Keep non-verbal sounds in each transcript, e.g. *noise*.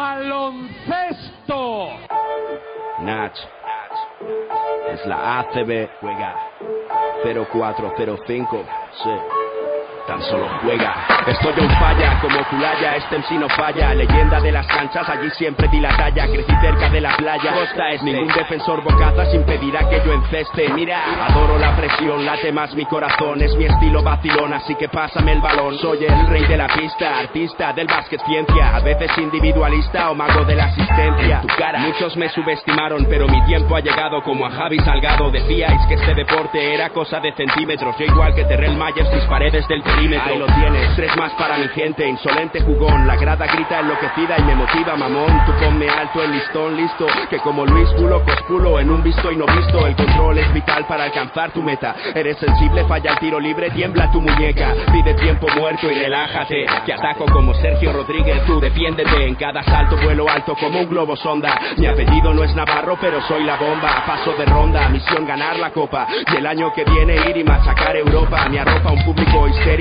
baloncesto. Nach. Es la ACB. Juega 0405. Sí tan solo juega. Estoy en falla, como Culaya, este MC no falla. Leyenda de las canchas, allí siempre di la talla. Crecí cerca de la playa, costa este. Ningún defensor bocazas impedirá que yo enceste. Mira, adoro la presión, late más mi corazón. Es mi estilo vacilón, así que pásame el balón. Soy el rey de la pista, artista del básquet ciencia. A veces individualista o mago de la asistencia. tu cara, muchos me subestimaron, pero mi tiempo ha llegado como a Javi Salgado. Decíais que este deporte era cosa de centímetros. Yo igual que Terrell Myers, mis paredes del Ahí lo tienes, tres más para mi gente, insolente jugón. La grada grita enloquecida y me motiva, mamón. Tú ponme alto el listón, listo. Que como Luis culo, cosculo en un visto y no visto. El control es vital para alcanzar tu meta. Eres sensible, falla el tiro libre, tiembla tu muñeca. Pide tiempo muerto y relájate. Que ataco como Sergio Rodríguez, tú defiéndete. En cada salto vuelo alto como un globo sonda. Mi apellido no es Navarro, pero soy la bomba. Paso de ronda, misión ganar la copa. Y el año que viene ir y machacar Europa. Mi arropa un público histérico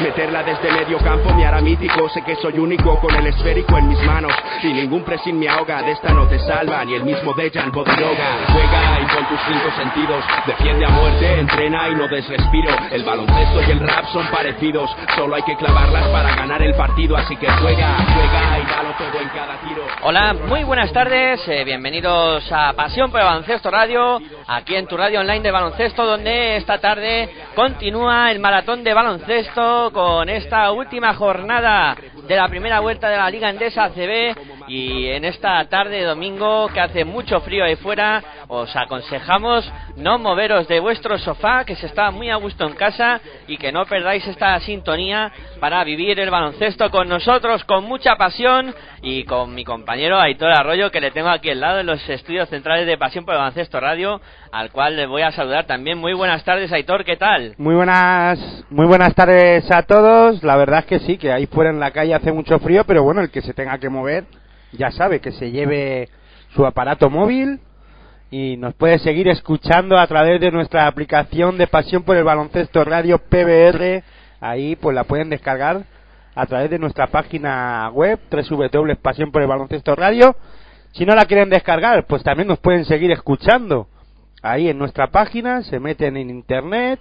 Meterla desde medio campo me hará mítico. Sé que soy único con el esférico en mis manos. Y ningún pressing me ahoga. De esta no te salva ni el mismo Dejan Bodiroga. Juega y con tus cinco sentidos. Defiende a muerte, entrena y no desrespiro. El baloncesto y el rap son parecidos. Solo hay que clavarlas para ganar el partido. Así que juega, juega y dalo todo en cada tiro. Hola, muy buenas tardes. Eh, bienvenidos a Pasión por Baloncesto Radio. Aquí en tu radio online de baloncesto, donde esta tarde continúa el maratón de baloncesto esto con esta última jornada de la primera vuelta de la Liga Endesa CB y en esta tarde de domingo que hace mucho frío ahí fuera os aconsejamos no moveros de vuestro sofá que se está muy a gusto en casa y que no perdáis esta sintonía para vivir el baloncesto con nosotros con mucha pasión y con mi compañero Aitor Arroyo que le tengo aquí al lado en los estudios centrales de Pasión por el Baloncesto Radio al cual le voy a saludar también muy buenas tardes Aitor ¿qué tal? Muy buenas muy buenas tardes a todos la verdad es que sí que ahí fuera en la calle hace mucho frío pero bueno el que se tenga que mover ya sabe que se lleve su aparato móvil y nos puede seguir escuchando a través de nuestra aplicación de Pasión por el Baloncesto Radio PBR. Ahí pues la pueden descargar a través de nuestra página web Pasión por el Baloncesto Radio. Si no la quieren descargar, pues también nos pueden seguir escuchando ahí en nuestra página, se meten en internet,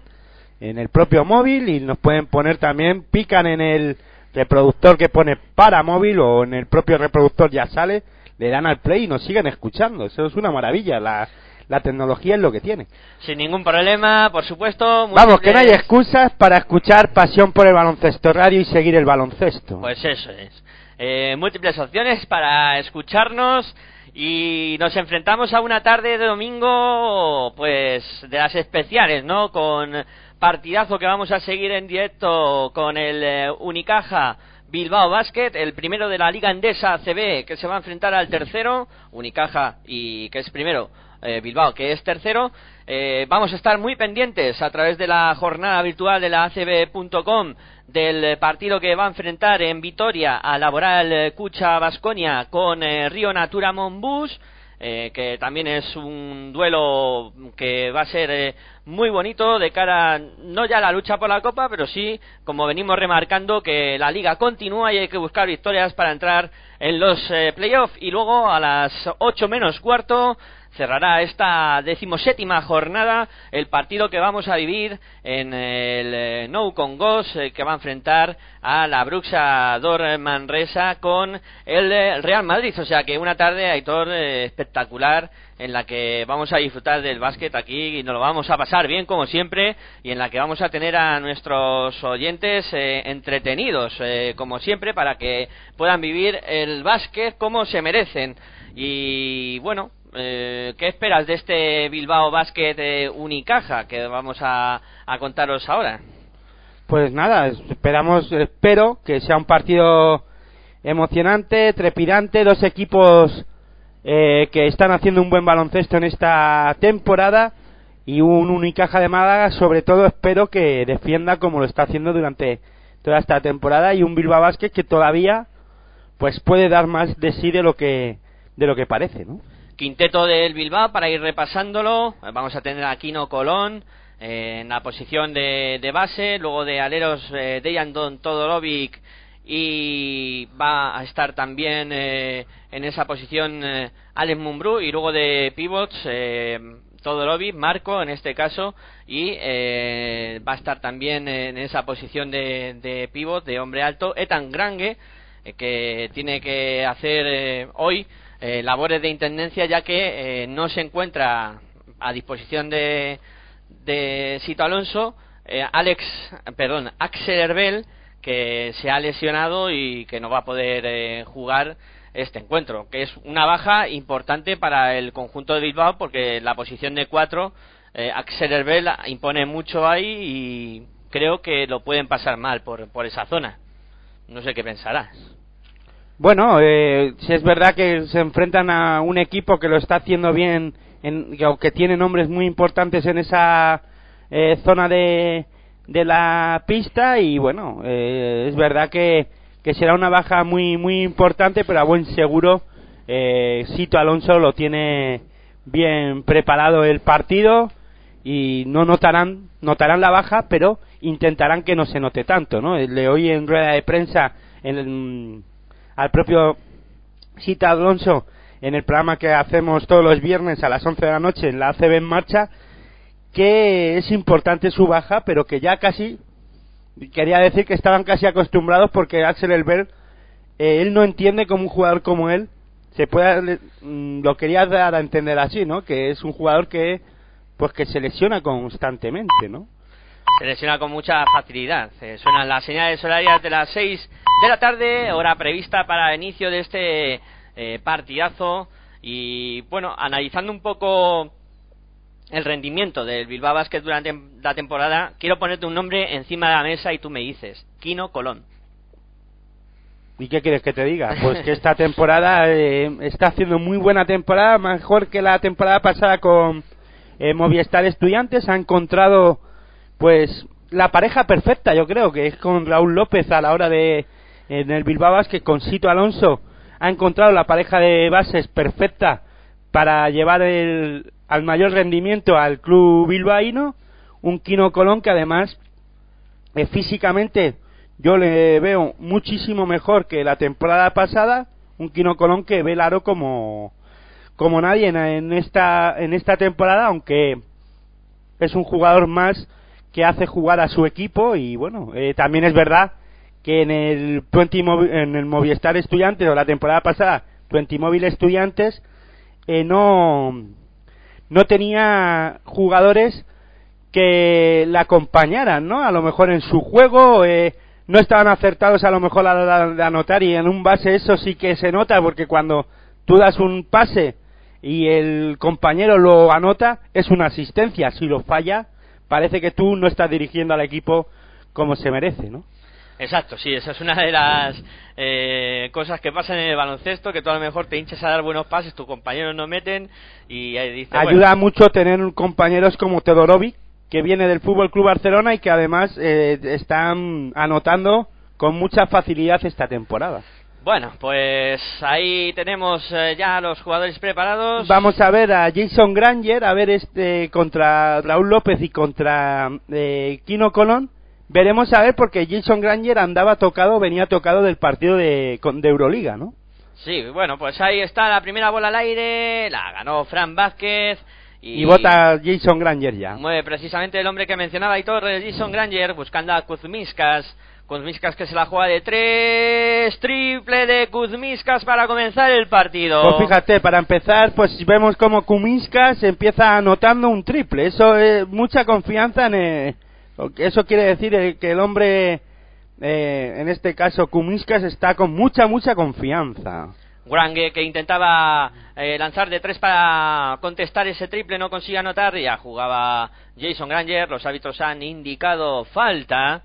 en el propio móvil y nos pueden poner también, pican en el reproductor que pone para móvil o en el propio reproductor ya sale, le dan al play y nos siguen escuchando. Eso es una maravilla. La, la tecnología es lo que tiene. Sin ningún problema, por supuesto. Vamos, que no hay excusas para escuchar Pasión por el Baloncesto Radio y seguir el baloncesto. Pues eso es. Eh, múltiples opciones para escucharnos y nos enfrentamos a una tarde de domingo, pues de las especiales, ¿no? Con partidazo que vamos a seguir en directo con el eh, Unicaja Bilbao Basket, el primero de la Liga Endesa CB que se va a enfrentar al tercero, Unicaja y que es primero, eh, Bilbao que es tercero. Eh, vamos a estar muy pendientes a través de la jornada virtual de la ACB.com del partido que va a enfrentar en Vitoria a Laboral Cucha Basconia con Río Natura Monbus eh, que también es un duelo que va a ser eh, muy bonito de cara no ya a la lucha por la copa, pero sí, como venimos remarcando, que la liga continúa y hay que buscar victorias para entrar en los eh, playoffs. Y luego a las 8 menos cuarto cerrará esta decimoséptima jornada el partido que vamos a vivir en el eh, Nou Congos eh, que va a enfrentar a la Bruxa Dor Manresa con el eh, Real Madrid. O sea que una tarde, Aitor, espectacular en la que vamos a disfrutar del básquet aquí y nos lo vamos a pasar bien como siempre y en la que vamos a tener a nuestros oyentes entretenidos como siempre para que puedan vivir el básquet como se merecen. Y bueno, eh, ¿qué esperas de este Bilbao Basket Unicaja que vamos a, contaros ahora? Pues nada, esperamos, espero que sea un partido emocionante, trepidante, dos equipos eh, que están haciendo un buen baloncesto en esta temporada y un Unicaja de Málaga, sobre todo espero que defienda como lo está haciendo durante toda esta temporada y un Bilbao Basket que todavía pues puede dar más de sí de lo que de lo que parece, ¿no? Quinteto del Bilbao, para ir repasándolo, vamos a tener a Kino Colón eh, en la posición de, base, luego de aleros eh, Dejan Todorovic y va a estar también eh, en esa posición eh, Alex Mumbrú y luego de pivots eh, Todorovic, Marco en este caso y eh, va a estar también en esa posición de, de pivot de hombre alto Etan Grange eh, que tiene que hacer eh, hoy eh, labores de intendencia ya que eh, no se encuentra a disposición de, de Sito Alonso. Eh, Alex perdón Axel Herbel que se ha lesionado y que no va a poder eh, jugar este encuentro, que es una baja importante para el conjunto de Bilbao porque la posición de cuatro, eh, Axel Herbel impone mucho ahí y creo que lo pueden pasar mal por, por esa zona. No sé qué pensarás. Bueno, eh, si es verdad que se enfrentan a un equipo que lo está haciendo bien, en, que, tiene nombres muy importantes en esa eh, zona de, de la pista y bueno, eh, es verdad que, que será una baja muy muy importante, pero a buen seguro eh, Sito Alonso lo tiene bien preparado el partido y no notarán notarán la baja, pero intentarán que no se note tanto, ¿no? Le oí en rueda de prensa en el, al propio Sito Alonso en el programa que hacemos todos los viernes a las 11 de la noche en la ACB en marcha que es importante su baja, pero que ya casi quería decir que estaban casi acostumbrados porque Axel Elberg eh, él no entiende como un jugador como él se puede mm, lo quería dar a entender así, ¿no? Que es un jugador que pues que se lesiona constantemente, ¿no? Se lesiona con mucha facilidad. Eh, suenan las señales horarias de las 6 de la tarde, hora prevista para el inicio de este eh, partidazo. Y bueno, analizando un poco el rendimiento del Bilbao Basket durante la temporada, quiero ponerte un nombre encima de la mesa y tú me dices, Kino Colón. ¿Y qué quieres que te diga? Pues que esta temporada eh, está haciendo muy buena temporada, mejor que la temporada pasada con eh, Movistar Estudiantes. Ha encontrado, pues, la pareja perfecta, yo creo, que es con Raúl López a la hora de, en el Bilbao Basket, con Sito Alonso. Ha encontrado la pareja de bases perfecta para llevar el, al mayor rendimiento al club bilbaíno. Un Kino Colón que además, eh, físicamente, yo le veo muchísimo mejor que la temporada pasada un Kino Colón que ve el aro como como nadie en, esta en esta temporada aunque es un jugador más que hace jugar a su equipo y bueno eh, también es verdad que en el 20 Movi- en el Movistar Estudiantes o la temporada pasada 20 Móvil Estudiantes eh, no no tenía jugadores que la acompañaran, ¿no? A lo mejor en su juego eh, no estaban acertados a lo mejor a la de anotar y en un base eso sí que se nota porque cuando tú das un pase y el compañero lo anota es una asistencia, si lo falla parece que tú no estás dirigiendo al equipo como se merece, ¿no? Exacto, sí, esa es una de las eh, cosas que pasan en el baloncesto, que tú a lo mejor te hinchas a dar buenos pases, tus compañeros no meten y ahí dices, Ayuda mucho tener compañeros como Todorovic, que viene del Fútbol Club Barcelona y que además eh, están anotando con mucha facilidad esta temporada. Bueno, pues ahí tenemos eh, ya los jugadores preparados. Vamos a ver a Jason Granger, a ver este contra Raúl López y contra eh, Kino Colón. Veremos a ver porque Jason Granger andaba tocado, venía tocado del partido de, de Euroliga, ¿no? Sí, bueno, pues ahí está la primera bola al aire, la ganó Fran Vázquez y, Y, vota Jason Granger ya. mueve precisamente el hombre que mencionaba y Torres, Jason Granger, buscando a Kuzmiskas. Kuzmiskas que se la juega de tres, triple de Kuzmiskas para comenzar el partido. Pues fíjate, para empezar, pues vemos como Kuminskas empieza anotando un triple. Eso es mucha confianza en. Eso quiere decir que el hombre, eh, en este caso Kuminskas, está con mucha, mucha confianza. Grange que intentaba eh, lanzar de tres para contestar ese triple, no consigue anotar, ya jugaba Jason Granger, los árbitros han indicado falta,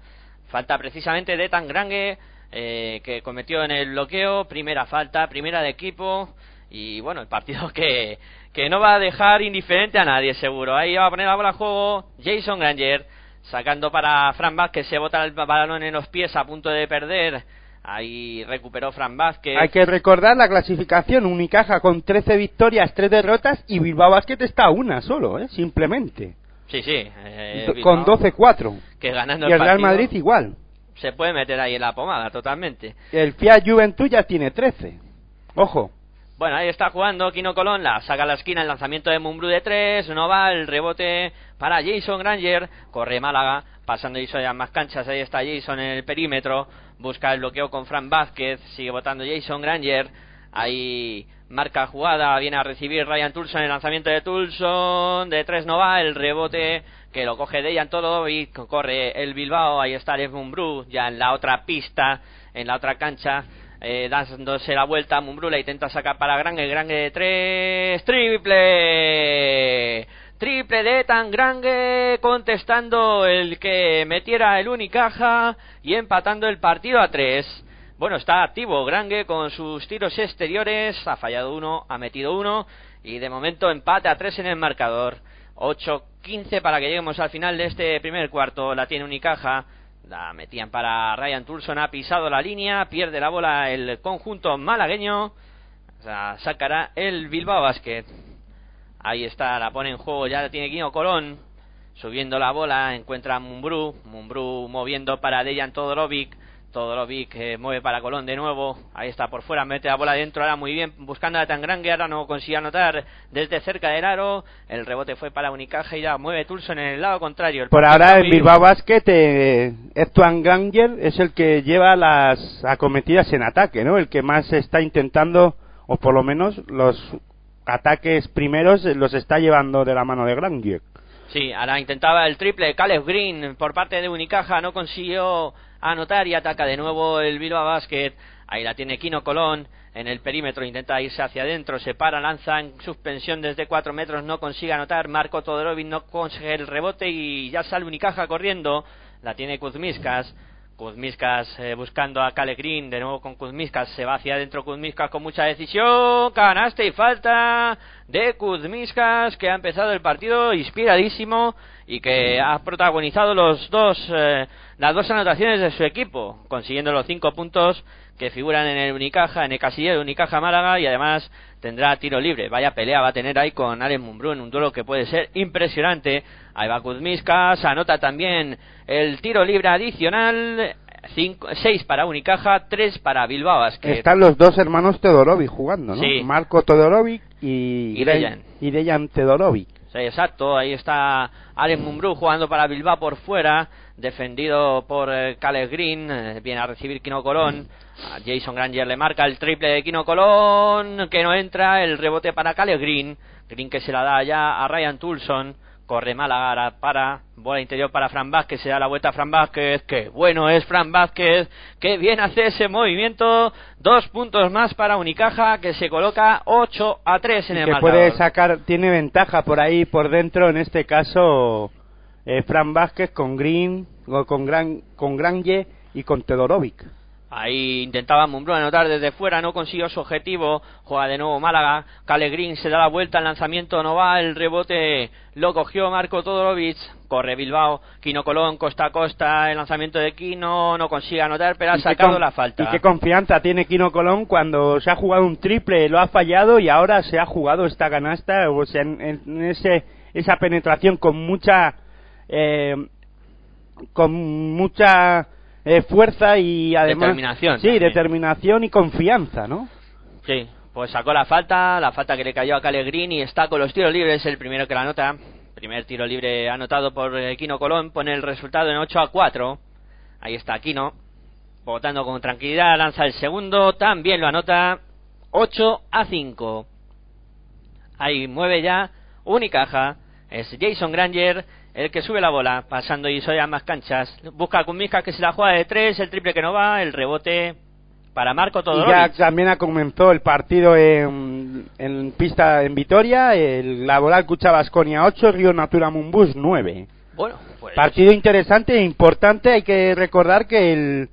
falta precisamente de Tan Grange, eh, que cometió en el bloqueo, primera falta, primera de equipo, y bueno, el partido *laughs* que, que no va a dejar indiferente a nadie seguro, ahí va a poner la bola a juego Jason Granger, sacando para Fran Vázquez, se bota el balón en los pies a punto de perder, ahí recuperó Fran Vázquez. Hay que recordar la clasificación: Unicaja con 13 victorias, 3 derrotas y Bilbao Basket está a una solo, ¿eh? simplemente. Sí, sí. eh, Bilbao, con 12-4. Que ganando Y el Real Madrid igual. se puede meter ahí en la pomada totalmente. El Fiat Juventud ya tiene 13. Ojo. Bueno, ahí está jugando Kino Colón, la saca a la esquina, el lanzamiento de Mumbrú de 3, no va, el rebote para Jason Granger, corre Málaga, pasando Jason ya más canchas, ahí está Jason en el perímetro, busca el bloqueo con Fran Vázquez, sigue votando Jason Granger, ahí marca jugada, viene a recibir Ryan Tulson el lanzamiento de Tulson, de 3 no va, el rebote que lo coge Dejan todo y corre el Bilbao, ahí está el Mumbrú, ya en la otra pista, en la otra cancha, eh, dándose la vuelta, Mumbrú la intenta sacar para Grange, Grange de 3, triple, triple de Tan Grange, contestando el que metiera el Unicaja y empatando el partido a 3. Bueno, está activo Grange con sus tiros exteriores, ha fallado uno, ha metido uno y de momento empate a 3 en el marcador. 8-15 para que lleguemos al final de este primer cuarto. La tiene Unicaja. La metían para Ryan Tulson. Ha pisado la línea. Pierde la bola el conjunto malagueño. La sacará el Bilbao Basket. Ahí está. La pone en juego. Ya la tiene Quino Colón. Subiendo la bola. Encuentra a Mumbrú. Mumbrú moviendo para Dejan Todorovic. Todorovic eh, mueve para Colón de nuevo. Ahí está por fuera, mete la bola dentro. Ahora muy bien, buscando a Tangrande. Ahora no consigue anotar desde cerca del aro. El rebote fue para Unicaja y ya mueve Tulson en el lado contrario. El Por ahora muy- Bilbao Basket, eh, Granger es el que lleva las acometidas en ataque, ¿no? El que más está intentando, o por lo menos los ataques primeros los está llevando de la mano de Granger. Sí, ahora intentaba el triple. Caleb Green por parte de Unicaja no consiguió anotar y ataca de nuevo el Bilbao Basket. Ahí la tiene Kino Colón en el perímetro, intenta irse hacia adentro, se para, lanza en suspensión desde 4 metros, no consigue anotar. Marco Todorovic no consigue el rebote y ya sale Unicaja corriendo. La tiene Kuzmiskas. Kuzmiskas buscando a Green, de nuevo con Kuzmiskas, se va hacia adentro Kuzmiskas con mucha decisión, canasta y falta de Kuzmiskas que ha empezado el partido inspiradísimo y que ha protagonizado los dos, eh, las dos anotaciones de su equipo, consiguiendo los cinco puntos que figuran en el Unicaja, en el casillero Unicaja Málaga y además tendrá tiro libre. Vaya pelea va a tener ahí con Mumbrú en un duelo que puede ser impresionante. Ahí va Kuzmiskas, anota también el tiro libre adicional. 6 para Unicaja, 3 para Bilbao Basket. Están los dos hermanos Todorovic jugando, ¿no? Sí. Marco Todorovic y, Y Dejan. y Dejan Todorovic. Sí, exacto, ahí está Alen Mumbrú jugando para Bilbao por fuera, defendido por eh, Caleb Green, eh, viene a recibir Kino Colón, a Jason Granger le marca el triple de Kino Colón, que no entra, el rebote para Caleb Green, Green que se la da ya a Ryan Tulson, corre Málaga para, bola interior para Fran Vázquez, se da la vuelta a Fran Vázquez, que bueno es Fran Vázquez, que bien hace ese movimiento, dos puntos más para Unicaja, que se coloca 8 a 3 en el que marcador. puede sacar, tiene ventaja por ahí, por dentro, en este caso, eh, Fran Vázquez con Green, con, Gran, con Granje y con Todorovic. Ahí intentaba Mumbrú anotar desde fuera, no consiguió su objetivo. Juega de nuevo Málaga. Cale Green se da la vuelta, el lanzamiento no va, el rebote lo cogió Marco Todorovic. Corre Bilbao, Quino Colón, costa a costa, el lanzamiento de Quino no consigue anotar, pero ha sacado la falta. Y qué confianza tiene Kino Colón cuando se ha jugado un triple, lo ha fallado y ahora se ha jugado esta canasta, o sea, en, en ese, esa penetración con mucha, eh, con mucha eh, fuerza y además Determinación Sí, también. determinación y confianza, ¿no? Sí, pues sacó la falta, la falta que le cayó a Cale Green y está con los tiros libres, el primero que la anota. Primer tiro libre anotado por eh, Quino Colón, pone el resultado en 8 a 4. Ahí está Quino, votando con tranquilidad, lanza el segundo, también lo anota 8 a 5. Ahí mueve ya Unicaja, es Jason Granger el que sube la bola, pasando y soy a más canchas. Busca a Kumiska que se la juega de tres, el triple que no va, el rebote para Marco Y ya también ha comenzado el partido en, en pista en Vitoria, el Laboral Cucha Basconia 8, Río Natura Mumbus 9. Bueno, pues Partido interesante e importante. Hay que recordar que el,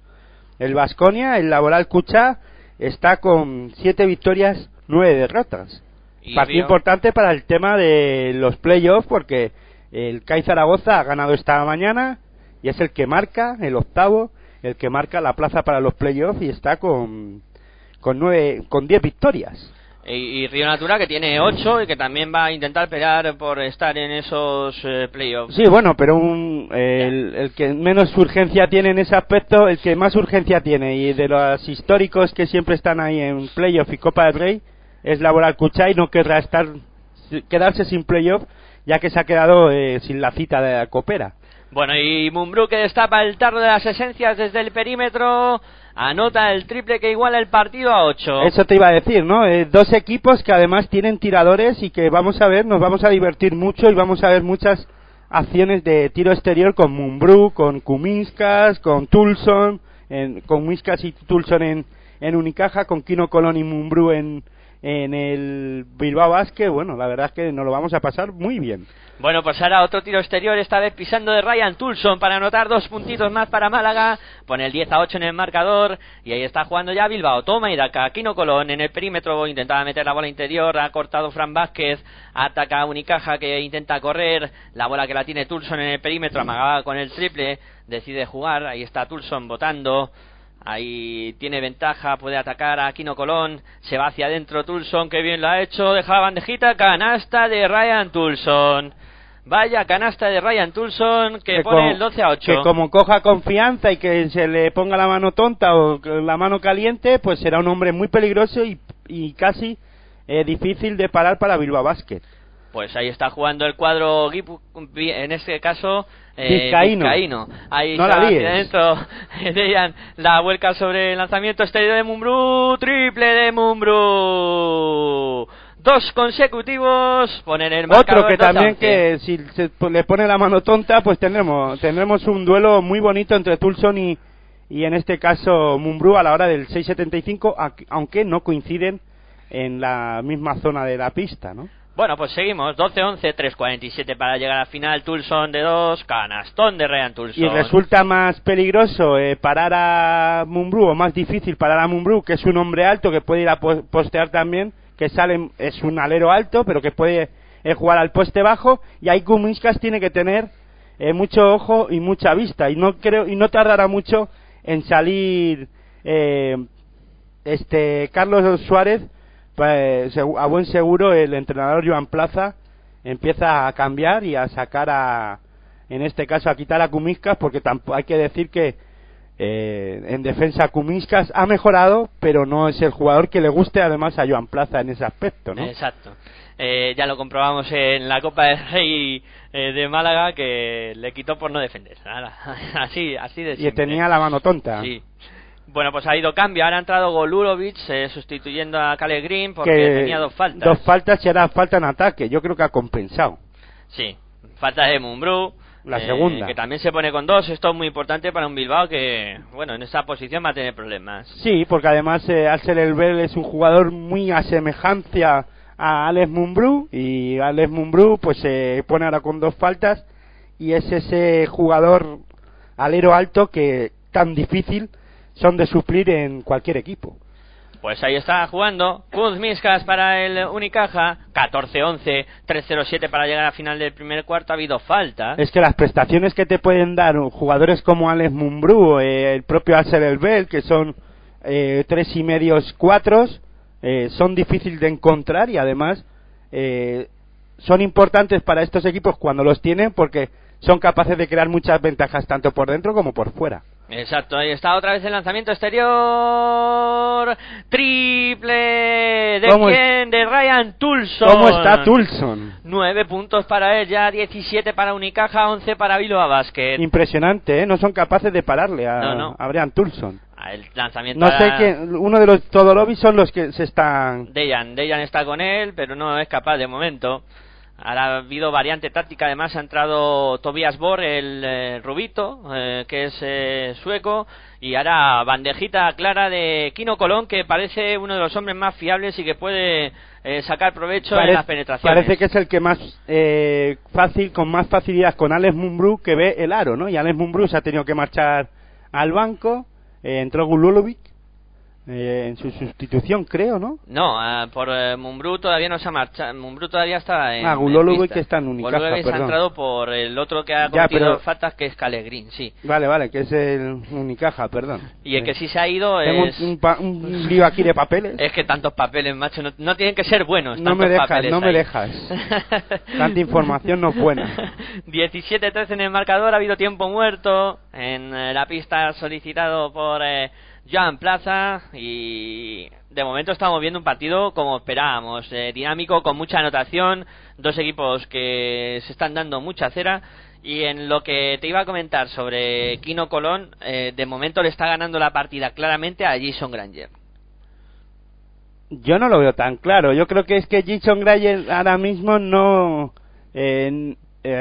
el Vasconia, el Laboral Cucha, está con siete victorias, nueve derrotas. y Partido Río- importante para el tema de los playoffs porque el CAI Zaragoza ha ganado esta mañana y es el que marca, el octavo, el que marca la plaza para los playoffs y está con con nueve, con diez victorias. Y, y Río Natura que tiene 8 y que también va a intentar pelear por estar en esos eh, playoffs. Sí, bueno, pero un, el, el que menos urgencia tiene en ese aspecto, el que más urgencia tiene y de los históricos que siempre están ahí en playoff y Copa del Rey es Laboral Cuchay, no querrá estar quedarse sin playoff ya que se ha quedado eh, sin la cita de la Copera. Bueno, y Mumbrú que destapa el tarro de las esencias desde el perímetro, anota el triple que iguala el partido a 8. Eso te iba a decir, ¿no? Eh, dos equipos que además tienen tiradores y que vamos a ver, nos vamos a divertir mucho y vamos a ver muchas acciones de tiro exterior con Mumbrú, con Kuminskas, con Tulson, en, con Kuminskas y Tulson en, en Unicaja, con Kino Colón y Mumbrú en, en el Bilbao Basket, bueno, la verdad es que nos lo vamos a pasar muy bien. Bueno, pues ahora otro tiro exterior, esta vez pisando de Ryan Tulson para anotar dos puntitos más para Málaga. Pone el 10 a 8 en el marcador y ahí está jugando ya Bilbao. Toma y daca. Quino Colón en el perímetro intentaba meter la bola interior. Ha cortado Fran Vázquez. Ataca a Unicaja que intenta correr. La bola que la tiene Tulson en el perímetro. Amagaba con el triple. Decide jugar. Ahí está Tulson votando. Ahí tiene ventaja, puede atacar a Aquino Colón, se va hacia adentro Tulson, que bien lo ha hecho, deja la bandejita, canasta de Ryan Tulson. Vaya canasta de Ryan Tulson que, Que pone como- el 12 a 8. Que como coja confianza y que se le ponga la mano tonta o la mano caliente, pues será un hombre muy peligroso y, y casi eh, difícil de parar para Bilbao Basket. Pues ahí está jugando el cuadro en este caso eh, Vizcaíno. Vizcaíno. Ahí No está *laughs* la la vuelca sobre el lanzamiento exterior de Mumbrú, triple de Mumbrú. Dos consecutivos, ponen el marcador Otro que 12 a también 11. que si se p- le pone la mano tonta, pues tendremos tendremos un duelo muy bonito entre Tulson y, y en este caso Mumbrú a la hora del 6.75, ac- aunque no coinciden en la misma zona de la pista, ¿no? Bueno, pues seguimos. 12-11, 3-47 para llegar al final. Tulson de 2, canastón de Ryan Tulson. Y resulta más peligroso eh, parar a Mumbrú, o más difícil parar a Mumbrú, que es un hombre alto que puede ir a po- postear también, que sale, es un alero alto, pero que puede eh, jugar al poste bajo, y ahí Kuminskas tiene que tener eh, mucho ojo y mucha vista, y no creo y no tardará mucho en salir eh, este Carlos Suárez, pues, a buen seguro el entrenador Joan Plaza empieza a cambiar y a sacar a, en este caso a quitar a Kumiskas porque tampoco hay que decir que eh, en defensa Kumiskas ha mejorado pero no es el jugador que le guste además a Joan Plaza en ese aspecto ¿no? Exacto. Eh, ya lo comprobamos en la Copa del Rey eh, de Málaga que le quitó por no defender. Nada, *laughs* así, así de y tenía la mano tonta Sí. Bueno, pues ha ido cambio. Ahora ha entrado Golurovic eh, sustituyendo a Green porque que tenía dos faltas. dos faltas y ahora falta en ataque yo creo que ha compensado Sí, falta de Mumbrú. La eh, segunda. Que también se pone con dos. Esto es muy importante para un Bilbao que, bueno, en esa posición va a tener problemas. Sí, porque además eh, Axel Elbel es un jugador muy a semejanza a Alex Mumbrú y Alex Mumbrú pues se pone ahora con dos faltas y es ese jugador alero alto que tan difícil son de suplir en cualquier equipo. Pues ahí está jugando Kuzmiskas para el Unicaja, 14-11, 3-0-7 para llegar a final del primer cuarto. Ha habido falta. Es que las prestaciones que te pueden dar jugadores como Alex Mumbrú, eh, el propio Axel Elbel, que son eh, tres y medios cuatros, eh, son difíciles de encontrar y además eh, son importantes para estos equipos cuando los tienen porque son capaces de crear muchas ventajas tanto por dentro como por fuera. Exacto, ahí está otra vez el lanzamiento exterior. Triple de ¿Cómo es- quién? De Ryan Tulson. ¿Cómo está Tulson? 9 puntos para ella, 17 para Unicaja, 11 para Bilbao Basket. Impresionante, ¿eh? No son capaces de pararle a, No, no. a Brian Tulson. Ah, El lanzamiento No sé qué, uno de los Todorovic son los que se están Dejan, Dejan está con él, pero no es capaz de momento. Ahora ha habido variante táctica, además ha entrado Tobias Bor, el eh, rubito, eh, que es eh, sueco, y ahora bandejita clara de Kino Colón, que parece uno de los hombres más fiables y que puede eh, sacar provecho en las penetraciones. Parece que es el que más eh, fácil, con más facilidad con Alex Mumbrú que ve el aro, ¿no? Y Alex Mumbrú se ha tenido que marchar al banco, eh, entró Gululovic eh, en su sustitución, creo, ¿no? No, ah, por eh, Mumbrú todavía no se ha marchado. Mumbrú todavía está en. Ah, pista. que está en Unicaja, Gulolovic se ha entrado por el otro que ha Ya, cometido pero- faltas, que es Calegrín, sí. Vale, vale, que es el Unicaja, perdón. Y el que Eh, sí se ha ido Tengo es. un, un pa- un lío aquí de papeles. Es que tantos papeles, macho, no, no tienen que ser buenos. No me dejas, no me ahí. dejas. *laughs* Tanta información no es buena. *laughs* 17-13 en el marcador, ha habido tiempo muerto en eh, la pista solicitado por Joan Plaza y de momento estamos viendo un partido como esperábamos, eh, dinámico, con mucha anotación, dos equipos que se están dando mucha cera y en lo que te iba a comentar sobre Kino Colón, eh, de momento le está ganando la partida claramente a Jason Granger. Yo no lo veo tan claro. Yo creo que es que Jason Grayer ahora mismo no. eh,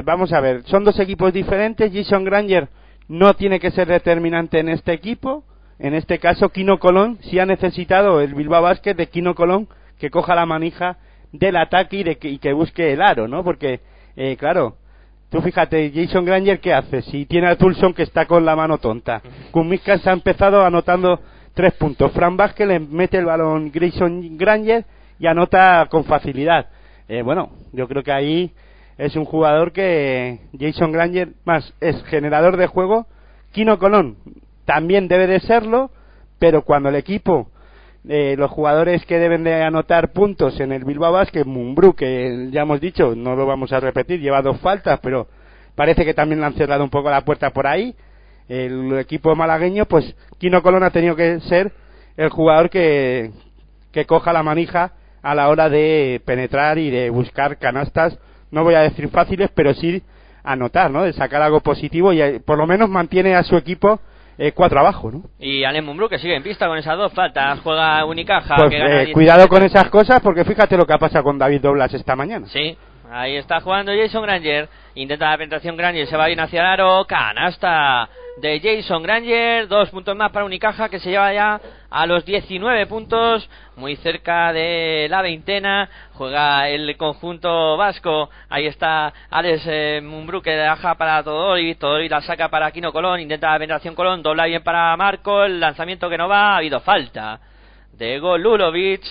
vamos a ver, son dos equipos diferentes. Jason Granger no tiene que ser determinante en este equipo. En este caso, Kino Colón sí ha necesitado el Bilbao Basket de Kino Colón que coja la manija del ataque y, de que, y que busque el aro, ¿no? Porque, eh, claro, tú fíjate, Jason Granger, ¿qué hace? Si tiene a Tulson que está con la mano tonta. Kumiska se ha empezado anotando tres puntos. Fran Vázquez le mete el balón Grayson Granger y anota con facilidad. Eh, bueno, yo creo que ahí es un jugador que Jason Granger más es generador de juego. Kino Colón también debe de serlo, pero cuando el equipo, eh, los jugadores que deben de anotar puntos en el Bilbao Basket, Mumbrú, que ya hemos dicho, no lo vamos a repetir, lleva dos faltas, pero parece que también le han cerrado un poco la puerta por ahí. El equipo malagueño, pues Kino Colón ha tenido que ser el jugador que, que coja la manija a la hora de penetrar y de buscar canastas, no voy a decir fáciles, pero sí anotar, ¿no? De sacar algo positivo y eh, por lo menos mantiene a su equipo eh, cuatro abajo, ¿no? Y Alem Mumbrú que sigue en pista con esas dos faltas, juega Unicaja. Pues que gana eh, cuidado 17. con esas cosas porque fíjate lo que ha pasado con David Doblas esta mañana. Sí, ahí está jugando Jason Granger. Intenta la penetración Granger, se va bien hacia el aro. Canasta de Jason Granger. Dos puntos más para Unicaja que se lleva ya a los 19 puntos. Muy cerca de la veintena. Juega el conjunto vasco. Ahí está Alex eh, que deja para Todori. Todori la saca para Kino Colón. Intenta la penetración Colón. Dobla bien para Marco. El lanzamiento que no va. Ha habido falta de Golulovic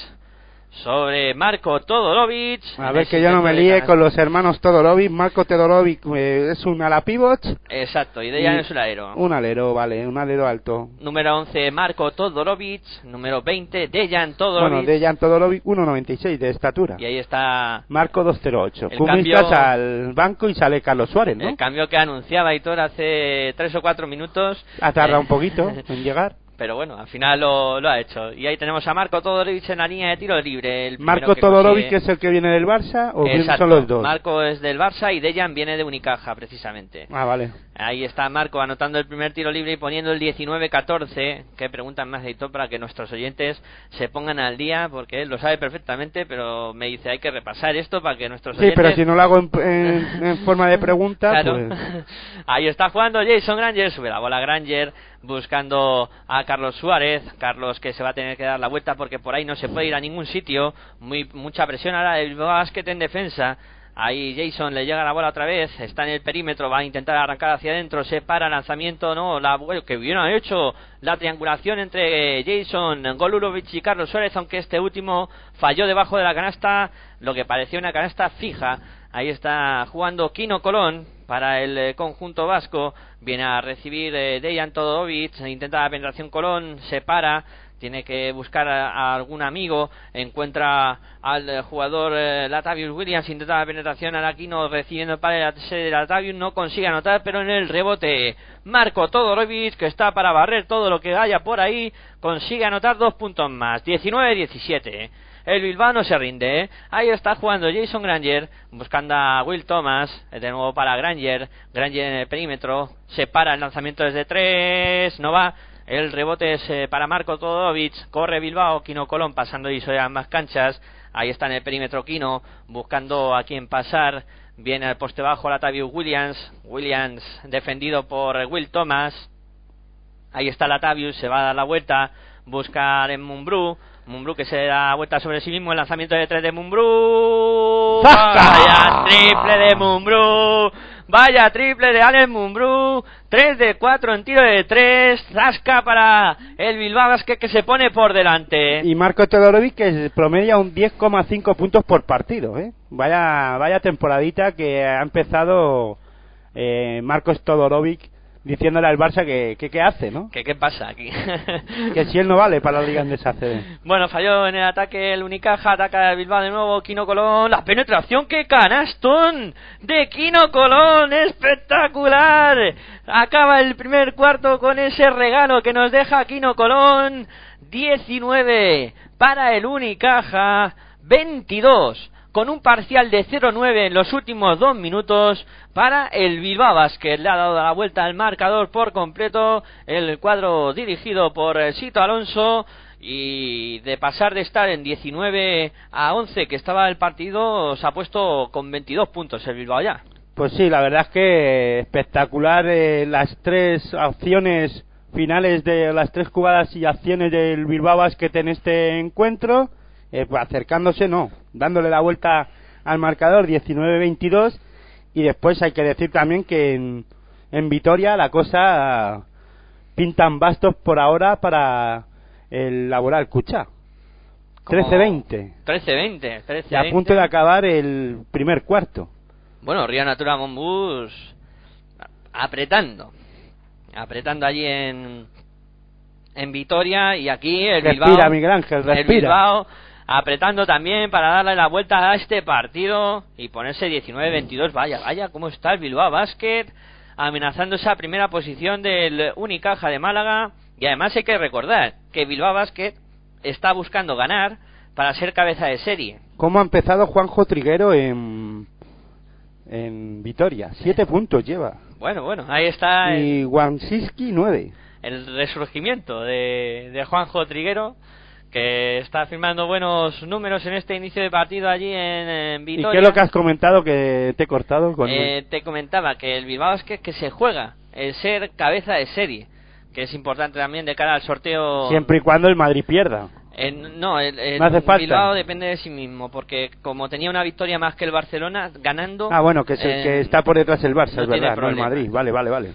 sobre Marco Todorovic. A ver que yo no me líe con los hermanos Todorovic. Marco Todorovic eh, es un ala pivot. Exacto, y de ella y es un alero. Un alero, vale, un alero alto. Número 11, Marco Todorovic. Número 20, Dejan Todorovic. Bueno, Dejan Todorovic 1.96 de estatura. Y ahí está Marco 208. El Kumiskas cambio- al banco y sale Carlos Suárez, ¿no? el cambio que anunciaba Hitor hace 3 o 4 minutos. Ha tardado Eh, un *laughs* poquito en llegar. Pero bueno, al final lo, lo ha hecho. Y ahí tenemos a Marco Todorovic en la línea de tiro libre. El Marco Todorovic, consigue- es el que viene del Barça, o Exacto, son los dos. Marco es del Barça y Dejan viene de Unicaja, precisamente. Ah, vale. Ahí está Marco anotando el primer tiro libre y poniendo el 19-14. Que preguntan más de Hitor para que nuestros oyentes se pongan al día, porque él lo sabe perfectamente, pero me dice hay que repasar esto para que nuestros Sí, oyentes. pero si no lo hago en, en- *laughs* en forma de pregunta, Claro. pues... *laughs* Ahí está jugando Jason Granger, sube la bola Granger, buscando a Carlos Suárez. Carlos que se va a tener que dar la vuelta porque por ahí no se puede ir a ningún sitio. Muy, mucha presión ahora del básquet en defensa. Ahí Jason le llega la bola otra vez, está en el perímetro, va a intentar arrancar hacia adentro, se para, lanzamiento, no, la que bien hecho la triangulación entre Jason, Golulovic y Carlos Suárez, aunque este último falló debajo de la canasta, lo que parecía una canasta fija. Ahí está jugando Kino Colón para el eh, conjunto vasco. Viene a recibir eh, Dejan Todorovic. Intenta la penetración Colón. Se para. Tiene que buscar a, algún amigo. Encuentra al jugador eh, Latavius Williams. Intenta la penetración a Aquino recibiendo el pase de Latavius. No consigue anotar, pero en el rebote Marco Todorovic, que está para barrer todo lo que haya por ahí, consigue anotar dos puntos más. 19-17. El Bilbao no se rinde. ¿eh? Ahí está jugando Jason Granger, buscando a Will Thomas. De nuevo para Granger. Granger en el perímetro. Se para el lanzamiento desde tres. No va. El rebote es eh, para Marco Todorovic. Corre Bilbao. Kino Colón pasando y sobre ambas canchas. Ahí está en el perímetro Kino. Buscando a quien pasar. Viene al poste bajo Latavius Williams. Williams defendido por Will Thomas. Ahí está Latavius. Se va a dar la vuelta. Buscar en Mumbrú. Mumbrú que se da vuelta sobre sí mismo. El lanzamiento de tres de Mumbrú. Vaya triple de Mumbrú. Vaya triple de Allen Mumbrú. 3 de 4 en tiro de 3. Zasca para el Bilbao Basket que se pone por delante. Y Marco Todorovic que promedia un 10,5 puntos por partido. ¿eh? Vaya, vaya temporadita que ha empezado eh, Marcos Todorovic diciéndole al Barça que, que qué hace, ¿no? ¿Qué, ¿Qué pasa aquí? *laughs* que si él no vale para la Liga Andesa CB. Bueno, falló en el ataque el Unicaja, ataca el Bilbao de nuevo, Kino Colón, la penetración, que canastón de Kino Colón, espectacular. Acaba el primer cuarto con ese regalo que nos deja Kino Colón, 19 para el Unicaja, 22 con un parcial de 0-9 en los últimos dos minutos para el Bilbao Basket. Le ha dado la vuelta al marcador por completo el cuadro dirigido por Sito Alonso y de pasar de estar en 19 a 11 que estaba el partido se ha puesto con 22 puntos el Bilbao ya. Pues sí, la verdad es que espectacular eh, las tres acciones finales de las tres jugadas y acciones del Bilbao Basket en este encuentro eh, pues acercándose no, dándole la vuelta al marcador 19-22 y después hay que decir también que en, en Vitoria la cosa pintan bastos por ahora para el laboral Cucha. 13-20. 13-20. 13 Y a punto de acabar el primer cuarto. Bueno, Río Natura Monbus apretando. Apretando allí en, en Vitoria y aquí el Respira, Bilbao. Miguel Ángel, el respira. Bilbao apretando también para darle la vuelta a este partido y ponerse 19-22. Vaya, vaya, cómo está el Bilbao Basket amenazando esa primera posición del Unicaja de Málaga. Y además hay que recordar que Bilbao Basket está buscando ganar para ser cabeza de serie. ¿Cómo ha empezado Juanjo Triguero en, en Vitoria? Siete puntos lleva. Bueno, bueno, ahí está el, Y Wansiski nueve. el resurgimiento de, de Juanjo Triguero que está firmando buenos números en este inicio de partido allí en, en ¿Y qué es lo que has comentado que te he cortado con Eh, te comentaba que el Bilbao es que, que se juega el ser cabeza de serie, que es importante también de cara al sorteo. siempre y cuando el Madrid pierda? No, el, el No hace falta. Bilbao depende de sí mismo, porque como tenía una victoria más que el Barcelona, ganando. Ah, bueno, que, se- eh, que está por detrás el Barça, no es verdad, no el. Madrid. Vale, vale, vale.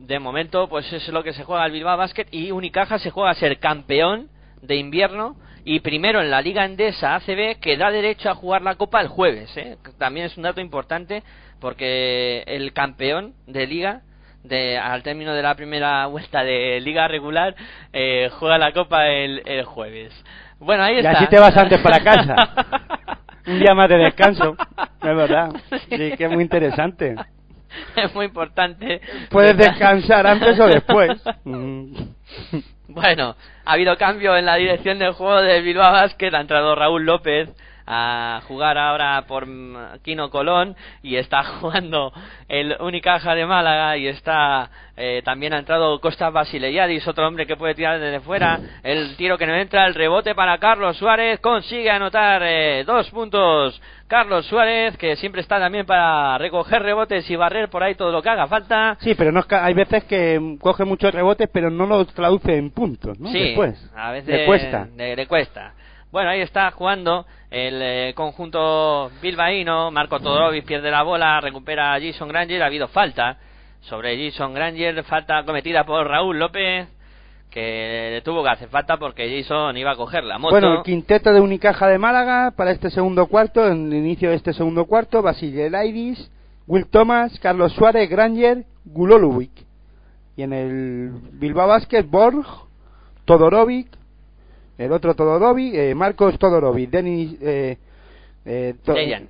De momento, pues eso es lo que se juega el Bilbao Basket y Unicaja se juega a ser campeón de invierno y primero en la Liga Endesa ACB que da derecho a jugar la Copa el jueves. ¿eh? También es un dato importante porque el campeón de Liga de, al término de la primera vuelta de Liga regular eh, juega la Copa el, el jueves. Bueno, ahí Y está. así te vas antes para casa. *laughs* Un día más de descanso, es verdad. Sí, que es muy interesante. *laughs* es muy importante. Puedes *laughs* descansar antes o después. Bueno, ha habido cambio en la dirección del juego del Bilbao Basket. Ha entrado Raúl López a jugar ahora por Quino Colón y está *laughs* jugando el Unicaja de Málaga y está eh, también ha entrado Costas Basileiadis, otro hombre que puede tirar desde fuera. El tiro que no entra, el rebote para Carlos Suárez, consigue anotar eh, dos puntos. Carlos Suárez, que siempre está también para recoger rebotes y barrer por ahí todo lo que haga falta. Sí, pero no es ca- hay veces que coge muchos rebotes, pero no los traduce en puntos, ¿no? Sí, Después. a veces Le cuesta. Le, le cuesta. Bueno, ahí está jugando el eh, conjunto bilbaíno. Marco Todorovic pierde la bola, recupera a Jason Granger. Ha habido falta sobre Jason Granger, falta cometida por Raúl López, que le tuvo que hacer falta porque Jason iba a coger la moto. Bueno, el quinteto de Unicaja de Málaga para este segundo cuarto, en el inicio de este segundo cuarto, Basilelairis, Will Thomas, Carlos Suárez, Granger, Gulolubic. Y en el Bilbao Basket, Borg, Todorovic, el otro Todorovic, eh, Marcos Todorovic, Denis, eh, eh, To- Dejan.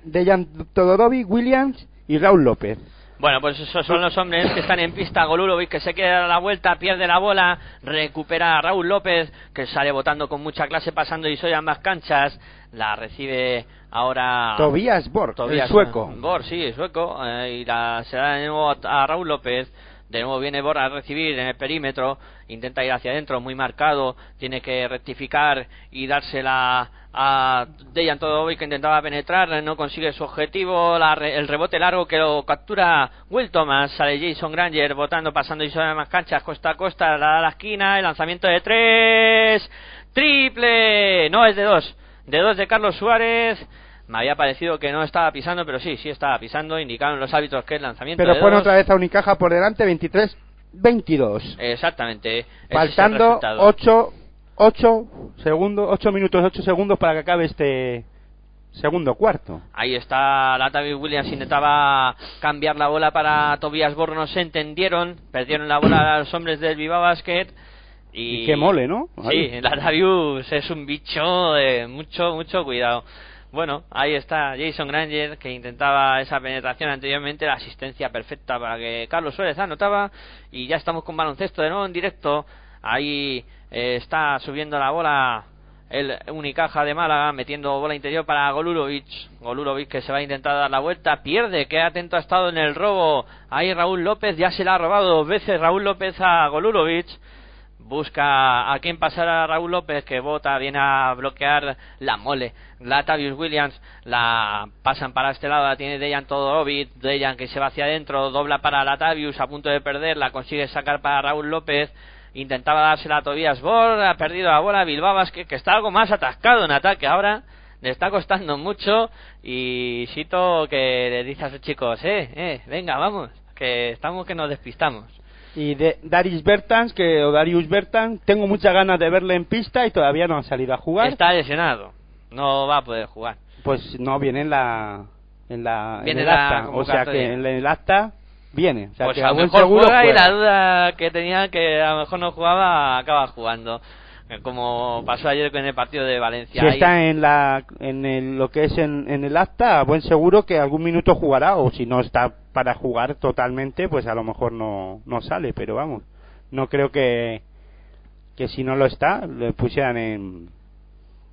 Williams y Raúl López. Bueno, pues esos son los hombres que están en pista. Golulovic que se queda a la vuelta, pierde la bola, recupera a Raúl López que sale votando con mucha clase, pasando y soy ambas canchas. La recibe ahora Tobias Borg, Tobias el sueco. Bor, sí, sueco. eh, y la, se da de nuevo a, a Raúl López. De nuevo viene Bor a recibir en el perímetro. Intenta ir hacia adentro, muy marcado. Tiene que rectificar y dársela a Dejan Todovic que intentaba penetrar. No consigue su objetivo. La el rebote largo que lo captura Will Thomas. Sale Jason Granger botando, pasando y sobre más canchas, costa a costa. La da la esquina. El lanzamiento de tres. Triple. No, es de dos. De dos de Carlos Suárez. Me había parecido que no estaba pisando, pero sí, sí estaba pisando. Indicaron los árbitros que el lanzamiento. Pero de dos. otra vez a Unicaja por delante, 23-22. Exactamente. ese es el Faltando resultado. 8, 8 segundos, 8 minutos, 8 segundos para que acabe este segundo cuarto. Ahí está Latavius Williams intentaba cambiar la bola para Tobias Borro, no se entendieron, perdieron la bola a los hombres del Viva Basket y, Y qué mole, ¿no? Sí, Latavius es un bicho de mucho, mucho cuidado. Bueno, ahí está Jason Granger que intentaba esa penetración anteriormente, la asistencia perfecta para que Carlos Suárez anotaba y ya estamos con baloncesto de nuevo en directo. Ahí eh, está subiendo la bola el Unicaja de Málaga metiendo bola interior para Golurovic. Golurovic que se va a intentar dar la vuelta, pierde, que atento ha estado en el robo. Ahí Raúl López ya se la ha robado dos veces Raúl López a Golurovic. Busca a quien pasar a Raúl López que bota, viene a bloquear la mole. Latavius Williams la pasan para este lado, la tiene Dejan Todorovic. Dejan que se va hacia adentro, dobla para Latavius a punto de perder, la consigue sacar para Raúl López. Intentaba dársela a Tobias Bor, ha perdido la bola. Bilbao que está algo más atascado en ataque ahora. Le está costando mucho. Y Sito que le dice a chicos: Eh, eh, venga, vamos, que estamos que nos despistamos. Y de Darius Bertans, que, o Darius Bertans, tengo muchas ganas de verle en pista y todavía no ha salido a jugar. Está lesionado, no va a poder jugar. Pues no viene en la en la en Viene el la acta, o sea que en el acta viene, o sea pues que a lo mejor seguro juega y la duda que tenía que a lo mejor no jugaba acaba jugando. Eh, Como pasó ayer con el partido de Valencia. Si está en la en el, lo que es en, en el acta, buen seguro que algún minuto jugará o si no está para jugar totalmente, pues a lo mejor no no sale, pero vamos, no creo que que si no lo está le pusieran en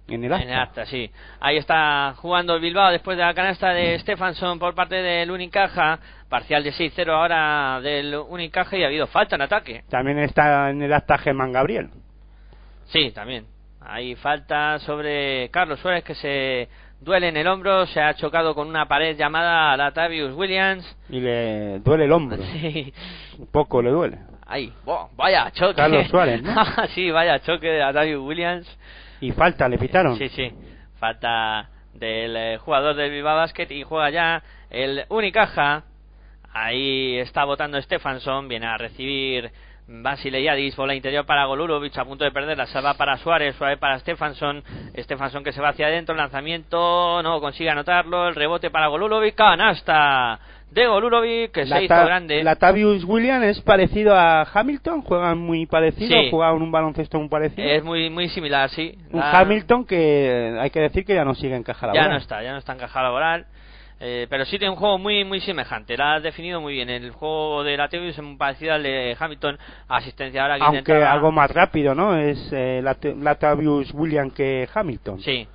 en el acta. En el acta, sí. Ahí está jugando el Bilbao después de la canasta de Stefansson por parte del Unicaja. Parcial de 6-0 ahora del Unicaja y ha habido falta en ataque. También está en el acta Germán Gabriel. Sí, también. Hay falta sobre Carlos Suárez que se duele en el hombro. Se ha chocado con una pared llamada Latavius Williams. Y le duele el hombro. *laughs* Sí. Un poco le duele. Ahí, Buah, vaya choque. Carlos Suárez, ¿no? *laughs* sí, vaya choque de Latavius Williams. Y falta, le pitaron. Sí, sí. Falta del eh, jugador del Bilbao Basket y juega ya el Unicaja. Ahí está votando Stefansson. Viene a recibir Basile Yadis. Bola interior para Golurovic. A punto de perder. La salva para Suárez. Suárez para Stefansson. Stefansson que se va hacia adentro. Lanzamiento. No consigue anotarlo. El rebote para Golurovic. Canasta de Golurovic que se hizo grande. Latavius Williams es parecido a Hamilton, juegan muy parecido, Sí. juegan un baloncesto muy parecido. Es muy, muy similar, sí. un La- Hamilton que hay que decir que ya no sigue en caja Ya laboral. no está, ya no está en caja laboral. Eh, pero sí tiene un juego muy muy semejante. La has definido muy bien. El juego de Latavius es muy parecido al de Hamilton. Asistencia ahora que Aunque intentaba- algo más rápido, ¿no? Es eh, Latavius Williams que Hamilton. Sí.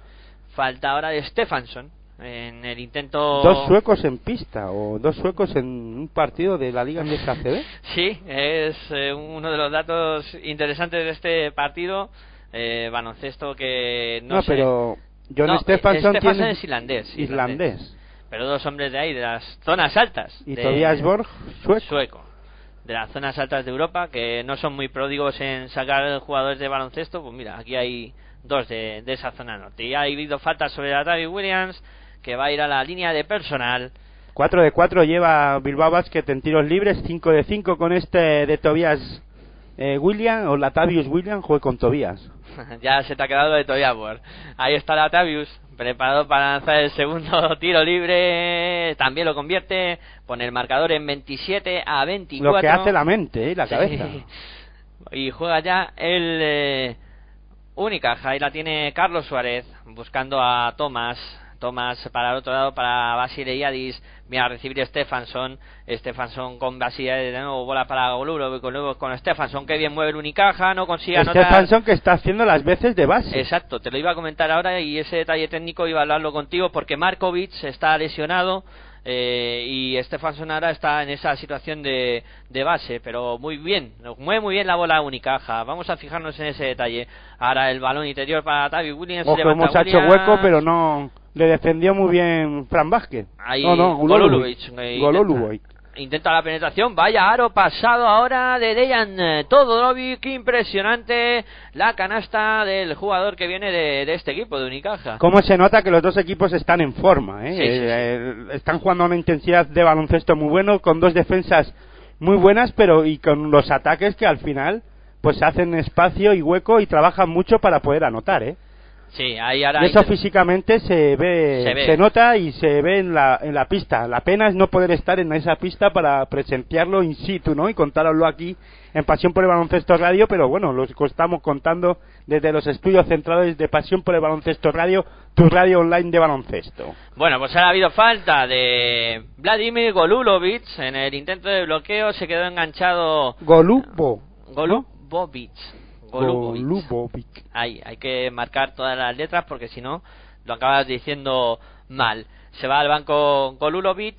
Falta ahora de Stefansson en el intento. Dos suecos en pista o dos suecos en un partido de la Liga Inglesa ACB. *laughs* Sí, es eh, uno de los datos interesantes de este partido. Eh, baloncesto que no, No, sé. pero John No, Stefansson eh, tiene es irlandés, islandés. Pero dos hombres de ahí, de las zonas altas. Y de- Tobias Borg, sueco. sueco de las zonas altas de Europa que no son muy pródigos en sacar jugadores de baloncesto pues mira aquí hay dos de, de esa zona norte y ha habido falta sobre Latavius Williams que va a ir a la línea de personal 4 de 4 lleva Bilbao Basket en tiros libres, 5 de 5 con este de Tobias eh, Williams o Latavius Williams, juega con Tobias. *laughs* ya se te ha quedado de Tobias Borg. ahí está Latavius preparado para lanzar el segundo *laughs* tiro libre también lo convierte pone el marcador en 27 a 24 Lo que hace la mente, ¿eh? la Sí. cabeza. *laughs* Y juega ya el eh, Unicaja. Ahí la tiene Carlos Suárez buscando a Tomás. Tomás para el otro lado para Basile Yadis. Viene a recibir Stefansson. Stefansson con Basile de nuevo. Bola para Goluro. Con, luego con Stefansson. Que bien mueve el Unicaja. No consigue anotar. Stefansson que está haciendo las veces de base. Exacto, te lo iba a comentar ahora y ese detalle técnico iba a hablarlo contigo porque Markovic está lesionado eh, y Stefansson ahora está en esa situación de, de base, pero muy bien, mueve muy bien la bola Unicaja. Vamos a fijarnos en ese detalle. Ahora el balón interior para Tavi Williams. Ojo, hemos hecho hueco, pero no le defendió muy bien Fran Vázquez. Ahí no, no, eh, Gololubic. Intenta la penetración, vaya aro pasado ahora de Dejan eh, Todorovic, impresionante la canasta del jugador que viene de, de este equipo, de Unicaja. ¿Cómo se nota que los dos equipos están en forma? ¿eh? Sí, sí, sí. Eh, están jugando a una intensidad de baloncesto muy bueno, con dos defensas muy buenas, pero y con los ataques que al final pues hacen espacio y hueco y trabajan mucho para poder anotar, ¿eh? Sí, ahí ahora Y eso físicamente se ve, Se ve. nota y se ve en la, en la pista. La pena es no poder estar en esa pista para presenciarlo in situ, ¿no? Y contároslo aquí en Pasión por el Baloncesto Radio, pero bueno, lo estamos contando desde los estudios centrales de Pasión por el Baloncesto Radio, tu radio online de baloncesto. Bueno, pues ha habido falta de Vladimir Golulovic en el intento de bloqueo, se quedó enganchado Golubo. Golubovic. Golubovic. Golubovic. Ahí, hay que marcar todas las letras porque si no lo acabas diciendo mal. Se va al banco Golulovic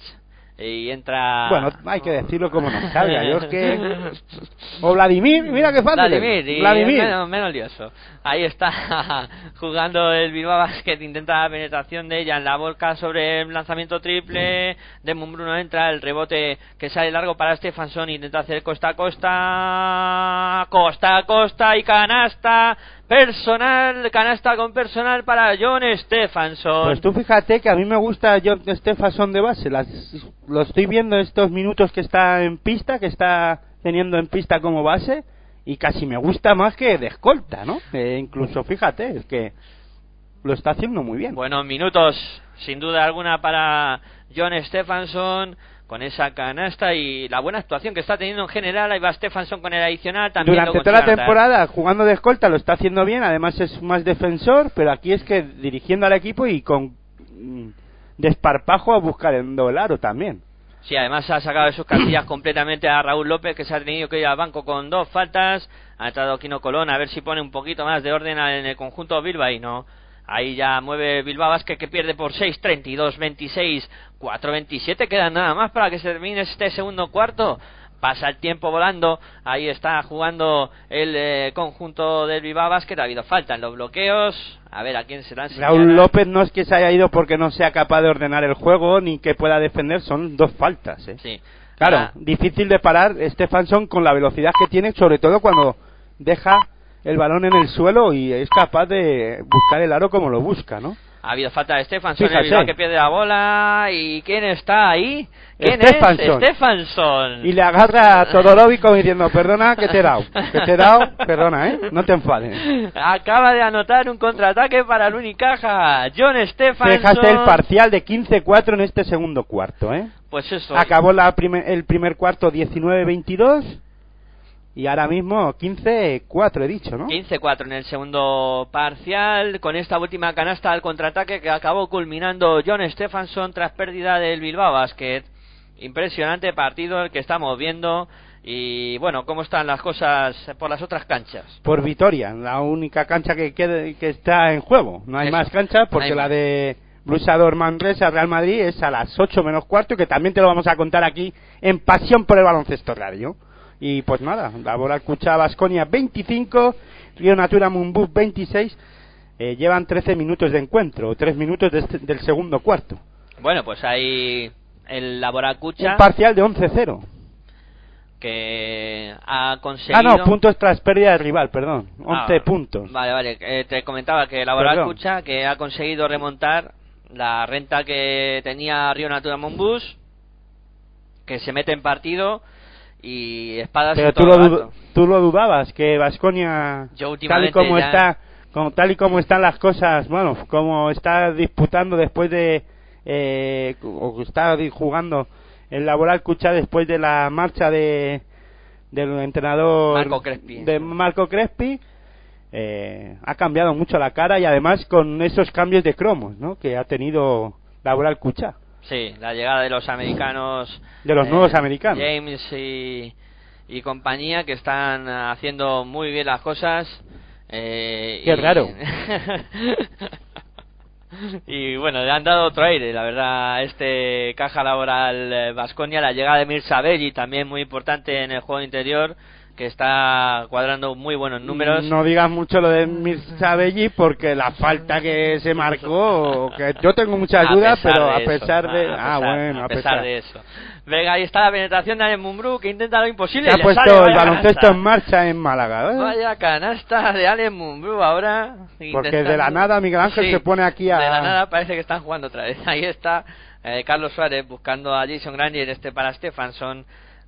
y entra. Bueno, hay que decirlo como nos salga. Yo es que... *laughs* O Vladimir, mira qué fácil. Vladimir, y Vladimir. Menos, menos lioso. Ahí está *laughs* jugando el Bilbao Basket, intenta la penetración de ella en la volca sobre el lanzamiento triple. De Bruno entra, el rebote que sale largo para Stefanson, intenta hacer costa a costa, costa a costa y canasta personal, canasta con personal para John Stefanson. Pues tú fíjate que a mí me gusta John Stephenson de base. Las, lo estoy viendo estos minutos que está en pista, que está teniendo en pista como base, y casi me gusta más que de escolta, ¿no? Eh, incluso fíjate, es que lo está haciendo muy bien. Buenos minutos, sin duda alguna, para John Stefanson con esa canasta y la buena actuación que está teniendo en general. Ahí va Stefanson con el adicional también. Durante toda la anotar. temporada jugando de escolta lo está haciendo bien, además es más defensor, pero aquí es que dirigiendo al equipo y con mm, desparpajo a buscar el aro también. Sí, además ha sacado de sus casillas *coughs* completamente a Raúl López, que se ha tenido que ir al banco con dos faltas. Ha entrado Quino Colón a ver si pone un poquito más de orden en el conjunto Bilbao y no. Ahí ya mueve Bilbao Basket que pierde por 6, 32, 26, 4, 27. Quedan nada más para que se termine este segundo cuarto. Pasa el tiempo volando. Ahí está jugando el eh, conjunto del Bilbao Basket. Ha habido falta en los bloqueos. A ver a quién se dan. Raúl López no es que se haya ido porque no sea capaz de ordenar el juego ni que pueda defender, son dos faltas. ¿eh? Sí. Claro, Ah, difícil de parar Stefanson con la velocidad que tiene, sobre todo cuando deja el balón en el suelo y es capaz de buscar el aro como lo busca, ¿no? Ha habido falta de Stefanson, el que pierde la bola. ¿Y quién está ahí? ¿Quién Stefanson. es? Stefanson. Y le agarra a Todorovic como diciendo, perdona que te he dado, que te he dado, perdona, ¿eh? No te enfades. *laughs* Acaba de anotar un contraataque para el Unicaja. John Stefanson. Dejaste el parcial de 15-4 en este segundo cuarto, ¿eh? Pues eso. Acabó la el primer cuarto 19-22 y ahora mismo 15-4 he dicho, ¿no? 15-4 en el segundo parcial, con esta última canasta al contraataque que acabó culminando John Stefanson tras pérdida del Bilbao Basket. Impresionante partido el que estamos viendo y bueno, cómo están las cosas por las otras canchas. Por Vitoria, la única cancha que, quede- que está en juego. No hay Eso, más canchas porque la de Blusador Manresa Real Madrid es a las 8 menos cuarto, que también te lo vamos a contar aquí en Pasión por el Baloncesto Radio. Y pues nada, la bola escucha Basconia 25, Río Natura Mumbú 26. Eh, llevan 13 minutos de encuentro, o 3 minutos de este- del segundo cuarto. Bueno, pues ahí el Laboracucha Un parcial de 11-0. que ha conseguido... Ah, no, puntos tras pérdida del rival, perdón. 11 Ah, puntos. Vale, vale. Eh, te comentaba que el. Laboracucha que ha conseguido remontar la renta que tenía Río Natura Monbus, que se mete en partido y espadas Pero tú lo, tú lo dudabas, que Vasconia, tal y como ya- está, como, tal y como están las cosas, bueno, como está disputando después de, eh, o está jugando el Laboral Cucha después de la marcha de del entrenador Marco Crespi. de Marco Crespi, eh, ha cambiado mucho la cara y además con esos cambios de cromos, ¿no? Que ha tenido Laboral Cucha. Sí, la llegada de los americanos. eh, De los nuevos americanos. James y, y compañía que están haciendo muy bien las cosas. eh, Qué y- raro. *laughs* y bueno, le han dado otro aire, la verdad, este caja laboral Vasconia. la llegada de Mirza Belli, también muy importante en el juego interior. Que está cuadrando muy buenos números. No digas mucho lo de Mirzabelli porque la falta que se marcó, que yo tengo muchas A dudas, pero de a eso, pesar de... a ah, pesar- bueno, a pesar de eso. Venga, ahí está la penetración de Ale Mumbrú que intenta lo imposible. Se ha le sale, puesto el baloncesto canasta. en marcha en Málaga. ¿eh? Vaya canasta de Ale Mumbrú ahora. Porque intentando- de la nada Miguel Ángel Sí, se pone aquí a... De la nada parece que están jugando otra vez. *laughs* Ahí está eh, Carlos Suárez buscando a Jason Granger este para Stefanson.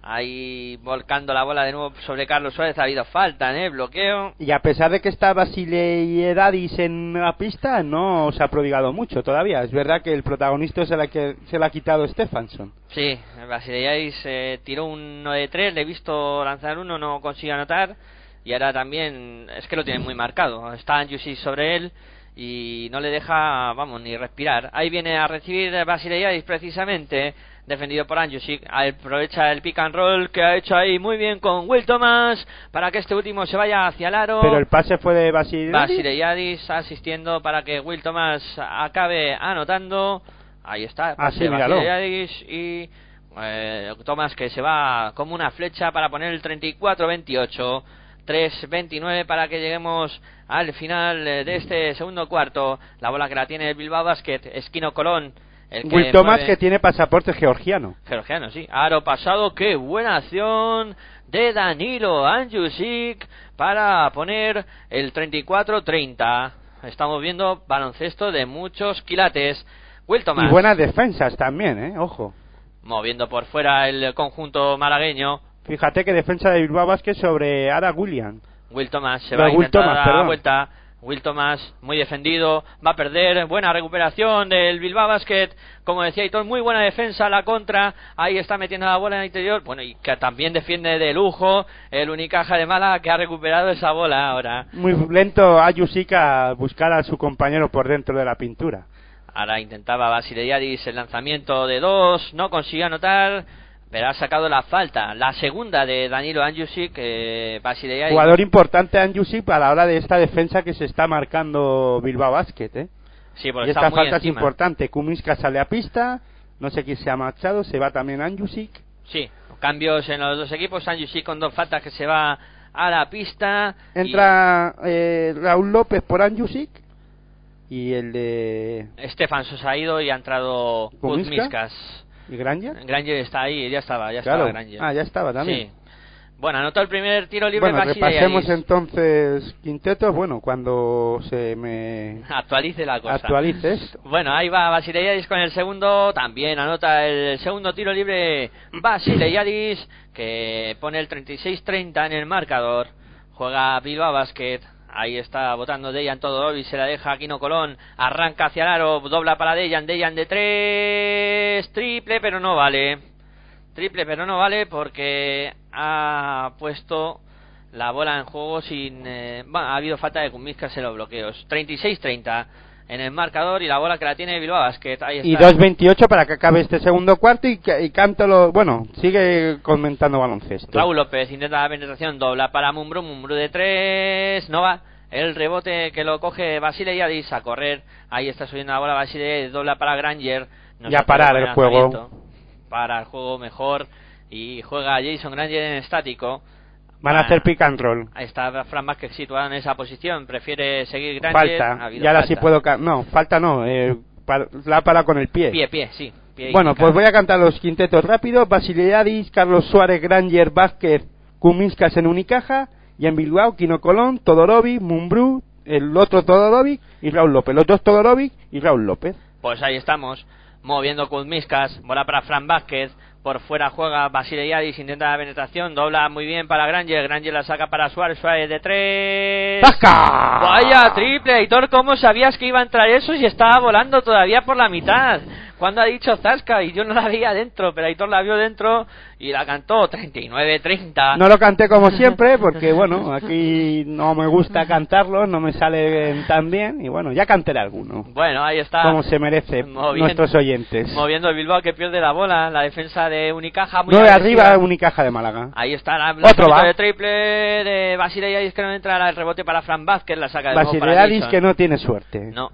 Ahí volcando la bola de nuevo sobre Carlos Suárez. Ha habido falta, ¿eh? Bloqueo. Y a pesar de que está Basile y Edadis en la pista, no se ha prodigado mucho todavía. Es verdad que el protagonista se la, que, se la ha quitado Stefanson. Sí, Basileyais eh, tiró un 1 de 3, le he visto lanzar uno, no consigue anotar. Y ahora también es que lo tiene muy marcado. Está Anjusic sobre él y no le deja, vamos, ni respirar. Ahí viene a recibir Basileyais precisamente, defendido por Anjusic. Aprovecha el pick and roll que ha hecho ahí muy bien con Will Thomas para que este último se vaya hacia el aro. Pero el pase fue de Basile. Basileyadis asistiendo para que Will Thomas acabe anotando. Ahí está, pase sí, míralo. Basileyadis y eh, Thomas que se va como una flecha para poner el 34-28. 3-29 para que lleguemos al final eh, de este segundo cuarto. La bola que la tiene el Bilbao Basket, Esquino Colón. El Will Thomas mueve- que tiene pasaporte georgiano. Georgiano, sí. Aro pasado, qué buena acción de Danilo Anjusic para poner el 34-30. Estamos viendo baloncesto de muchos quilates. Will Thomas Y buenas defensas también, ¿eh? Ojo. moviendo por fuera el conjunto malagueño. Fíjate que defensa de Bilbao Basket sobre Ara William. Will Thomas se No, va a intentar Thomas, dar la vuelta. Will Thomas muy defendido, va a perder, buena recuperación del Bilbao Basket, como decía Hitor, muy buena defensa a la contra, ahí está metiendo la bola en el interior, bueno, y que también defiende de lujo el Unicaja de Mala que ha recuperado esa bola ahora. Muy lento Ayusik a buscar a su compañero por dentro de la pintura. Ahora intentaba Basileyadis el lanzamiento de dos, no consiguió anotar, pero ha sacado la falta, la segunda de Danilo Anjusic, eh, Basileyadis Jugador importante Ayusik a la hora de esta defensa que se está marcando Bilbao Basket, ¿eh? sí, porque Y esta falta es encima. importante. Kuminska sale a pista, no sé quién se ha marchado, se va también Anjusic. Sí, cambios en los dos equipos. Anjusic con dos faltas que se va a la pista. Entra eh, Raúl López por Anjusic y el de y Stefanson se ha ido y ha entrado ¿Kuzminskas? ¿Y Granger. Granger está ahí, ya estaba, ya Claro. estaba Granger. Ah, ya estaba también. Sí. Bueno, anotó el primer tiro libre Bueno, repasemos entonces quintetos, bueno, cuando se me *laughs* Actualice la cosa. actualice *laughs* esto. Bueno, ahí va Basileyadis con el segundo, también anota el segundo tiro libre Basileyadis, que pone el 36-30 en el marcador. Juega Bilbao Basket, ahí está votando Dejan Todorovic, se la deja Aquino Colón, arranca hacia el aro, dobla para Dejan, Dejan de tres, triple, pero no vale. Triple, pero no vale porque ha puesto la bola en juego sin... eh, ha habido falta de Kumiskas en los bloqueos. 36-30 en el marcador y la bola que la tiene Bilbao Basket. Ahí está. Y 2.28 para que acabe este segundo cuarto y, y canto lo... Bueno, sigue comentando baloncesto. Raúl López intenta la penetración, dobla para Mumbrú, Mumbrú de tres, no va. El rebote que lo coge Basile Yadis a correr. Ahí está subiendo la bola Basile, dobla para Granger. No Ya se parar el juego. Para el juego mejor. Y juega Jason Granger en estático. Van a hacer pick and roll. Ahí está Fran Vázquez situado en esa posición. Prefiere seguir Granger. Ha Falta. habido Y ahora sí falta. puedo... ca- No, falta no. Eh, pa- la para con el pie. Pie, pie, sí. pie Bueno, pues voy a cantar los quintetos rápido. Basiliadis, Carlos Suárez, Granger, Vázquez, Kuminskas en Unicaja. Y en Bilbao, Quino Colón, Todorovic, Mumbrú, el otro Todorovic y Raúl López. Los dos Todorovic y Raúl López. Pues ahí estamos, moviendo Kuzmiskas, bola para Fran Vázquez, por fuera juega Basileyadis, intenta la penetración, dobla muy bien para Granger, Granger la saca para Suárez, Suárez de tres. ¡Tasca! Vaya triple, Aitor, ¿cómo sabías que iba a entrar eso si estaba volando todavía por la mitad? Cuando ha dicho Zasca y yo no la veía dentro, pero Aitor la vio dentro y la cantó 39-30. No lo canté como *laughs* siempre porque, bueno, aquí no me gusta cantarlo, no me sale tan bien y bueno, ya cantaré alguno. Bueno, ahí está. Como se merece Moviendo- nuestros oyentes. Moviendo el Bilbao que pierde la bola, la defensa de Unicaja muy Nueve agresiva. arriba, Unicaja de Málaga. Ahí está la Otro va. de triple de Basilea que no entra el rebote para Fran Vázquez, la saca de Jason. que no tiene suerte. No.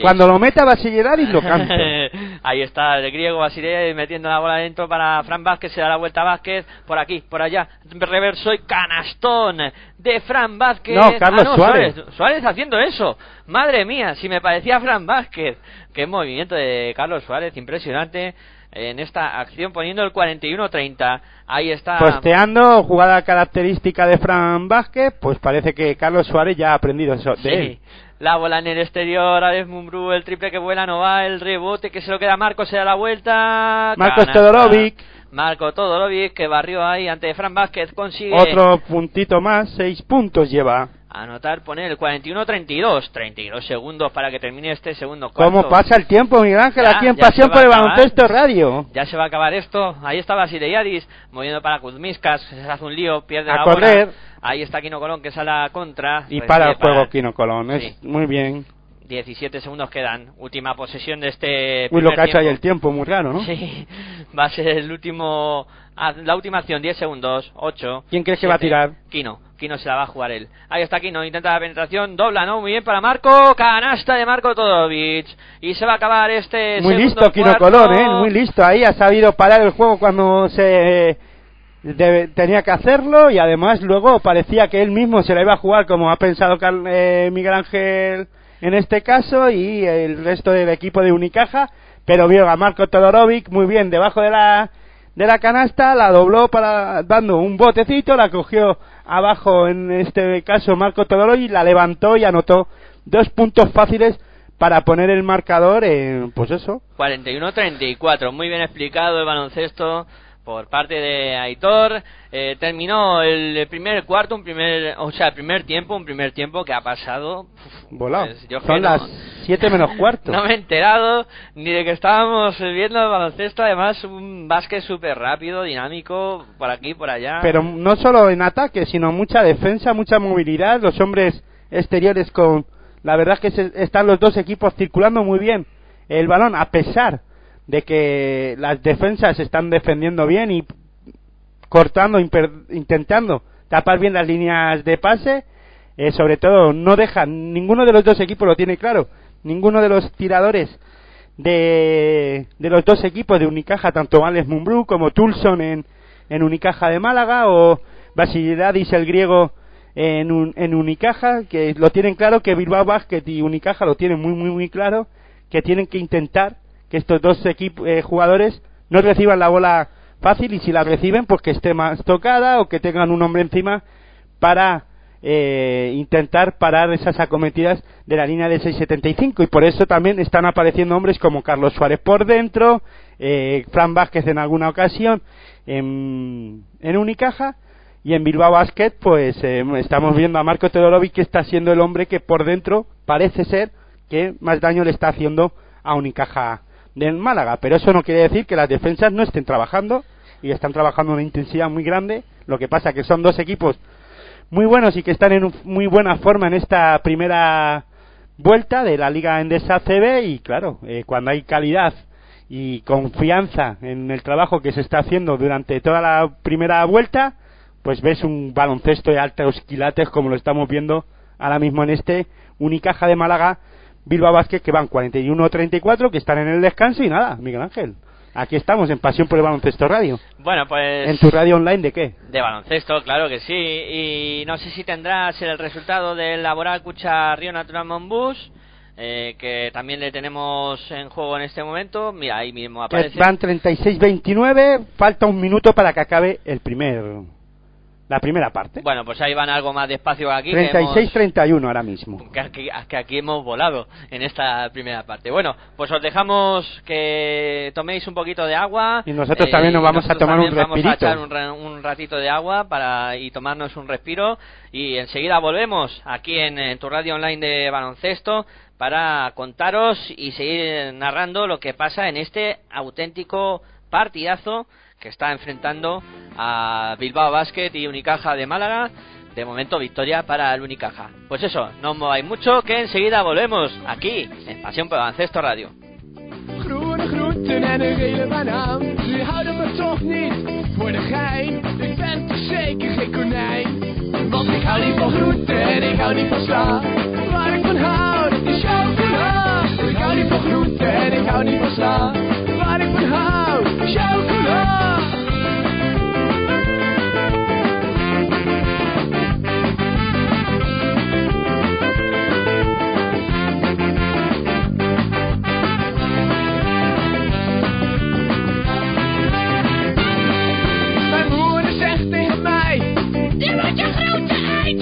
Cuando lo meta Basiledadis lo canto. *laughs* Ahí está el griego Basile metiendo la bola dentro para Fran Vázquez, se da la vuelta a Vázquez, por aquí, por allá, reverso y canastón de Fran Vázquez. No, Carlos Ah, Suárez. Suárez haciendo eso. Madre mía, si me parecía Fran Vázquez. Qué movimiento de Carlos Suárez, impresionante en esta acción poniendo el 41-30. Ahí está. Posteando, jugada característica de Fran Vázquez, pues parece que Carlos Suárez ya ha aprendido eso de Sí. él. La bola en el exterior, Alex Mumbrú, el triple que vuela, no va, el rebote que se lo queda Marcos, se da la vuelta. Marcos. Todorovic. Marco Todorovic que barrió ahí ante Fran Vázquez, consigue Otro puntito más, seis puntos lleva. Anotar, poner el 41-32, 32 segundos para que termine este segundo cuarto. ¿Cómo pasa el tiempo, Miguel Ángel? Ya, Aquí en Pasión por el. Baloncesto Radio. Ya se va a acabar esto. Ahí está Basileiadis moviendo para Kuzmiskas. Se hace un lío, pierde A la correr. bola. Ahí está Kino Colón que sale a contra. Y para el juego Quino Colón. Es Sí. muy bien. 17 segundos quedan. Última posesión de este. Uy, lo que ha hecho tiempo. el tiempo, muy raro, ¿no? Sí, va a ser el último. ah, La última acción, 10 segundos, 8. ¿Quién crees que va a tirar? Kino, Kino se la va a jugar él. Ahí está Kino, intenta la penetración, dobla, ¿no? Muy bien para Marco, canasta de Marco Todovic. Y se va a acabar este. Muy segundo listo Quino cuarto. Colón, ¿eh? Muy listo. Ahí ha sabido parar el juego cuando se debe- tenía que hacerlo y además luego parecía que él mismo se la iba a jugar como ha pensado Carl- eh, Miguel Ángel en este caso y el resto del equipo de Unicaja, pero vio a Marco Todorovic muy bien debajo de la de la canasta, la dobló para dando un botecito, la cogió abajo en este caso Marco Todorovic, la levantó y anotó dos puntos fáciles para poner el marcador en pues eso, 41-34, muy bien explicado el baloncesto por parte de Aitor. Eh, terminó el primer cuarto, un primer, o sea, el primer tiempo, un primer tiempo que ha pasado. volado. pues, yo Son no- las 7 menos *laughs* cuarto. No me he enterado ni de que estábamos viendo el baloncesto, además un básquet súper rápido, dinámico, por aquí, por allá. Pero no solo en ataque, sino mucha defensa, mucha movilidad. Los hombres exteriores con. La verdad es que se- están los dos equipos circulando muy bien el balón, a pesar de que las defensas están defendiendo bien y cortando, intentando tapar bien las líneas de pase. eh, sobre todo, no dejan, ninguno de los dos equipos lo tiene claro. Ninguno de los tiradores de, de los dos equipos de Unicaja, tanto Alex Mumbrú como Tulson en, en Unicaja de Málaga o Basilidadis el griego en, un- en Unicaja, que lo tienen claro, que Bilbao Basket y Unicaja lo tienen muy, muy, muy claro, que tienen que intentar estos dos equipos jugadores no reciban la bola fácil y si la reciben, pues que esté más tocada o que tengan un hombre encima para eh, intentar parar esas acometidas de la línea de 6.75 y por eso también están apareciendo hombres como Carlos Suárez por dentro, eh, Fran Vázquez en alguna ocasión en, en Unicaja y en Bilbao Basket pues eh, estamos viendo a Marco Todorovic que está siendo el hombre que por dentro parece ser que más daño le está haciendo a Unicaja del Málaga, pero eso no quiere decir que las defensas no estén trabajando y están trabajando una intensidad muy grande, lo que pasa que son dos equipos muy buenos y que están en muy buena forma en esta primera vuelta de la Liga Endesa CB y claro, eh, cuando hay calidad y confianza en el trabajo que se está haciendo durante toda la primera vuelta, pues ves un baloncesto de altos quilates como lo estamos viendo ahora mismo en este Unicaja de Málaga Bilbao Vázquez que van 41-34 que están en el descanso y nada, Miguel Ángel. Aquí estamos en Pasión por el Baloncesto Radio. Bueno, pues. ¿En tu radio online de qué? De baloncesto, claro que sí. Y no sé si tendrás el resultado del Laboral Cucha Río Natural Monbus, eh, que también le tenemos en juego en este momento. Mira, ahí mismo aparece. van 36-29, falta un minuto para que acabe el primer la primera parte. Bueno, pues ahí van algo más despacio que aquí. que hemos- 36-31 ahora mismo. que aquí, que aquí hemos volado en esta primera parte. Bueno, pues os dejamos que toméis un poquito de agua. Y nosotros también nos vamos a tomar un también Vamos a echar un, un ratito de agua para y tomarnos un respiro. Y enseguida volvemos aquí en, en tu radio online de baloncesto para contaros y seguir narrando lo que pasa en este auténtico partidazo que está enfrentando a Bilbao Basket y Unicaja de Málaga. De momento victoria para el Unicaja. Pues eso, no os mováis mucho, que enseguida volvemos aquí en Pasión por Baloncesto Radio. Ik en. mijn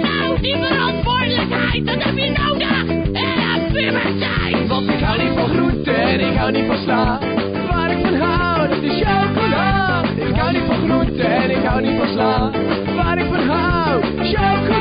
nou die verantwoordelijkheid, dat heb je nodig. En dat ben jij? Want ik hou niet van en ik hou niet van slaan, Waar ik van hou, dat is chocola. Ik hou niet van groeten, en ik hou niet van slaan, Waar ik van hou, chocola.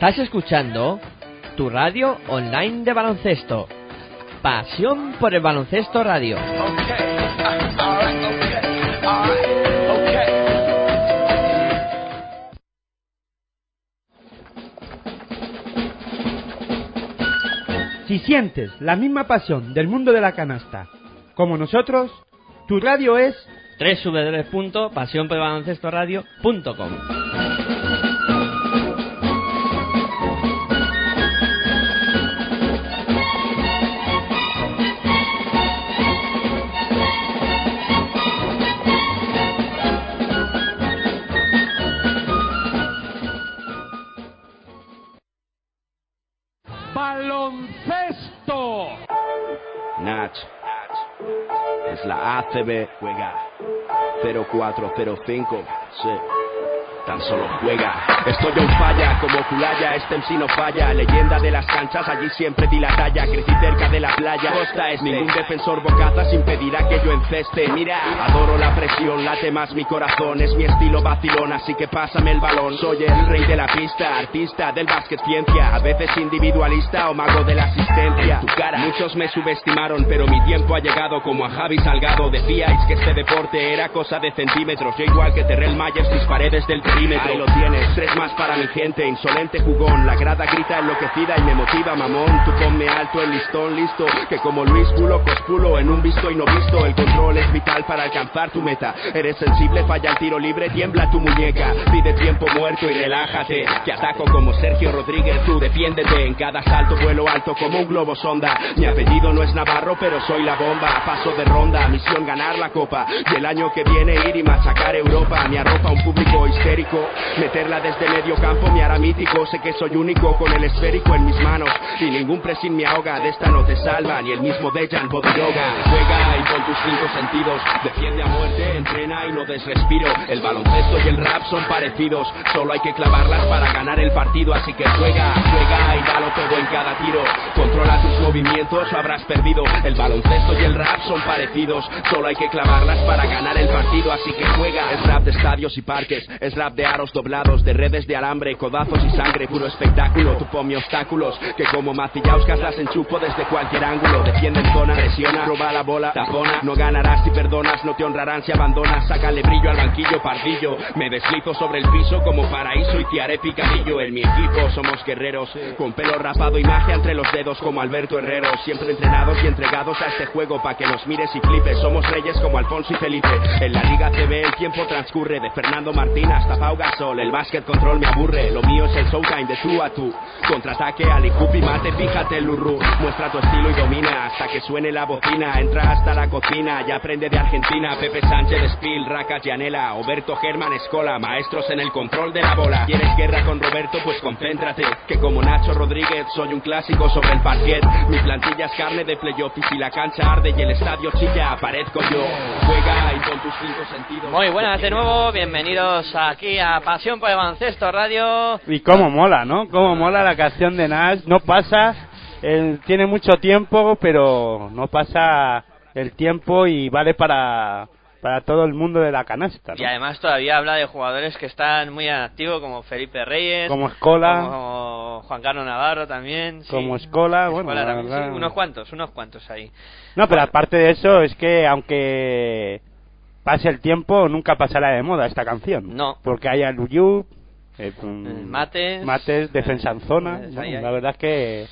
Estás escuchando tu radio online de baloncesto. Pasión por el baloncesto radio. Si sientes la misma pasión del mundo de la canasta como nosotros, tu radio es www.pasionporelbaloncestoradio.com Baloncesto. ACB. Juega. 0405. Sí. Tan solo juega. Estoy en falla, como Culaya, este MC no falla. Leyenda de las canchas, allí siempre di la talla. Crecí cerca de la playa. Costa este. Ningún defensor bocazas impedirá que yo enceste. Mira, adoro la presión, late más mi corazón. Es mi estilo vacilón, así que pásame el balón. Soy el rey de la pista, artista del básquet ciencia. A veces individualista o mago de la asistencia. En tu cara. Muchos me subestimaron, pero mi tiempo ha llegado como a Javi Salgado. Decíais que este deporte era cosa de centímetros. Yo igual que Terrell Myers, mis paredes del perímetro. Ahí lo tienes, tres más para mi gente, insolente jugón. La grada grita enloquecida y me motiva, mamón. Tú ponme alto el listón, listo. Que como Luis Pulo, cospulo en un visto y no visto. El control es vital para alcanzar tu meta. Eres sensible, falla el tiro libre, tiembla tu muñeca. Pide tiempo muerto y relájate. Que ataco como Sergio Rodríguez, tú defiéndete. En cada salto vuelo alto como un globo sonda. Mi apellido no es Navarro, pero soy la bomba. Paso de ronda, misión ganar la copa. Y el año que viene ir y machacar Europa. Me arropa un público histérico. Meterla desde medio campo me hará mítico. Sé que soy único con el esférico en mis manos. Y ningún pressing me ahoga. De esta no te salva ni el mismo Dejan Bodiroga. Juega y con tus cinco sentidos. Defiende a muerte, entrena y no desrespiro. El baloncesto y el rap son parecidos. Solo hay que clavarlas para ganar el partido. Así que juega, juega y dalo todo en cada tiro. Controla tus movimientos o habrás perdido. El baloncesto y el rap son parecidos. Solo hay que clavarlas para ganar el partido. Así que juega. Es rap de estadios y parques. Es rap de aros doblados, de redes de alambre, codazos y sangre, puro espectáculo. Tú ponme obstáculos, que como macillauscas las enchupo desde cualquier ángulo. Defiende en zona, presiona, roba la bola, tapona. No ganarás si perdonas, no te honrarán si abandonas. Sácale brillo al banquillo, pardillo. Me deslizo sobre el piso como paraíso y te haré picadillo. En mi equipo somos guerreros, con pelo rapado y magia entre los dedos como Alberto Herrero. Siempre entrenados y entregados a este juego pa' que nos mires y flipes. Somos reyes como Alfonso y Felipe. En la Liga CB el tiempo transcurre de Fernando Martín hasta Pau Gasol. El básquet control me aburre, lo mío es el showtime de tú a tú. Contraataque, Ali y mate, fíjate Lurru. Muestra tu estilo y domina hasta que suene la bocina. Entra hasta la cocina, ya aprende de Argentina. Pepe Sánchez, Spill, Racas, Yanela, Oberto Germán, Escola, maestros en el control de la bola. ¿Quieres guerra con Roberto? Pues concéntrate. Que como Nacho Rodríguez soy un clásico sobre el parquet. Mi plantilla es carne de playoff y si la cancha arde y el estadio chilla, aparezco yo. Juega y con tus cinco sentidos. Muy buenas de nuevo, bienvenidos aquí a Pasión por el Baloncesto Radio. Y cómo mola, ¿no? Cómo mola la canción de Nash. No pasa, él tiene mucho tiempo, pero no pasa el tiempo y vale para, para todo el mundo de la canasta. ¿no? Y además todavía habla de jugadores que están muy activos como Felipe Reyes, Como Escola. como Juan Carlos Navarro también, sí. Como Escola, bueno, Escola la también, verdad. sí, unos cuantos, unos cuantos ahí. No, pero aparte de eso, es que aunque pase el tiempo, nunca pasará de moda esta canción. No. Porque hay a Luyu, eh, Eh, Mates, Mates, defensa en zona. eh, ahí. La verdad es que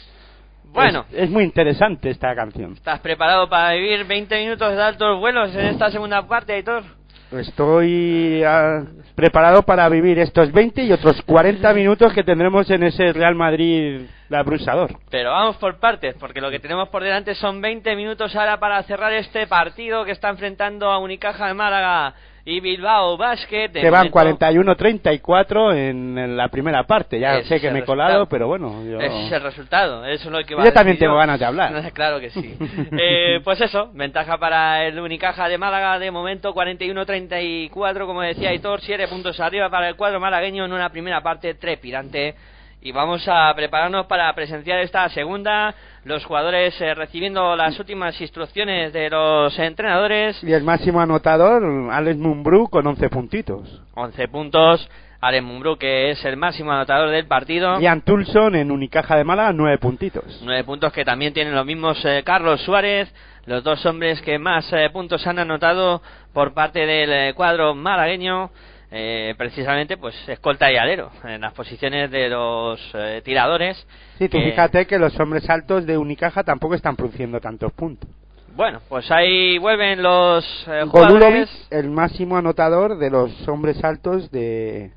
Bueno. es, es muy interesante esta canción. ¿Estás preparado para vivir 20 minutos de altos vuelos en esta segunda parte, Aitor? Estoy ah, preparado para vivir estos 20 y otros 40 minutos que tendremos en ese Real Madrid la Brusador. Pero vamos por partes, porque lo que tenemos por delante son 20 minutos ahora para cerrar este partido que está enfrentando a Unicaja de Málaga y Bilbao Basket. Que van momento, 41-34 en, la primera parte. Ya Ese sé que me he colado, resultado. pero bueno. Yo... Ese es el resultado, eso es lo que va Yo a también tengo ganas de hablar. *laughs* claro que sí. *laughs* Eh, pues eso, ventaja para el Unicaja de Málaga de momento 41-34, como decía Hitor, 7 puntos arriba para el cuadro malagueño en una primera parte trepidante. Y vamos a prepararnos para presenciar esta segunda, los jugadores eh, recibiendo las últimas instrucciones de los entrenadores. Y el máximo anotador, Alex Mumbrú, con 11 puntitos. 11 puntos, Alen Mumbrú, que es el máximo anotador del partido. Ian Tulson en Unicaja de Málaga, nueve puntitos. Nueve puntos que también tienen los mismos eh, Carlos Suárez, los dos hombres que más eh, puntos han anotado por parte del eh, cuadro malagueño, eh, precisamente pues escolta y alero, en las posiciones de los eh, tiradores. Sí, tú que- fíjate que los hombres altos de Unicaja tampoco están produciendo tantos puntos. Bueno, pues ahí vuelven los eh, jugadores. el máximo anotador de los hombres altos de,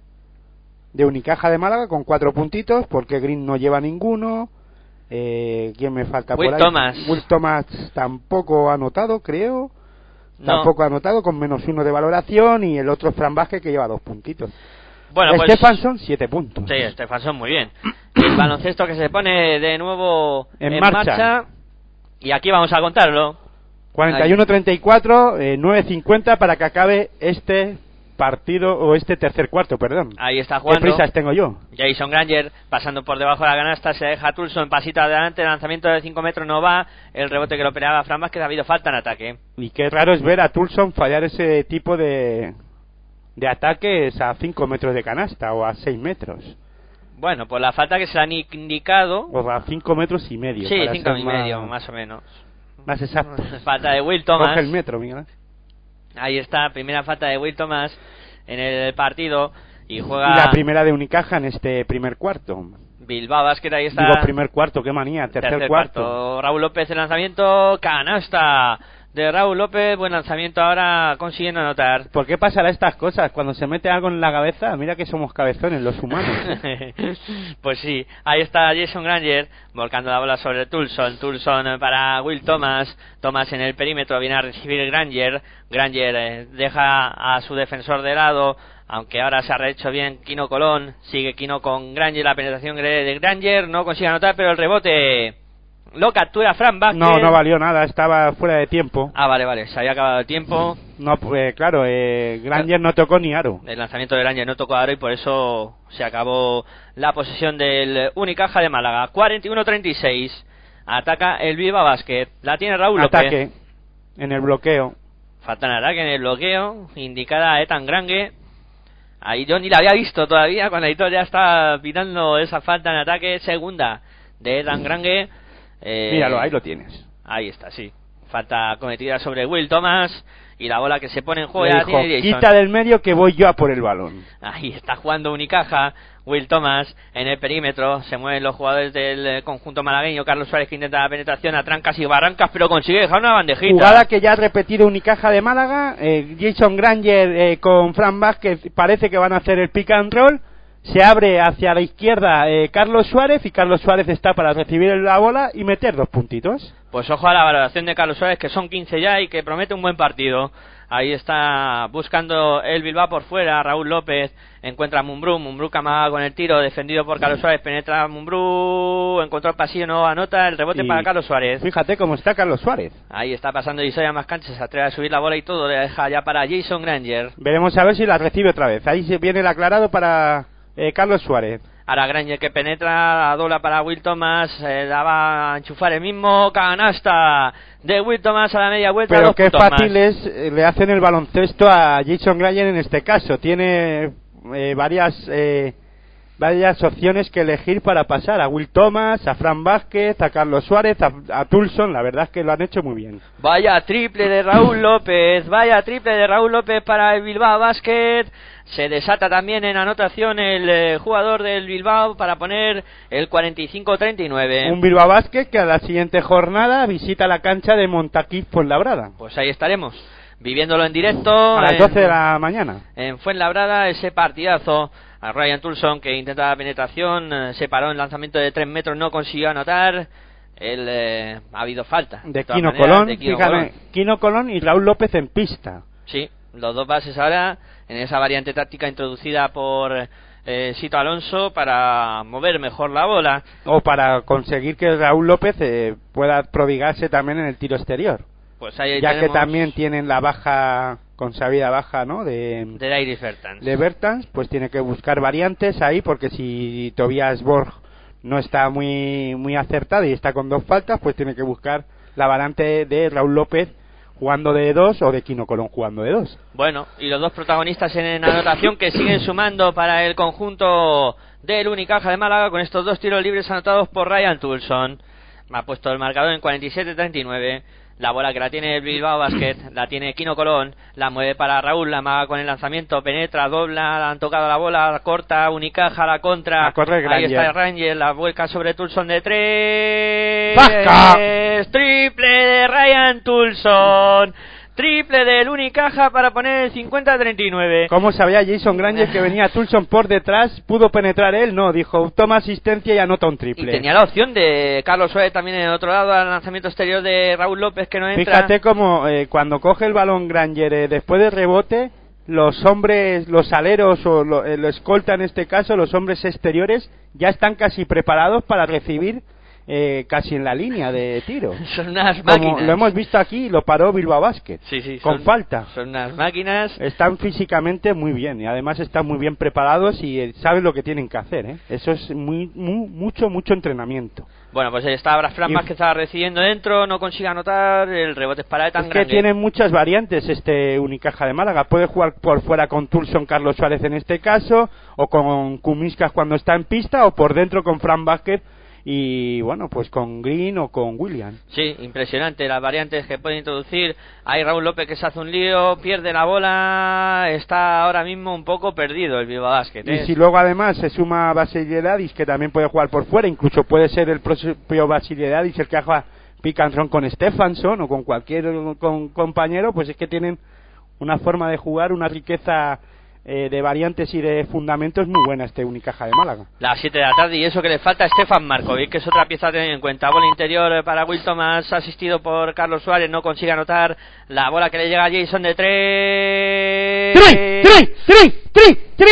de Unicaja de Málaga, con cuatro puntitos, porque Green no lleva ninguno. Eh, ¿Quién me falta Will por ahí? Thomas. Will Thomas tampoco ha anotado, creo. No. Tampoco ha anotado, con menos uno de valoración. Y el otro Fran Vázquez, que lleva dos puntitos. Bueno, pues Stefanson, siete puntos. Sí, Stefanson muy bien. *clears throat* El baloncesto que se pone de nuevo En en, marcha. marcha. Y aquí vamos a contarlo. 41-34, eh, 9-50 para que acabe este partido, o este tercer cuarto, perdón. Ahí está ¿Qué jugando. prisas tengo yo? Jason Granger pasando por debajo de la canasta, se deja Tulson, pasito adelante, lanzamiento de 5 metros no va, el rebote que lo operaba Fran Vázquez, ha habido falta en ataque. Y qué raro es ver a Tulson fallar ese tipo de, de ataques a 5 metros de canasta o a 6 metros. Bueno, pues la falta que se le han indicado, O a 5 metros y medio. sí, para 5 ser y más- medio, más o menos. Más exacto. Falta de Will Thomas. Coge el metro, Miguel. Ahí está, primera falta de Will Thomas en el partido y Y juega la primera de Unicaja en este primer cuarto. Bilbao Basket, ahí está. Digo primer cuarto, qué manía. Tercer, cuarto. Raúl López el lanzamiento, canasta de Raúl López, buen lanzamiento ahora consiguiendo anotar. ¿Por qué pasará estas cosas? Cuando se mete algo en la cabeza, mira que somos cabezones los humanos. *laughs* pues sí, ahí está Jason Granger volcando la bola sobre Tulson. Tulson para Will Thomas. Thomas en el perímetro viene a recibir Granger. Granger eh, deja a su defensor de lado. Aunque ahora se ha rehecho bien Kino Colón. Sigue Kino con Granger. La penetración de Granger no consigue anotar, pero el rebote lo captura Fran Vázquez. No, no valió nada, estaba fuera de tiempo. Ah, vale, vale, se había acabado el tiempo. No, pues claro, eh, Granger no tocó ni aro. El lanzamiento de Granger no tocó ahora y por eso se acabó la posesión del Unicaja de Málaga. 41-36. Ataca el Viva Basket. La tiene Raúl López. Ataque en el bloqueo. Falta en ataque en el bloqueo. Indicada a Etan Grange. Ahí yo ni la había visto todavía cuando Aitor ya está pitando esa falta en ataque. Segunda de Etan Grange. Eh, Míralo, ahí lo tienes. Ahí está, sí. Falta cometida sobre Will Thomas. Y la bola que se pone en juego ya tiene Jason. quita del medio que voy yo a por el balón. Ahí está jugando Unicaja, Will Thomas en el perímetro, se mueven los jugadores del eh, conjunto malagueño, Carlos Suárez que intenta la penetración a trancas y barrancas, pero consigue dejar una bandejita. Jugada que ya ha repetido Unicaja de Málaga. eh, Jason Granger eh, con Fran Vázquez parece que van a hacer el pick and roll. Se abre hacia la izquierda eh, Carlos Suárez y Carlos Suárez está para recibir la bola y meter dos puntitos. Pues ojo a la valoración de Carlos Suárez, que son 15 ya y que promete un buen partido. Ahí está buscando el Bilbao por fuera, Raúl López encuentra a Mumbrú, Mumbrú que amaga con el tiro, defendido por Carlos Suárez, penetra a Mumbrú, encontró el pasillo, no anota, el rebote Y para Carlos Suárez. Fíjate cómo está Carlos Suárez. Ahí está pasando Isoya más canchas, se atreve a subir la bola y todo, le deja ya para Jason Granger. Veremos a ver si la recibe otra vez. Ahí se viene el aclarado para eh, Carlos Suárez. Ahora Granger que penetra, la dobla para Will Thomas, eh, la va a enchufar el mismo, canasta de Will Thomas a la media vuelta. Pero qué fácil es, eh, le hacen el baloncesto a Jason Granger en este caso. Tiene eh, varias eh, varias opciones que elegir para pasar. A Will Thomas, a Fran Vázquez, a Carlos Suárez, a, a Tulson. La verdad es que lo han hecho muy bien. Vaya triple de Raúl López, vaya triple de Raúl López para el Bilbao Basket. Se desata también en anotación el eh, jugador del Bilbao para poner el 45-39. Un Bilbao Basket que a la siguiente jornada visita la cancha de Montaquí Fuenlabrada. Pues ahí estaremos, viviéndolo en directo. A las en- 12 de la mañana. en Fuenlabrada ese partidazo a Ryan Tulson que intenta la penetración eh, se paró en lanzamiento de 3 metros no consiguió anotar él eh, ha habido falta De maneras, Colón, de Kino fíjame, Colón. Colón y Raúl López en pista. sí los dos bases ahora en esa variante táctica introducida por eh, Sito Alonso para mover mejor la bola O para conseguir que Raúl López eh, pueda prodigarse también en el tiro exterior. pues ahí ya que también tienen la baja, consabida baja, ¿no? De, de Bertans de Bertans, pues tiene que buscar variantes ahí, porque si Tobias Borg no está muy, muy acertado y está con dos faltas, pues tiene que buscar la variante de Raúl López jugando de dos o de Quino Colón jugando de dos. Bueno, y los dos protagonistas en anotación que siguen sumando para el conjunto del Unicaja de Málaga con estos dos tiros libres anotados por Ryan Tulson. Me ha puesto el marcador en 47-39. La bola que la tiene el Bilbao Basket, la tiene Quino Colón, la mueve para Raúl, la maga con el lanzamiento, penetra, dobla, han tocado la bola, corta, Unicaja, la contra. Ahí está Ranger, la vuelca sobre Tulson de tres. ¡Vasca! Triple de Ryan Tulson. Triple del Unicaja para poner el 50-39. ¿Cómo sabía Jason Granger que venía Tulson por detrás? ¿Pudo penetrar él? No, dijo, toma asistencia y anota un Y triple. tenía la opción de Carlos Suárez también en el otro lado al lanzamiento exterior de Raúl López que no entra. Fíjate cómo eh, cuando coge el balón Granger eh, después del rebote, los hombres, los aleros o lo, eh, lo escolta en este caso, los hombres exteriores, ya están casi preparados para recibir eh, casi en la línea de tiro. *laughs* Son unas Como máquinas. lo hemos visto aquí, lo paró Bilbao Basket. Sí, sí, con son- falta. Son unas máquinas. Están físicamente muy bien y además están muy bien preparados y eh, saben lo que tienen que hacer. ¿eh? Eso es muy, mu- mucho, mucho entrenamiento. Bueno, pues ahí está Flamas Y- que estaba recibiendo dentro, no consigue anotar, el rebote es para tan Es que grande. tienen muchas variantes este Unicaja de Málaga. Puede jugar por fuera con Tulson Carlos Suárez en este caso, o con Kumiskas cuando está en pista, o por dentro con Fran Vázquez y bueno, pues con Green o con William. Sí, impresionante las variantes que puede introducir. Hay Raúl López que se hace un lío, pierde la bola, está ahora mismo un poco perdido el Bilbao Basket. Y ¿eh? si luego además se suma Basiliadis, que también puede jugar por fuera, incluso puede ser el propio Basiliadis el que haga roll con Stefansson o con cualquier con- compañero, pues es que tienen una forma de jugar, una riqueza eh, de variantes y de fundamentos muy buena este Unicaja de Málaga. Las 7 de la tarde y eso que le falta a Stefan Markovic, que es otra pieza a tener en cuenta. Bola interior eh, para Will Thomas, asistido por Carlos Suárez, no consigue anotar. La bola que le llega a Jason de 3. ¡Tri! ¡Tri! ¡Tri! ¡Tri! ¡Triple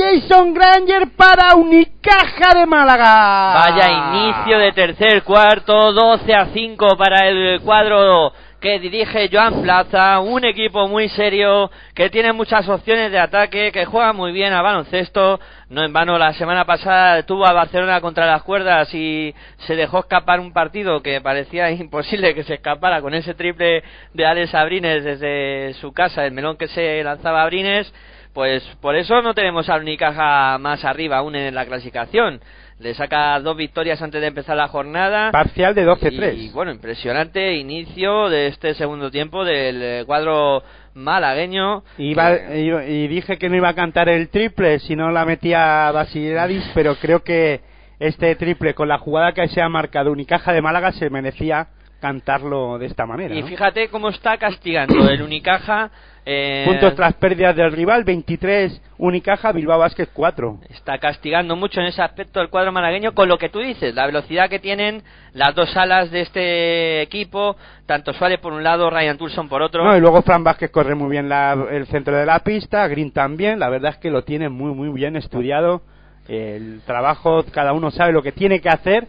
Jason Granger para Unicaja de Málaga! Vaya inicio de tercer cuarto, 12 a 5 para el cuadro que dirige Joan Plaza, un equipo muy serio, que tiene muchas opciones de ataque, que juega muy bien a baloncesto. No en vano, la semana pasada tuvo a Barcelona contra las cuerdas y se dejó escapar un partido que parecía *laughs* imposible que se escapara con ese triple de Alex Abrines desde su casa, el melón que se lanzaba Abrines. Pues por eso no tenemos al Unicaja más arriba aún en la clasificación. Le saca dos victorias antes de empezar la jornada. Parcial de Y 12-3. bueno, impresionante inicio de este segundo tiempo del eh, cuadro malagueño. Iba- y, y dije que no iba a cantar el triple si no la metía Basiladis, pero creo que este triple con la jugada que se ha marcado Unicaja de Málaga se merecía cantarlo de esta manera. Y ¿no? fíjate cómo está castigando el Unicaja. Eh, Puntos tras pérdidas del rival, 23 Unicaja, Bilbao Basket 4. está castigando mucho en ese aspecto el cuadro malagueño con lo que tú dices, la velocidad que tienen las dos alas de este equipo, tanto Suárez por un lado, Ryan Tulson por otro. No, y luego Fran Vázquez corre muy bien la- el centro de la pista, Green también, la verdad es que lo tiene muy muy bien estudiado, el trabajo, cada uno sabe lo que tiene que hacer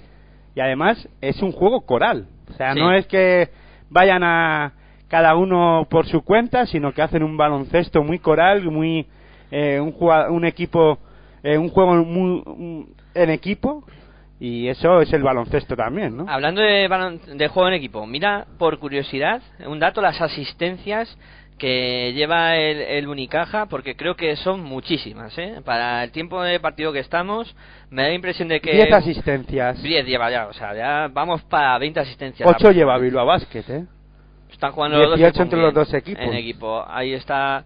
y además es un juego coral, o sea, Sí. no es que vayan a cada uno por su cuenta, sino que hacen un baloncesto muy coral, muy eh, un, un equipo, eh, un juego muy un- en equipo y eso es el baloncesto también, ¿no? Hablando de, de juego en equipo, mira por curiosidad un dato, las asistencias que lleva el, el Unicaja, porque creo que son muchísimas, ¿eh? Para el tiempo de partido que estamos, me da la impresión de que... 10 asistencias. 10 lleva ya, o sea, ya vamos para 20 asistencias. 8 lleva Bilbao Basket, ¿eh? Están jugando los dos 18 equipos entre los dos equipos. En equipo. Ahí está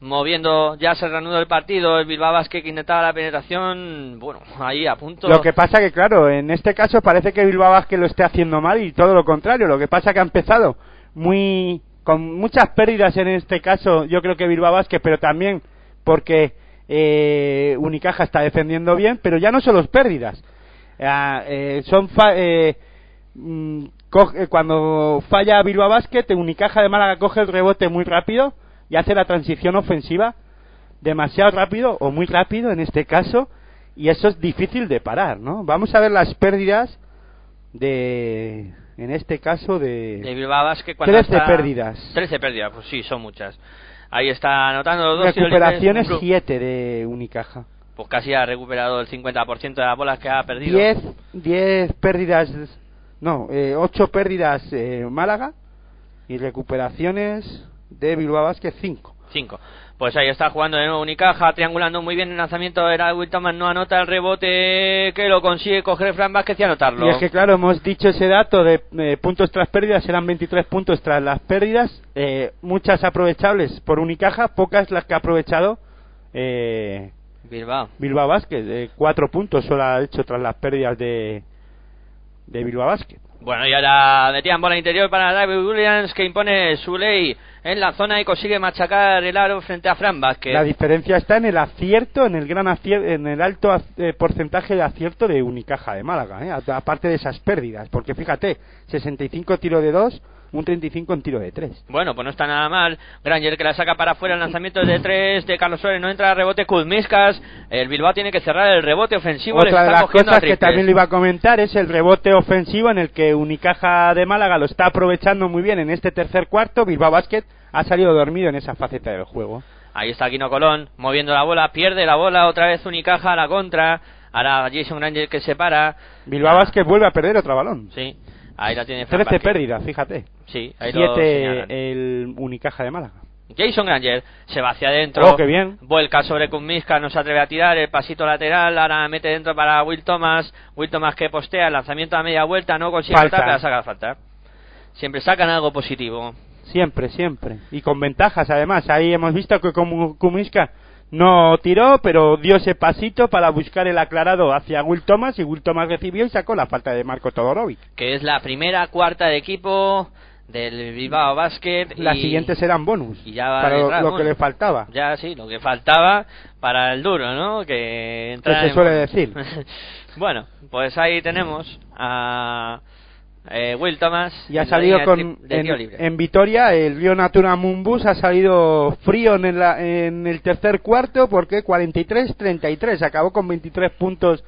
moviendo, ya se reanudó el partido, el Bilbao Basket que intentaba la penetración, bueno, ahí a punto. Lo que pasa que, claro, en este caso parece que Bilbao Basket lo esté haciendo mal y todo lo contrario. Lo que pasa que ha empezado muy con muchas pérdidas en este caso, yo creo que Bilbao Basket, pero también porque eh, Unicaja está defendiendo bien, pero ya no son los pérdidas. Ah, eh, son fa- eh, mm, coge- cuando falla Bilbao Basket, Unicaja de Málaga coge el rebote muy rápido y hace la transición ofensiva demasiado rápido o muy rápido en este caso y eso es difícil de parar, ¿no? Vamos a ver las pérdidas de en este caso de, de Bilbao Basket cuando 13 está- pérdidas. 13 pérdidas, pues sí, son muchas. Ahí está anotando los dos recuperaciones libres, un 7 de Unicaja. Pues casi ha recuperado el 50% de las bolas que ha perdido. 10, 10 pérdidas, no, eh, 8 pérdidas eh, Málaga y recuperaciones de Bilbao Basket 5. 5. Pues ahí está jugando de nuevo Unicaja, triangulando muy bien el lanzamiento. Era Will Thomas, no anota el rebote que lo consigue coger Fran Vázquez y anotarlo. Y es que claro, hemos dicho ese dato de eh, puntos tras pérdidas, eran 23 puntos tras las pérdidas, eh, muchas aprovechables por Unicaja, pocas las que ha aprovechado eh, Bilbao. Bilbao Basket, eh, cuatro puntos solo ha hecho tras las pérdidas de, de Bilbao Basket. Bueno, y ahora metían bola interior para David Williams que impone su ley en la zona y consigue machacar el aro frente a Fran Vázquez. La diferencia está en el acierto, en el gran acier- en el alto eh, porcentaje de acierto de Unicaja de Málaga, ¿eh? Aparte de esas pérdidas, porque fíjate, 65 tiro de 2, un 35 en tiro de 3. Bueno, pues no está nada mal. Granger que la saca para afuera el lanzamiento de tres de Carlos Suárez. No entra rebote Kuzmiskas. El Bilbao tiene que cerrar el rebote ofensivo. le Otra de está las cogiendo cosas a que también le iba a comentar es el rebote ofensivo en el que Unicaja de Málaga lo está aprovechando muy bien en este tercer cuarto. Bilbao Basket ha salido dormido en esa faceta del juego. Ahí está Quino Colón moviendo la bola. Pierde la bola otra vez Unicaja a la contra. Ahora Jason Granger que se para. Bilbao Basket vuelve a perder otro balón. Sí. Ahí la tiene Fran 13 Vázquez. pérdidas, fíjate. Sí, ahí lo 7 señalan. el Unicaja de Málaga. Jason Granger se va hacia adentro. Oh, qué bien. Vuelca sobre Kuzmiska, no se atreve a tirar. El pasito lateral, ahora mete dentro para Will Thomas. Will Thomas que postea el lanzamiento a media vuelta, no consigue Falta. pero la saca la falta. Siempre sacan algo positivo. Siempre, siempre. Y con ventajas, además. Ahí hemos visto que como Kumiska no tiró, pero dio ese pasito para buscar el aclarado hacia Will Thomas y Will Thomas recibió y sacó la falta de Marco Todorovic. Que es la primera cuarta de equipo del Bilbao Basket. Las y- siguientes eran bonus. y ya va para lo, detrás, lo bueno. que le faltaba. Ya sí, lo que faltaba para el duro, ¿no? Que, entrara se suele decir. *laughs* bueno, pues ahí tenemos a eh, Will Thomas. Y ha salido con, en, en Vitoria, el Río Natura Mumbus ha salido frío en, la- en el tercer cuarto porque 43-33, acabó con 23 puntos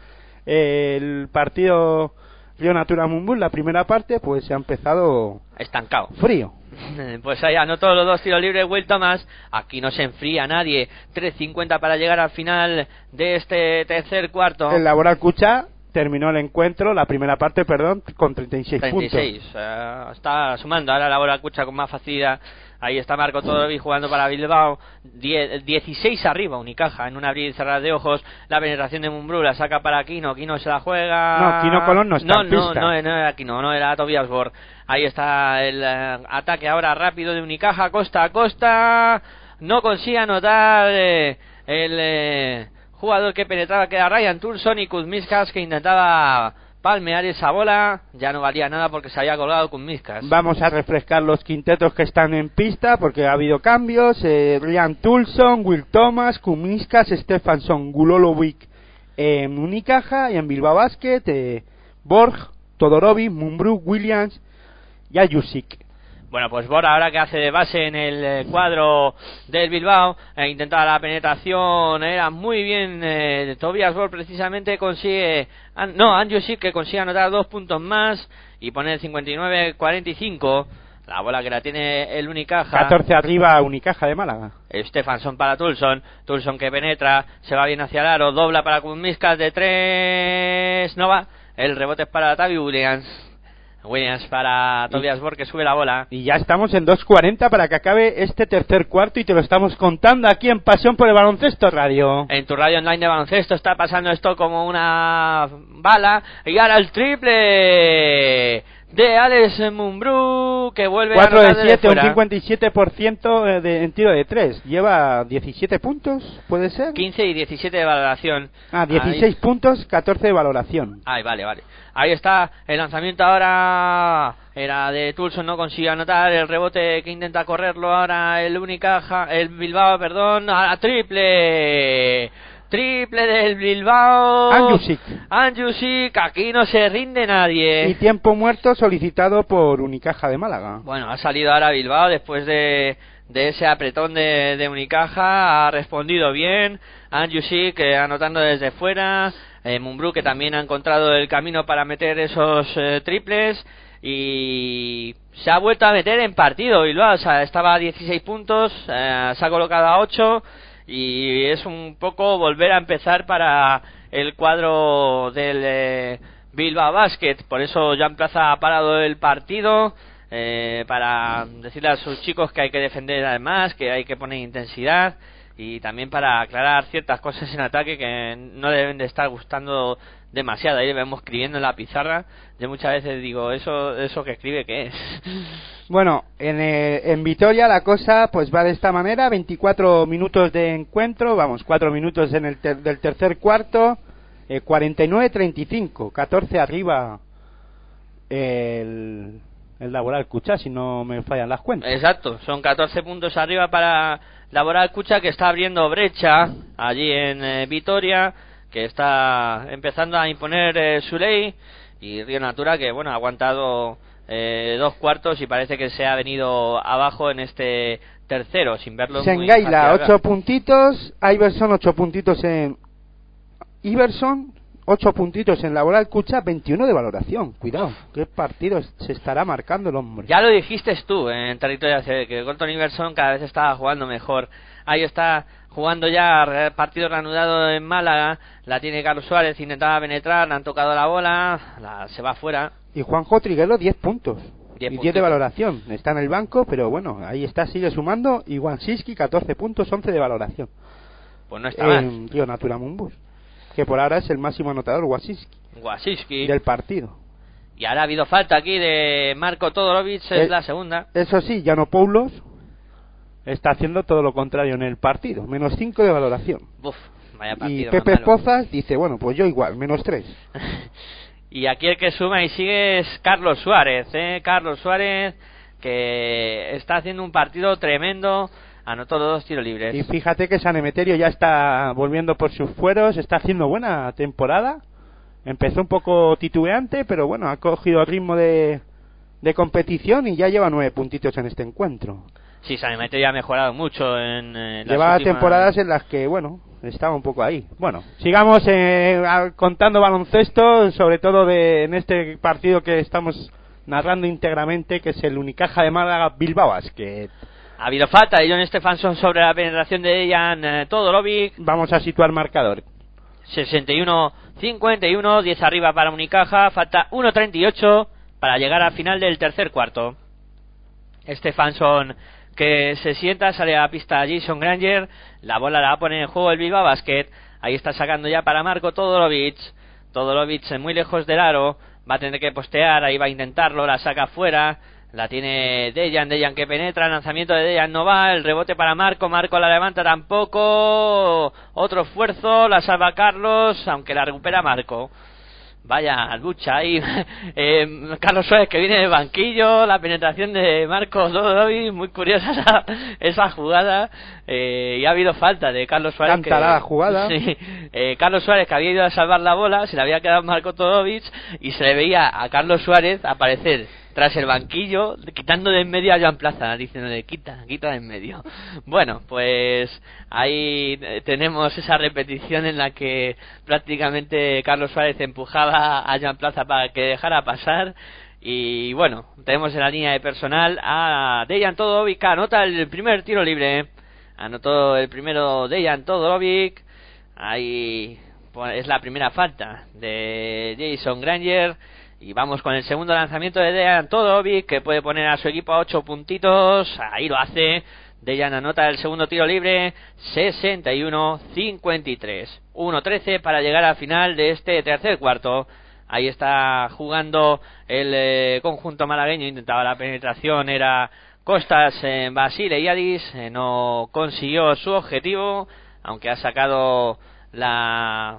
eh, el partido Río Natura Mumbus, la primera parte, pues se ha empezado Estancado. frío. *laughs* Pues ahí anotó los dos tiros libres Will Thomas. Aquí no se enfría nadie. 3.50 para llegar al final de este tercer cuarto. El Laboral Cucha terminó el encuentro, la primera parte, perdón, con 36, 36. eh, está sumando ahora la bola Cucha con más facilidad. Ahí está Marco Todorovic jugando para Bilbao. Die- 16 arriba, Unicaja, en un abrir y cerrar de ojos. La penetración de Mumbrú la saca para Quino. Quino se la juega. No, Quino Colón no está No, en no, pista. no, no era Quino, no era Tobias Bor. Ahí está el eh, ataque ahora rápido de Unicaja, costa a costa. No consigue anotar eh, el eh, jugador que penetraba, que era Ryan Tulson y Kuzmiskas que intentaba palmear esa bola. Ya no valía nada porque se había colgado Kuzmiskas. Vamos a refrescar los quintetos que están en pista porque ha habido cambios. Eh, Ryan Tulson, Will Thomas, Kumiskas, Stefansson, Gulolovic en Unicaja y en Bilbao Basket, eh, Borg, Todorovic, Mumbrú, Williams y Ayusic. Bueno, pues Bora ahora que hace de base en el eh, cuadro del Bilbao, e intentaba la penetración, era muy bien, eh, Tobias Bor precisamente consigue, an- no, Anju sí que consigue anotar dos puntos más y poner 59-45, la bola que la tiene el Unicaja. 14 arriba Unicaja de Málaga. Stefansson para Tulson, Tulson que penetra, se va bien hacia el aro, dobla para Kuzmiskas de tres, no va, el rebote es para Tavi Williams. Williams para Tobias Bor que sube la bola. Y ya estamos en 2.40 para que acabe este tercer cuarto y te lo estamos contando aquí en Pasión por el Baloncesto Radio. En tu radio online de baloncesto está pasando esto como una bala. Y ahora el triple de Alex Mumbrú que vuelve 4 a de anotar desde 7, un fuera. 57% de, en tiro de 3. Lleva 17 puntos, ¿puede ser? 15 y 17 de valoración. Ah, 16 puntos, 14 de valoración. Ahí, vale, vale. Ahí está el lanzamiento ahora. Era de Tulson, no consigue anotar el rebote que intenta correrlo ahora el Unicaja, el Bilbao, perdón, a triple. Triple del Bilbao. Anjusic. Anjusic, aquí no se rinde nadie. Y tiempo muerto solicitado por Unicaja de Málaga. Bueno, ha salido ahora Bilbao después de, de ese apretón de, de Unicaja, ha respondido bien. Anjusic eh, anotando desde fuera. Eh, Mumbrú que también ha encontrado el camino para meter esos eh, triples. Y se ha vuelto a meter en partido Bilbao. O sea, estaba a 16 puntos, eh, se ha colocado a 8. Y es un poco volver a empezar para el cuadro del eh, Bilbao Basket. Por eso Jan Plaza ha parado el partido eh, para decirle a sus chicos que hay que defender además, que hay que poner intensidad y también para aclarar ciertas cosas en ataque que no deben de estar gustando demasiado. Ahí vemos escribiendo en la pizarra. Yo muchas veces digo, ¿eso, eso que escribe qué es? *laughs* Bueno, en, eh, en Vitoria la cosa pues va de esta manera, 24 minutos de encuentro, vamos, 4 minutos en el ter- del tercer cuarto, eh, 49-35, 14 arriba el, el Laboral Cucha, si no me fallan las cuentas. Exacto, son 14 puntos arriba para Laboral Cucha que está abriendo brecha allí en eh, Vitoria, que está empezando a imponer eh, su ley y Río Natura que bueno ha aguantado eh, dos cuartos y parece que se ha venido abajo en este tercero sin verlo Sengaila. 8 puntitos, Iverson 8 puntitos en Iverson, 8 puntitos en Laboral Cucha, 21 de valoración. Cuidado, qué partido se estará marcando el hombre. Ya lo dijiste tú en territorio ACB, que Colton Iverson cada vez estaba jugando mejor. Ahí está jugando ya partido reanudado en Málaga. La tiene Carlos Suárez, intentaba penetrar, le han tocado la bola, la- se va fuera. Y Juanjo Triguero 10 puntos. 10 y 10 de valoración. Está en el banco, pero bueno, ahí está, sigue sumando. Y Wansiski 14 puntos, 11 de valoración. Pues no está mal. En Río Natura Mumbus. Que por ahora es el máximo anotador, Wansiski, Wasiski. del partido. Y ahora ha habido falta aquí de Marco Todorovic, es Eh, la segunda. Eso sí, Janopoulos está haciendo todo lo contrario en el partido. Menos 5 de valoración. Uf, vaya Y partido. Pepe más malo. Pozas dice, bueno, pues yo igual, menos 3. *laughs* Y aquí el que suma y sigue es Carlos Suárez, ¿eh? Carlos Suárez, que está haciendo un partido tremendo, anotó los dos tiros libres. Y fíjate que San Emeterio ya está volviendo por sus fueros, está haciendo buena temporada. Empezó un poco titubeante, pero bueno, ha cogido el ritmo de, de competición y ya lleva nueve puntitos en este encuentro. Sí, San Emeterio ha mejorado mucho en eh, Llevaba últimas- temporadas en las que, bueno, estaba un poco ahí. Bueno, sigamos eh, contando baloncesto, sobre todo de, en este partido que estamos narrando íntegramente, que es el Unicaja de Málaga Bilbao que Ha habido falta de John Stefansson sobre la penetración de Dejan eh, Todorovic. Vamos a situar marcador. 61-51, 10 arriba para Unicaja, falta 1.38 para llegar al final del tercer cuarto. Stefansson que se sienta, sale a la pista Jason Granger, la bola la va a poner en juego el Bilbao Basket, ahí está sacando ya para Marco Todorovic, Todorovic eh, muy lejos del aro, va a tener que postear, ahí va a intentarlo, la saca fuera, la tiene Dejan, Dejan que penetra, el lanzamiento de Dejan no va, el rebote para Marco, Marco la levanta tampoco, otro esfuerzo, la salva Carlos, aunque la recupera Marco. Vaya lucha ahí. *laughs* Eh, Carlos Suárez que viene del banquillo, la penetración de Marcos Dodovic, muy curiosa *laughs* esa, esa jugada. Eh, y ha habido falta de Carlos Suárez. Tan tarada jugada. *laughs* Sí. Eh, Carlos Suárez que había ido a salvar la bola, se le había quedado Marco Todovic y se le veía a Carlos Suárez aparecer tras el banquillo, quitando de en medio a Joan Plaza, diciéndole quita, quita de en medio. *laughs* Bueno, pues ahí eh, tenemos esa repetición en la que prácticamente Carlos Suárez empujaba a Joan Plaza para que dejara pasar. Y bueno, tenemos en la línea de personal a Dejan Todorovic, anota el primer tiro libre. Anotó el primero Dejan Todorovic. Ahí pues, es la primera falta de Jason Granger. Y vamos con el segundo lanzamiento de Dejan Todorovic, que puede poner a su equipo a 8 puntitos. Ahí lo hace. Dejan anota el segundo tiro libre. 61-53. 1-13 para llegar al final de este tercer cuarto. Ahí está jugando el eh, conjunto malagueño. Intentaba la penetración. Era Costas en Basile y Adis. eh, no consiguió su objetivo. Aunque ha sacado la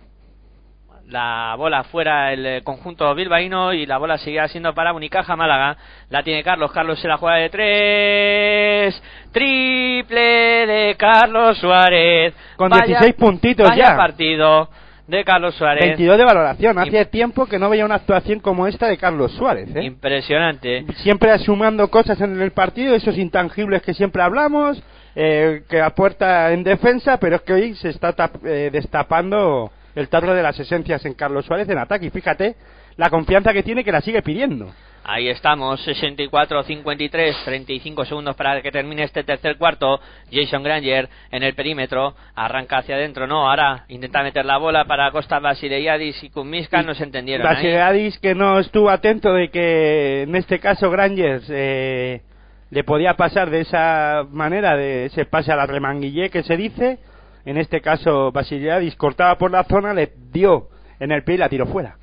la bola fuera el eh, conjunto bilbaíno y la bola seguirá siendo para Unicaja Málaga. La tiene Carlos, Carlos se la juega de tres. Triple de Carlos Suárez. Con 16 puntitos vaya ya. partido de Carlos Suárez. 22 de valoración. Hace tiempo que no veía una actuación como esta de Carlos Suárez. ¿eh? Impresionante. Siempre sumando cosas en el partido, esos intangibles que siempre hablamos, eh, que aporta en defensa, pero es que hoy se está tap- eh, destapando el tarro de las esencias en Carlos Suárez en ataque. Y fíjate la confianza que tiene que la sigue pidiendo. Ahí estamos, 64-53, 35 segundos para que termine este tercer cuarto. Jason Granger en el perímetro, arranca hacia adentro, no, ahora intenta meter la bola para Costa Basileiadis y Kumiska, no se entendieron. ahí. Basileadis que no estuvo atento de que en este caso Granger eh, le podía pasar de esa manera, de ese pase a la remanguillé que se dice. En este caso Basileadis cortaba por la zona, le dio en el pie y la tiró fuera.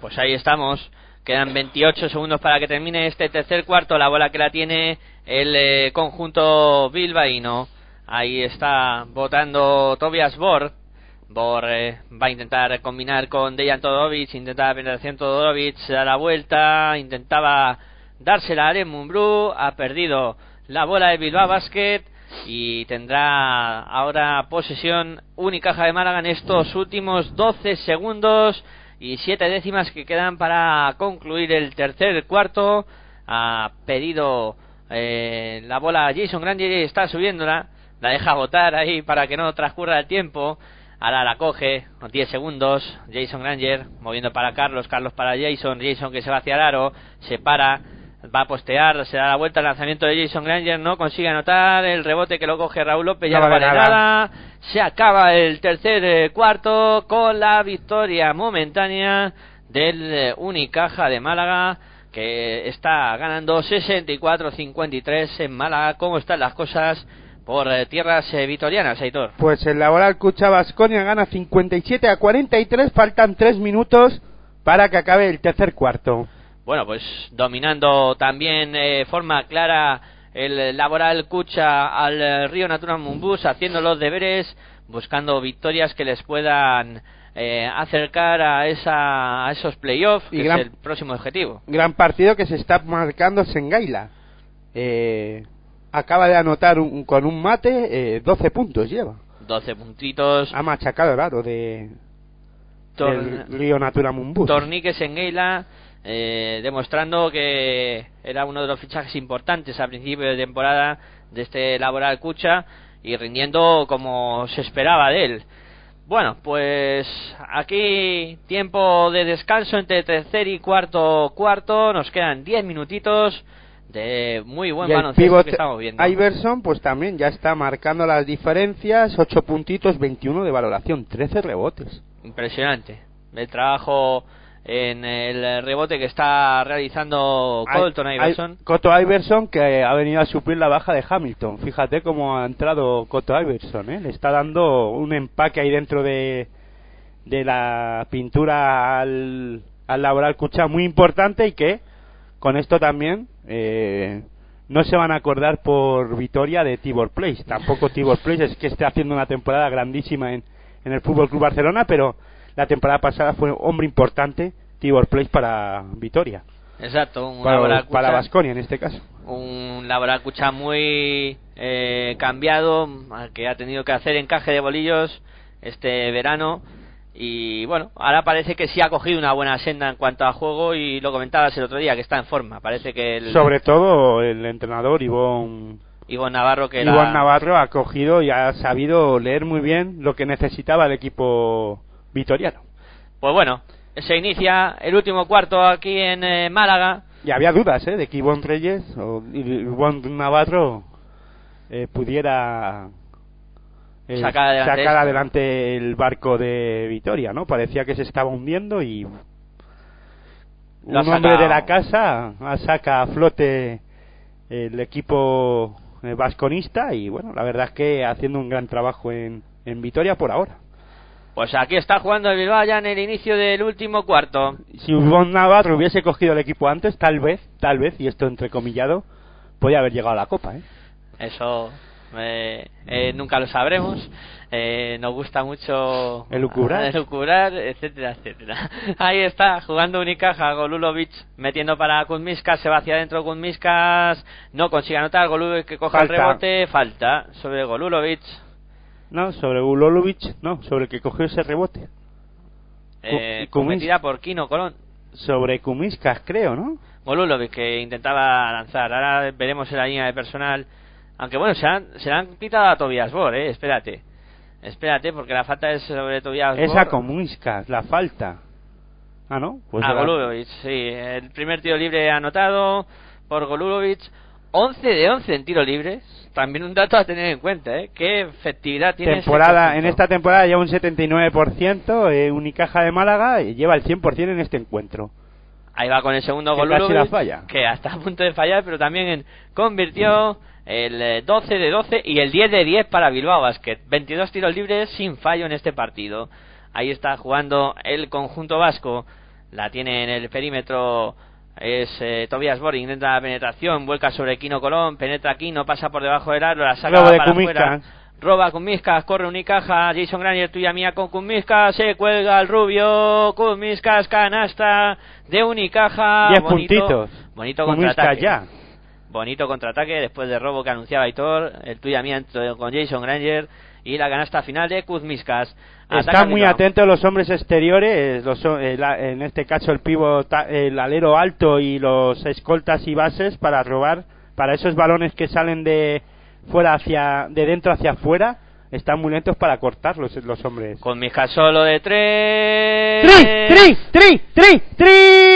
Pues ahí estamos. Quedan 28 segundos para que termine este tercer cuarto. La bola que la tiene el eh, conjunto bilbaíno. Ahí está votando Tobias Bor. Bor eh, va a intentar combinar con Dejan Todorovic. Intenta la penetración Todorovic. Da la vuelta. Intentaba dársela a Aren Mumbrú. Ha perdido la bola de Bilbao Basket. Y tendrá ahora posesión Unicaja de Málaga en estos últimos 12 segundos y siete décimas que quedan para concluir el tercer cuarto. Ha pedido eh, la bola Jason Granger y está subiéndola. La deja botar ahí para que no transcurra el tiempo. Ahora la coge, con 10 segundos. Jason Granger moviendo para Carlos, Carlos para Jason. Jason que se va hacia el aro, se para, va a postear, se da la vuelta al lanzamiento de Jason Granger. No consigue anotar el rebote que lo coge Raúl López. Ya No no vale vale nada. nada. Se acaba el tercer eh, cuarto con la victoria momentánea del eh, Unicaja de Málaga que está ganando 64-53 en Málaga. ¿Cómo están las cosas por eh, tierras eh, vitorianas, Aitor? Pues el Laboral Cucha Basconia gana 57 a 43, faltan 3 minutos para que acabe el tercer cuarto. Bueno, pues dominando también de forma clara el laboral Cucha al eh, Río Natural Mumbus, haciendo los deberes, buscando victorias que les puedan eh, acercar a, esa, a esos playoffs, Y que gran- es el próximo objetivo. Gran partido que se está marcando Sengaila. Eh, acaba de anotar un- con un mate, eh, 12 puntos lleva. 12 puntitos. Ha machacado el aro de Tor- del Río Natura Mumbus. Torniques en Geila, eh, demostrando que era uno de los fichajes importantes a principio de temporada de este laboral Cucha y rindiendo como se esperaba de él. Bueno, pues aquí tiempo de descanso entre tercer y cuarto cuarto, nos quedan 10 minutitos de muy buen baloncesto que estamos viendo. Iverson pues también ya está marcando las diferencias, 8 puntitos, 21 de valoración, 13 rebotes. Impresionante. El trabajo en el rebote que está realizando Colton Iverson. Coto Iverson que ha venido a suplir la baja de Hamilton. Fíjate cómo ha entrado Coto Iverson, ¿eh? Le está dando un empaque ahí dentro de, de la pintura al, al laboral Cucha muy importante y que con esto también eh, no se van a acordar por Vitoria de Tibor Place. Tampoco Tibor Place es que esté haciendo una temporada grandísima en, en el Fútbol Club Barcelona, pero la temporada pasada fue hombre importante Tibor Place para Vitoria. Exacto, un Para, laboral para Baskonia en este caso. un laboral Cucha muy eh, cambiado, que ha tenido que hacer encaje de bolillos este verano. Y bueno, ahora parece que sí ha cogido una buena senda en cuanto a juego y lo comentabas el otro día, que está en forma. Parece que el Sobre todo el entrenador Ivón, Ivonne Navarro que la- Ivón Navarro ha cogido y ha sabido leer muy bien lo que necesitaba el equipo vitoriano. Pues bueno, se inicia el último cuarto aquí en eh, Málaga. Y había dudas ¿eh? de que Ivón Reyes o Ivón Navarro eh, pudiera eh, Sacar adelante sacar esto. adelante el barco de Vitoria, ¿no? Parecía que se estaba hundiendo y un hombre de la casa saca a flote el equipo eh, vasconista y bueno, la verdad es que haciendo un gran trabajo en, en Vitoria por ahora. Pues aquí está jugando el Bilbao ya en el inicio del último cuarto. Si Ivón Navarro hubiese cogido el equipo antes, tal vez, tal vez, y esto entrecomillado, podía haber llegado a la Copa, ¿eh? Eso eh, eh, nunca lo sabremos. Eh, nos gusta mucho Elucubrar. *laughs* elucubrar, etcétera, etcétera. Ahí está, jugando Unicaja, Golulovic metiendo para Kuzmiskas, se va hacia adentro Kuzmiskas, no consigue anotar, Golulovic que coja el rebote, falta sobre Golulovic. No, sobre Ulolovic, no, sobre el que cogió ese rebote. Eh, cometida por Kino Colón. Sobre Kumiskas, creo, ¿no? Golulovic que intentaba lanzar. Ahora veremos en la línea de personal. Aunque bueno, se han, se han pitado a Tobias Bor, eh. Espérate. Espérate, porque la falta es sobre Tobias Esa Bor. Kumiskas, la falta. Ah, ¿no? Pues a Golubovic, sí. El primer tiro libre anotado por Golubovic. 11 de 11 en tiro libres. También un dato a tener en cuenta, ¿eh? Qué efectividad tiene este temporada en esta temporada lleva un 79%, eh, Unicaja de Málaga y lleva el 100% en este encuentro. Ahí va con el segundo gol casi Lulovic, la falla. que hasta a punto de fallar, pero también en- convirtió el eh, 12 de 12 y el 10 de 10 para Bilbao Basket. 22 tiros libres sin fallo en este partido. Ahí está jugando el conjunto vasco. La tiene en el perímetro. Es eh, Tobias Boring, intenta la penetración, vuelca sobre Kino Colón, penetra Kino, pasa por debajo del aro, la saca de para afuera. Roba Kumiskas, corre Unicaja, Jason Granier, tuya mía con Kumiskas, se cuelga el rubio, Kumiskas, canasta de Unicaja. 10 bonito, puntitos. Bonito Kumiskas contraataque. ya. Bonito contraataque después del robo que anunciaba Aitor, el tuya mía con Jason Granger y la canasta final de Kuzmiskas. Están muy atentos los hombres exteriores, los, a- en este caso el pivo, el alero alto y los escoltas y bases para robar, para esos balones que salen de fuera hacia, de dentro hacia afuera, están muy lentos para cortarlos los hombres. Kuzmiskas solo de tres. ¡Tri! ¡Tri! ¡Tri! ¡Tri! Triple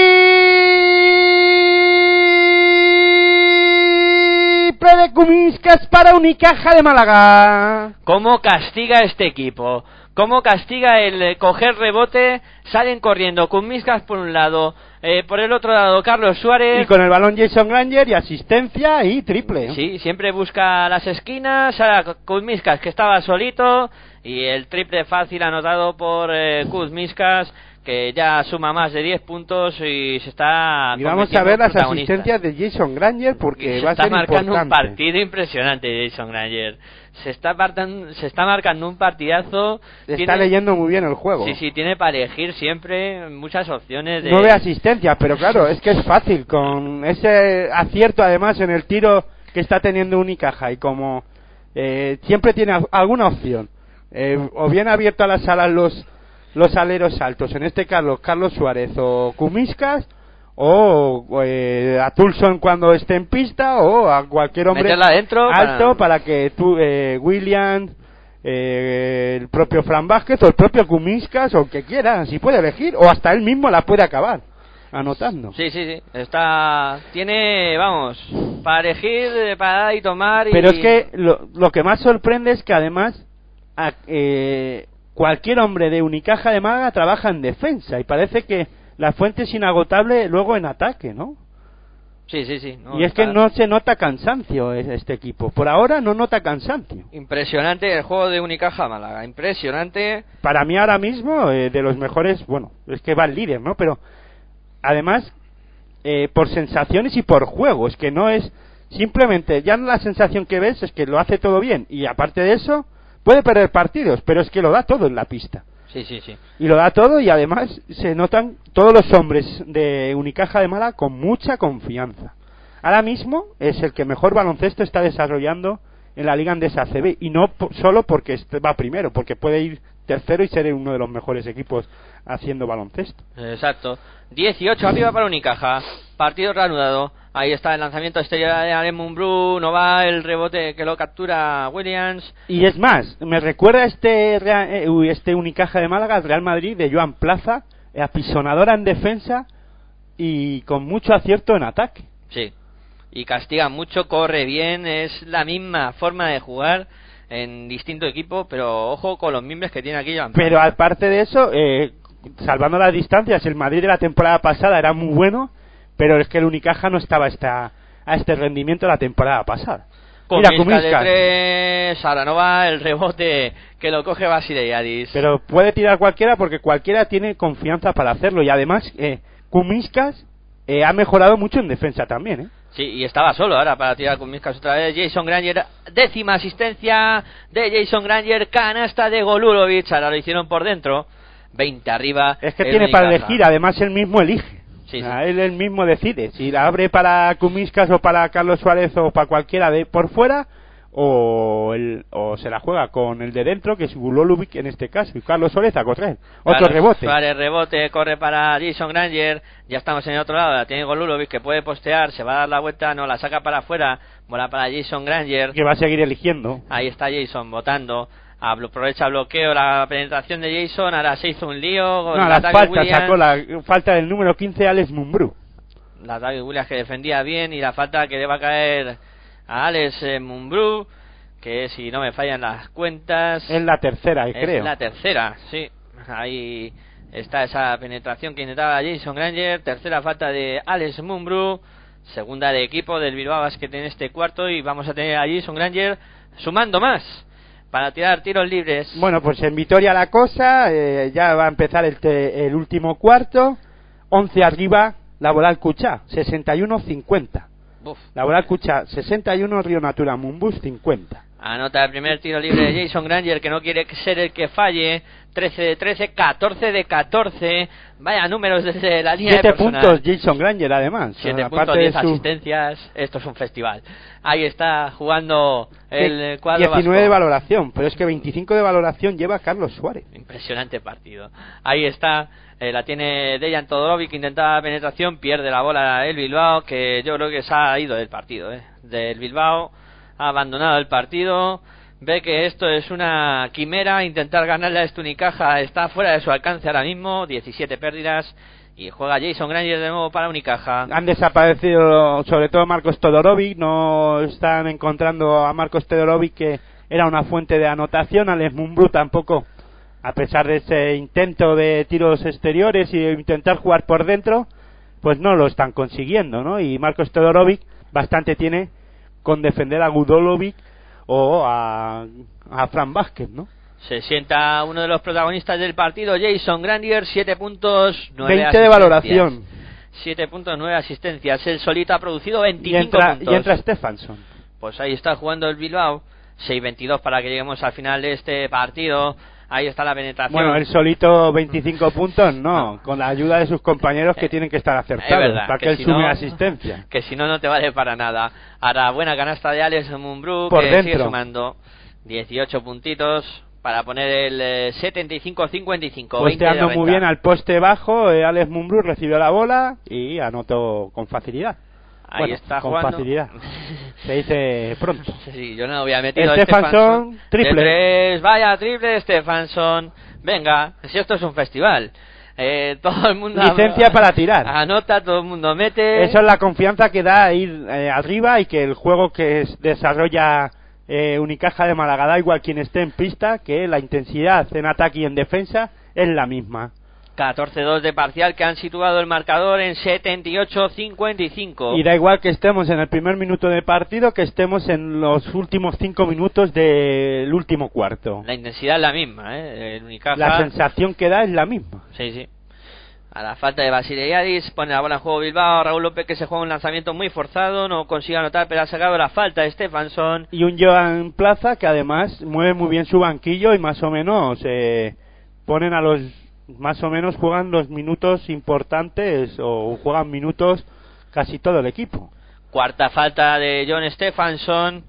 de Kumiskas para Unicaja de Málaga. ¿Cómo castiga este equipo? ¿Cómo castiga el eh, coger rebote? Salen corriendo Kuzmiskas por un lado, eh, por el otro lado Carlos Suárez. Y con el balón Jason Granger y asistencia y triple. Sí, siempre busca las esquinas, a Kuzmiskas que estaba solito y el triple fácil anotado por eh, Kuzmiskas que ya suma más de 10 puntos y se está Y vamos a ver las asistencias de Jason Granger porque se va a está ser marcando importante. un partido impresionante Jason Granger. Se está, partan- se está marcando un partidazo. Está Tiene- leyendo muy bien el juego. Sí, sí, tiene para elegir siempre muchas opciones de... Nueve asistencias, pero claro, es que es fácil. Con ese acierto además en el tiro que está teniendo Unicaja y como eh, siempre tiene al- alguna opción. Eh, o bien abierto a las alas los, los aleros altos, en este caso Carlos Suárez o Kumiskas, o eh, a Tulson cuando esté en pista, o a cualquier hombre alto para- para, que tú, eh, Williams, eh, el propio Fran Vázquez o el propio Kumiskas o el que quiera, si puede elegir, o hasta él mismo la puede acabar anotando. Sí, sí, sí. Está... Tiene, vamos, para elegir, eh, para dar y tomar y... Pero es que lo, lo que más sorprende es que además a- eh, cualquier hombre de Unicaja de Málaga trabaja en defensa y parece que la fuente es inagotable luego en ataque, ¿no? Sí, sí, sí. no, y es que no se nota cansancio es- este equipo. Por ahora no nota cansancio. Impresionante el juego de Unicaja Málaga. Impresionante. Para mí ahora mismo eh, de los mejores, bueno, es que va el líder, ¿no? Pero además eh, por sensaciones y por juego, es que no es simplemente ya la sensación que ves es que lo hace todo bien y aparte de eso puede perder partidos, pero es que lo da todo en la pista. Sí, sí, sí. Y lo da todo y además se notan todos los hombres de Unicaja de Málaga con mucha confianza. Ahora mismo es el que mejor baloncesto está desarrollando en la Liga Andesa ACB y no solo porque este va primero, porque puede ir tercero y ser uno de los mejores equipos haciendo baloncesto. Exacto. 18 arriba para Unicaja. Partido reanudado. Ahí está el lanzamiento exterior de Alem Mumbrú. No va el rebote que lo captura Williams. Y es más, me recuerda este eh, este Unicaja de Málaga al Real Madrid de Joan Plaza, apisonadora en defensa y con mucho acierto en ataque. Sí. Y castiga mucho, corre bien. Es la misma forma de jugar en distinto equipo. Pero ojo con los mimbres que tiene aquí Joan Plaza. Pero aparte de eso, eh, salvando las distancias, el Madrid de la temporada pasada era muy bueno, pero es que el Unicaja no estaba a, esta, a este rendimiento la temporada pasada. Con Mira, Kumiskas de Kumiskas. tres, ahora no va el rebote que lo coge Basileiadis. Pero puede tirar cualquiera porque cualquiera tiene confianza para hacerlo. Y además, eh, Kumiskas eh, ha mejorado mucho en defensa también. ¿eh? Sí, y estaba solo ahora para tirar con Miscas otra vez. Jason Granger, décima asistencia de Jason Granger, canasta de Golulovic. Ahora lo hicieron por dentro. 20 arriba. Es que tiene para elegir, además él mismo elige. Sí, sea, él, él mismo decide si la abre para Kumiskas o para Carlos Suárez o para cualquiera de por fuera o, el- o se la juega con el de dentro que es Gulolubic en este caso y Carlos Suárez a correr. Otro Carlos rebote. Suárez rebote, corre para Jason Granger. Ya estamos en el otro lado. La tiene Golulovic que puede postear. Se va a dar la vuelta. No, la saca para afuera. Bola para Jason Granger. Que va a seguir eligiendo. Ahí está Jason votando. Aprovecha bloqueo la penetración de Jason, ahora se hizo un lío con No, el las ataque faltas Williams. sacó la falta del número 15 Alex Mumbrú. la David Williams que defendía bien y la falta que le va a caer a Alex eh, Mumbrú, que si no me fallan las cuentas Es la tercera, es creo. la tercera, sí. Ahí está esa penetración que intentaba Jason Granger, tercera falta de Alex Mumbrú, segunda de equipo del Bilbao Basket en este cuarto y vamos a tener a Jason Granger sumando más para tirar tiros libres. Bueno, pues en Vitoria la cosa, eh, ya va a empezar el, te- el último cuarto, 11 arriba, Laboral Cuchá, 61-50. Buf. Laboral Cuchá, 61, Río Natura Mumbus, 50. Anota el primer tiro libre de Jason Granger, que no quiere ser el que falle. 13 de 13, 14 de 14. Vaya números desde la línea 7 de puntos Jason Granger, además. 7 Aparte puntos, de 10 su asistencias. Esto es un festival. Ahí está jugando el eh, cuadro 19 de valoración, pero es que 25 de valoración lleva Carlos Suárez. Impresionante partido. Ahí está. eh, la tiene Dejan Todorovic, intentaba penetración, pierde la bola el Bilbao, que yo creo que se ha ido del partido. eh. Del Bilbao ha abandonado el partido. Ve que esto es una quimera, intentar ganarle a este Unicaja está fuera de su alcance ahora mismo, 17 pérdidas y juega Jason Granger de nuevo para Unicaja. Han desaparecido sobre todo Marcos Todorovic, no están encontrando a Marcos Todorovic que era una fuente de anotación, Alex Mumbrú tampoco, a pesar de ese intento de tiros exteriores y intentar jugar por dentro, pues no lo están consiguiendo, ¿no? Y Marcos Todorovic bastante tiene con defender a Gudolovic o a, a Fran Vázquez, ¿no? Se sienta uno de los protagonistas del partido, Jason Granger, 7 puntos, 9 20 de valoración. 7 puntos, 9 asistencias. Él solito ha producido 25 Y entra, puntos. y entra Stefansson. Pues ahí está jugando el Bilbao. 6-22 para que lleguemos al final de este partido. Ahí está la penetración. Bueno, él solito 25 *laughs* puntos, no, con la ayuda de sus compañeros que tienen que estar acertados Es verdad, para que, que él si sume no- asistencia. que si no, no te vale para nada. Ahora, buena canasta de Alex Mumbrú, Por que sigue dentro. sumando 18 puntitos para poner el eh, 75-55. 20 de Posteando muy bien al poste bajo, eh, Alex Mumbrú recibió la bola y anotó con facilidad. Ahí Bueno, está con jugando. facilidad. *laughs* Se dice pronto. *laughs* Sí, yo no había metido. Stefansson, triple. De tres, vaya, triple de Stefansson. Venga, si esto es un festival. Eh, *laughs* todo el mundo. Licencia para tirar. Anota, todo el mundo mete. Eso es la confianza que da ir eh, arriba y que el juego que es- desarrolla eh, Unicaja de Málaga, da igual quien esté en pista, que la intensidad en ataque y en defensa es la misma. 14-2 de parcial que han situado el marcador en 78-55. Y da igual que estemos en el primer minuto de partido que estemos en los últimos cinco minutos del último cuarto. La intensidad es la misma, ¿eh? El Unicaja. La sensación que da es la misma. Sí, sí. A la falta de Basiliadis, pone la bola en juego Bilbao. Raúl López que se juega un lanzamiento muy forzado, no consigue anotar, pero ha sacado la falta de Stefansson. Y un Joan Plaza que además mueve muy bien su banquillo y más o menos eh, ponen a los más o menos juegan los minutos importantes o juegan minutos casi todo el equipo. Cuarta falta de John Stefansson.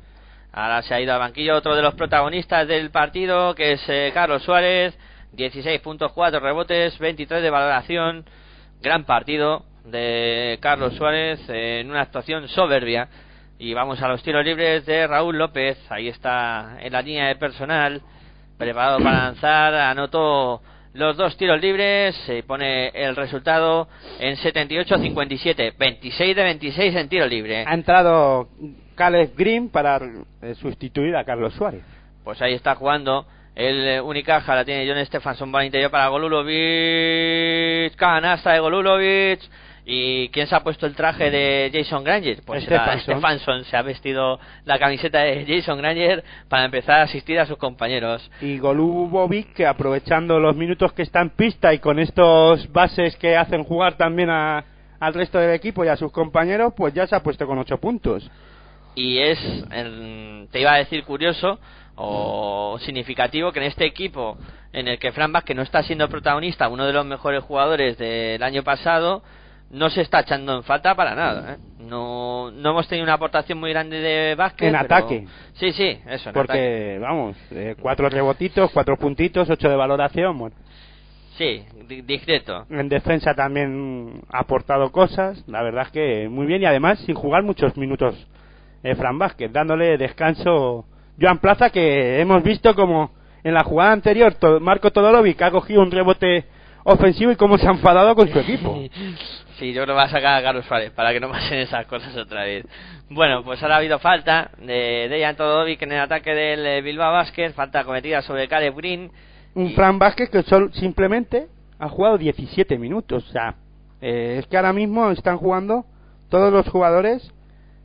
Ahora se ha ido al banquillo otro de los protagonistas del partido, que es eh, Carlos Suárez. 16 puntos, 4 rebotes, 23 de valoración. Gran partido de Carlos Suárez eh, en una actuación soberbia. Y vamos a los tiros libres de Raúl López. Ahí está en la línea de personal. Preparado para lanzar. Anotó los dos tiros libres. Se pone el resultado en 78-57. 26 de 26 en tiro libre. Ha entrado Caleb Green para eh, sustituir a Carlos Suárez. Pues ahí está jugando el eh, Unicaja, la tiene John Stefansson para el interior para Golulovic, canasta de Golulovic. ¿Y quién se ha puesto el traje de Jason Granger? Pues. Stefansson se ha vestido la camiseta de Jason Granger para empezar a asistir a sus compañeros. Y Golubovic, que aprovechando los minutos que está en pista y con estos bases que hacen jugar también a- al resto del equipo y a sus compañeros, pues ya se ha puesto con ocho puntos. y es, te iba a decir curioso o significativo que en este equipo en el que Fran Vázquez no está siendo protagonista, uno de los mejores jugadores del año pasado, no se está echando en falta para nada. ¿eh? No, no hemos tenido una aportación muy grande de Vázquez. En pero- ataque. Sí, sí, eso. en ataque. Porque, vamos, eh, cuatro rebotitos, cuatro puntitos, ocho de valoración. Bueno, Sí, di- discreto. en defensa también ha aportado cosas. La verdad es que muy bien y además sin jugar muchos minutos eh, Fran Vázquez, dándole descanso Joan Plaza, que hemos visto como en la jugada anterior Marco Todorovic ha cogido un rebote ofensivo y cómo se ha enfadado con su equipo. *laughs* Sí, yo creo que va a sacar a Carlos Suárez para que no *laughs* pasen esas cosas otra vez. Bueno, pues ahora ha habido falta de Dejan Todorovic en el ataque del eh, Bilbao Basket, falta cometida sobre Caleb Green. Un Y- Fran Vázquez que simplemente ha jugado 17 minutos. O sea, eh, es que ahora mismo están jugando todos los jugadores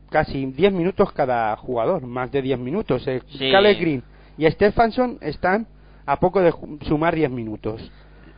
casi 10 minutos cada jugador, más de 10 minutos. Eh, Sí. Caleb Green y Stephenson están a poco de sumar 10 minutos.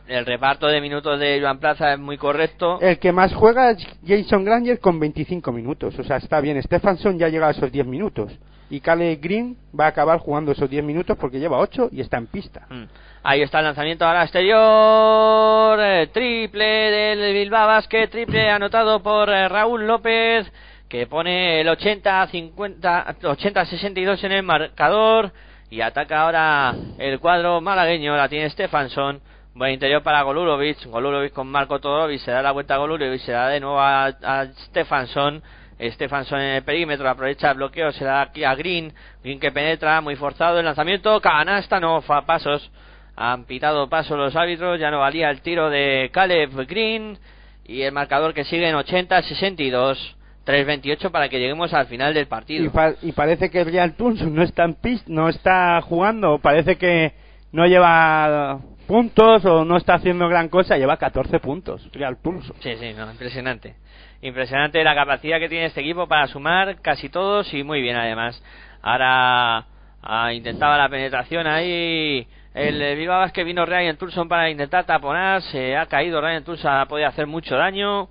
El reparto de minutos de Joan Plaza es muy correcto. El que más juega es Jason Granger con 25 minutos. O sea, está bien. Stephenson ya llega a esos 10 minutos. Y Caleb Green va a acabar jugando esos 10 minutos porque lleva 8 y está en pista. Mm. Ahí está el lanzamiento ahora exterior. eh, triple del Bilbao Basket. Triple anotado por eh, Raúl López. Que pone el 80-50, 80-62 en el marcador. Y ataca ahora el cuadro malagueño. La tiene Stefanson. Buen interior para Golurovic. Golurovic con Marco Todorovic. Se da la vuelta a Golurovic. Se da de nuevo a, a Stefanson. Stefanson en el perímetro. Aprovecha el bloqueo. Se da aquí a Green. Green que penetra. Muy forzado el lanzamiento. Canasta. No fa pasos. Han pitado paso los árbitros. Ya no valía el tiro de Caleb Green. Y el marcador que sigue en 80-62. 3-28 para que lleguemos al final del partido. pa- y parece que Real Tulsun no está en pis- no está jugando, parece que no lleva puntos o no está haciendo gran cosa, lleva 14 puntos Real Tulsun. Sí, sí, no, impresionante. Impresionante la capacidad que tiene este equipo para sumar casi todos y muy bien además. Ahora ah, intentaba la penetración ahí. El Bilbao Basket vino Ryan Tulson para intentar taponar. Se ha caído Ryan Tulson, ha podido hacer mucho daño.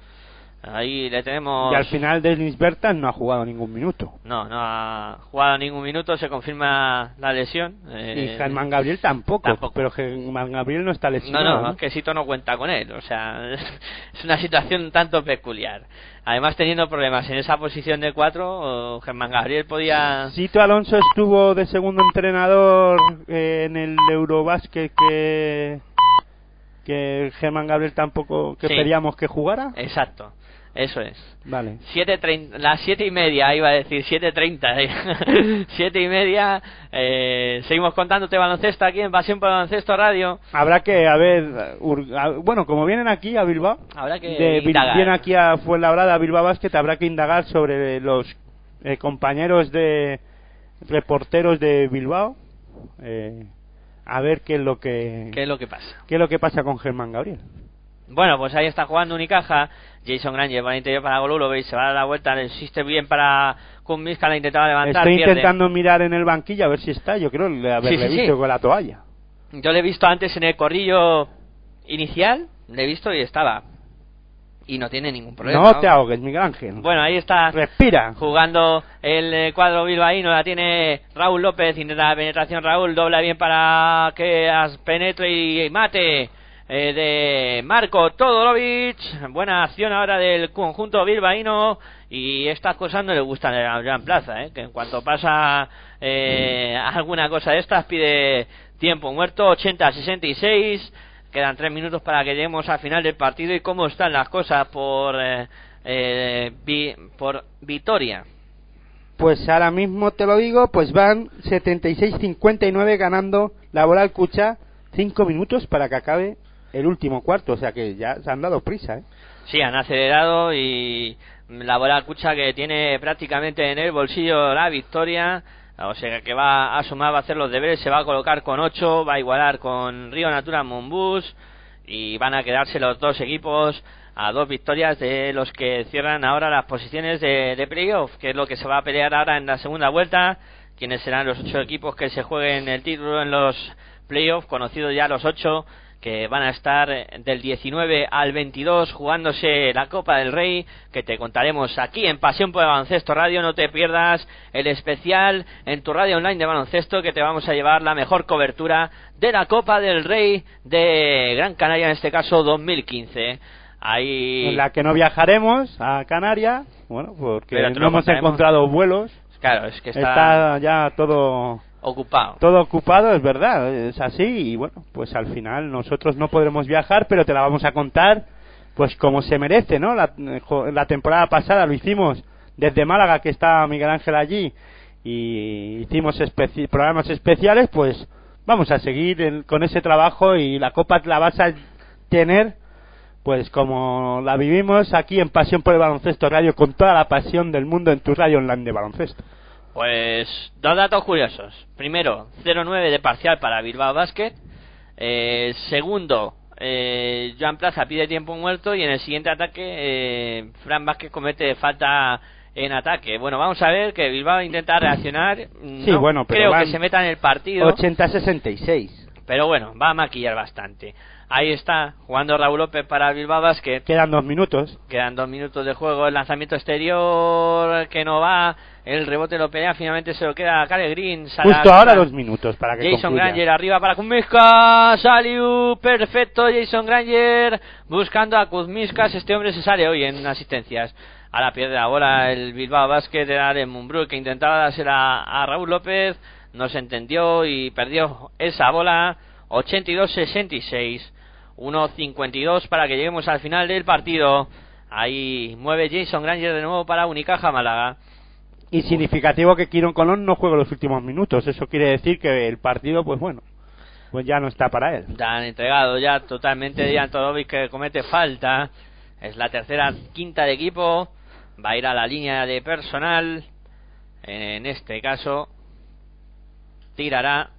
Ahí le tenemos. Y al final Dennis Bertan no ha jugado ningún minuto. No, no ha jugado ningún minuto. Se confirma la lesión. Eh, y Germán Gabriel tampoco, tampoco. pero Germán Gabriel no está No, lesionado. no, es que Sito no cuenta con él. O sea, *laughs* es una situación un tanto peculiar. Además, teniendo problemas en esa posición de cuatro, Germán Gabriel podía. Sito Alonso estuvo de segundo entrenador eh, en el Eurobasket que que Germán Gabriel tampoco que Sí. pedíamos que jugara. Exacto, eso es. Vale. 7.30, las siete y media, iba a decir 7.30. eh. *laughs* siete y media. eh, seguimos contándote baloncesto aquí en Pasión por Baloncesto Radio. Habrá que, a ver, bueno, como vienen aquí a Bilbao, Habrá que de, vienen aquí a Fuenlabrada, a Bilbao Basket, habrá que indagar sobre los eh, compañeros de reporteros de Bilbao, eh, a ver qué es lo que ¿Qué es lo que pasa? qué es lo que pasa con Germán Gabriel. Bueno, pues ahí está jugando Unicaja. Jason Granger va al interior para Golulovic. Se va a dar la vuelta. Le existe bien para Kumiska. La intentaba levantar. Estoy pierde. intentando mirar en el banquillo a ver si está, yo creo le haberle Sí, sí, visto sí. con la toalla. Yo le he visto antes en el corrillo inicial. Le he visto y estaba. Y no tiene ningún problema. no ¿no? te ahogues, Miguel Ángel. Bueno, ahí está Respira. jugando el eh, cuadro bilbaíno. La tiene Raúl López. Intenta la penetración. Raúl dobla bien para que penetre y mate. Eh, de Marco Todorovic. Buena acción ahora del conjunto bilbaíno. Y estas cosas no le gustan a Joan Plaza, ¿eh? que en cuanto pasa eh, alguna cosa de estas pide tiempo muerto. 80-66. Quedan tres minutos para que lleguemos al final del partido. ¿Y cómo están las cosas por, eh, eh, por Vitoria? Pues ahora mismo te lo digo, pues van 76-59 ganando la bola al Cucha, 5 minutos para que acabe el último cuarto, o sea que ya se han dado prisa, ¿eh? Sí, han acelerado y la bola Cucha que tiene prácticamente en el bolsillo la victoria. O sea que va a sumar, va a hacer los deberes, se va a colocar con 8, va a igualar con Río Natura Monbus y van a quedarse los dos equipos a dos victorias de los que cierran ahora las posiciones de, de playoff, que es lo que se va a pelear ahora en la segunda vuelta. Quienes serán los ocho equipos que se jueguen el título en los playoffs, conocidos ya los ocho que van a estar eh, del 19 al 22 jugándose la Copa del Rey, que te contaremos aquí en Pasión por el Baloncesto Radio. No te pierdas el especial en tu radio online de baloncesto, que te vamos a llevar la mejor cobertura de la Copa del Rey de Gran Canaria, en este caso 2015. Ahí. En la que no viajaremos a Canarias, bueno, porque no hemos encontrado vuelos, Claro, es que está, está ya todo ocupado. todo ocupado, es verdad, es así y bueno, pues al final nosotros no podremos viajar, pero te la vamos a contar pues como se merece, ¿no? La, la temporada pasada lo hicimos desde Málaga, que está Miguel Ángel allí, y hicimos programas especiales, pues vamos a seguir con ese trabajo y la copa la vas a tener pues como la vivimos aquí en Pasión por el Baloncesto Radio con toda la pasión del mundo en tu radio online de baloncesto. Pues dos datos curiosos. Primero, 0-9 de parcial para Bilbao Basket. Eh, segundo, eh, Joan Plaza pide tiempo muerto y en el siguiente ataque eh, Fran Vázquez comete falta en ataque. Bueno, vamos a ver que Bilbao intenta reaccionar. Sí, No bueno, pero creo que se meta en el partido. 80-66. Pero bueno, va a maquillar bastante. Ahí está, jugando Raúl López para Bilbao Basket. Quedan dos minutos. Quedan dos minutos de juego. El lanzamiento exterior que no va. El rebote lo pelea. Finalmente se lo queda a Cale Green. Sala- Justo ahora dos minutos para que Jason concluya. Granger arriba para Kuzmiskas. Saliu. Perfecto. Jason Granger buscando a Kuzmiskas. Este hombre se sale hoy en asistencias. Ahora pierde la bola el Bilbao Basket de Aren Mumbrú que intentaba dársela a Raúl López. No se entendió y perdió esa bola. 82-66. 1.52 para que lleguemos al final del partido. Ahí mueve Jason Granger de nuevo para Unicaja Málaga. Y significativo que Kiron Colón no juegue los últimos minutos. Eso quiere decir que el partido, pues bueno, pues ya no está para él. Ya han entregado ya totalmente Dian Todorovic que comete falta. Es la tercera quinta de equipo. Va a ir a la línea de personal. En este caso, tirará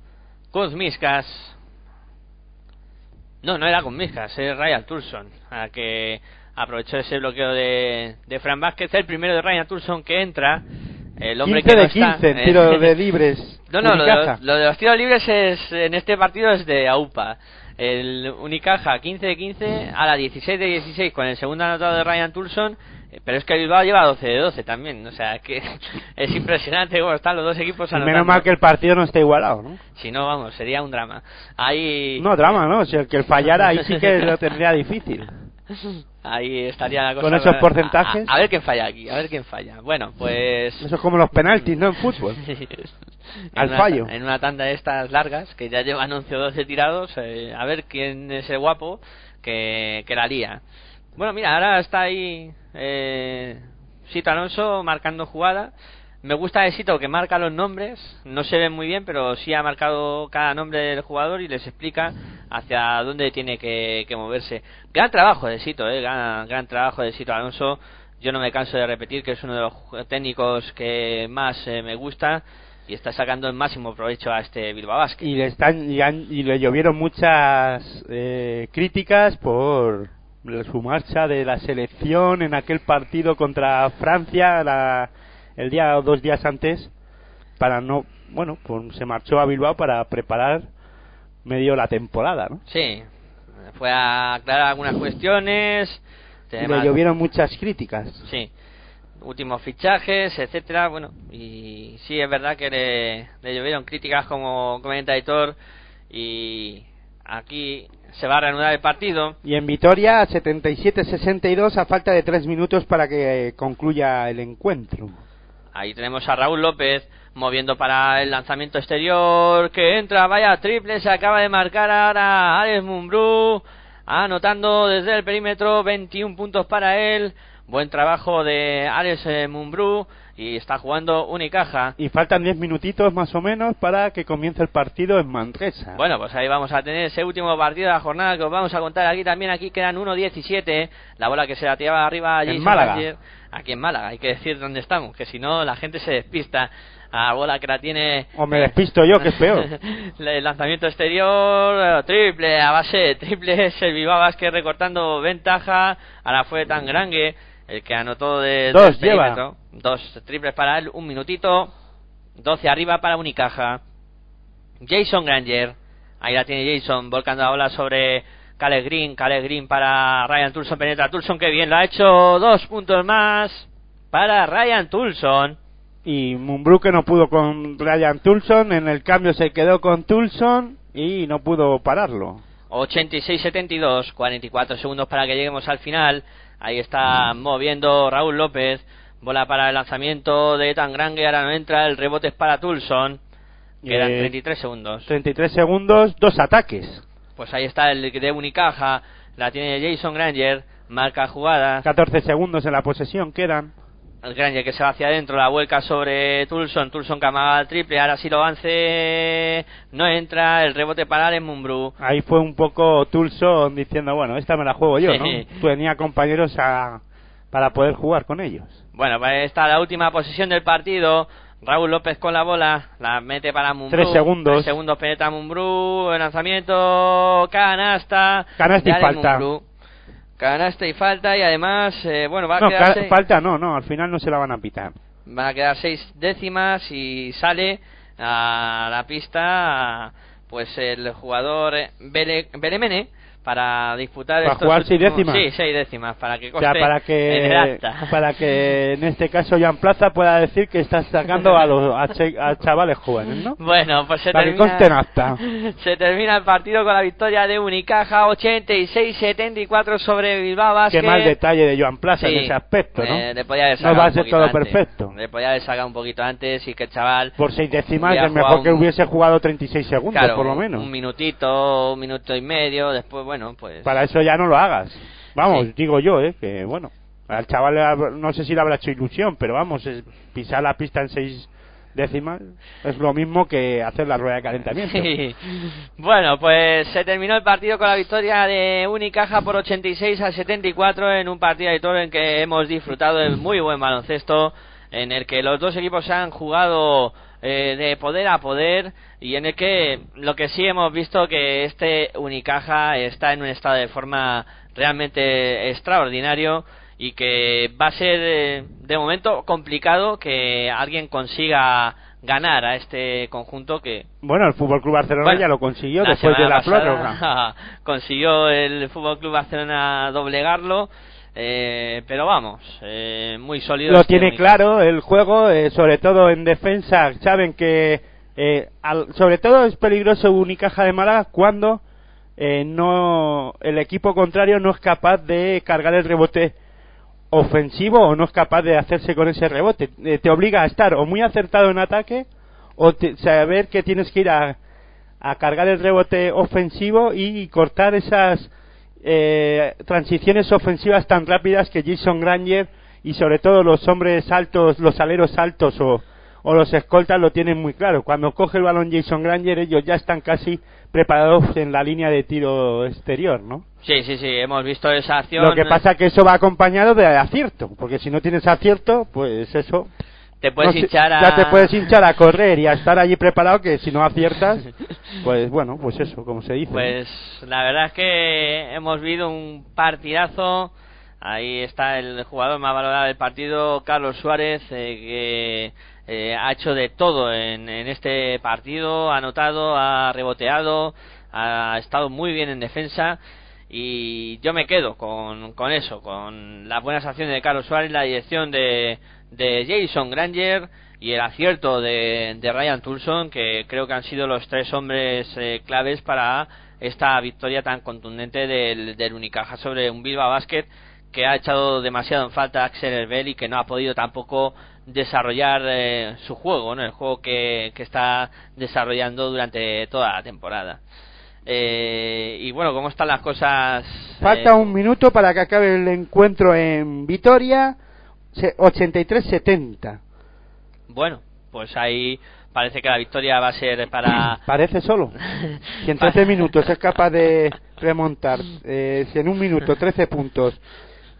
Kuzmiskas. No, no era Kuzmiskas, es Ryan Tulson. A que aprovechó ese bloqueo de, de Fran Vázquez. El primero de Ryan Tulson que entra. El hombre 15 que no de está- 15 en tiro de *laughs* libres. no, no, lo de, los, lo de los tiros libres es, en este partido es de AUPA. El Unicaja 15 de 15 a la 16 de 16 con el segundo anotado de Ryan Tulson. Eh, Pero es que Bilbao lleva 12 de 12 también. O sea, que *laughs* es impresionante cómo están los dos equipos anotando. menos mal que el partido no está igualado, ¿no? Si no, vamos, sería un drama. Ahí, No, drama, ¿no? Si el que fallara ahí sí que lo tendría difícil. *laughs* ahí estaría la cosa. Con esos porcentajes. A, a ver quién falla aquí, a ver quién falla. Bueno, pues. Eso es como los penaltis, ¿no? En fútbol. *laughs* en Al una, fallo. En una tanda de estas largas, que ya llevan 11 o 12 tirados, eh, a ver quién es el guapo que, que la lía. Bueno, mira, ahora está ahí eh, Sito Alonso marcando jugada. Me gusta de Sito que marca los nombres, no se ven muy bien, pero sí ha marcado cada nombre del jugador y les explica hacia dónde tiene que, que moverse. Gran trabajo de Sito, eh, gran, trabajo de Sito Alonso. Yo no me canso de repetir que es uno de los técnicos que más eh, me gusta y está sacando el máximo provecho a este Bilbao Basket. Y le, están, y, han- y le llovieron muchas eh, críticas por su marcha de la selección en aquel partido contra Francia la- el día o dos días antes para no bueno pues se marchó a Bilbao para preparar medio la temporada ¿no? Sí, fue a aclarar algunas cuestiones. le llovieron muchas críticas Sí, últimos fichajes, etcétera. Bueno, y sí es verdad que le, le llovieron críticas como comenta Aitor y aquí se va a reanudar el partido. y en Vitoria 77-62 a falta de tres minutos para que eh, concluya el encuentro Ahí tenemos a Raúl López moviendo para el lanzamiento exterior que entra, vaya triple, se acaba de marcar ahora Alex Mumbrú, anotando desde el perímetro 21 puntos para él. Buen trabajo de Alex eh, Mumbrú y está jugando Unicaja. y faltan 10 minutitos más o menos para que comience el partido en Manresa Bueno, pues ahí vamos a tener ese último partido de la jornada que os vamos a contar aquí también. Aquí quedan 1-17. La bola que se la tiraba arriba a En Málaga. Aquí en Málaga. Hay que decir dónde estamos, que si no la gente se despista. A la bola que la tiene. o me despisto yo que es peor *laughs* el lanzamiento exterior, eh, triple, a base de triple. Es el Basket recortando ventaja. Ahora fue tan grande el que anotó de Dos lleva. Dos triples para él, un minutito. 12 arriba para Unicaja. Jason Granger. Ahí la tiene Jason, volcando la bola sobre Caleb Green. Caleb Green para Ryan Tulson. Penetra Tulson, que bien lo ha hecho. Dos puntos más para Ryan Tulson. y Mumbrú que no pudo con Ryan Tulson en el cambio se quedó con Tulson y no pudo pararlo 86-72, 44 segundos para que lleguemos al final. Ahí está moviendo Raúl López. Bola para el lanzamiento de Tangrangue. Ahora no entra. El rebote es para Tulson. Quedan Eh, 33 segundos. 33 segundos dos ataques Pues ahí está el de Unicaja. La tiene Jason Granger. Marca jugada. 14 segundos en la posesión quedan Granger que se va hacia adentro, la vuelca sobre Tulson, Tulson que amaga el triple, ahora sí lo avance, no entra, el rebote para Allen Mumbrú. Ahí fue un poco Tulson diciendo, bueno, esta me la juego yo, ¿no? Tenía compañeros a- para poder jugar con ellos. Bueno, pues está la última posición del partido. Raúl López con la bola, la mete para Mumbrú. Tres segundos. Tres segundos penetra Mumbrú, el lanzamiento, canasta. Canasta y falta. Mumbrú. Canasta y falta y además, eh, bueno, va a No, quedar seis- falta no, no, al final no se la van a pitar. van a quedar seis décimas y sale a la pista pues el jugador Bele, Belemene para disputar ¿Para estos jugar seis décimas? sí seis décimas para que O coste sea, para en el que acta. para que en *laughs* este caso Jan Plaza pueda decir que está sacando a los a, che- a chavales jóvenes, ¿no? Bueno, pues se Para que termina, en acta. *laughs* se termina el partido con la victoria de Unicaja 86-74 sobre Bilbao Basket. Qué mal detalle de Joan Plaza Sí, en ese aspecto, ¿no? eh, le podía haber No va a un ser todo antes. perfecto. Le podía haber sacado un poquito antes y que el chaval Por seis décimas es mejor jugado que un- hubiese jugado 36 segundos, Claro, por lo menos. Un minutito, un minuto y medio, después, bueno, pues. Para eso ya no lo hagas. Vamos, Sí. digo yo, ¿eh? Que bueno, al chaval no sé si le habrá hecho ilusión, pero vamos, es- pisar la pista en seis décimas es lo mismo que hacer la rueda de calentamiento. *laughs* Sí. Bueno, pues se terminó el partido con la victoria de Unicaja por 86 a 74 en un partido de toro en que hemos disfrutado de muy buen baloncesto, en el que los dos equipos se han jugado eh, de poder a poder y en el que lo que sí hemos visto que este Unicaja está en un estado de forma realmente extraordinario y que va a ser eh, de momento complicado que alguien consiga ganar a este conjunto que Bueno, el Fútbol Club Barcelona Bueno, ya lo consiguió después de la prórroga. *laughs* consiguió el Fútbol Club Barcelona doblegarlo eh, pero vamos eh, muy sólido Lo este tiene claro el juego, eh, sobre todo en defensa. Saben que, eh, al- sobre todo es peligroso Unicaja de Málaga cuando eh, no el equipo contrario no es capaz de cargar el rebote ofensivo o no es capaz de hacerse con ese rebote. Eh, te obliga a estar o muy acertado en ataque o te- saber que tienes que ir a, a cargar el rebote ofensivo y cortar esas eh, transiciones ofensivas tan rápidas que Jason Granger y sobre todo los hombres altos, los aleros altos o, o los escoltas lo tienen muy claro. Cuando coge el balón Jason Granger ellos ya están casi preparados en la línea de tiro exterior, ¿no? sí sí sí hemos visto esa acción Lo que pasa que eso va acompañado de acierto, porque si no tienes acierto, pues eso... te puedes no hinchar a Ya te puedes hinchar a correr y a estar allí preparado que si no aciertas, *laughs* pues bueno, pues eso, como se dice. Pues la verdad es que hemos vivido un partidazo. Ahí está el jugador más valorado del partido, Carlos Suárez, eh, que eh, ha hecho de todo en, en este partido, ha anotado, ha reboteado, ha estado muy bien en defensa. Y yo me quedo con, con eso, con las buenas acciones de Carlos Suárez, la dirección de, de Jason Granger y el acierto de, de Ryan Tulson, que creo que han sido los tres hombres eh, claves para esta victoria tan contundente del, del Unicaja sobre un Bilbao Basket que ha echado demasiado en falta a Axel Herbel y que no ha podido tampoco desarrollar eh, su juego, ¿no? el juego que, que está desarrollando durante toda la temporada. Eh, y bueno, ¿cómo están las cosas? Falta eh, un minuto para que acabe el encuentro en Vitoria, 83-70. Bueno, pues ahí parece que la victoria va a ser para... *clears throat* Parece solo. *laughs* Si en 13 minutos es capaz de remontar, eh, si en un minuto 13 puntos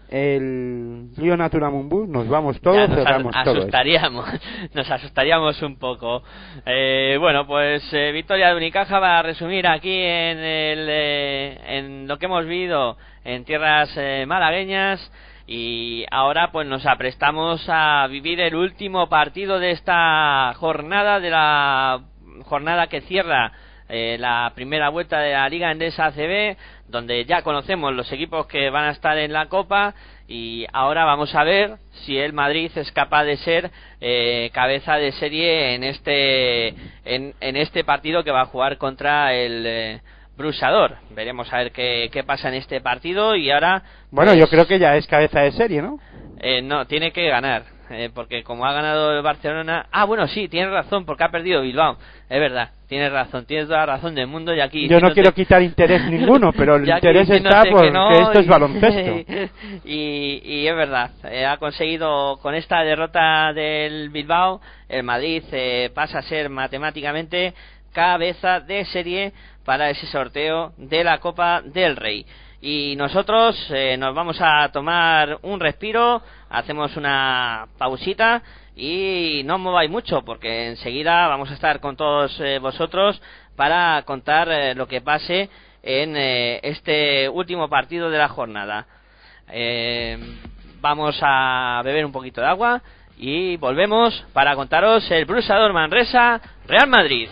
el Río Natura Mumbú, nos vamos todos, Ya nos cerramos asustaríamos, *laughs* nos asustaríamos un poco. Eh, bueno, pues eh, victoria de Unicaja va a resumir aquí en, el, eh, en lo que hemos vivido en tierras eh, malagueñas y ahora pues nos aprestamos a vivir el último partido de esta jornada, de la jornada que cierra eh, la primera vuelta de la Liga Endesa ACB, donde ya conocemos los equipos que van a estar en la Copa. Y ahora vamos a ver si el Madrid es capaz de ser eh, cabeza de serie en este en, en este partido que va a jugar contra el eh, Brusador. Veremos a ver qué, qué pasa en este partido y ahora Bueno, pues, yo creo que ya es cabeza de serie, ¿no? eh, no, tiene que ganar. eh, porque como ha ganado el Barcelona... Ah, bueno, sí, tienes razón, porque ha perdido Bilbao. Es verdad, tienes razón, tienes toda la razón del mundo y aquí... Yo no quiero quitar interés *laughs* ninguno, pero el interés está porque no, esto es baloncesto. *laughs* y, y es verdad, eh, ha conseguido con esta derrota del Bilbao, el Madrid eh, pasa a ser matemáticamente cabeza de serie para ese sorteo de la Copa del Rey. Y nosotros eh, nos vamos a tomar un respiro, hacemos una pausita y no os mováis mucho porque enseguida vamos a estar con todos eh, vosotros para contar eh, lo que pase en este último partido de la jornada. Vamos a beber un poquito de agua y volvemos para contaros el Brusador Manresa Real Madrid.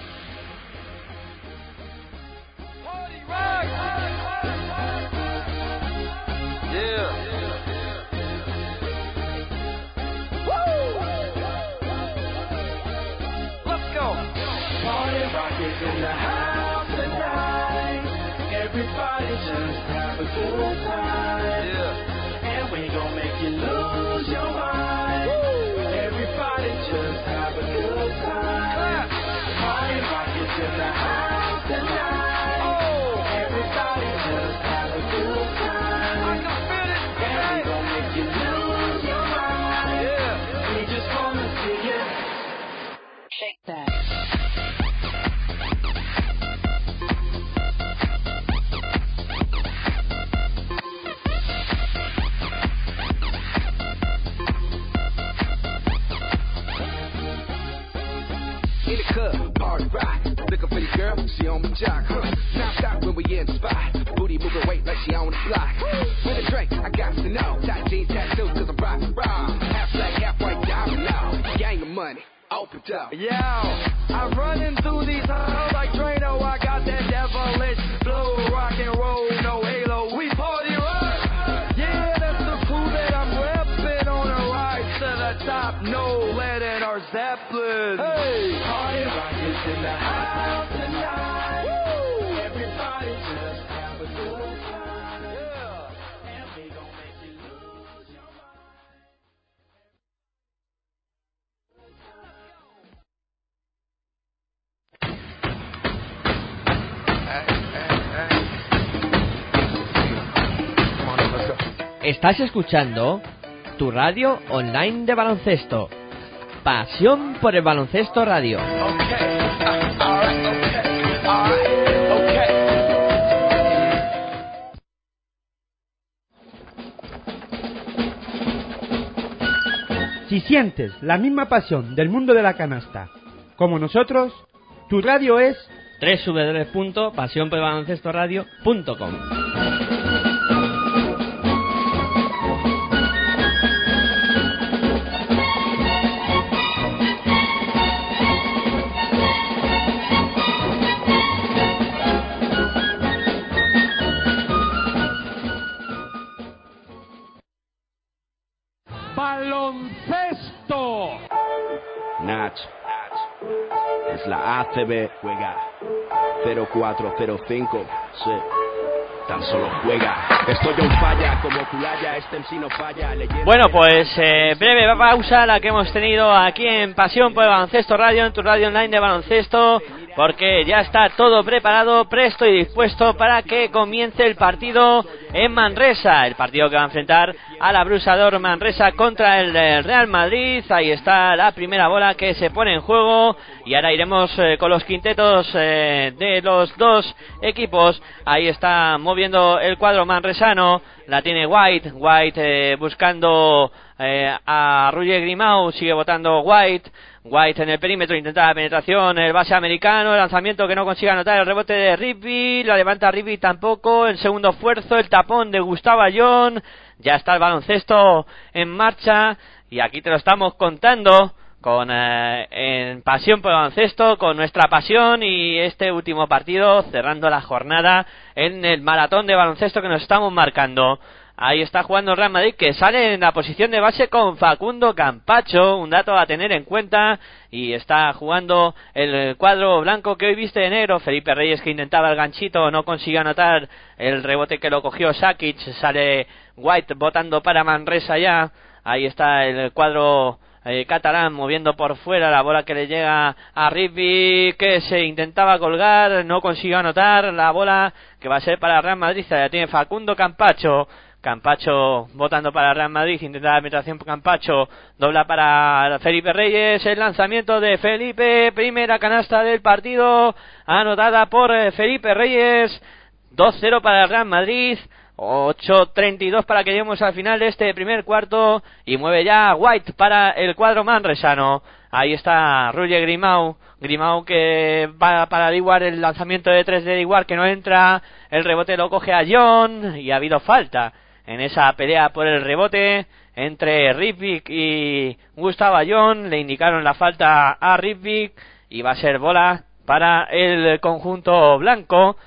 Girl, she on my jock. Huh. Now stop when we in spot. Booty moving weight like she on the block. With a drink, I got to know. Tight jeans, tattoo, cause I'm rock, rock. Half black, half white, diamond now. Gang of money, open up. Yo, I'm running through these halls like Drano. I got that devilish blue rock and roll, no halo. We party rock. Yeah, that's the crew that I'm repping on the rise to the top. No lead in our Zeppelin. Hey, Estás escuchando tu radio online de baloncesto. Pasión por el baloncesto radio. Si sientes la misma pasión del mundo de la canasta como nosotros, tu radio es www.pasionporelbaloncestoradio.com Nach. Es la ACB. Juega 0405. Sí. Tan solo juega. Estoy on falla como Culaya. Este no falla. Leyenda Bueno, pues eh, breve pausa la que hemos tenido aquí en Pasión por el Baloncesto Radio, en tu radio online de baloncesto, porque ya está todo preparado, presto y dispuesto para que comience el partido en Manresa, el partido que va a enfrentar al abrusador Manresa contra el Real Madrid. Ahí está la primera bola que se pone en juego y ahora iremos eh, con los quintetos eh, de los dos equipos. Ahí está moviendo el cuadro manresano, la tiene White, White eh, buscando eh, a Ruger Grimau, sigue votando White. White en el perímetro intenta la penetración, el base americano, el lanzamiento que no consigue anotar, el rebote de Rigby, la levanta Rigby tampoco, el segundo esfuerzo, el tapón de Gustavo Ayón, ya está el baloncesto en marcha y aquí te lo estamos contando con eh, pasión por el baloncesto, con nuestra pasión y este último partido cerrando la jornada en el maratón de baloncesto que nos estamos marcando. Ahí está jugando Real Madrid que sale en la posición de base con Facundo Campacho, un dato a tener en cuenta. Y está jugando el cuadro blanco que hoy viste de negro. Felipe Reyes que intentaba el ganchito, no consiguió anotar el rebote que lo cogió Sakic. Sale White votando para Manresa ya. Ahí está el cuadro eh, catalán moviendo por fuera la bola que le llega a Rigby que se intentaba colgar, no consiguió anotar la bola que va a ser para Real Madrid, ya tiene Facundo Campacho. Campacho votando para Real Madrid, intenta la penetración por Campacho, dobla para Felipe Reyes, el lanzamiento de Felipe, primera canasta del partido, anotada por eh, Felipe Reyes, 2-0 para Real Madrid, 8.32 para que lleguemos al final de este primer cuarto y mueve ya White para el cuadro manresano. Ahí está Roger Grimau. Grimau que va para Diguar el lanzamiento de 3 de Diguar que no entra. El rebote lo coge a John y ha habido falta en esa pelea por el rebote entre Ripvick y Gustavo John. Le indicaron la falta a Ripvick y va a ser bola para el conjunto blanco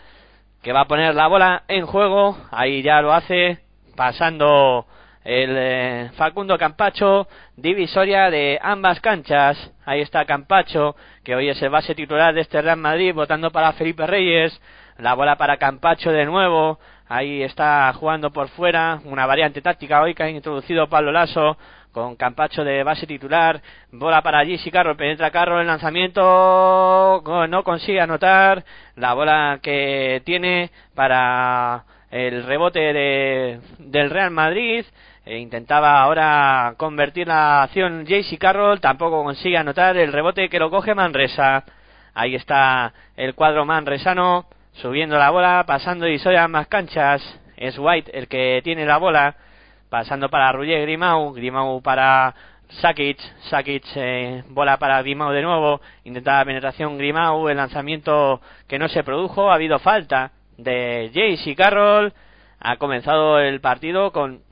que va a poner la bola en juego. Ahí ya lo hace, pasando el eh, Facundo Campacho, divisoria de ambas canchas. Ahí está Campacho, que hoy es el base titular de este Real Madrid, votando para Felipe Reyes. La bola para Campacho de nuevo. Ahí está jugando por fuera. Una variante táctica hoy que ha introducido Pablo Lasso con Campacho de base titular, bola para Gigi Carroll, penetra Carroll, el lanzamiento no consigue anotar, la bola que tiene para el rebote de, del Real Madrid, e intentaba ahora convertir la acción JC Carroll, tampoco consigue anotar el rebote que lo coge Manresa. Ahí está el cuadro manresano subiendo la bola, pasando y soy más canchas. Es White el que tiene la bola pasando para Ruller Grimau, Grimau para Sakic, Sakic eh, bola para Grimau de nuevo, intentaba penetración Grimau, el lanzamiento que no se produjo, ha habido falta de Jace y Carroll, ha comenzado el partido con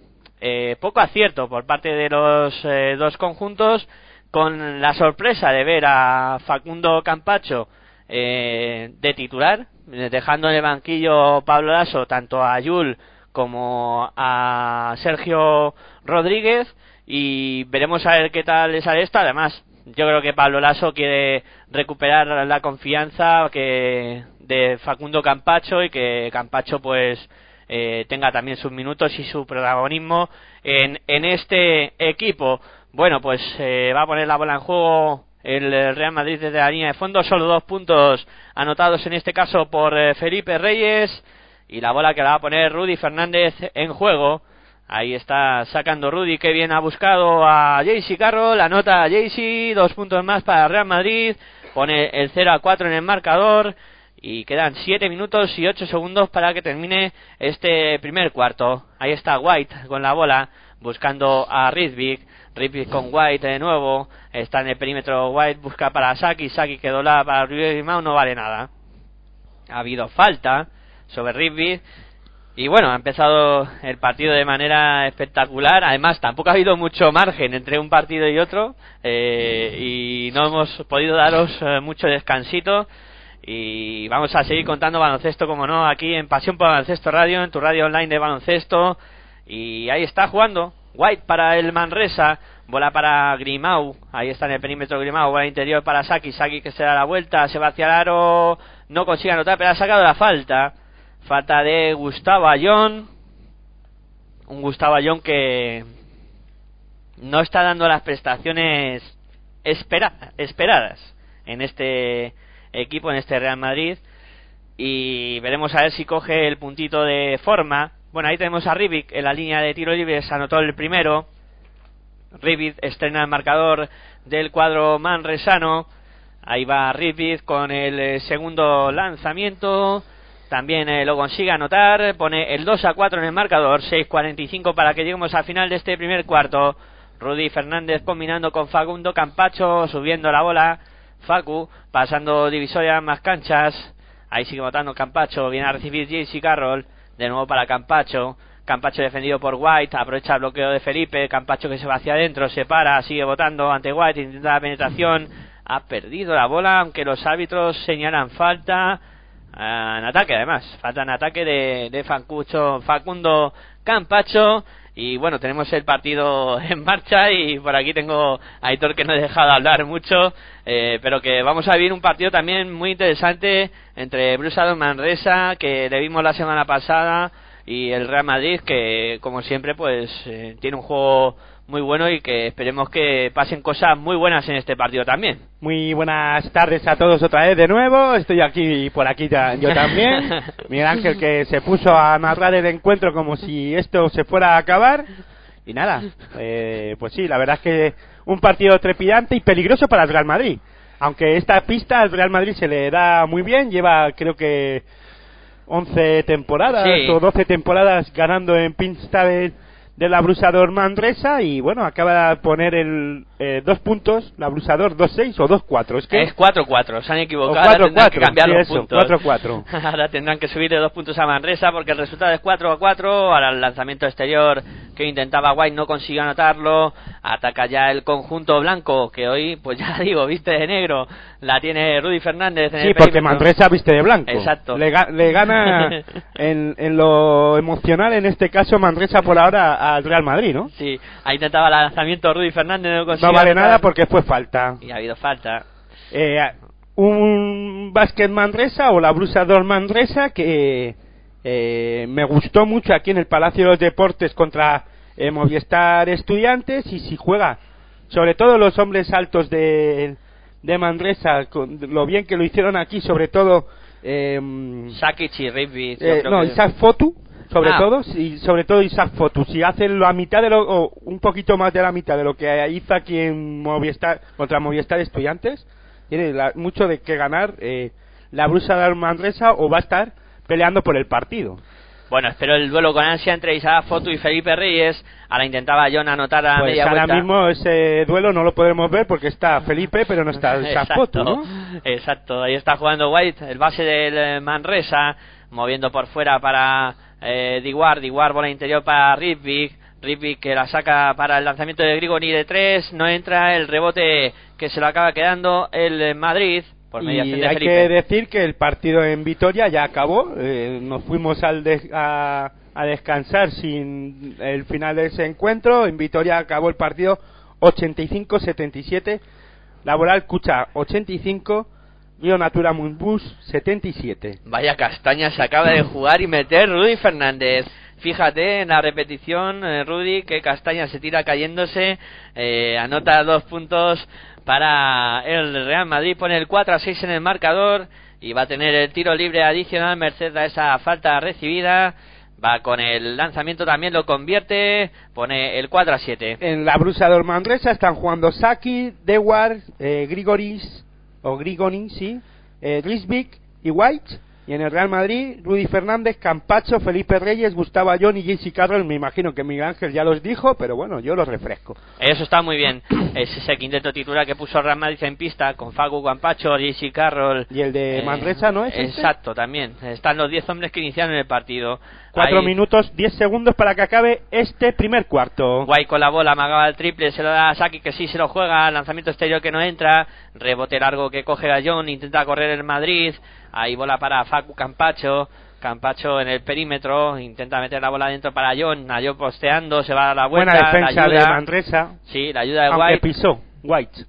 eh, poco acierto por parte de los eh, dos conjuntos, con la sorpresa de ver a Facundo Campacho eh, de titular, dejando en el banquillo Pablo Lasso tanto a Yul como a Sergio Rodríguez y veremos a ver qué tal le sale esto. Además, yo creo que Pablo Lasso quiere recuperar la confianza que de Facundo Campacho y que Campacho pues eh, tenga también sus minutos y su protagonismo en, en este equipo. Bueno, pues eh, va a poner la bola en juego el Real Madrid desde la línea de fondo, solo dos puntos anotados en este caso por eh, Felipe Reyes y la bola que la va a poner Rudy Fernández en juego. Ahí está sacando Rudy, que bien ha buscado a Jaycee Carroll, la nota a Jaycee, dos puntos más para Real Madrid, pone el 0 a 4 en el marcador y quedan 7 minutos y 8 segundos para que termine este primer cuarto. Ahí está White con la bola, buscando a Ridvik, Ridvik con White de nuevo, está en el perímetro White, busca para Saki, Saki que dobla para Rudy no vale nada. Ha habido falta sobre Rigby. Y bueno, ha empezado el partido de manera espectacular. Además, tampoco ha habido mucho margen entre un partido y otro. eh, y no hemos podido daros eh, mucho descansito. Y vamos a seguir contando baloncesto, como no, aquí en Pasión por Baloncesto Radio, en tu radio online de baloncesto. Y ahí está jugando White para el Manresa, bola para Grimau, ahí está en el perímetro Grimau, bola interior para Saki, Saki que se da la vuelta, se va hacia el aro, no consigue anotar, pero ha sacado la falta. Falta de Gustavo Ayón. Un Gustavo Ayón que no está dando las prestaciones espera, esperadas en este equipo, en este Real Madrid. Y veremos a ver si coge el puntito de forma. Bueno, ahí tenemos a Rivik en la línea de tiro libre, se anotó el primero. Rivik estrena el marcador del cuadro manresano. Ahí va Rivik con el eh, segundo lanzamiento. También eh, lo consigue anotar. Pone el 2 a 4 en el marcador. 6.45 para que lleguemos al final de este primer cuarto. Rudy Fernández combinando con Facundo Campacho, subiendo la bola. Facu, pasando divisoria más canchas. Ahí sigue votando Campacho. Viene a recibir JC Carroll. De nuevo para Campacho. Campacho defendido por White. Aprovecha el bloqueo de Felipe. Campacho que se va hacia adentro. Se para. Sigue votando ante White. Intenta la penetración. Ha perdido la bola. Aunque los árbitros señalan falta. Ah, en ataque además. Falta en ataque de, de Facundo Campacho. Y bueno, tenemos el partido *laughs* en marcha y por aquí tengo a Aitor que no he dejado hablar mucho, eh, pero que vamos a vivir un partido también muy interesante entre Brusado Manresa, que le vimos la semana pasada y el Real Madrid que como siempre pues eh, tiene un juego muy bueno y que esperemos que pasen cosas muy buenas en este partido también. Muy buenas tardes a todos otra vez de nuevo. Estoy aquí y por aquí ta- yo también. *laughs* Miguel Ángel que se puso a narrar el encuentro como si esto se fuera a acabar. Y nada, eh, pues sí, la verdad es que un partido trepidante y peligroso para el Real Madrid. Aunque esta pista al Real Madrid se le da muy bien, lleva creo que 11 temporadas Sí. o 12 temporadas ganando en pista de, del Abrusador Manresa y bueno, acaba de poner el eh, dos puntos, la Abrusador 2-6 o 2-4. Es que Es 4-4, se han equivocado, ahora tendrán que 4-4, cambiar sí, los eso, puntos. 4-4. *laughs* ahora tendrán que subir de dos puntos a Manresa porque el resultado es 4-4, ahora el lanzamiento exterior que intentaba White no consiguió anotarlo, ataca ya el conjunto blanco que hoy, pues ya *laughs* digo, viste de negro, la tiene Rudy Fernández en Sí, el porque. Manresa viste de blanco. Exacto. Le, ga- le gana *laughs* en, en lo emocional, en este caso, Manresa por ahora al Real Madrid, ¿no? Sí, ahí intentaba el lanzamiento Rudy Fernández, no vale nada porque fue falta. Y ha habido falta. Eh, un básquet Manresa o la Brusador Manresa que eh, me gustó mucho aquí en el Palacio de los Deportes contra eh, Movistar Estudiantes y si juega, sobre todo los hombres altos de, de Manresa, con lo bien que lo hicieron aquí, sobre todo... Eh, Sakic y Rigby. eh, no, Isaac Fotu, sobre Ah. todo, y sobre todo Isaac Fotu. Si hacen la mitad de lo, o un poquito más de la mitad de lo que hizo aquí en Movistar, contra Movistar Estudiantes, tiene la- mucho de que ganar eh, la Brusa de Manresa o va a estar peleando por el partido. Bueno, espero el duelo con ansia entre Isaac Fotu y Felipe Reyes. Ahora intentaba John anotar a Pues media ahora vuelta. mismo ese duelo no lo podremos ver porque está Felipe, pero no está Isaac Fotu, ¿no? *laughs* Exacto, ahí está jugando White, el base del eh, Manresa, moviendo por fuera para eh, Diguar, Diguar bola interior para Rivik, Rivik que la saca para el lanzamiento de Grigoni de tres, no entra el rebote que se lo acaba quedando el Madrid por Y hay que decir que el partido en Vitoria ya acabó. eh, nos fuimos al de- a, a descansar sin el final de ese encuentro. En Vitoria acabó el partido 85-77. Laboral Cucha 85. Río Natura Munbus 77. Vaya castaña se acaba de jugar y meter Rudy Fernández. Fíjate en la repetición, eh, Rudy, que castaña se tira cayéndose, eh, anota dos puntos para el Real Madrid, pone el 4 a 6 en el marcador y va a tener el tiro libre adicional merced a esa falta recibida. Va con el lanzamiento también lo convierte, pone el 4 a 7. En la Brusador Manresa están jugando Saki, Dewar, eh, Grigoris, o Grigoni, sí, eh, y White. Y en el Real Madrid, Rudy Fernández, Campacho, Felipe Reyes, Gustavo Ayón y JC Carroll. Me imagino que Miguel Ángel ya los dijo, pero bueno, yo los refresco. Eso está muy bien. *coughs* Es ese quinteto titular que puso Real Madrid en pista con Facu Campacho, JC Carroll. Y el de Eh, Manresa, ¿no es este? Exacto, también. Están los 10 hombres que iniciaron el partido. Cuatro Ahí, minutos, diez segundos para que acabe este primer cuarto. Guay con la bola, amagaba el triple, se lo da a Saki que sí se lo juega, lanzamiento exterior que no entra, rebote largo que coge a John, intenta correr el Madrid, ahí bola para Facu Campacho, Campacho en el perímetro, intenta meter la bola dentro para John, a John posteando, se va a la vuelta, Buena defensa la de Manresa, sí, la ayuda de aunque White, pisó White.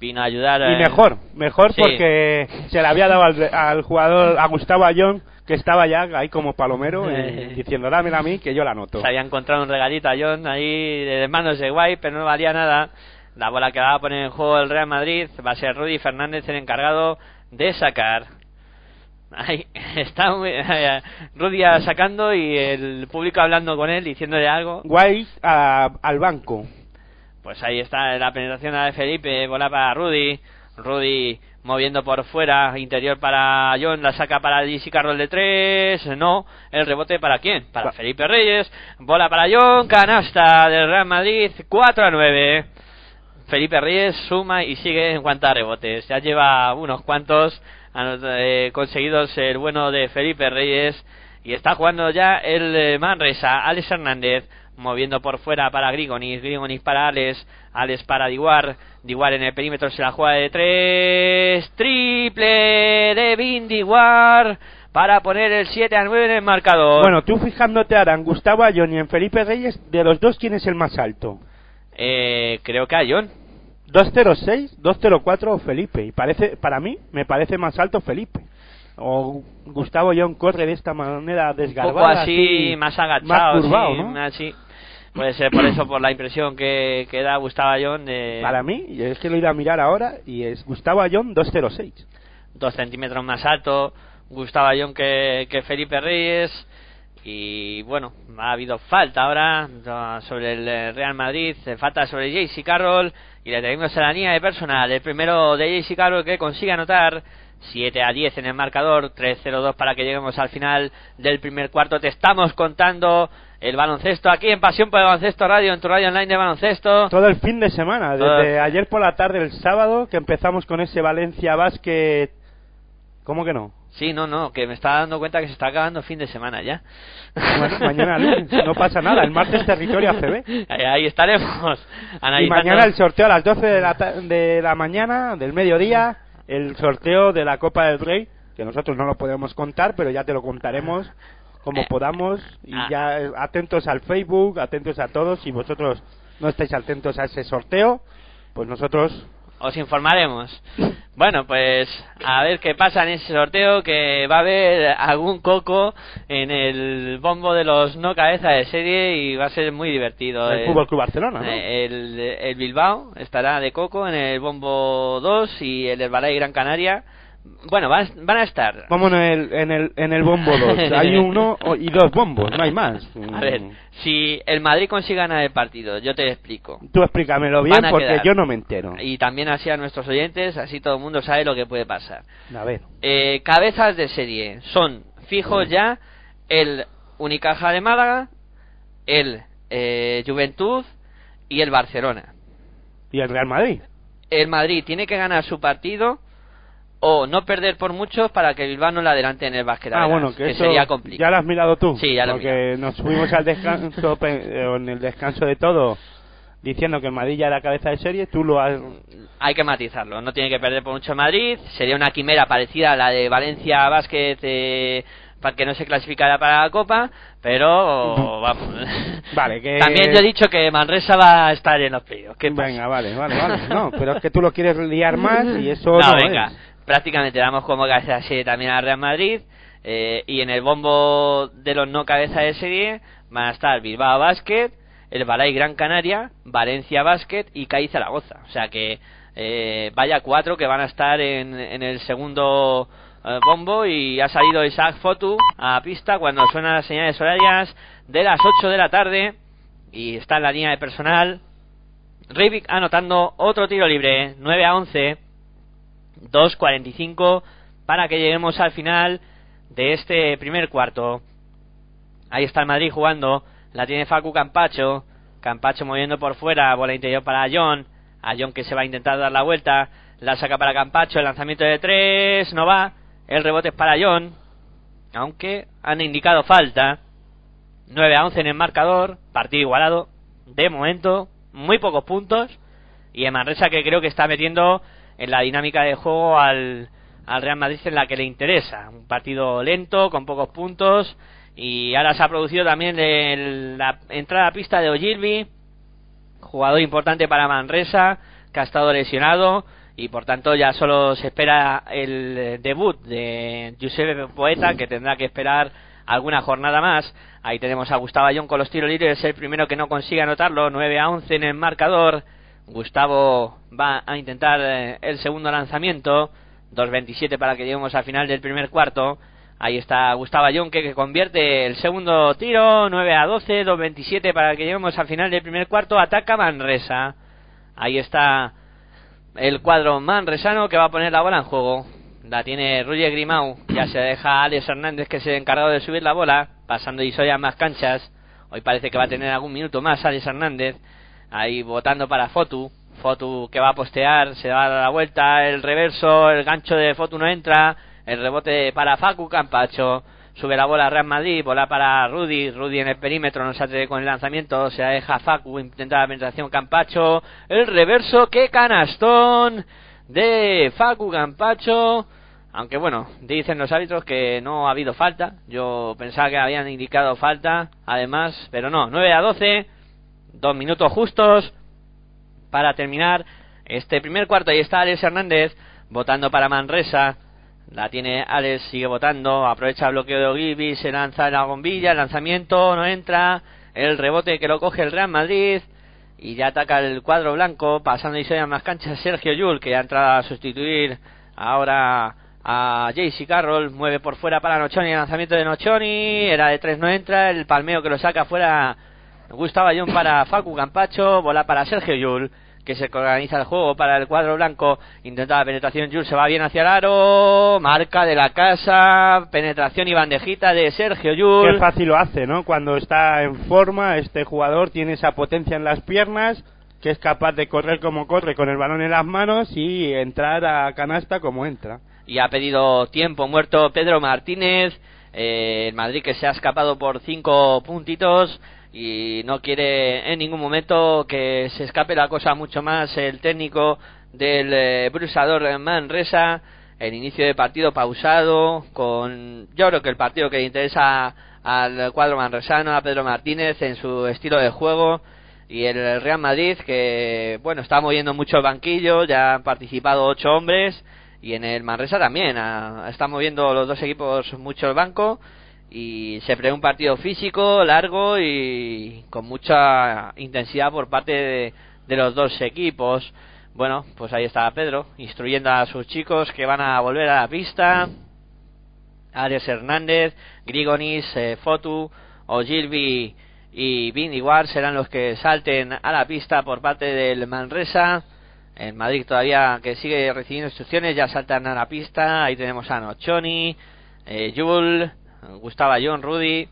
vino a ayudar. Y eh, mejor, mejor sí. porque se le había dado al, al jugador, a Gustavo Ayón, que estaba ya ahí como palomero, Eh. eh, diciendo, dámela a mí, que yo la anoto. Se había encontrado un regalito a John ahí de manos de White, pero no valía nada. La bola que va a poner en juego el Real Madrid va a ser Rudy Fernández el encargado de sacar. Ahí *laughs* está muy- Rudy sacando y el público hablando con él, diciéndole algo. A- al banco. Pues ahí está la penetración de Felipe, bola para Rudy. Rudy moviendo por fuera, interior para John, la saca para JC Carroll de tres. No, el rebote para quién? Para Pa- Felipe Reyes. Bola para John, canasta del Real Madrid, 4 a 9. Felipe Reyes suma y sigue en cuanto a rebotes. Ya lleva unos cuantos eh, conseguidos el bueno de Felipe Reyes. Y está jugando ya el eh, Manresa, Alex Hernández, moviendo por fuera para Grigonis, Grigonis para Alex, Alex para Diguar, Diguar en el perímetro se la juega de tres, triple de Vin Diguar para poner el 7 a 9 en el marcador. Bueno, tú fijándote ahora en Gustavo Ayón y en Felipe Reyes, de los dos, ¿quién es el más alto? Eh, creo que a John. 206, 204 Felipe. Y parece, para mí, me parece más alto Felipe. O Gustavo John corre de esta manera un desgarbada. poco así, más agachado, Más curvado, sí, ¿no? así. Puede ser por eso, por la impresión que, que da Gustavo Ayón de Para mí, y es que lo he ido a mirar ahora, y es Gustavo Ayón 206. dos centímetros más alto, Gustavo Ayón que, que Felipe Reyes. Y bueno, ha habido falta ahora sobre el eh, Real Madrid, eh, falta sobre JC Carroll y le tenemos a la línea de personal. El primero de JC Carroll que consigue anotar 7 a 10 en el marcador, 3-0-2 para que lleguemos al final del primer cuarto. Te estamos contando el baloncesto aquí en Pasión por el Baloncesto Radio, en tu radio online de baloncesto. Todo el fin de semana, Todo- desde ayer por la tarde, el sábado, que empezamos con ese Valencia Basket. ¿Cómo que no? Sí, no, no, que me estaba dando cuenta que se está acabando el fin de semana ya. Bueno, mañana *laughs* no pasa nada, el martes territorio ACB. Ahí, ahí estaremos. Y mañana el sorteo a las 12 de la, ta- de la mañana, del mediodía, el sorteo de la Copa del Rey, que nosotros no lo podemos contar, pero ya te lo contaremos como Eh, podamos. Y ah. ya eh, atentos al Facebook, atentos a todos. Si vosotros no estáis atentos a ese sorteo, pues nosotros os informaremos. Bueno, pues a ver qué pasa en ese sorteo, que va a haber algún coco en el bombo de los no cabeza de serie y va a ser muy divertido. el Fútbol Club Barcelona, ¿no? el, el Bilbao estará de coco en el bombo 2 y el Herbalife Gran Canaria. Bueno, van, van a estar. Como en el, en el, en el bombo *laughs* 2. Hay uno y dos bombos, no hay más. A ver, si el Madrid consigue ganar el partido, yo te explico. Tú explícamelo bien porque quedar. yo no me entero. Y también así a nuestros oyentes, así todo el mundo sabe lo que puede pasar. A ver. Eh, cabezas de serie son fijos ya el Unicaja de Málaga, el eh, Juventud y el Barcelona. ¿Y el Real Madrid? El Madrid tiene que ganar su partido o no perder por mucho para que Bilbao no le adelante en el básquet. Ah, bueno, que, eso sería complicado. ya lo has mirado tú. Sí, ya lo Porque nos fuimos al descanso, *laughs* o en el descanso de todo, diciendo que Madrid ya era cabeza de serie, tú lo has... Hay que matizarlo, no tiene que perder por mucho Madrid, sería una quimera parecida a la de Valencia Basket eh, para que no se clasificara para la Copa, pero *laughs* vamos. Vale, que... También yo he dicho que Manresa va a estar en los playoffs. Venga, vale, vale, vale. No, pero es que tú lo quieres liar más y eso *laughs* No, no, venga. es. Prácticamente damos como cabeza de serie también a Real Madrid. eh, y en el bombo de los no cabeza de serie van a estar Bilbao Basket, el Balay Gran Canaria, Valencia Basket y CAI Zaragoza. O sea que eh, vaya cuatro que van a estar en, en el segundo eh, bombo y ha salido Isaac Fotu a pista cuando suenan las señales horarias de las 8 de la tarde y está en la línea de personal. Rivik anotando otro tiro libre, 9 a 11. 2.45 para que lleguemos al final de este primer cuarto. Ahí está el Madrid jugando. La tiene Facu Campacho. Campacho moviendo por fuera. Bola interior para John. A John que se va a intentar dar la vuelta. La saca para Campacho. El lanzamiento de tres. No va. El rebote es para John. Aunque han indicado falta. 9 a 11 en el marcador. Partido igualado. De momento. Muy pocos puntos. Y en que creo que está metiendo en la dinámica de juego al, al Real Madrid en la que le interesa. Un partido lento, con pocos puntos. Y ahora se ha producido también el- la entrada a pista de Ogilvy, jugador importante para Manresa, que ha estado lesionado. Y por tanto ya solo se espera el debut de Giuseppe Poeta, que tendrá que esperar alguna jornada más. Ahí tenemos a Gustavo Ayón con los tiros libres, el primero que no consigue anotarlo, 9 a 11 en el marcador. Gustavo va a intentar eh, el segundo lanzamiento. 2.27 para que lleguemos al final del primer cuarto. Ahí está Gustavo Ayón que, convierte el segundo tiro. 9 a 12. 2.27 para que lleguemos al final del primer cuarto. Ataca Manresa. Ahí está el cuadro manresano que va a poner la bola en juego. La tiene Roger Grimau. Ya se deja Alex Hernández que es el encargado de subir la bola. Pasando Isoya más canchas. Hoy parece que va a tener algún minuto más Alex Hernández. Ahí votando para Fotu. Fotu que va a postear, se va a dar la vuelta, el reverso, el gancho de Fotu no entra, el rebote para Facu Campacho, sube la bola Real Madrid, bola para Rudy, Rudy en el perímetro, no se atreve con el lanzamiento, se deja Facu, intenta la penetración Campacho, el reverso, qué canastón de Facu Campacho, aunque bueno, dicen los árbitros que no ha habido falta, yo pensaba que habían indicado falta, además, pero no, 9 a 12, dos minutos justos para terminar este primer cuarto. Ahí está Alex Hernández votando para Manresa. La tiene Alex, sigue votando, aprovecha el bloqueo de Ogilvy, se lanza la bombilla, el lanzamiento no entra, el rebote que lo coge el Real Madrid. Y ya ataca el cuadro blanco, pasando y se más canchas Sergio Yul, que ha entrado a sustituir ahora a JC Carroll, mueve por fuera para Nochoni, el lanzamiento de Nochoni, era de tres no entra, el palmeo que lo saca fuera Gustavo Ayón para Facu Campacho, bola para Sergio Yul, que se organiza el juego para el cuadro blanco, intenta la penetración, Yul se va bien hacia el aro, marca de la casa, penetración y bandejita de Sergio Qué Yul. fácil lo hace, ¿no? Cuando está en forma, este jugador tiene esa potencia en las piernas, que es capaz de correr como corre con el balón en las manos y entrar a canasta como entra. y ha pedido tiempo muerto Pedro Martínez. eh, el Madrid que se ha escapado por cinco puntitos y no quiere en ningún momento que se escape la cosa mucho más el técnico del eh, Brusador Manresa. El inicio de partido pausado con yo creo que el partido que le interesa al cuadro manresano, a Pedro Martínez en su estilo de juego. Y el Real Madrid que bueno está moviendo mucho el banquillo, ya han participado ocho hombres. Y en el Manresa también están moviendo los dos equipos mucho el banco y se prevé un partido físico largo y con mucha intensidad por parte de, los dos equipos. Bueno pues ahí está Pedro instruyendo a sus chicos que van a volver a la pista. Ares Hernández Grigonis eh, Fotu Ogilvy y Ward serán los que salten a la pista por parte del Manresa. En Madrid todavía que sigue recibiendo instrucciones, ya saltan a la pista. Ahí tenemos a Nochoni, eh, Gustavo John, Rudy.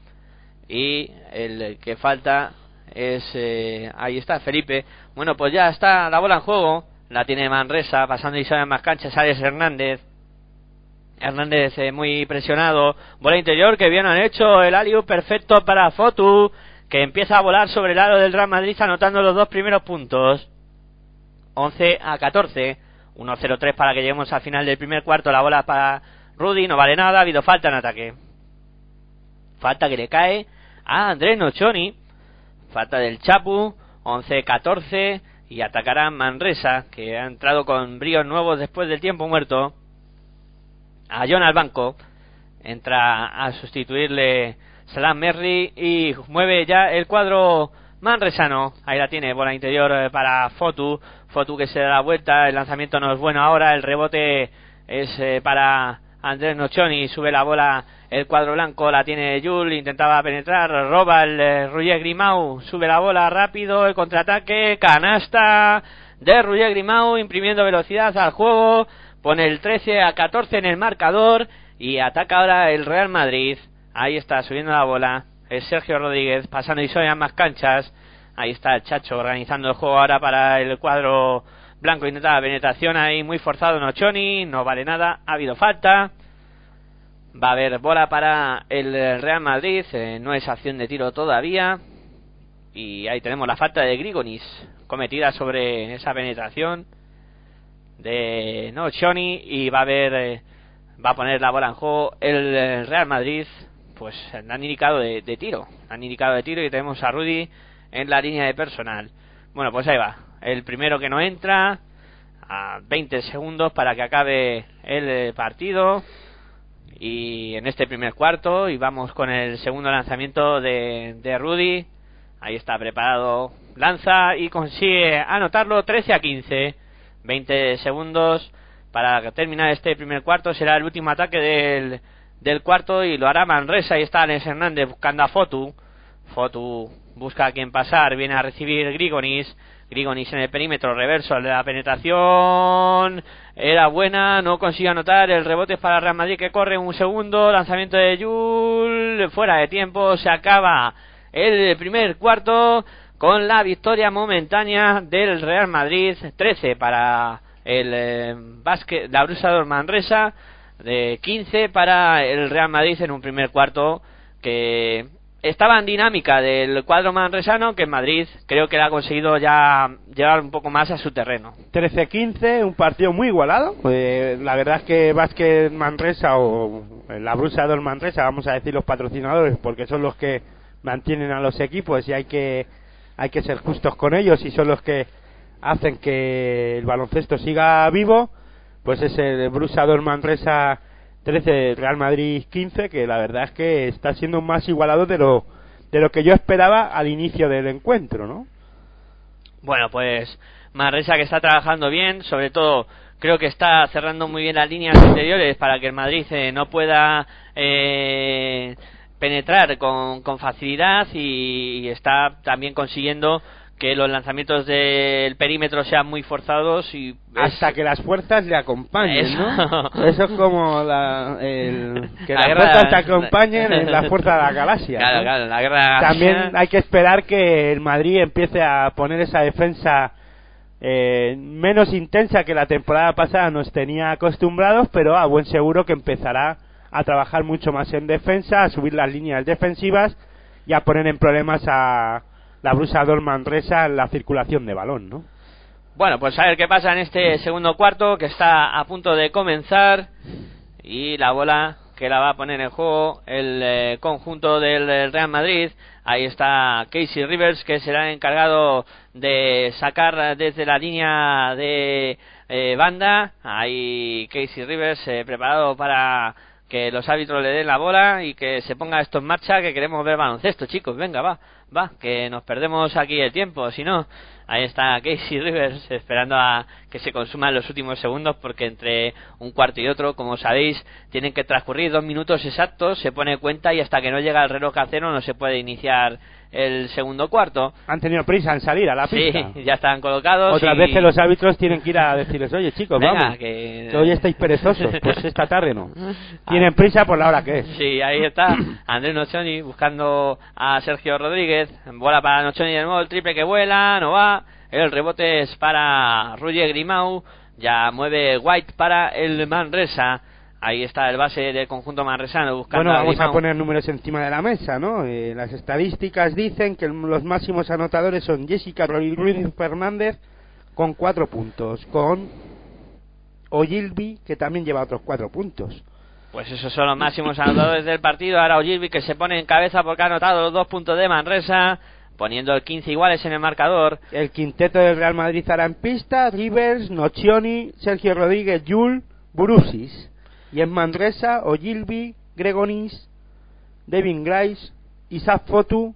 Y el que falta es. eh, ahí está, Felipe. Bueno, pues ya está la bola en juego. La tiene Manresa, pasando y sale más canchas. Alex Hernández. Hernández eh, muy presionado. Bola interior que bien han hecho. El aliu perfecto para Fotu. Que empieza a volar sobre el aro del Real Madrid, anotando los dos primeros puntos. 11 a 14. 1-0-3 para que lleguemos al final del primer cuarto. La bola para Rudy, no vale nada. Ha habido falta en ataque. Falta que le cae a Andrés Nochoni. Falta del Chapu. 11-14. Y atacará Manresa, que ha entrado con bríos nuevos después del tiempo muerto. A John al banco. Entra a sustituirle Salam Merri. Y mueve ya el cuadro Manresano, ahí la tiene, bola interior eh, para Fotu, Fotu que se da la vuelta, el lanzamiento no es bueno ahora, el rebote es eh, para Andrés Nochoni, sube la bola el cuadro blanco, la tiene Yul, intentaba penetrar, roba el eh, Roger Grimau, sube la bola rápido, el contraataque, canasta de Roger Grimau, imprimiendo velocidad al juego, pone el 13 a 14 en el marcador y ataca ahora el Real Madrid, ahí está subiendo la bola, es Sergio Rodríguez pasando y son más canchas. Ahí está el Chacho organizando el juego ahora para el cuadro blanco. Intenta la penetración ahí muy forzado Nochoni. No vale nada. Ha habido falta. Va a haber bola para el Real Madrid. eh, no es acción de tiro todavía. Y ahí tenemos la falta de Grigonis cometida sobre esa penetración de Nochoni. Y va a haber. eh, va a poner la bola en juego el Real Madrid pues han indicado de, de tiro. Han indicado de tiro y tenemos a Rudy en la línea de personal. Bueno, pues ahí va. El primero que no entra. A 20 segundos para que acabe el eh, partido. Y en este primer cuarto. Y vamos con el segundo lanzamiento de, de Rudy. Ahí está preparado. Lanza y consigue anotarlo 13 a 15. 20 segundos para terminar este primer cuarto. Será el último ataque del, del cuarto y lo hará Manresa. Ahí está Alex Hernández buscando a Fotu. Fotu busca a quien pasar. Viene a recibir Grigonis. Grigonis en el perímetro reverso. De la penetración era buena. No consigue anotar. El rebote para Real Madrid que corre un segundo. Lanzamiento de Yul. Fuera de tiempo. Se acaba el primer cuarto con la victoria momentánea del Real Madrid. 13 para el eh, básquet, la Brusador Manresa de 15 para el Real Madrid en un primer cuarto que estaba en dinámica del cuadro manresano que en Madrid creo que ha conseguido ya llevar un poco más a su terreno. 13-15, un partido muy igualado. Eh, la verdad es que Vázquez Manresa o la Brusador Manresa, vamos a decir los patrocinadores, porque son los que mantienen a los equipos y hay que hay que ser justos con ellos y son los que hacen que el baloncesto siga vivo. Pues es el Brusador Manresa 13 Real Madrid 15, que la verdad es que está siendo más igualado de lo, de lo que yo esperaba al inicio del encuentro, ¿no? Bueno, pues Manresa que está trabajando bien, sobre todo creo que está cerrando muy bien las líneas interiores para que el Madrid eh, no pueda eh, penetrar con, con facilidad y, y está también consiguiendo que los lanzamientos del perímetro sean muy forzados y es- Hasta que las fuerzas le acompañen, Eso. ¿no? Eso es como la, el, que La las guerra- fuerzas te acompañen en la fuerza de la galaxia. Claro, ¿no? claro, la guerra También hay que esperar que el Madrid empiece a poner esa defensa eh, menos intensa que la temporada pasada nos tenía acostumbrados, pero a buen seguro que empezará a trabajar mucho más en defensa, a subir las líneas defensivas y a poner en problemas a la Brusador Manresa en la circulación de balón, ¿no? Bueno, pues a ver qué pasa en este segundo cuarto que está a punto de comenzar y la bola que la va a poner en juego el eh, conjunto del Real Madrid. Ahí está Casey Rivers que será encargado de sacar desde la línea de eh, banda. Ahí Casey Rivers eh, preparado para que los árbitros le den la bola y que se ponga esto en marcha que queremos ver baloncesto, chicos. Venga, va, va, que nos perdemos aquí el tiempo, si no. Ahí está Casey Rivers esperando a que se consuman los últimos segundos porque entre un cuarto y otro, como sabéis, tienen que transcurrir dos minutos exactos, se pone cuenta y hasta que no llega el reloj a cero no se puede iniciar el segundo cuarto. Han tenido prisa en salir a la Sí, pista. *laughs* ya están colocados. Otras y- veces los árbitros tienen que ir a decirles, oye chicos, Venga, vamos, que- que hoy estáis perezosos, pues esta tarde no. *laughs* Tienen prisa por la hora que es. Sí, ahí está *clears throat* Andrés Nochoni buscando a Sergio Rodríguez. Bola para Nochoni de nuevo, el triple que vuela, no va. El rebote es para Ruye Grimau. Ya mueve White para el Manresa. Ahí está el base del conjunto manresano buscando Bueno, vamos a poner números encima de la mesa, ¿no? Eh, las estadísticas dicen que los máximos anotadores son Jessica Ruiz Fernández con cuatro puntos, con Ogilvy que también lleva otros cuatro puntos. Pues esos son los máximos anotadores del partido. Ahora Ogilvy que se pone en cabeza porque ha anotado los dos puntos de Manresa, poniendo el 15 iguales en el marcador. El quinteto del Real Madrid estará en pista, Rivers, Nocioni, Sergio Rodríguez, Yul, Burusis. Y en Manresa, Ogilvy, Gregonis, Devin Grice, Isaac Fotu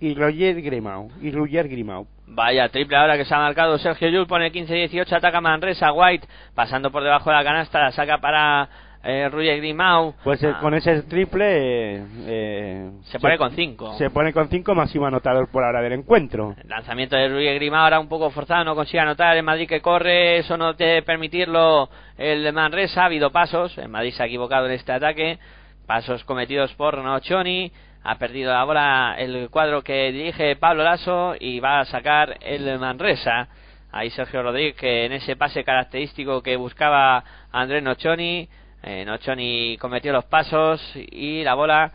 y Roger Grimau. Y Roger Grimau. Vaya triple ahora que se ha marcado Sergio Yul, pone 15-18, ataca Manresa, White, pasando por debajo de la canasta, la saca para eh, Ruye Grimau. Pues eh, Ah, con ese triple eh, eh, Se pone con cinco. Se pone con 5 máximo anotador por ahora del encuentro. el lanzamiento de Ruye Grimau ahora un poco forzado, no consigue anotar. El Madrid que corre, eso no debe permitirlo el Manresa. Ha habido pasos, el Madrid se ha equivocado en este ataque. Pasos cometidos por Nochoni. Ha perdido la bola el cuadro que dirige Pablo Lasso y va a sacar el Manresa. Ahí Sergio Rodríguez que en ese pase característico que buscaba Andrés Nochoni. Eh, Nochoni cometió los pasos y la bola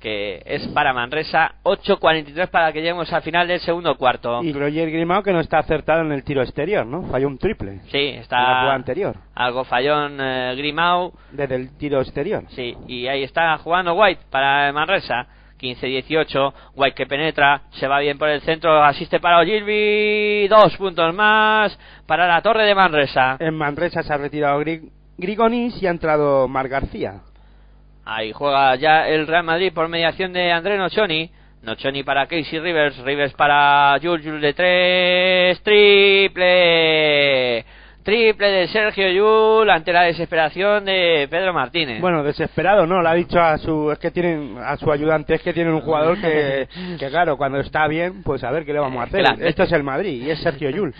que es para Manresa 8.43 para que lleguemos al final del segundo cuarto. Y Roger Grimau que no está acertado en el tiro exterior, ¿no? Falló un triple. Sí, En la está jugada anterior. algo fallón eh. Desde el tiro exterior. Sí, y ahí está jugando White para Manresa. 15-18, White que penetra, se va bien por el centro, asiste para Ogilvy, dos puntos más para la torre de Manresa. En Manresa se ha retirado Gri- Grigonis y ha entrado Mar García. Ahí juega ya el Real Madrid por mediación de André Nochoni. Nochoni para Casey Rivers, Rivers para Jules, Jules de tres, triple. Triple de Sergio Yul ante la desesperación de Pedro Martínez. Bueno, desesperado, ¿no? Le ha dicho a su, es que tienen, a su ayudante, es que tienen un jugador que, *laughs* que claro, cuando está bien, pues a ver qué le vamos a hacer. Claro. Esto es el Madrid y es Sergio Yul.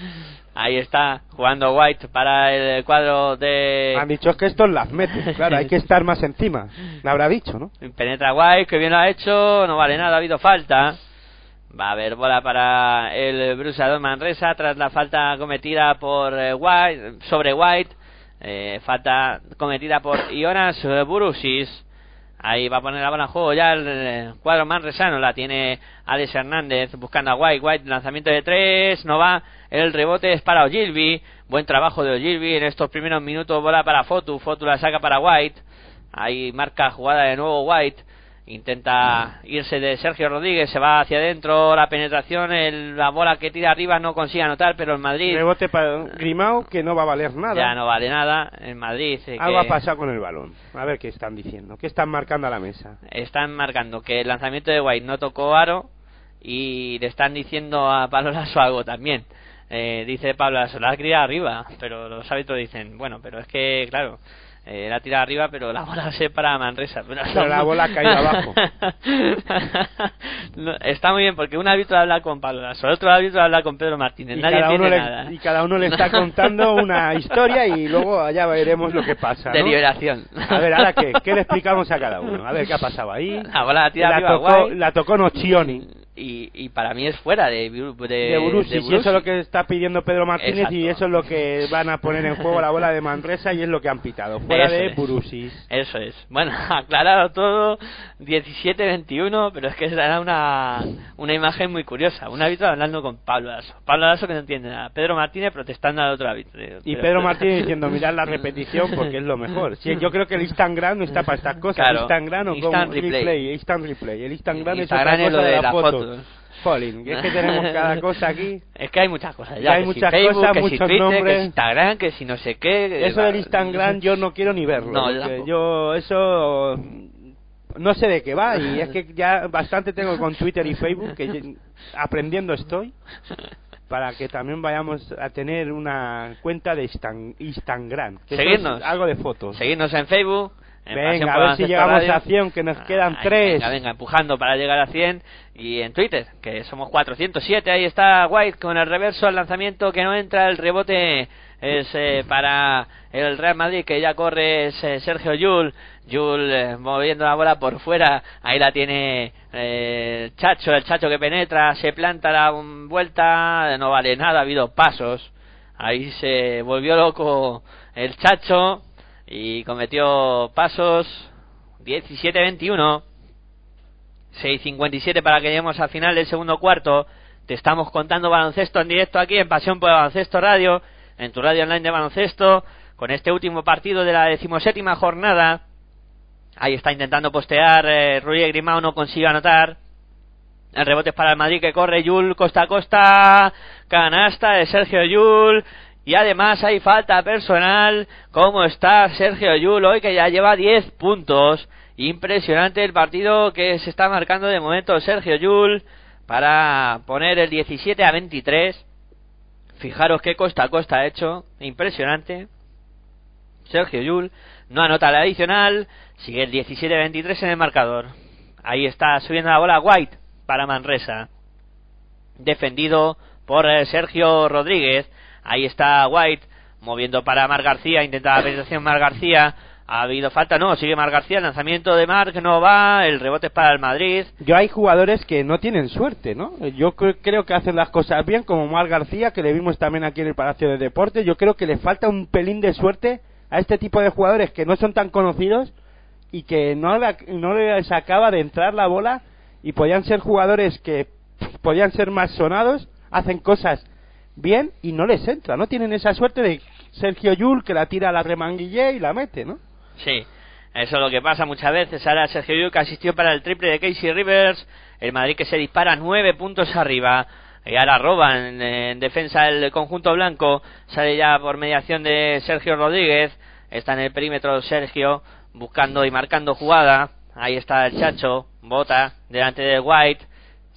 Ahí está jugando White para el cuadro de Han dicho que estos las mete, claro, hay que estar más encima. Le habrá dicho, ¿no? *laughs* Penetra White, que bien lo ha hecho, no vale nada, ha habido falta. Va a haber bola para el Brusador Manresa tras la falta cometida por eh, White, sobre White. Eh, falta cometida por Ionas Burusis. Ahí va a poner la bola en juego ya el eh, cuadro manresano. La tiene Alex Hernández buscando a White. White, lanzamiento de tres, no va. El rebote es para Ogilvy. Buen trabajo de Ogilvy en estos primeros minutos. Bola para Fotu. Fotu la saca para White. Ahí marca jugada de nuevo White. Intenta irse de Sergio Rodríguez, se va hacia adentro, la penetración, el- la bola que tira arriba no consigue anotar, pero el Madrid Rebote para Grimao que no va a valer nada. ya no vale nada. El Madrid eh, Algo ha pasado con el balón. A ver qué están diciendo. ¿Qué están marcando a la mesa? están marcando que el lanzamiento de White no tocó aro y le están diciendo a Pablo Lasso algo también. Eh, dice Pablo Lasso, la arriba, pero los árbitros dicen, bueno, pero es que, claro, eh, la ha tirado arriba, pero la bola se para Manresa. Pero, Pero la bola ha caído abajo. *laughs* No, está muy bien, porque un árbitro habla con Pablo Lasso, el otro árbitro habla con Pedro Martínez, Y nadie cada, uno entiende le, nada. y cada uno le está *laughs* contando una historia y luego allá veremos lo que pasa. ¿no? Deliberación. A ver, ¿ahora qué? ¿Qué le explicamos a cada uno? A ver qué ha pasado ahí. La bola la tira la, arriba tocó, White. la tocó Nocioni y, y para mí es fuera de, de, de Borussia. de Y eso es lo que está pidiendo Pedro Martínez y eso es lo que van a poner en juego la bola de Manresa y es lo que han pitado. Fuera Eso de es. Burusis. Eso es. Bueno, *laughs* aclarado todo, 17-21, pero es que era una, una imagen muy curiosa. Un árbitro hablando con Pablo Lasso. Pablo Lasso que no entiende nada. Pedro Martínez protestando al otro árbitro. Y Pedro Martínez diciendo, mirad la repetición porque es lo mejor. Sí, yo creo que el Instagram no está para estas cosas. Claro. Instagram o Instant replay. Instant replay. El Instagram, Instagram es es otra lo cosa de fotos. Fotos. Jolín, que es que tenemos cada *laughs* cosa aquí. Es que hay muchas cosas. Ya Ya, hay que muchas si Facebook, cosas, que si muchos Twitter, que nombres. si Instagram, que si no sé qué. Eso va- del Instagram *laughs* yo no quiero ni verlo. No, yo yo eso no sé de qué va y es que ya bastante tengo con Twitter y Facebook que aprendiendo estoy para que también vayamos a tener una cuenta de Instagram. que Seguidnos. algo de fotos. Seguirnos en Facebook. En Venga, a ver si llegamos Radio. a 100, que nos quedan Ay, tres. Venga, venga, empujando para llegar a 100. Y en Twitter, que somos 407. Ahí está White con el reverso al lanzamiento que no entra. El rebote es eh, para el Real Madrid, que ya corre es, eh, Sergio Yul. Yul eh, moviendo la bola por fuera. Ahí la tiene eh, el Chacho, el Chacho que penetra. Se planta la um, vuelta. No vale nada, ha habido pasos. Ahí se volvió loco el Chacho y cometió pasos 17-21 6.57 para que lleguemos al final del segundo cuarto te estamos contando baloncesto en directo aquí en Pasión por Baloncesto Radio en tu radio online de baloncesto con este último partido de la decimoséptima jornada ahí está intentando postear eh, Rui Grimao no consigue anotar el rebote es para el Madrid que corre Yul costa a costa. Canasta de Sergio Yul. Y además hay falta personal. ¿Cómo está Sergio Yul hoy que ya lleva 10 puntos? Impresionante el partido que se está marcando de momento Sergio Yul para poner el 17 a 23. Fijaros qué costa a costa ha hecho. Impresionante. Sergio Yul no anota la adicional. Sigue el 17-23 en el marcador. Ahí está subiendo la bola White para Manresa. Defendido por eh, Sergio Rodríguez. Ahí está White moviendo para Mar García. Intenta la penetración Mar García. Ha habido falta, no, sigue Mar García. Lanzamiento de Marc no va. El rebote es para el Madrid. Yo hay jugadores que no tienen suerte, ¿no? Yo cre- creo que hacen las cosas bien, como Mar García, que le vimos también aquí en el Palacio de Deportes. Yo creo que le falta un pelín de suerte a este tipo de jugadores que no son tan conocidos y que no, no les acaba de entrar la bola y podían ser jugadores que podían ser más sonados, hacen cosas bien y no les entra, no tienen esa suerte de Sergio Yul que la tira a la remanguille y la mete, ¿no? Sí, eso es lo que pasa muchas veces. Ahora Sergio Llull que asistió para el triple de Casey Rivers. El Madrid que se dispara nueve puntos arriba. Y ahora roban en defensa el conjunto blanco. Sale ya por mediación de Sergio Rodríguez. Está en el perímetro Sergio buscando y marcando jugada. Ahí está el Chacho. Bota delante de White.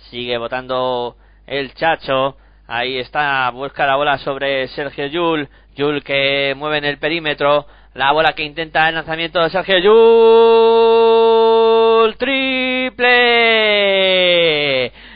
Sigue votando el Chacho. Ahí está, busca la bola sobre Sergio Yul. Yul que mueve en el perímetro. La bola que intenta el lanzamiento de Sergio Yul. Triple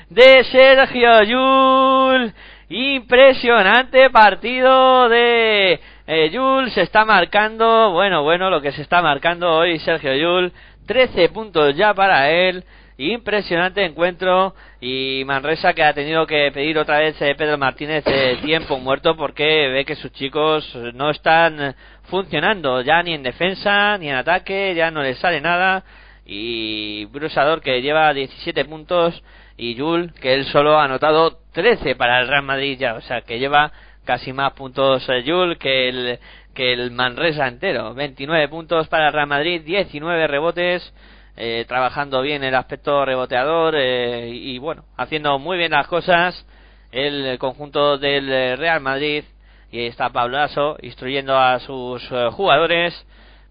de Sergio Yul. Impresionante partido de eh, Yul. Se está marcando, bueno, bueno, lo que se está marcando hoy Sergio Yul. 13 puntos ya para él. Impresionante encuentro y Manresa que ha tenido que pedir otra vez eh, Pedro Martínez eh, tiempo muerto porque ve que sus chicos no están funcionando ya ni en defensa ni en ataque, ya no les sale nada. Y Brusador que lleva 17 puntos y Yul que él solo ha anotado 13 para el Real Madrid ya, o sea que lleva casi más puntos eh, Yul que el que el Manresa entero, 29 puntos para el Real Madrid, 19 rebotes eh, trabajando bien el aspecto reboteador eh, y bueno, haciendo muy bien las cosas el conjunto del eh, Real Madrid y está Pablo Lasso instruyendo a sus eh, jugadores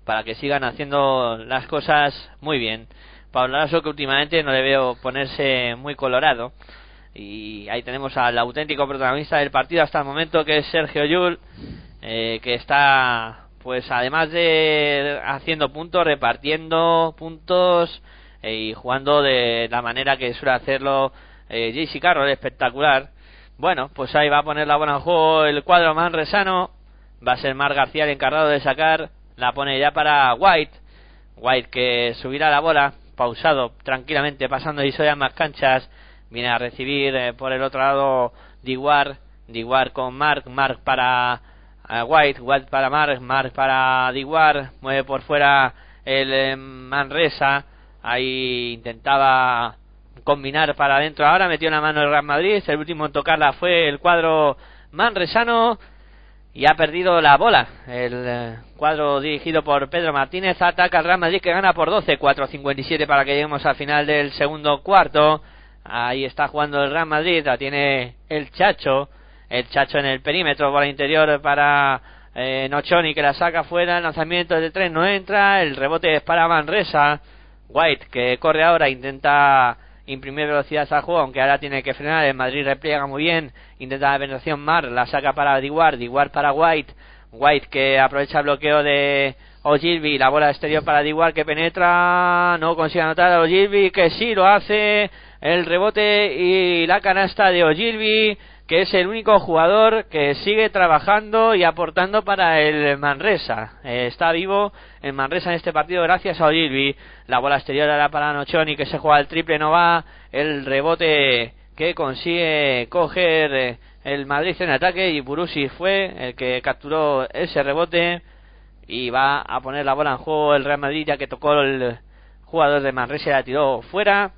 para que sigan haciendo las cosas muy bien. Pablo Lasso que últimamente no le veo ponerse muy colorado y ahí tenemos al auténtico protagonista del partido hasta el momento que es Sergio Yul que está pues además de haciendo puntos repartiendo puntos eh, y jugando de la manera que suele hacerlo eh, JC Carroll espectacular. Bueno pues ahí va a poner la bola en juego el cuadro manresano. Va a ser Mar García el encargado de sacar. La pone ya para White. White que subirá la bola pausado tranquilamente pasando y soy más canchas. Viene a recibir eh, por el otro lado Diguar. Diguar con Mark Mark para eh, White White para Mark Mark para Diguar mueve por fuera el eh, Manresa. Ahí intentaba combinar para adentro. Ahora metió una mano el Real Madrid. El último en tocarla fue el cuadro manresano. Y ha perdido la bola. El eh, cuadro dirigido por Pedro Martínez. Ataca al Real Madrid que gana por 12, 4.57 para que lleguemos al final del segundo cuarto. Ahí está jugando el Real Madrid, la tiene el Chacho, el Chacho en el perímetro, bola interior para eh, Nochoni que la saca fuera, el lanzamiento de tres no entra, el rebote es para Manresa. White que corre ahora, intenta imprimir velocidad al juego, aunque ahora tiene que frenar. El Madrid repliega muy bien, intenta la penetración Mar, la saca para Diguar, Diguar para White, White que aprovecha el bloqueo de Ogilvy, la bola exterior para Diguar que penetra, no consigue anotar a Ogilvy, que sí lo hace, el rebote y la canasta de Ogilvy, que es el único jugador que sigue trabajando y aportando para el Manresa. Eh, está vivo el Manresa en este partido gracias a Ogilvy. La bola exterior era para Nochoni que se juega el triple, no va. El rebote que consigue coger eh, el Madrid en ataque y Burusi fue el que capturó ese rebote y va a poner la bola en juego el Real Madrid ya que tocó el jugador de Manresa y la tiró fuera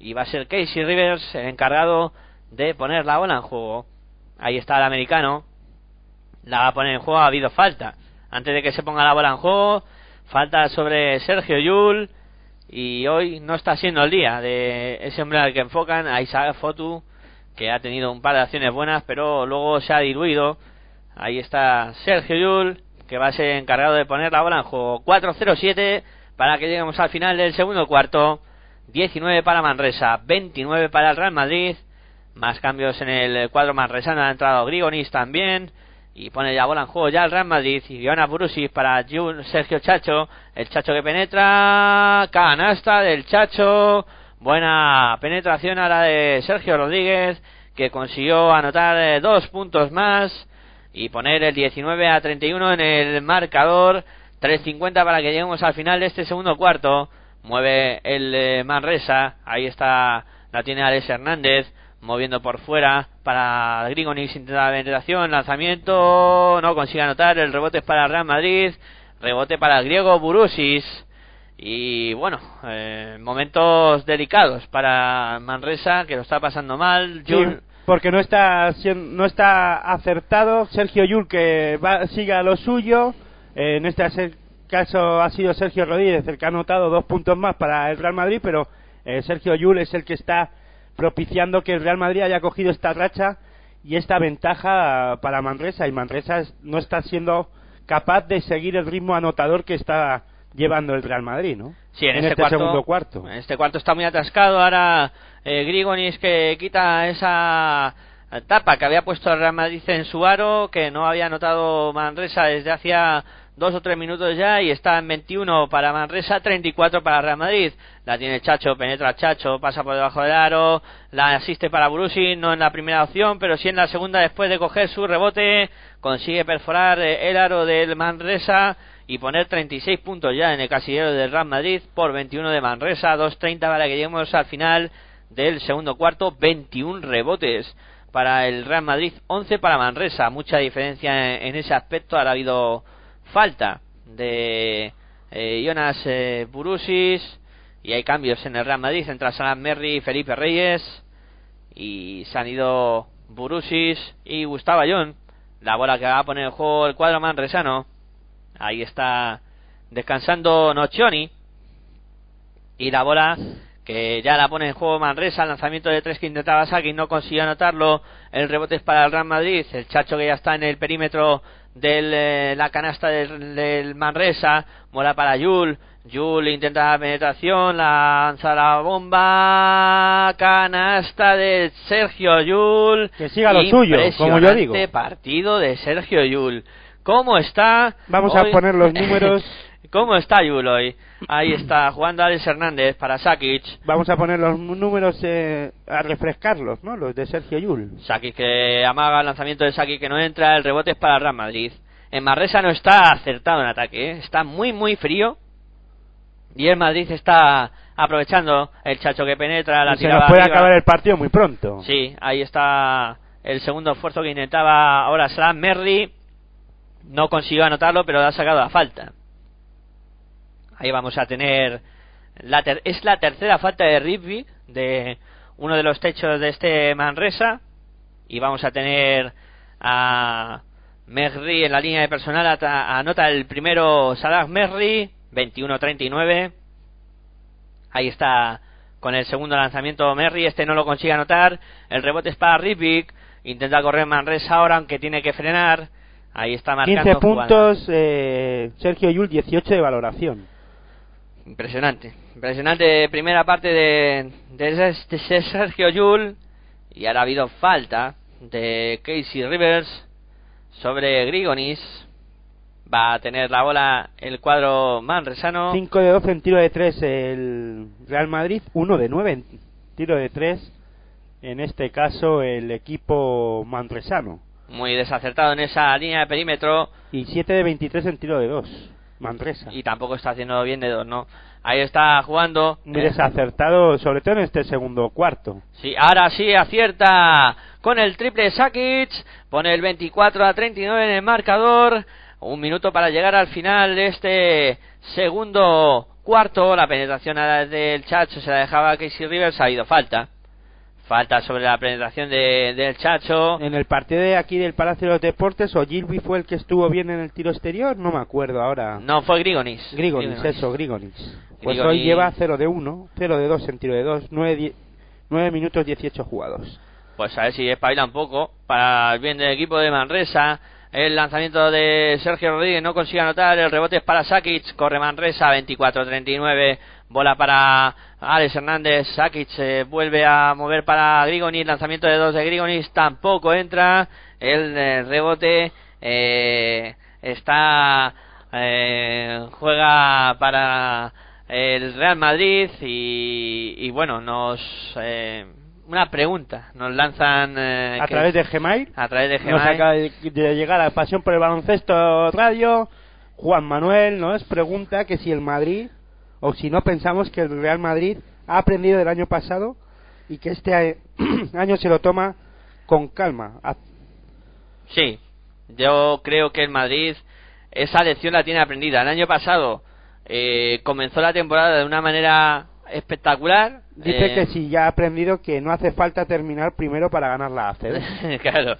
y va a ser Casey Rivers el encargado de poner la bola en juego. Ahí está el americano. La va a poner en juego. Ha habido falta. Antes de que se ponga la bola en juego, falta sobre Sergio Yul. Y hoy no está siendo el día de ese hombre al que enfocan, a Isaac Fotu, que ha tenido un par de acciones buenas, pero luego se ha diluido. Ahí está Sergio Yul, que va a ser encargado de poner la bola en juego. 4-0-7 para que lleguemos al final del segundo cuarto. 19 para Manresa, 29 para el Real Madrid. Más cambios en el cuadro manresano. Ha entrado Grigonis también. Y pone la bola en juego ya el Real Madrid. Y Giona Burusis para Sergio Chacho. El Chacho que penetra. Canasta del Chacho. Buena penetración ahora de Sergio Rodríguez. Que consiguió anotar eh, dos puntos más. Y poner el 19 a 31 en el marcador. 3.50 para que lleguemos al final de este segundo cuarto. Mueve el eh, Manresa. Ahí está. La tiene Alex Hernández moviendo por fuera para Grigonis intenta la penetración, lanzamiento, no consigue anotar, el rebote es para Real Madrid, rebote para el griego Burusis y bueno, eh, momentos delicados para Manresa que lo está pasando mal, Sí, Jul- porque no está no está acertado. Sergio Yul que va, siga lo suyo. Eh, en este caso ha sido Sergio Rodríguez el que ha anotado dos puntos más para el Real Madrid pero eh, Sergio Yul es el que está propiciando que el Real Madrid haya cogido esta racha y esta ventaja para Manresa y Manresa es- no está siendo capaz de seguir el ritmo anotador que está llevando el Real Madrid, ¿no? Sí, en, este, este, cuarto, segundo cuarto. En este cuarto está muy atascado. Ahora eh, Grigonis que quita esa tapa que había puesto el Real Madrid en su aro, que no había anotado Manresa desde hacía dos o tres minutos ya, y está en 21 para Manresa, 34 para Real Madrid. La tiene Chacho, penetra Chacho, pasa por debajo del aro, la asiste para Brusi, no en la primera opción, pero sí en la segunda después de coger su rebote, consigue perforar eh, el aro del Manresa y poner 36 puntos ya en el casillero del Real Madrid por 21 de Manresa, 2.30 para que lleguemos al final del segundo cuarto, 21 rebotes para el Real Madrid, 11 para Manresa, mucha diferencia en, en ese aspecto, ahora ha habido falta de eh, Jonas eh, Burusis y hay cambios en el Real Madrid, entra Salam Merri y Felipe Reyes y se han ido Burusis y Gustavo Ayón, la bola que va a poner en juego el cuadro manresano. Ahí está descansando Nocioni. y la bola que ya la pone en juego Manresa, el lanzamiento de tres que intentaba Saki, no consiguió anotarlo, el rebote es para el Real Madrid, el Chacho que ya está en el perímetro de la canasta del, del Manresa, bola para Yul, Yul intenta la penetración, lanza la bomba, canasta de Sergio Yul. Que siga lo suyo, como yo digo. Partido de Sergio Yul. ¿Cómo está? Vamos a poner los *laughs* números. ¿Cómo está Yul hoy? Ahí *clears throat* está, jugando Alex Hernández para Sakic. Vamos a poner los números eh, a refrescarlos, ¿no? Los de Sergio Yul. Sakic que amaga el lanzamiento de Sakic que no entra, el rebote es para Real Madrid. En Marresa no está acertado en ataque, ¿eh? está muy muy frío. Y el Madrid está aprovechando el chacho que penetra, la Y se nos puede arriba. acabar el partido muy pronto. Sí, ahí está el segundo esfuerzo que intentaba ahora Sam Merry. No consiguió anotarlo, pero ha sacado la falta. Ahí vamos a tener. La ter- es la tercera falta de Rigby de uno de los techos de este Manresa. Y vamos a tener a Merry en la línea de personal. Anota el primero Salah Merry, 21-39. Ahí está con el segundo lanzamiento Merry, este no lo consigue anotar. El rebote es para Ripik. Intenta correr Manresa ahora, aunque tiene que frenar. Ahí está marcando. 15 jugada. puntos, eh, Sergio Yul 18 de valoración. Impresionante. Impresionante primera parte de, de, ese- de Sergio Yul. Y ahora ha habido falta de Casey Rivers sobre Grigonis. Va a tener la bola el cuadro manresano. 5 de 12 en tiro de 3 el Real Madrid, 1 de 9 en tiro de 3, en este caso el equipo manresano. Muy desacertado en esa línea de perímetro. Y 7 de 23 en tiro de 2, Manresa. Y tampoco está haciendo bien de dos, ¿no? Ahí está jugando. Muy desacertado, sobre todo en este segundo cuarto. Sí, ahora sí acierta con el triple Sakic. Pone el 24 a 39 en el marcador. Un minuto para llegar al final de este segundo cuarto. La penetración del Chacho se la dejaba Casey Rivers. Ha habido falta. Falta sobre la penetración de- del Chacho. En el partido de aquí del Palacio de los Deportes, o Gilby fue el que estuvo bien en el tiro exterior, no me acuerdo ahora. No, fue Grigonis. Grigonis, eso, Grigonis. Pues Grigonis. hoy lleva 0 de 1, 0 de 2 en tiro de 2, 9, minutos 18 jugados. Pues a ver si espabila un poco para el bien del equipo de Manresa. El lanzamiento de Sergio Rodríguez no consigue anotar. El rebote es para Sakic. Corre Manresa 24-39. Bola para Alex Hernández. Sakic se vuelve a mover para Grigonis. Lanzamiento de dos de Grigonis tampoco entra. El eh, rebote eh, está. eh, juega para el Real Madrid y, y bueno, nos. eh, una pregunta. Nos lanzan. eh, A que- través de Gmail, a través de nos Gmail. acaba de de llegar a Pasión por el Baloncesto Radio. Juan Manuel nos pregunta que si el Madrid, o si no pensamos que el Real Madrid ha aprendido del año pasado y que este año *clears throat* se lo toma con calma. A- Sí, yo creo que el Madrid esa lección la tiene aprendida. El año pasado eh, comenzó la temporada de una manera espectacular. Dice eh, que si ya ha aprendido que no hace falta terminar primero para ganar la ACB. *laughs* claro,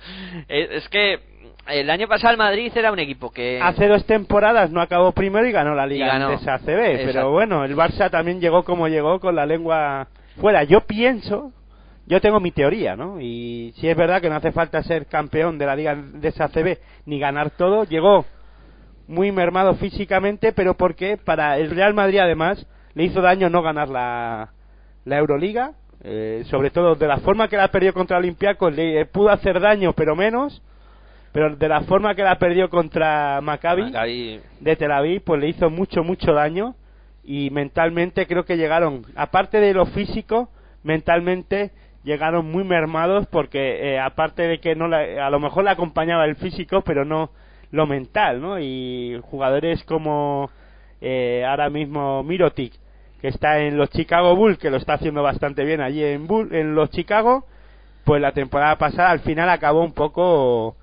Eh, es que el año pasado el Madrid era un equipo que Hace dos temporadas no acabó primero y ganó la Liga ganó. ACB, Exacto. pero bueno, el Barça también llegó como llegó con la lengua fuera. Yo pienso, yo tengo mi teoría, ¿no? Y si es verdad que no hace falta ser campeón de la Liga Endesa ACB ni ganar todo, llegó muy mermado físicamente, pero porque para el Real Madrid además le hizo daño no ganar la, la Euroliga, eh, sobre todo de la forma que la perdió contra Olympiacos, le pudo hacer daño pero menos, pero de la forma que la perdió contra Maccabi, Maccabi- de Tel Aviv, pues le hizo mucho, mucho daño y mentalmente creo que llegaron, aparte de lo físico, mentalmente llegaron muy mermados porque eh, aparte de que no la- a lo mejor le acompañaba el físico, pero no lo mental, ¿no? Y jugadores como eh, ahora mismo Mirotic, que está en los Chicago Bulls, que lo está haciendo bastante bien allí en, Bull, en los Chicago, pues la temporada pasada al final acabó un poco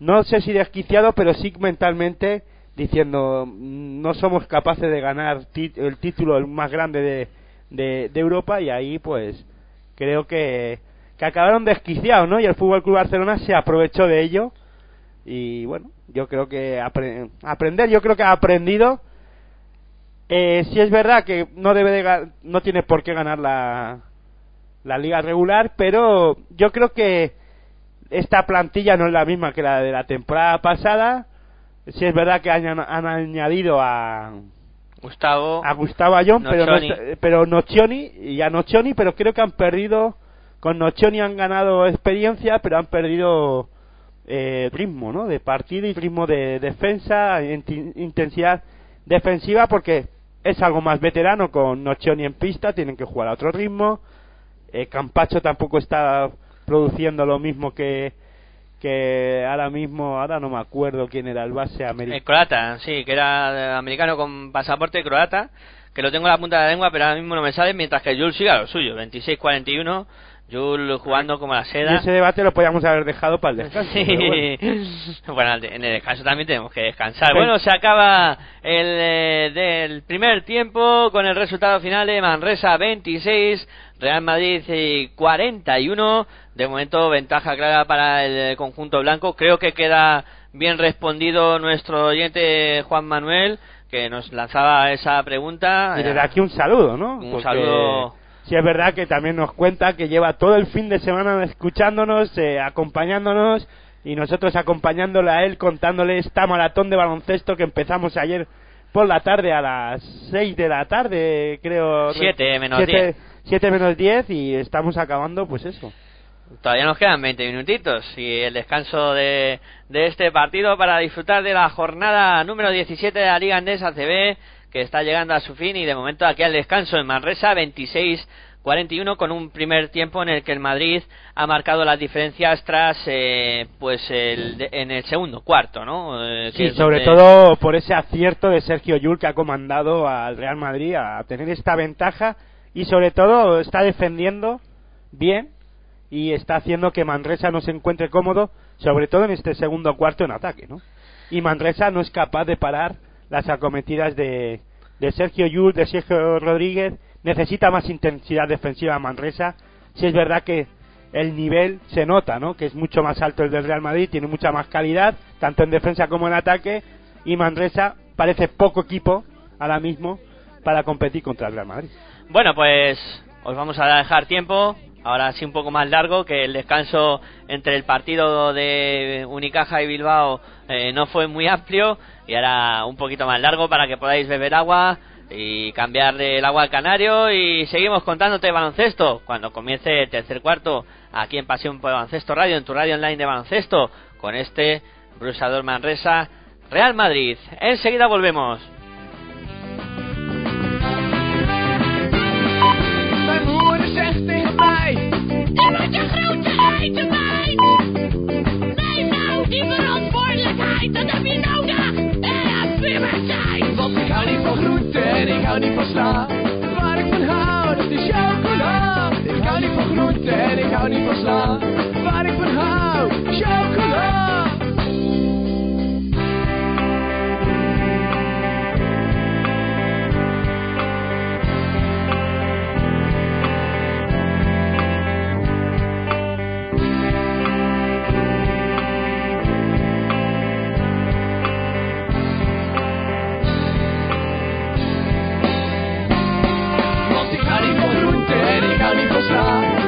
no sé si desquiciado, pero sí mentalmente diciendo "Mm, no somos capaces de ganar el título el más grande de, de, Europa y ahí pues creo que, que acabaron desquiciados, ¿no? Y el Fútbol Club Barcelona se aprovechó de ello. Y bueno, yo creo que apre- aprender, yo creo que ha aprendido. Eh, sí es verdad que no debe de no tiene por qué ganar la, la liga regular, pero yo creo que esta plantilla no es la misma que la de la temporada pasada. Sí es verdad que han, han añadido a, Gustavo. a Gustavo Ayón, pero no, pero Nocioni y a Nocioni, pero creo que han perdido con Nocioni han ganado experiencia, pero han perdido eh, ritmo, ¿no? De partido y ritmo de defensa, intensidad defensiva, porque es algo más veterano con Nocioni en pista, tienen que jugar a otro ritmo. Eh, Campacho tampoco está produciendo lo mismo que que ahora mismo, ahora no me acuerdo quién era el base El americano. croata, sí, que era eh, americano con pasaporte croata, que lo tengo en la punta de la lengua, pero ahora mismo no me sale, mientras que Jules siga lo suyo, 26-41, Jules jugando como la Y seda. ese debate lo podíamos haber dejado para el descanso. Sí. bueno. *laughs* Bueno, en el descanso también tenemos que descansar. Bueno, se acaba el eh, del primer tiempo con el resultado final de Manresa 26, Real Madrid eh, 41. De momento, ventaja clara para el eh, conjunto blanco. Creo que queda bien respondido nuestro oyente Juan Manuel, que nos lanzaba esa pregunta. Y desde aquí un saludo, ¿no? Un Porque saludo. Sí, es verdad que también nos cuenta que lleva todo el fin de semana escuchándonos, eh, acompañándonos y nosotros acompañándole a él, contándole esta maratón de baloncesto que empezamos ayer por la tarde a las 6 de la tarde, creo. Siete menos Siete- diez. siete menos 10 y estamos acabando, pues eso. Todavía nos quedan 20 minutitos y el descanso de, de este partido para disfrutar de la jornada número 17 de la Liga Andesa CB que está llegando a su fin y de momento aquí al descanso en Manresa 26-41 con un primer tiempo en el que el Madrid ha marcado las diferencias tras eh, pues el de- en el segundo cuarto, ¿no? Eh, Sí, sobre donde- todo por ese acierto de Sergio Yul que ha comandado al Real Madrid a tener esta ventaja y sobre todo está defendiendo bien y está haciendo que Manresa no se encuentre cómodo, sobre todo en este segundo cuarto en ataque, ¿no? Y Manresa no es capaz de parar las acometidas de, de Sergio Yul, de Sergio Rodríguez, necesita más intensidad defensiva Manresa. Si es verdad que el nivel se nota, ¿no? Que es mucho más alto el del Real Madrid, tiene mucha más calidad, tanto en defensa como en ataque, y Manresa parece poco equipo ahora mismo para competir contra el Real Madrid. Bueno, pues os vamos a dejar tiempo, ahora sí un poco más largo, que el descanso entre el partido de Unicaja y Bilbao eh, no fue muy amplio y ahora un poquito más largo para que podáis beber agua y cambiar del agua al canario y seguimos contándote baloncesto cuando comience el tercer cuarto aquí en Pasión por Baloncesto Radio, en tu radio online de baloncesto con este Brusador Manresa Real Madrid. Enseguida volvemos. Hou niet van sla. Waar ik van hou, dat is chocola. Ik hou niet van groenten en ik hou niet van sla. mar y por un telégrafo.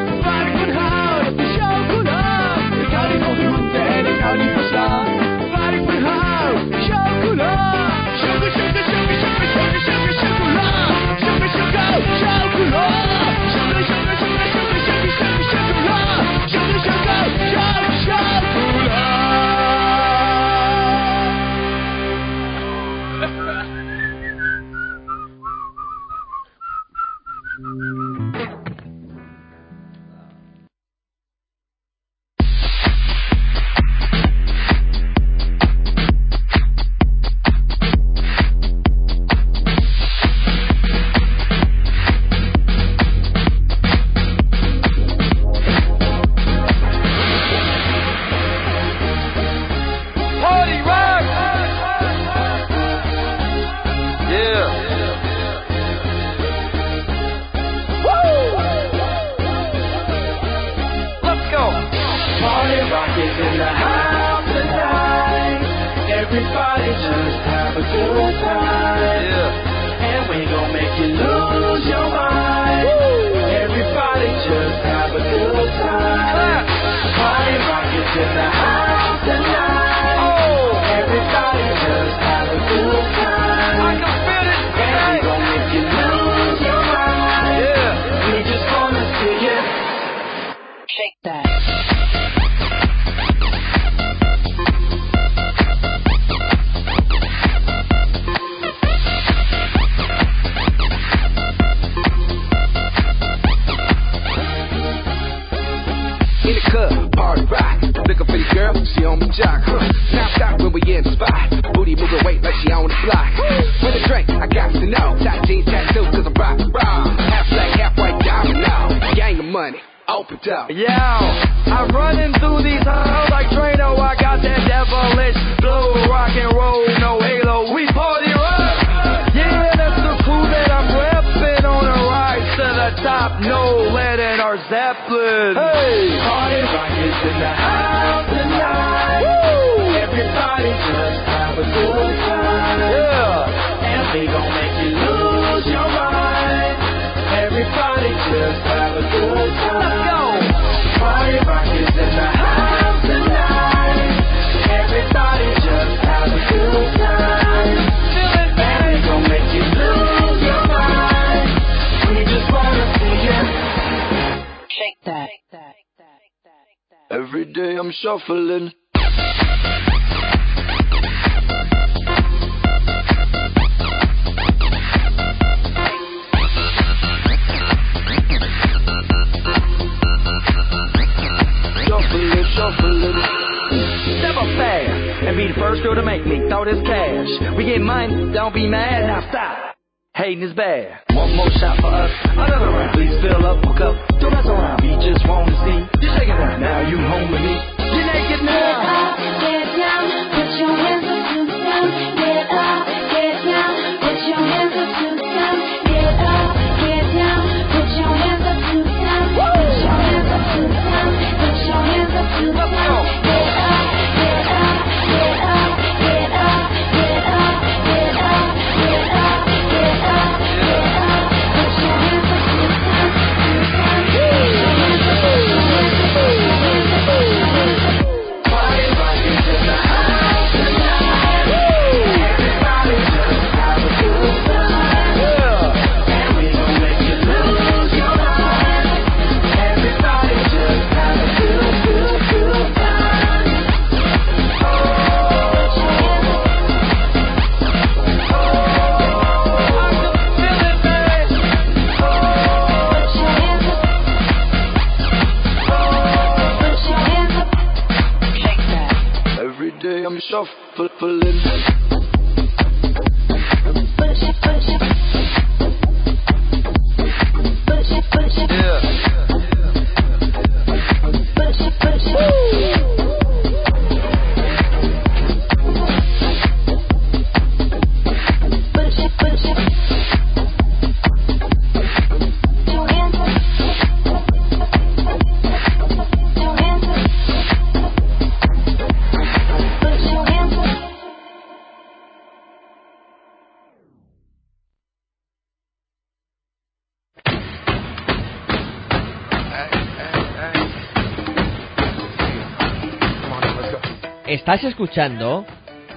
Estás escuchando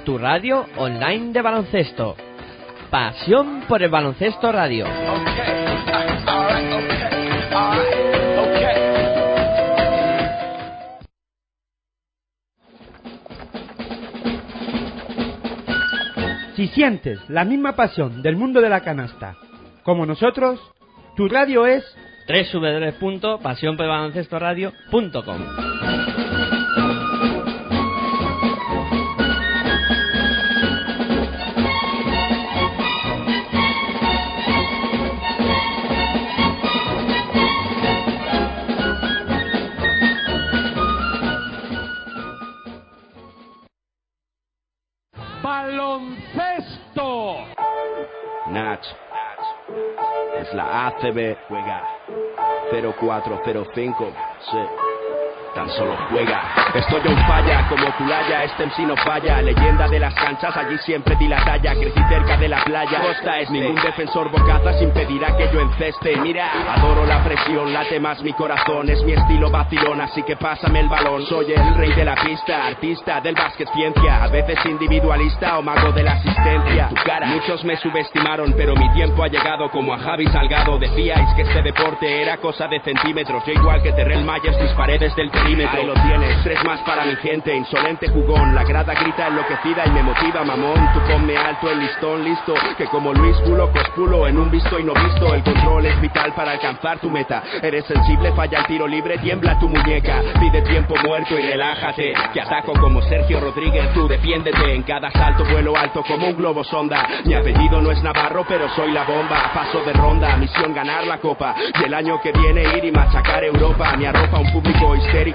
tu radio online de baloncesto. Pasión por el baloncesto radio. Si sientes la misma pasión del mundo de la canasta como nosotros, tu radio es www.pasionpelbaloncestoradio.com. TV juega 0405. Sí tan solo juega. Estoy un falla, como culaya, este MC no falla. Leyenda de las canchas, allí siempre di la talla. Crecí cerca de la playa, costa este. Ningún defensor bocazas impedirá que yo enceste. Mira, adoro la presión, late más mi corazón. Es mi estilo vacilón, así que pásame el balón. Soy el rey de la pista, artista del básquet ciencia. A veces individualista o mago de la asistencia. Tu cara, muchos me subestimaron, pero mi tiempo ha llegado como a Javi Salgado. Decíais que este deporte era cosa de centímetros. Yo igual que Terrell Myers, mis paredes del perímetro. Ahí lo tienes, tres más para mi gente, insolente jugón. La grada grita enloquecida y me motiva, mamón. Tú ponme alto el listón, listo. Que como Luis Pulo, cospulo en un visto y no visto. El control es vital para alcanzar tu meta. Eres sensible, falla el tiro libre, tiembla tu muñeca. Pide tiempo muerto y relájate. Que ataco como Sergio Rodríguez, tú defiéndete. En cada salto vuelo alto como un globo sonda. Mi apellido no es Navarro, pero soy la bomba. Paso de ronda, misión ganar la copa. Y el año que viene ir y machacar Europa. Me arropa un público histérico.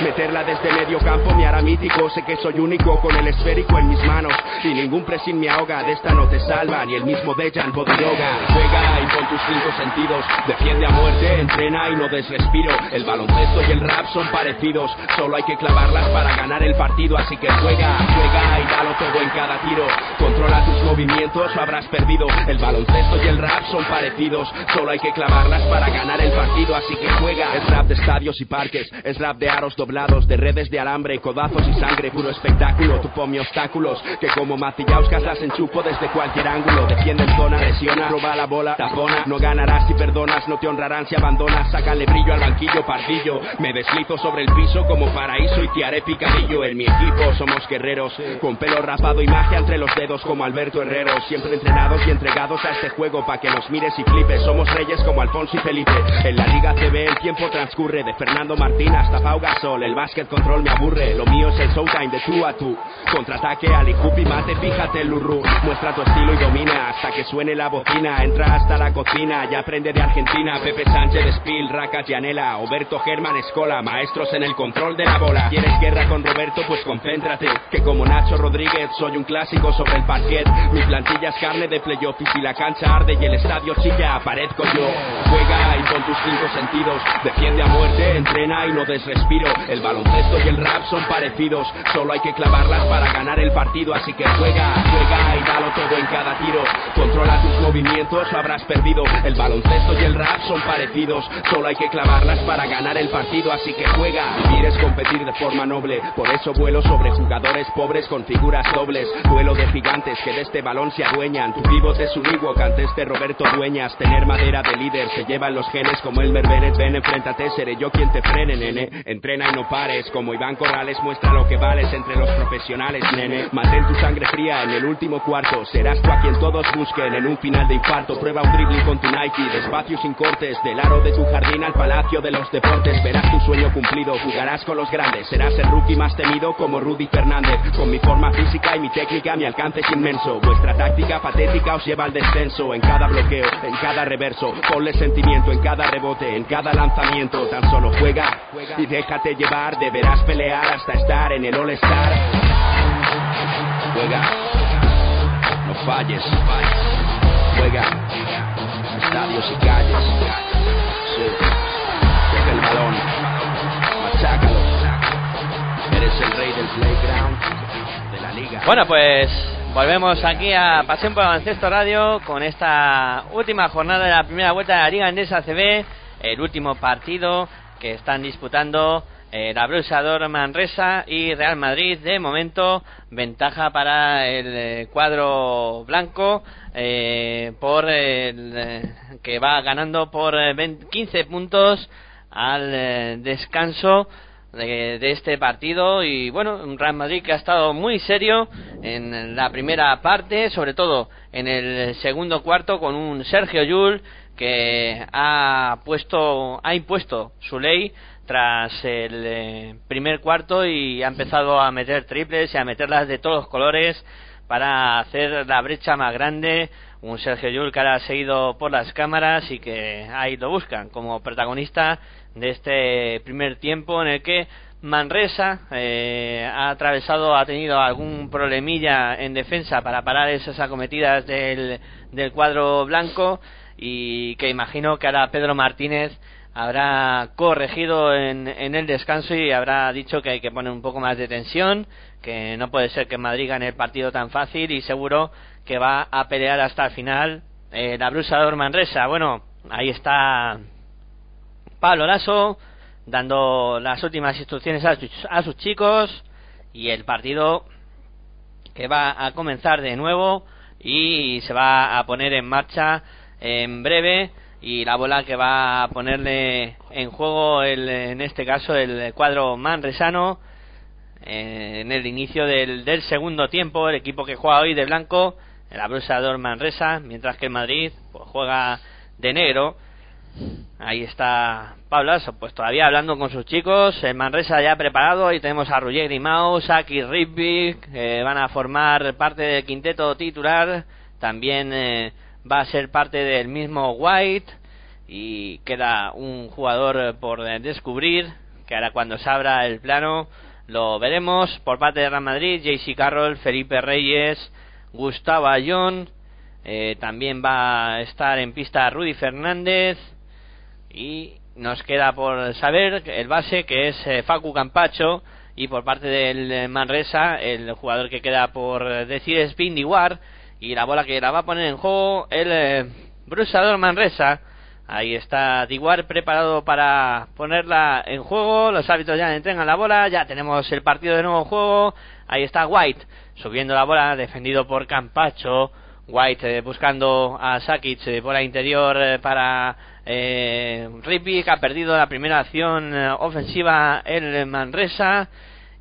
Meterla desde medio campo me hará mítico. Sé que soy único con el esférico en mis manos. Y ningún pressing me ahoga. De esta no te salva ni el mismo Dejan Bodiroga. Juega y con tus cinco sentidos. Defiende a muerte, entrena y no des respiro. El baloncesto y el rap son parecidos. Solo hay que clavarlas para ganar el partido. Así que juega, juega y dalo todo en cada tiro. Controla tus movimientos o habrás perdido. El baloncesto y el rap son parecidos. Solo hay que clavarlas para ganar el partido. Así que juega. Es rap de estadios y parques. Es rap de aros doblados, de redes de alambre, codazos y sangre. Puro espectáculo. Tu ponme obstáculos. Que como Macillauskas las enchupo desde cualquier ángulo. Defiende en zona, presiona, roba la bola, tapona. No ganarás si perdonas, no te honrarán si abandonas. Sácale brillo al banquillo, pardillo. Me deslizo sobre el piso como paraíso y te haré picadillo. En mi equipo somos guerreros. Con pelo rapado y magia entre los dedos como Alberto Herrero. Siempre entrenados y entregados a este juego pa' que nos mires y flipes. Somos reyes como Alfonso y Felipe. En la Liga CB el tiempo transcurre. De Fernando Martín hasta El básquet control me aburre. Lo mío es el showtime de tú a tú. Contraataque, Ali y mate, fíjate lurru. Muestra tu estilo y domina hasta que suene la bocina. Entra hasta la cocina, ya aprende de Argentina. Pepe Sánchez, Spill, Raca, Gianella, Oberto Germán, Escola. Maestros en el control de la bola. ¿Quieres guerra con Roberto? Pues concéntrate. Que como Nacho Rodríguez soy un clásico sobre el parquet. Mi plantilla es carne de playoff y si la cancha arde y el estadio chilla, aparezco yo. Juega y con tus cinco sentidos. Defiende a muerte, entrena y no des El baloncesto y el rap son parecidos. Solo hay que clavarlas para ganar el partido. Así que juega, juega y dalo todo en cada tiro. Controla tus movimientos o habrás perdido. El baloncesto y el rap son parecidos. Solo hay que clavarlas para ganar el partido. Así que juega. Vivir es competir de forma noble. Por eso vuelo sobre jugadores pobres con figuras dobles. Duelo de gigantes que de este balón se adueñan. Tu pivot es un Ewok antes de Roberto Dueñas. Tener madera de líder se llevan los genes como el Bennett. Ven, enfréntate, seré yo quien te frene, nene. Entrena y no pares. Como Iván Corrales muestra lo que vales entre los profesionales, nene. Mantén tu sangre fría en el último cuarto. Serás tú a quien todos busquen en un final de infarto. Prueba un dribbling con tu Nike. Despacio sin cortes. Del aro de tu jardín al palacio de los deportes. Verás tu sueño cumplido. Jugarás con los grandes. Serás el rookie más temido como Rudy Fernández. Con mi forma física y mi técnica, mi alcance es inmenso. Vuestra táctica patética os lleva al descenso. En cada bloqueo, en cada reverso. Ponle sentimiento en cada rebote, en cada lanzamiento. Tan solo juega y déjate llevar. Deberás pelear hasta estar en el All-Star. Juega, no falles. Juega, estadios y calles. Sí. Coge el balón, machácalo. Eres el rey del playground de la liga. Bueno, pues volvemos aquí a Pasión por Baloncesto Radio con esta última jornada de la primera vuelta de la Liga Endesa CB, el último partido que están disputando eh, la Brusador Manresa y Real Madrid. De momento, ventaja para el eh, cuadro blanco eh, por el, eh, que va ganando por eh, 20 15 puntos al eh, descanso de, de este partido y bueno, un Real Madrid que ha estado muy serio en la primera parte, sobre todo en el segundo cuarto con un Sergio Yul que ha puesto ha impuesto su ley tras el eh, primer cuarto y ha empezado a meter triples y a meterlas de todos los colores para hacer la brecha más grande. Un Sergio Yul que ahora ha seguido por las cámaras y que ahí lo buscan como protagonista de este primer tiempo en el que Manresa eh, ha atravesado, ha tenido algún problemilla en defensa para parar esas acometidas del, del cuadro blanco y que imagino que ahora Pedro Martínez habrá corregido en, el descanso y habrá dicho que hay que poner un poco más de tensión, que no puede ser que Madrid gane el partido tan fácil y seguro que va a pelear hasta el final eh, la Brusador Manresa. Bueno, ahí está Pablo Lasso dando las últimas instrucciones a sus, a sus chicos y el partido que va a comenzar de nuevo y se va a poner en marcha en breve y la bola que va a ponerle en juego el, en este caso el cuadro manresano eh, en el inicio del, del segundo tiempo el equipo que juega hoy de blanco el abrusador Manresa mientras que el Madrid pues, juega de negro. Ahí está Pablo pues todavía hablando con sus chicos el Manresa ya preparado y tenemos a Roger Grimao Saki Ribby que van a formar parte del quinteto titular también eh, va a ser parte del mismo White y queda un jugador por descubrir que ahora cuando se abra el plano lo veremos. Por parte de Real Madrid JC Carroll Felipe Reyes Gustavo Ayón eh, también va a estar en pista Rudy Fernández y nos queda por saber el base que es eh, Facu Campacho y por parte del eh, Manresa el jugador que queda por decir es Vindy War y la bola que la va a poner en juego el eh, Manresa. Ahí está Diguar preparado para ponerla en juego. Los árbitros ya entregan la bola. Ya tenemos el partido de nuevo en juego. Ahí está White subiendo la bola defendido por Campacho. White eh, buscando a Sakic eh, bola interior eh, para eh, ha perdido la primera acción eh, ofensiva el Manresa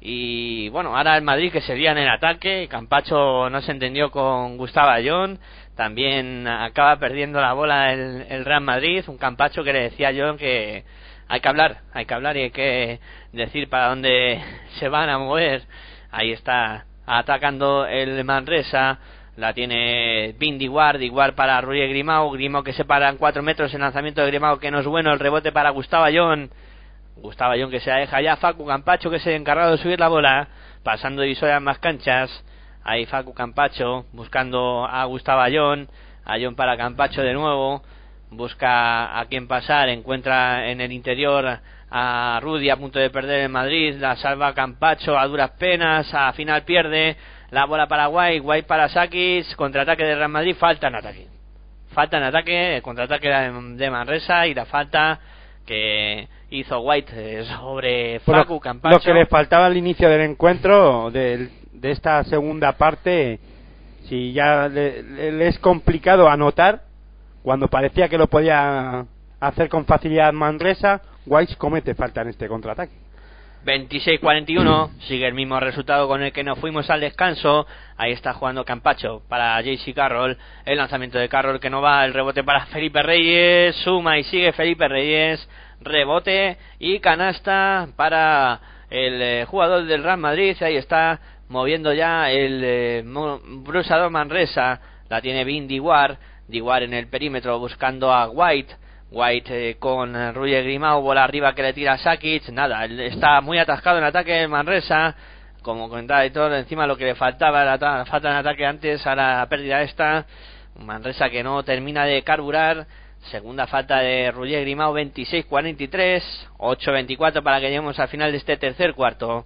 y bueno, ahora el Madrid que sería en el ataque, Campacho no se entendió con Gustavo Ayón, también acaba perdiendo la bola el, el Real Madrid, un Campacho que le decía yo que hay que hablar, hay que hablar y hay que decir para dónde *laughs* se van a mover. Ahí está atacando el Manresa, la tiene Vin Diguar, Diguar para Ruiz Grimao, Grimao que se para en 4 metros, el lanzamiento de Grimao que no es bueno, el rebote para Gustavo Ayón, Gustavo Ayón que se la deja ya, Facu Campacho que es el encargado de subir la bola, pasando divisoria en más canchas, ahí Facu Campacho buscando a Gustavo Ayón, Ayón para Campacho de nuevo, busca a quien pasar, encuentra en el interior a Rudy a punto de perder en Madrid, la salva Campacho a duras penas, a final pierde, la bola para White, White para Sakis, contraataque de Real Madrid, falta en ataque. Falta en ataque, el contraataque de Manresa y la falta que hizo White eh, sobre Facu Campacho. Lo que le faltaba al inicio del encuentro, del- de, esta segunda parte, si ya le es complicado anotar, cuando parecía que lo podía hacer con facilidad Manresa, White comete falta en este contraataque. 26-41, *clears throat* sigue el mismo resultado con el que nos fuimos al descanso. Ahí está jugando Campacho para JC Carroll. El lanzamiento de Carroll que no va, el rebote para Felipe Reyes. Suma y sigue Felipe Reyes. Rebote y canasta para el eh, jugador del Real Madrid. Ahí está moviendo ya el eh, Manresa. La tiene Vin Diguar. Diguar en el perímetro buscando a White. White eh, con Ruyer Grimao, bola arriba que le tira a nada, está muy atascado en ataque Manresa, como comentaba todo, encima lo que le faltaba falta en ataque antes, ahora la pérdida esta, Manresa que no termina de carburar, segunda falta de Ruyer Grimao, 26-43, 8-24 para que lleguemos al final de este tercer cuarto,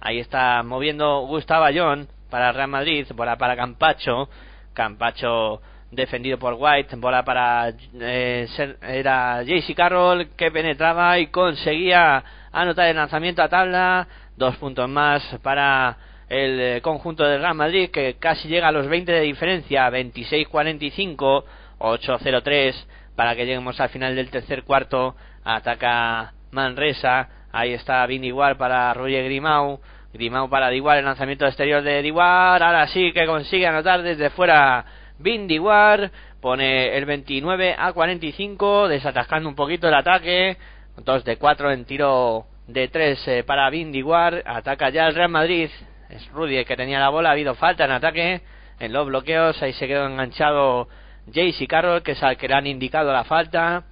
ahí está moviendo Gustavo Ayón para Real Madrid, bola para Campacho, Campacho defendido por White, bola para eh, era JC Carroll que penetraba y conseguía anotar el lanzamiento a tabla, dos puntos más para el eh, conjunto del Real Madrid que casi llega a los 20 de diferencia, 26-45, 8-0-3 para que lleguemos al final del tercer cuarto, ataca Manresa, ahí está Vin Igual para Roger Grimau, Grimau para Diguar, el lanzamiento exterior de Diguar, ahora sí que consigue anotar desde fuera Vin Diguar, pone el 29 a 45, desatascando un poquito el ataque, 2 de 4 en tiro de 3 para Vin Diguar, ataca ya el Real Madrid, es Rudy que tenía la bola, ha habido falta en ataque, en los bloqueos, ahí se quedó enganchado Jayce Carroll, que es al que le han indicado la falta,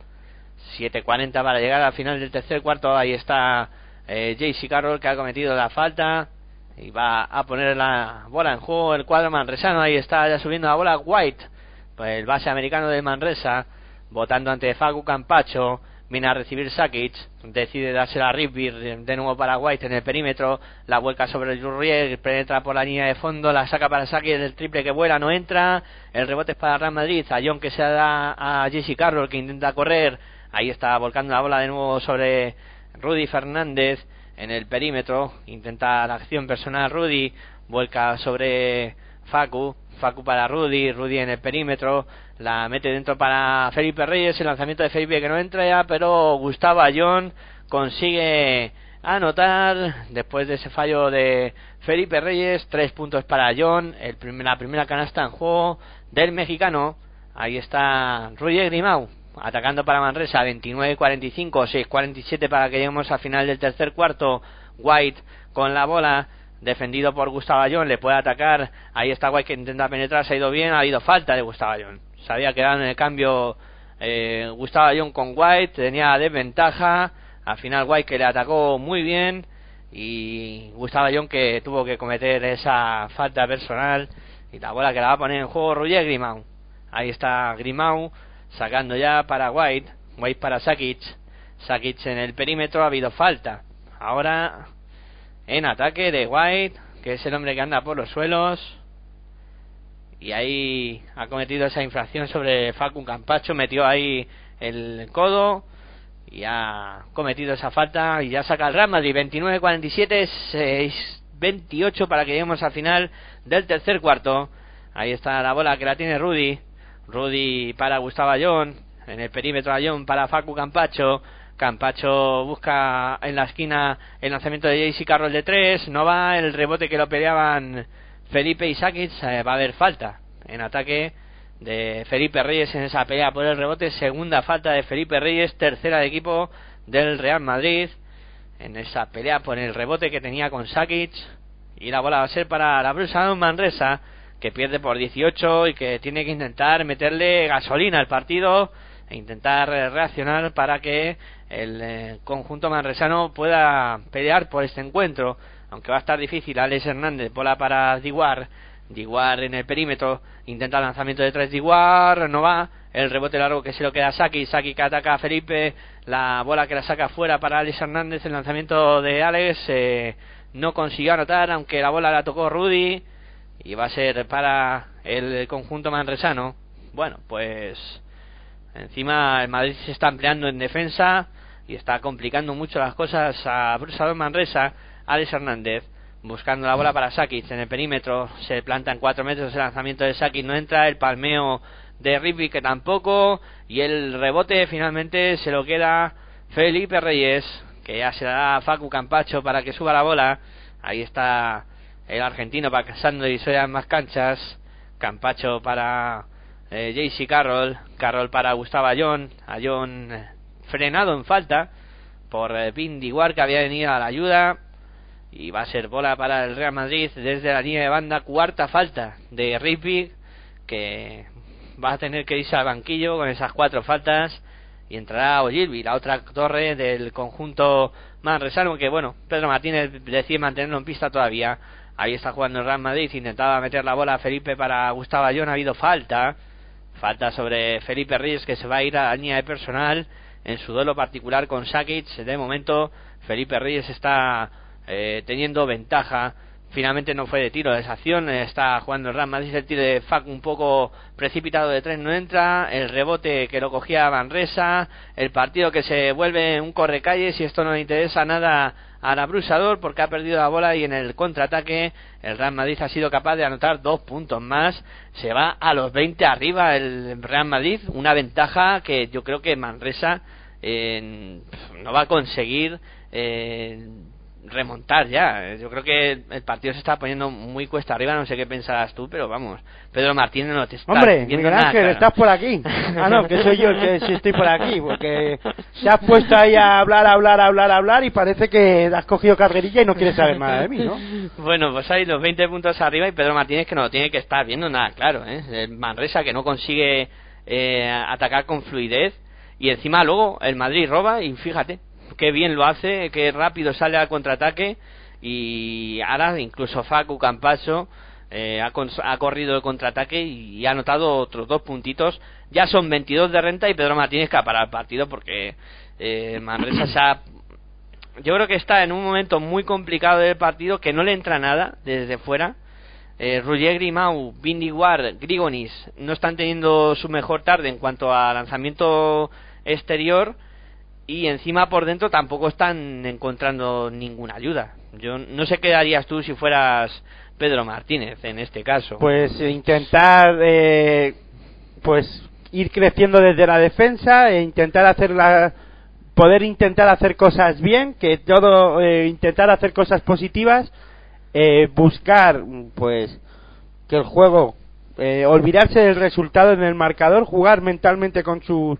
7.40 para llegar al final del tercer cuarto. Ahí está eh, Carroll que ha cometido la falta y va a poner la bola en juego el cuadro manresano. Ahí está ya subiendo la bola White, el base americano de Manresa, votando ante Facu Campacho. Viene a recibir Sakic, decide dársela a Rigby de nuevo para White en el perímetro, la vuelca sobre el penetra por la línea de fondo, la saca para Sakic, el triple que vuela no entra, el rebote es para Real Madrid, a John que se da a Jesse Carroll que intenta correr, ahí está volcando la bola de nuevo sobre Rudy Fernández en el perímetro, intenta la acción personal Rudy, vuelca sobre Facu, Facu para Rudy, Rudy en el perímetro, la mete dentro para Felipe Reyes, el lanzamiento de Felipe que no entra ya, pero Gustavo Ayón consigue anotar después de ese fallo de Felipe Reyes, tres puntos para Ayón, el prim- la primera canasta en juego del mexicano, ahí está Rudy Grimau, atacando para Manresa, 29-45, 6-47 para que lleguemos al final del tercer cuarto, White con la bola, defendido por Gustavo Ayón, le puede atacar, ahí está White que intenta penetrar, se ha ido bien, ha habido falta de Gustavo Ayón, se había quedado en el cambio eh, Gustavo Ayón con White, tenía desventaja, al final White que le atacó muy bien y Gustavo Ayón que tuvo que cometer esa falta personal y la bola que la va a poner en juego Roger Grimau, ahí está Grimau sacando ya para White, White para Sakic, Sakic en el perímetro, ha habido falta, ahora en ataque de White, que es el hombre que anda por los suelos. Y ahí ha cometido esa infracción sobre Facu Campacho, metió ahí el codo y ha cometido esa falta y ya saca el Real Madrid 29-47, 6-28 para que lleguemos al final del tercer cuarto. Ahí está la bola que la tiene Rudy. Rudy para Gustavo Ayón, en el perímetro Ayón para Facu Campacho. Campacho busca en la esquina el lanzamiento de JC Carroll de tres, no va el rebote que lo peleaban Felipe y Sakic, eh, va a haber falta en ataque de Felipe Reyes en esa pelea por el rebote, segunda falta de Felipe Reyes, tercera de equipo del Real Madrid en esa pelea por el rebote que tenía con Sakic. Y la bola va a ser para la Brusa Manresa que pierde por 18 y que tiene que intentar meterle gasolina al partido e intentar reaccionar para que el eh, conjunto manresano pueda pelear por este encuentro aunque va a estar difícil Alex Hernández bola para Diguar. Diguar en el perímetro intenta el lanzamiento de tres Diguar no va. El rebote largo que se lo queda a Saki Saki que ataca a Felipe. La bola que la saca fuera para Alex Hernández el lanzamiento de Alex eh, no consiguió anotar aunque la bola la tocó Rudy. Y va a ser para el conjunto manresano. Bueno pues encima el Madrid se está empleando en defensa y está complicando mucho las cosas a Brusador Manresa Alex Hernández buscando la bola para Sakic en el perímetro se planta en 4 metros el lanzamiento de Sakic no entra el palmeo de Rippy que tampoco y el rebote finalmente se lo queda Felipe Reyes que ya se da a Facu Campacho para que suba la bola. Ahí está el argentino pasando y en más canchas. Campacho para eh, JC Carroll Carroll para Gustavo Ayón. Ayón eh, frenado en falta por eh, Pin Diguar que había venido a la ayuda y va a ser bola para el Real Madrid desde la línea de banda cuarta falta de Rippy que va a tener que irse al banquillo con esas cuatro faltas y entrará Ogilvy, la otra torre del conjunto manresano que bueno, Pedro Martínez decide mantenerlo en pista todavía. Ahí está jugando el Real Madrid, intentaba meter la bola a Felipe para Gustavo Ayón, ha habido falta falta sobre Felipe Reyes que se va a ir a la línea de personal en su duelo particular con Sakic. De momento Felipe Reyes está eh, teniendo ventaja finalmente no fue de tiro esa acción está jugando el Real Madrid el tiro de Fac un poco precipitado de tres no entra el rebote que lo cogía Manresa el partido que se vuelve un correcalles y esto no le interesa nada al abrusador porque ha perdido la bola y en el contraataque el Real Madrid ha sido capaz de anotar dos puntos más se va a los 20 arriba el Real Madrid una ventaja que yo creo que Manresa eh, no va a conseguir eh, remontar ya. Yo creo que el partido se está poniendo muy cuesta arriba, no sé qué pensarás tú, pero vamos, Pedro Martínez no te está Hombre, Miguel Ángel, estás por aquí. *laughs* Ah, no, que soy yo el que sí estoy por aquí, porque te has puesto ahí a hablar, hablar, hablar, hablar y parece que has cogido carrerilla y no quieres saber nada de mí, ¿no? Bueno, pues hay los 20 puntos arriba y Pedro Martínez que no lo tiene que estar viendo nada claro, ¿eh? El Manresa que no consigue eh, atacar con fluidez y encima luego el Madrid roba y fíjate, qué bien lo hace, qué rápido sale al contraataque y ahora incluso Facu Campacho eh, ha, ha corrido el contraataque y ha anotado otros dos puntitos. Ya son 22 de renta y Pedro Martínez que ha parado el partido porque eh, Manresa yo creo que está en un momento muy complicado del partido que no le entra nada desde fuera. Eh, Roger Grimau, Bindiguar, Grigonis no están teniendo su mejor tarde en cuanto a lanzamiento exterior y encima por dentro tampoco están encontrando ninguna ayuda. Yo no sé qué harías tú si fueras Pedro Martínez en este caso. Pues intentar eh, pues ir creciendo desde la defensa e intentar hacer la poder intentar hacer cosas bien, que todo eh, intentar hacer cosas positivas, eh, buscar pues que el juego eh, olvidarse del resultado en el marcador, jugar mentalmente con sus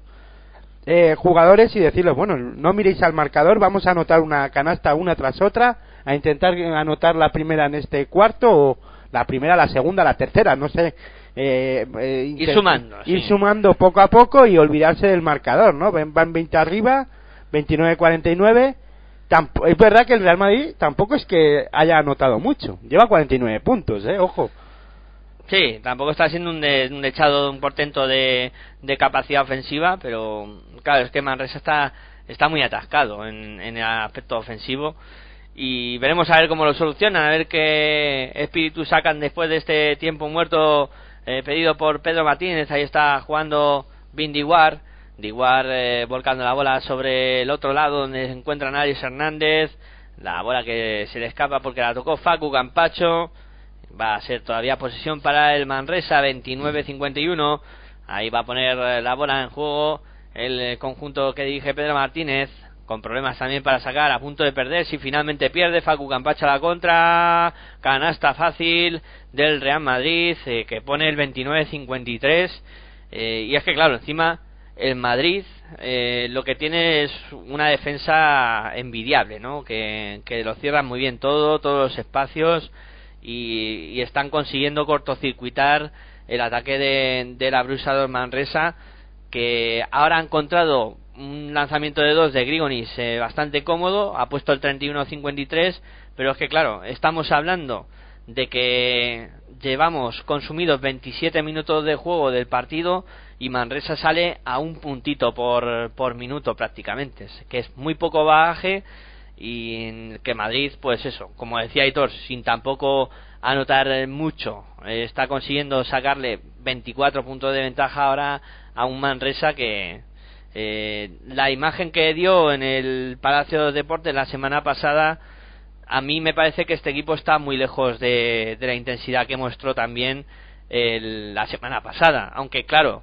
eh, jugadores y decirles, bueno, no miréis al marcador, vamos a anotar una canasta una tras otra, a intentar anotar la primera en este cuarto o la primera, la segunda, la tercera, no sé. eh, eh, Ir sumando, ir sí. sumando poco a poco y olvidarse del marcador, ¿no? Van 20 arriba, 29-49. Tamp- Es verdad que el Real Madrid tampoco es que haya anotado mucho. Lleva 49 puntos, ¿eh? Ojo. Sí, tampoco está siendo un, de- un echado, un portento de, de capacidad ofensiva, pero claro, es que Manresa está, está muy atascado en, en el aspecto ofensivo y veremos a ver cómo lo solucionan, a ver qué espíritu sacan después de este tiempo muerto eh, pedido por Pedro Martínez. Ahí está jugando Bindiguar, Diguar eh, volcando la bola sobre el otro lado donde se encuentra Naris Hernández, la bola que se le escapa porque la tocó Facu Campacho. Va a ser todavía posesión para el Manresa 29-51. Ahí va a poner eh, la bola en juego el eh, conjunto que dirige Pedro Martínez. Con problemas también para sacar, a punto de perder. Si finalmente pierde, Facu Campacha la contra. Canasta fácil del Real Madrid eh, que pone el 29-53. Eh, y es que, claro, encima el Madrid eh, lo que tiene es una defensa envidiable, ¿no? Que, que lo cierran muy bien todo, todos los espacios y, y están consiguiendo cortocircuitar el ataque de, de la Brusador Manresa que ahora ha encontrado un lanzamiento de dos de Grigonis eh, bastante cómodo, ha puesto el 31-53, pero es que claro, estamos hablando de que llevamos consumidos 27 minutos de juego del partido y Manresa sale a un puntito por, por minuto prácticamente, que es muy poco bagaje y que Madrid, pues eso, como decía Aitor, sin tampoco anotar mucho, eh, está consiguiendo sacarle 24 puntos de ventaja ahora a un Manresa que eh, la imagen que dio en el Palacio de Deportes la semana pasada a mí me parece que este equipo está muy lejos de, de la intensidad que mostró también el- la semana pasada. Aunque, claro,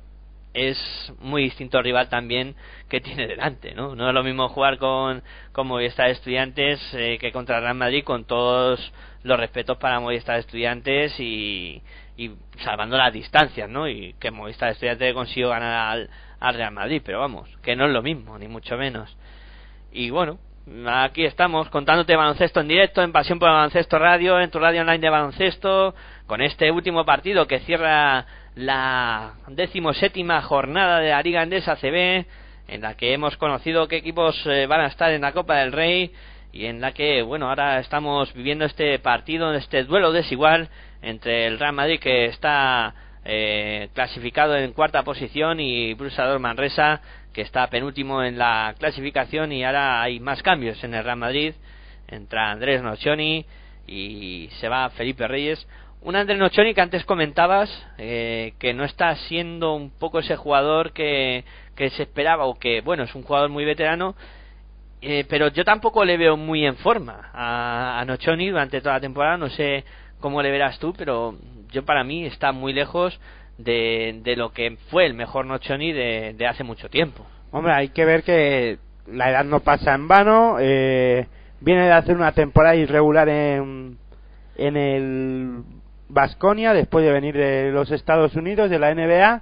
es muy distinto el rival también que tiene delante, ¿no? No es lo mismo jugar con, con Movistar Estudiantes eh, que contra Real Madrid, con todos los respetos para Movistar Estudiantes y, y salvando las distancias, ¿no? Y que Movistar Estudiantes consiguió ganar al, al Real Madrid, pero vamos, que no es lo mismo, ni mucho menos. Y bueno, aquí estamos contándote baloncesto en directo en Pasión por Baloncesto Radio, en tu radio online de baloncesto, con este último partido que cierra la decimoséptima jornada de la Liga Andesa CB, en la que hemos conocido qué equipos eh, van a estar en la Copa del Rey y en la que, bueno, ahora estamos viviendo este partido, este duelo desigual entre el Real Madrid que está eh, clasificado en cuarta posición y Brusador Manresa que está penúltimo en la clasificación y ahora hay más cambios en el Real Madrid. Entra Andrés Nocioni y se va Felipe Reyes. Un Andrés Nocioni que antes comentabas eh, que no está siendo un poco ese jugador que, que se esperaba o que bueno es un jugador muy veterano eh, pero yo tampoco le veo muy en forma a, a Nocioni durante toda la temporada. No sé cómo le verás tú pero yo para mí está muy lejos de, de lo que fue el mejor Nocioni de, de hace mucho tiempo Hombre, hay que ver que la edad no pasa en vano. eh, viene de hacer una temporada irregular en, en el Vasconia, después de venir de los Estados Unidos, de la NBA.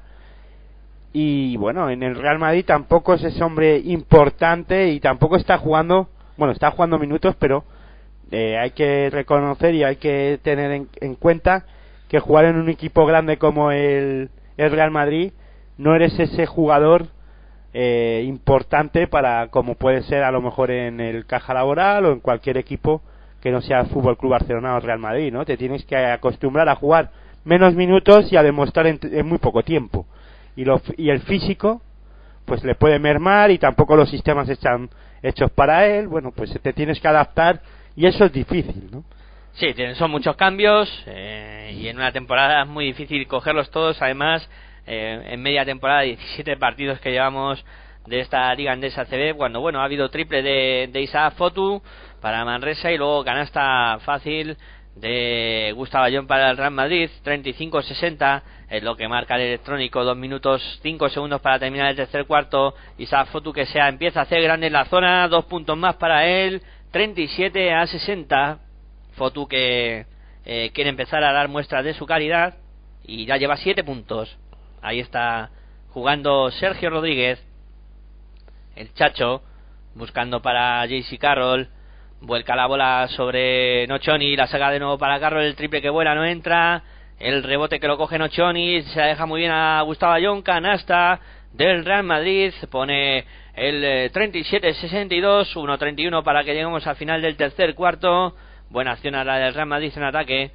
Y bueno, en el Real Madrid tampoco es ese hombre importante y tampoco está jugando, bueno, está jugando minutos, pero eh, hay que reconocer y hay que tener en, en cuenta que jugar en un equipo grande como el, el Real Madrid no eres ese jugador eh, importante para como puede ser a lo mejor en el caja laboral o en cualquier equipo que no sea Fútbol Club Barcelona o Real Madrid, ¿no? Te tienes que acostumbrar a jugar menos minutos y a demostrar en, en muy poco tiempo. Y, lo, y el físico, pues le puede mermar y tampoco los sistemas están hechos para él. Bueno, pues te tienes que adaptar y eso es difícil, ¿no? Sí, son muchos cambios eh, y en una temporada es muy difícil cogerlos todos. Además, eh, en media temporada, 17 partidos que llevamos de esta Liga Andesa CB, cuando bueno, ha habido triple de, de Isaac Fotu para Manresa y luego canasta fácil de Gustavo Ayón para el Real Madrid, 35-60, es lo que marca el electrónico, 2 minutos 5 segundos para terminar el tercer cuarto. Isaac Fotu que sea empieza a hacer grande en la zona, dos puntos más para él, 37 a 60. Fotu que eh, quiere empezar a dar muestras de su calidad y ya lleva 7 puntos. Ahí está jugando Sergio Rodríguez, el Chacho, buscando para JC Carroll. Vuelca la bola sobre Nochoni, la saca de nuevo para Carroll, el triple que vuela no entra. El rebote que lo coge Nochoni, se la deja muy bien a Gustavo Ayón, canasta del Real Madrid, pone el eh, 37-62, 1-31 para que lleguemos al final del tercer cuarto. Buena acción a la del Real Madrid en ataque.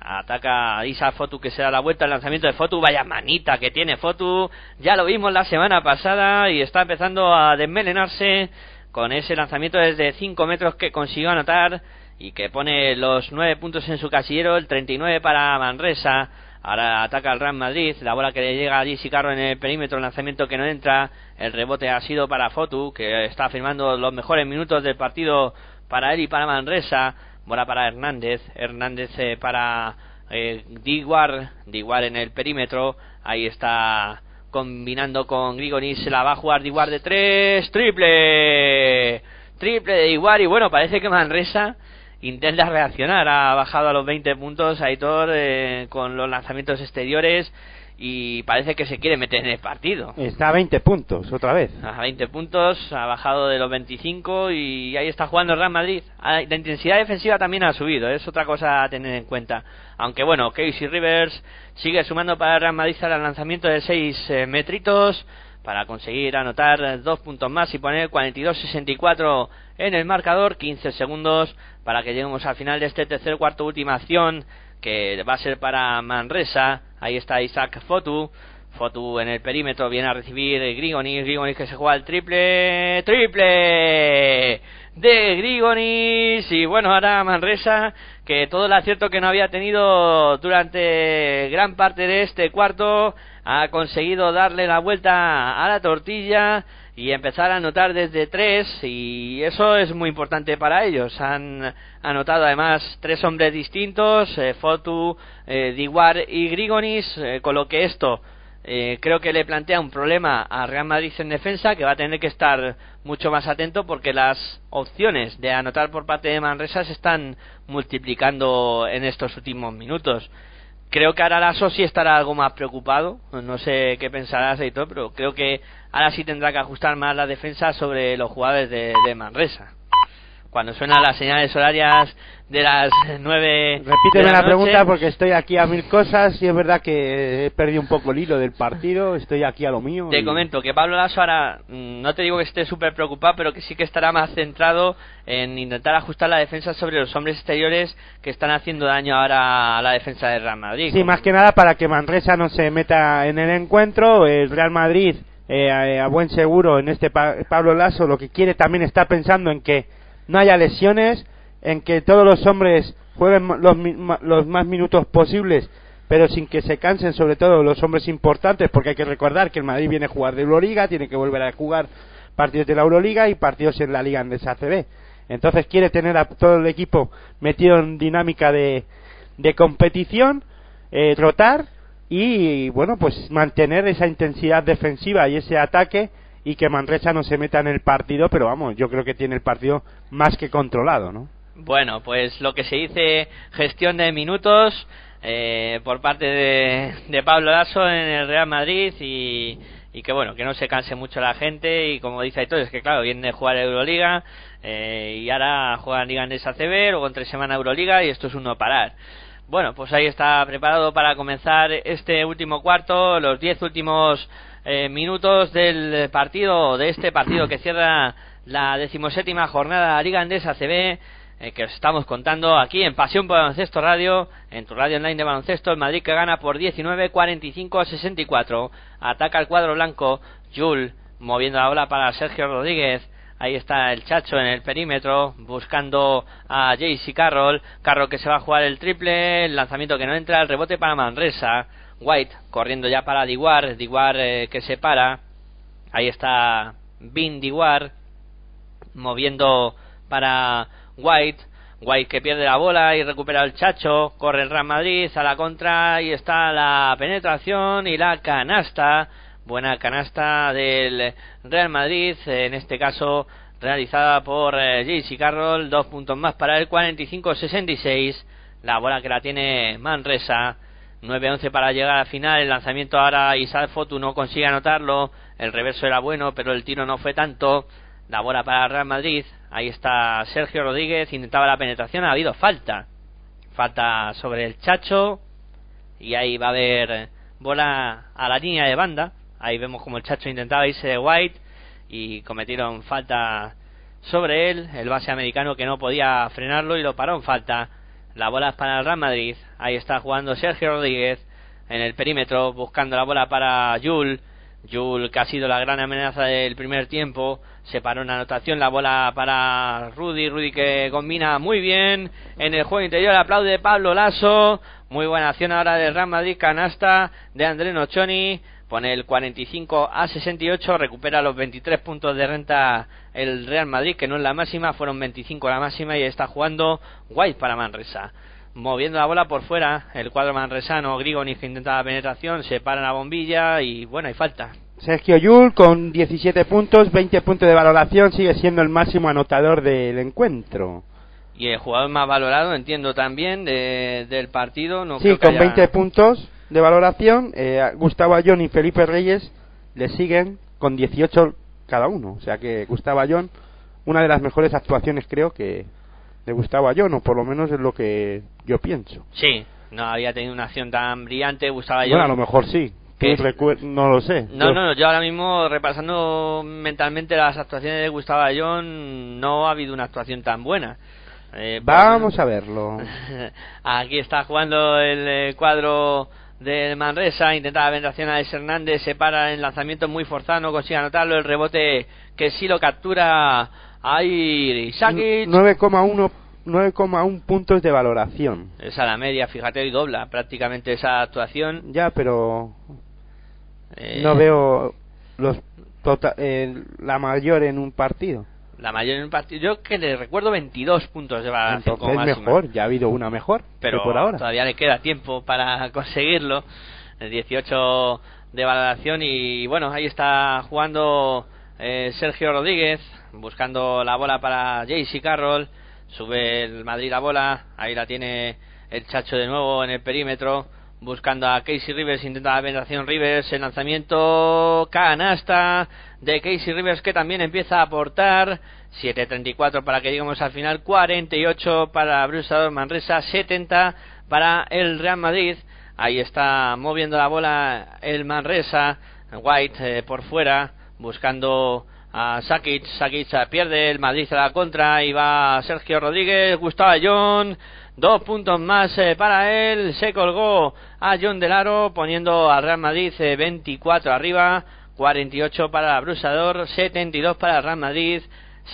Ataca Isa Fotu que se da la vuelta al lanzamiento de Fotu. Vaya manita que tiene Fotu. Ya lo vimos la semana pasada y está empezando a desmelenarse con ese lanzamiento desde 5 metros que consiguió anotar y que pone los 9 puntos en su casillero. El 39 para Manresa. Ahora ataca el Real Madrid. La bola que le llega a Jesse Carro en el perímetro. El lanzamiento que no entra. El rebote ha sido para Fotu que está firmando los mejores minutos del partido para él y para Manresa. Bola para Hernández. Hernández eh, para eh, Diguar. Diguar en el perímetro. Ahí está combinando con Grigonis. Se la va a jugar Diguar de tres. Triple. Triple de Diguar. Y bueno, parece que Manresa intenta reaccionar. Ha bajado a los 20 puntos Aitor eh, con los lanzamientos exteriores. Y parece que se quiere meter en el partido. Está a 20 puntos, otra vez. A 20 puntos, ha bajado de los 25 y ahí está jugando el Real Madrid. Ah, La intensidad defensiva también ha subido, es otra cosa a tener en cuenta. Aunque bueno, Casey Rivers sigue sumando para el Real Madrid al lanzamiento de 6 metritos para conseguir anotar dos puntos más y poner 42-64 en el marcador. 15 segundos para que lleguemos al final de este tercer cuarto última acción que va a ser para Manresa. Ahí está Isaac Fotu. Fotu en el perímetro viene a recibir Grigonis. Grigonis que se juega el triple. ¡Triple! De Grigonis. Y bueno, ahora Manresa que todo el acierto que no había tenido durante gran parte de este cuarto ha conseguido darle la vuelta a la tortilla y empezar a anotar desde tres y eso es muy importante para ellos. Han anotado además tres hombres distintos, eh, Fotu, eh, y Grigonis, eh, con lo que esto eh, creo que le plantea un problema a Real Madrid en defensa que va a tener que estar mucho más atento porque las opciones de anotar por parte de Manresa se están multiplicando en estos últimos minutos. Creo que ahora Lasso sí estará algo más preocupado. No sé qué pensarás todo, pero creo que ahora sí tendrá que ajustar más la defensa sobre los jugadores de Manresa. Cuando suenan las señales horarias de las nueve. de Repíteme la, pregunta porque estoy aquí a mil cosas y es verdad que he perdido un poco el hilo del partido. Estoy aquí a lo mío. Te y- comento que Pablo Lasso ahora, mm, no te digo que esté súper preocupado, pero que sí que estará más centrado en intentar ajustar la defensa sobre los hombres exteriores que están haciendo daño ahora a la defensa de Real Madrid. Sí, más que nada para que Manresa no se meta en el encuentro. El Real Madrid, eh, a, a buen seguro, en este Pa- Pablo Lasso, lo que quiere también está pensando en que no haya lesiones, en que todos los hombres jueguen los, los más minutos posibles, pero sin que se cansen, sobre todo los hombres importantes, porque hay que recordar que el Madrid viene a jugar de Euroliga, tiene que volver a jugar partidos de la Euroliga y partidos en la Liga Andesa ACB. Entonces quiere tener a todo el equipo metido en dinámica de, de competición, eh, rotar y bueno pues mantener esa intensidad defensiva y ese ataque y que Manresa no se meta en el partido, pero vamos, yo creo que tiene el partido más que controlado, ¿no? Bueno, pues lo que se dice gestión de minutos eh, por parte de, de Pablo Lasso en el Real Madrid y, y que bueno, que no se canse mucho la gente y como dice Aitor, es que claro, viene a jugar Euroliga eh, y ahora juega Liga Andesa CB, luego entre semana Euroliga y esto es un no parar. Bueno, pues ahí está preparado para comenzar este último cuarto, los diez últimos eh, minutos del partido, de este partido que cierra la decimoséptima jornada de la Liga Andesa CB, eh, que os estamos contando aquí en Pasión por Baloncesto Radio, en tu radio online de baloncesto, el Madrid que gana por 19, 45 a 64. Ataca el cuadro blanco, Jul, moviendo la bola para Sergio Rodríguez. Ahí está el Chacho en el perímetro buscando a JC Carroll. Carroll que se va a jugar el triple. El lanzamiento que no entra. El rebote para Manresa. White corriendo ya para Diguar. Diguar eh, que se para. Ahí está Bin Diguar moviendo para White. White que pierde la bola y recupera el Chacho, corre el Real Madrid a la contra y está la penetración y la canasta, buena canasta del Real Madrid, en este caso realizada por eh, JC Carroll, dos puntos más para el 45-66, la bola que la tiene Manresa, 9-11 para llegar al final, el lanzamiento ahora Isaac Fotu no consigue anotarlo, el reverso era bueno, pero el tiro no fue tanto, la bola para Real Madrid, ahí está Sergio Rodríguez, intentaba la penetración, ha habido falta, falta sobre el Chacho, y ahí va a haber bola a la línea de banda, ahí vemos como el Chacho intentaba irse de White, y cometieron falta sobre él, el base americano que no podía frenarlo y lo paró en falta. La bola es para el Real Madrid, ahí está jugando Sergio Rodríguez en el perímetro buscando la bola para Jul. Jul que ha sido la gran amenaza del primer tiempo, se paró en anotación la bola para Rudy, Rudy que combina muy bien en el juego interior, aplaude Pablo Lasso, muy buena acción ahora del Real Madrid, canasta de André Nochoni, pone el 45 a 68, recupera los 23 puntos de renta el Real Madrid, que no es la máxima, fueron 25 la máxima y está jugando White para Manresa. Moviendo la bola por fuera, el cuadro manresano, Grigonis que intenta la penetración, se para la bombilla y bueno, hay falta. Sergio Yul con 17 puntos, 20 puntos de valoración, sigue siendo el máximo anotador del encuentro. Y el jugador más valorado, entiendo también, de- del partido. No sí, creo que con haya- 20 puntos de valoración, eh, Gustavo Ayón y Felipe Reyes le siguen con 18 cada uno. O sea que Gustavo Ayón, una de las mejores actuaciones creo que de Gustavo Ayón, o por lo menos es lo que yo pienso. Sí, no había tenido una acción tan brillante, gustaba yo. Bueno, a lo mejor sí. No lo sé. No, Yo- no, yo ahora mismo repasando mentalmente las actuaciones de Gustavo Ayón, no ha habido una actuación tan buena. Eh, Vamos a verlo. *laughs* Aquí está jugando el eh, cuadro del Manresa, intenta la penetración a Hernández, se para en lanzamiento muy forzado, no consigue anotarlo, el rebote que sí lo captura ahí Sakic. 9,1 9,1 puntos de valoración. Es a la media, fíjate, y dobla prácticamente esa actuación. Ya, pero Eh, no veo los tota- eh, la mayor en un partido. La mayor en un partido. Yo que le recuerdo 22 puntos de valoración Entonces mejor, ya ha habido una mejor pero que por ahora. todavía le queda tiempo para *laughs* conseguirlo. El 18 de valoración y bueno, ahí está jugando eh, Sergio Rodríguez buscando la bola para JC Carroll. Sube el Madrid la bola, ahí la tiene el Chacho de nuevo en el perímetro. Buscando a Casey Rivers, intenta la penetración Rivers, el lanzamiento canasta de Casey Rivers que también empieza a aportar. 7.34 para que lleguemos al final, 48 para Brusador Manresa, 70 para el Real Madrid. Ahí está moviendo la bola el Manresa, White eh, por fuera, buscando a Sakic, Sakic pierde, el Madrid a la contra y va Sergio Rodríguez, Gustavo John, dos puntos más eh, para él, se colgó a John Del Aro poniendo al Real Madrid eh, 24 arriba, 48 para Brusador, 72 para el Real Madrid,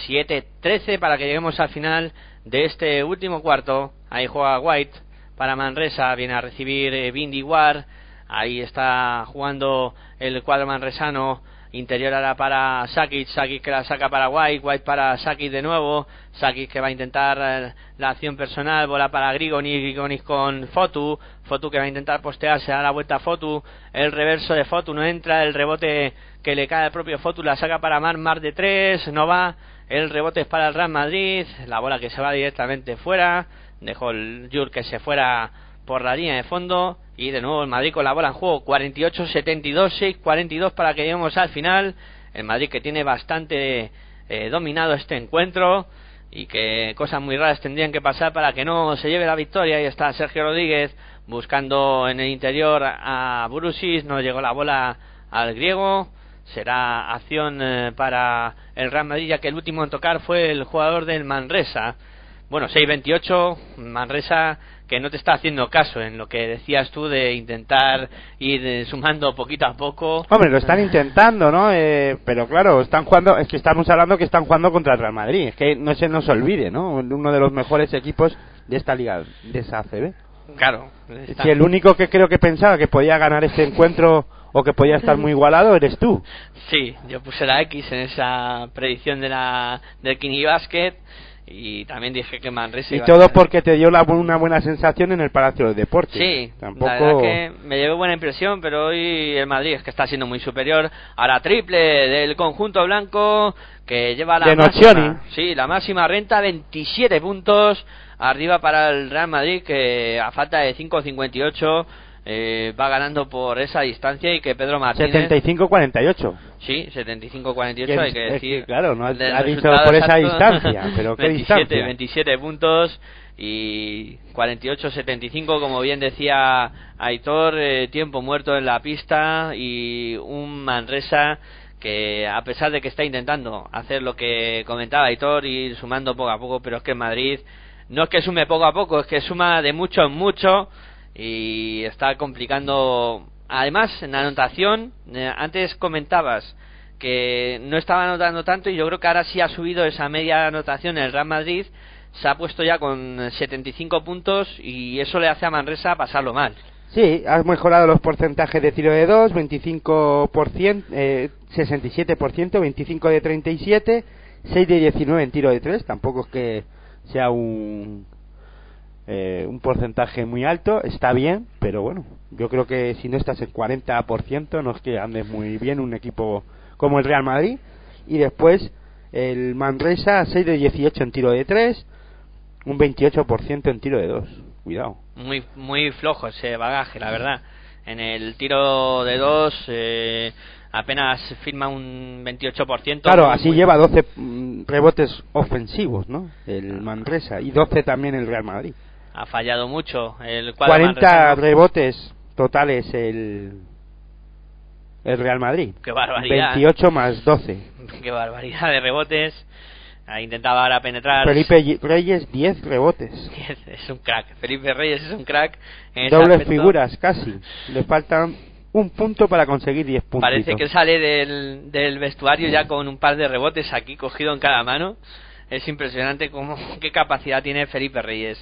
7-13 para que lleguemos al final de este último cuarto. Ahí juega White para Manresa, viene a recibir eh, War. Ahí está jugando el cuadro manresano. Interior ahora para Sakic, Sakic que la saca para White, White para Sakic de nuevo, Sakic que va a intentar eh, la acción personal, bola para Grigonis, Grigonis con Fotu, Fotu que va a intentar postearse, da la vuelta a Fotu, el reverso de Fotu no entra, el rebote que le cae al propio Fotu la saca para Mar, Mar de tres, no va, el rebote es para el Real Madrid, la bola que se va directamente fuera, dejó el Jur que se fuera por la línea de fondo y de nuevo el Madrid con la bola en juego 48-72, 6-42 para que lleguemos al final. El Madrid que tiene bastante eh, dominado este encuentro y que cosas muy raras tendrían que pasar para que no se lleve la victoria. Ahí está Sergio Rodríguez buscando en el interior a Brusis, no llegó la bola al griego. Será acción eh, para el Real Madrid ya que el último en tocar fue el jugador del Manresa. Bueno, 6-28, Manresa que no te está haciendo caso en lo que decías tú de intentar ir eh, sumando poquito a poco. Hombre, lo están intentando, ¿no? Eh, pero claro, están jugando, es que estamos hablando que están jugando contra el Real Madrid. Es que no se nos olvide, ¿no? Uno de los mejores equipos de esta liga, de esa ACB. Claro. Si el único que creo que pensaba que podía ganar este encuentro o que podía estar muy igualado eres tú. Sí, yo puse la X en esa predicción de la del Kini Basket y también dije que Manresa Y iba todo porque te dio la, una buena sensación en el Palacio de Deportes. Sí, Tampoco... la verdad que me llevé buena impresión, pero hoy el Madrid es que está siendo muy superior a la triple del conjunto blanco que lleva la De máxima, Nocioni. sí, la máxima renta, 27 puntos arriba para el Real Madrid que a falta de 5.58 eh, va ganando por esa distancia y que Pedro Martínez 75-48. Sí, 75-48 Que- hay que es decir. que, claro, no ha- dicho por esa distancia, pero ¿qué 27, distancia? 27 puntos y 48-75, como bien decía Aitor, eh, tiempo muerto en la pista y un Manresa que a pesar de que está intentando hacer lo que comentaba Aitor, ir sumando poco a poco, pero es que en Madrid no es que sume poco a poco, es que suma de mucho en mucho y está complicando. Además, en la anotación, eh, antes comentabas que no estaba anotando tanto y yo creo que ahora sí ha subido esa media anotación el Real Madrid, se ha puesto ya con 75 puntos y eso le hace a Manresa pasarlo mal. Sí, has mejorado los porcentajes de tiro de 2, 25%, eh, 67%, 25 de 37, 6 de 19 en tiro de 3, tampoco es que sea un eh, un porcentaje muy alto, está bien, pero bueno, yo creo que si no estás en 40% no es que andes muy bien un equipo como el Real Madrid y después el Manresa 6 de 18 en tiro de 3, un 28% en tiro de 2. Cuidado. Muy, muy flojo ese bagaje, la verdad. En el tiro de dos eh, apenas firma un 28%. Claro, así muy- lleva 12 mm, rebotes ofensivos, ¿no? El Manresa y 12 también el Real Madrid. Ha fallado mucho el cuadro 40 manresano. rebotes totales el el Real Madrid. Qué barbaridad. 28 más 12. *laughs* Qué barbaridad de rebotes. Ah, Intentaba ahora penetrar. Felipe Ye- Reyes 10 rebotes. *laughs* Es un crack. Felipe Reyes es un crack. en Dobles figuras casi. Le faltan un punto para conseguir 10 puntos. Parece que sale del, del vestuario ya con un par de rebotes aquí cogido en cada mano. Es impresionante cómo, *laughs* qué capacidad tiene Felipe Reyes.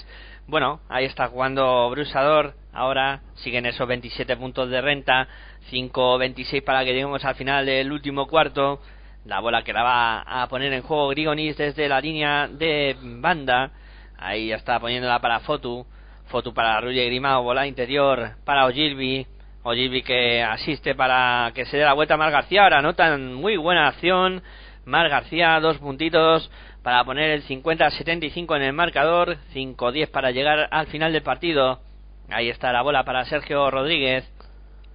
Bueno, ahí está jugando Brusador. Ahora siguen esos 27 puntos de renta. 5-26 para que lleguemos al final del último cuarto. La bola que la va a poner en juego Grigonis desde la línea de banda. Ahí ya está poniéndola para Fotu. Fotu para Ruye Grimao. Bola interior para Ogilvy. Ogilvy que asiste para que se dé la vuelta a Mar García. Ahora notan muy buena acción. Mar García, dos puntitos para poner el 50-75 en el marcador. 5-10 para llegar al final del partido. Ahí está la bola para Sergio Rodríguez.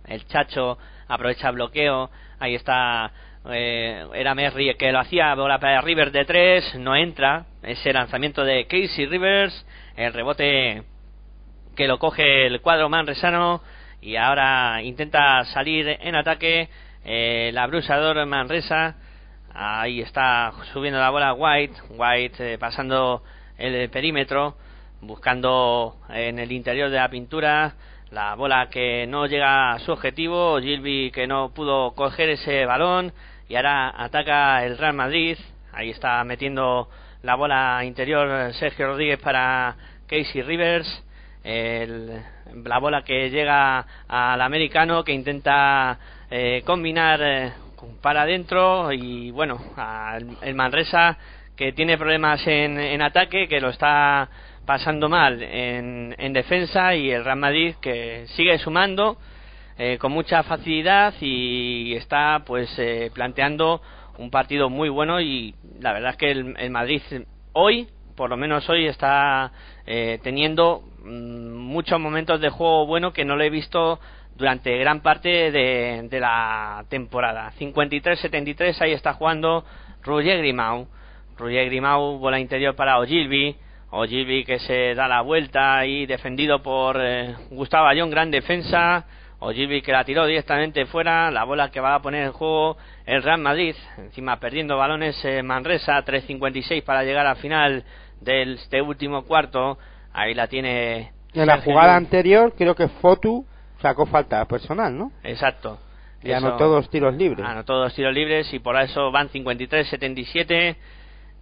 El Chacho aprovecha bloqueo. Ahí está. eh, era Merry que lo hacía. Bola para Rivers de 3. No entra. Ese lanzamiento de Casey Rivers. El rebote que lo coge el cuadro manresano. Y ahora intenta salir en ataque. eh, la brusador Manresa. Ahí está subiendo la bola White. White eh, pasando el perímetro. Buscando en el interior de la pintura la bola que no llega a su objetivo. Gilby que no pudo coger ese balón. Y ahora ataca el Real Madrid. Ahí está metiendo la bola interior Sergio Rodríguez para Casey Rivers. El- la bola que llega al americano que intenta eh, combinar para adentro y bueno el Manresa que tiene problemas en, en ataque que lo está pasando mal en, en defensa y el Real Madrid que sigue sumando eh, con mucha facilidad y está pues eh, planteando un partido muy bueno. Y la verdad es que el, el Madrid hoy por lo menos hoy está eh, teniendo mm, muchos momentos de juego bueno que no lo he visto durante gran parte de, de la temporada. 53-73 ahí está jugando Roger Grimau. Roger Grimau bola interior para Ogilvy. Ogilvy que se da la vuelta y defendido por eh, Gustavo Ayón gran defensa. Ogilvy que la tiró directamente fuera, la bola que va a poner en juego el Real Madrid, encima perdiendo balones eh, Manresa, 3.56 para llegar al final de este último cuarto, ahí la tiene En la jugada anterior creo que Fotu sacó falta personal, ¿no? Exacto. Y Eso- anotó dos tiros libres. Anotó dos tiros libres y por eso van 53-77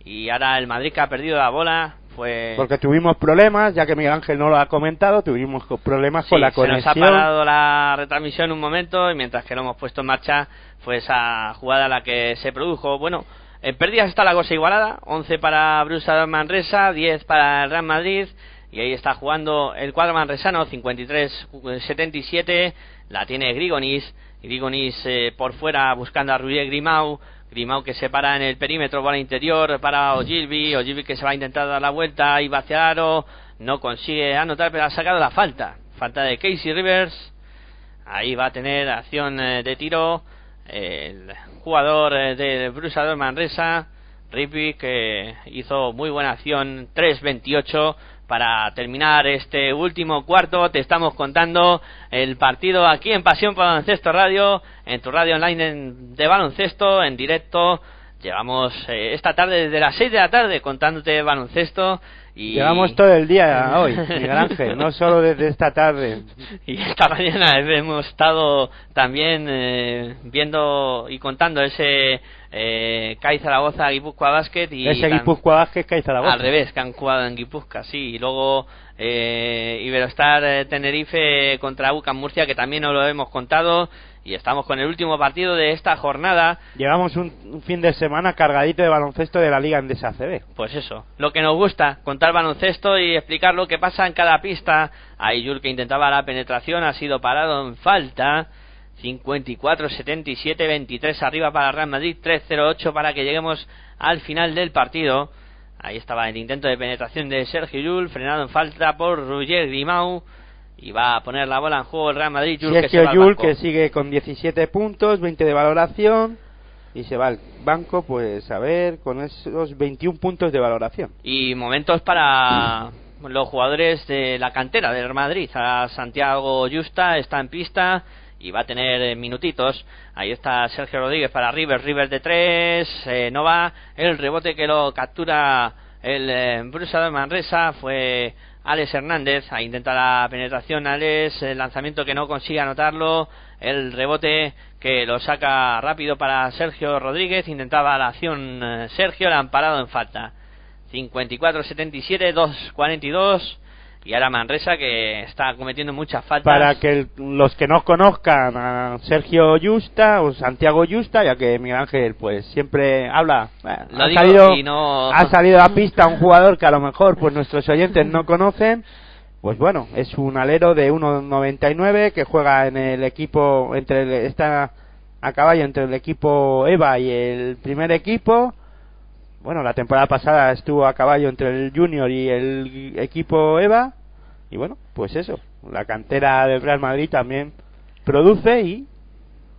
y ahora el Madrid que ha perdido la bola fue... Porque tuvimos problemas, ya que Miguel Ángel no lo ha comentado, tuvimos problemas con la se nos ha conexión. parado la retransmisión un momento y mientras que lo hemos puesto en marcha fue esa jugada la que se produjo. Bueno, En pérdidas está la cosa igualada, 11 para Brusa Manresa, 10 para el Real Madrid, y ahí está jugando el cuadro manresano, 53-77, la tiene Grigonis, Grigonis eh, por fuera buscando a Ruyer Grimau, Grimau que se para en el perímetro, bola interior para Ogilvy, Ogilvy que se va a intentar dar la vuelta, y hacia Aro, no consigue anotar, pero ha sacado la falta, falta de Casey Rivers, ahí va a tener acción eh, de tiro, el jugador eh, de Brusador Manresa, Rippy, que hizo muy buena acción, 3-28 para terminar este último cuarto. Te estamos contando el partido aquí en Pasión por Baloncesto Radio, en tu radio online de baloncesto, en directo. Llevamos eh, esta tarde desde las 6 de la tarde contándote baloncesto y Llevamos todo el día *laughs* hoy, Miguel Ángel, no solo desde esta tarde. y esta mañana hemos estado también eh, viendo y contando ese eh, CAI Zaragoza Guipúzcoa Basket y Ese Guipúzcoa que hay Zaragoza. al revés que han jugado en Guipúzcoa sí y luego eh, Iberostar eh, Tenerife contra UCAM Murcia que también nos lo hemos contado y estamos con el último partido de esta jornada Llevamos un, un fin de semana cargadito de baloncesto de la Liga Endesa CB. Pues eso, lo que nos gusta, contar baloncesto y explicar lo que pasa en cada pista. Ayul que intentaba la penetración ha sido parado en falta. 54-77, 23 arriba para Real Madrid, 3-0-8 para que lleguemos al final del partido. Ahí estaba el intento de penetración de Sergio Yul, frenado en falta por Roger Grimau. Y va a poner la bola en juego el Real Madrid. Yul que se va Yul que sigue con 17 puntos, 20 de valoración y se va al banco, pues a ver, con esos 21 puntos de valoración. y momentos para los jugadores de la cantera del Madrid. A Santiago Justa está en pista y va a tener eh, minutitos. Ahí está Sergio Rodríguez para Rivers, Rivers de tres, eh, no va. El rebote que lo captura el eh, Brusa de Manresa fue Alex Hernández. Ahí intenta la penetración Alex, el lanzamiento que no consigue anotarlo. El rebote que lo saca rápido para Sergio Rodríguez. Intentaba la acción eh, Sergio, le han parado en falta. 54-77, 2-42. Y ahora Manresa que está cometiendo muchas faltas. Para que el- los que no conozcan a Sergio Justa o Santiago Justa, ya que Miguel Ángel pues siempre habla, eh, ha, salido, no- ha salido a pista un jugador que a lo mejor pues nuestros oyentes no conocen. Pues bueno, es un alero de 1.99 que juega en el equipo, entre el- está a caballo entre el equipo EVA y el primer equipo. Bueno, la temporada pasada estuvo a caballo entre el Junior y el equipo EVA. Y bueno, pues eso, la cantera del Real Madrid también produce y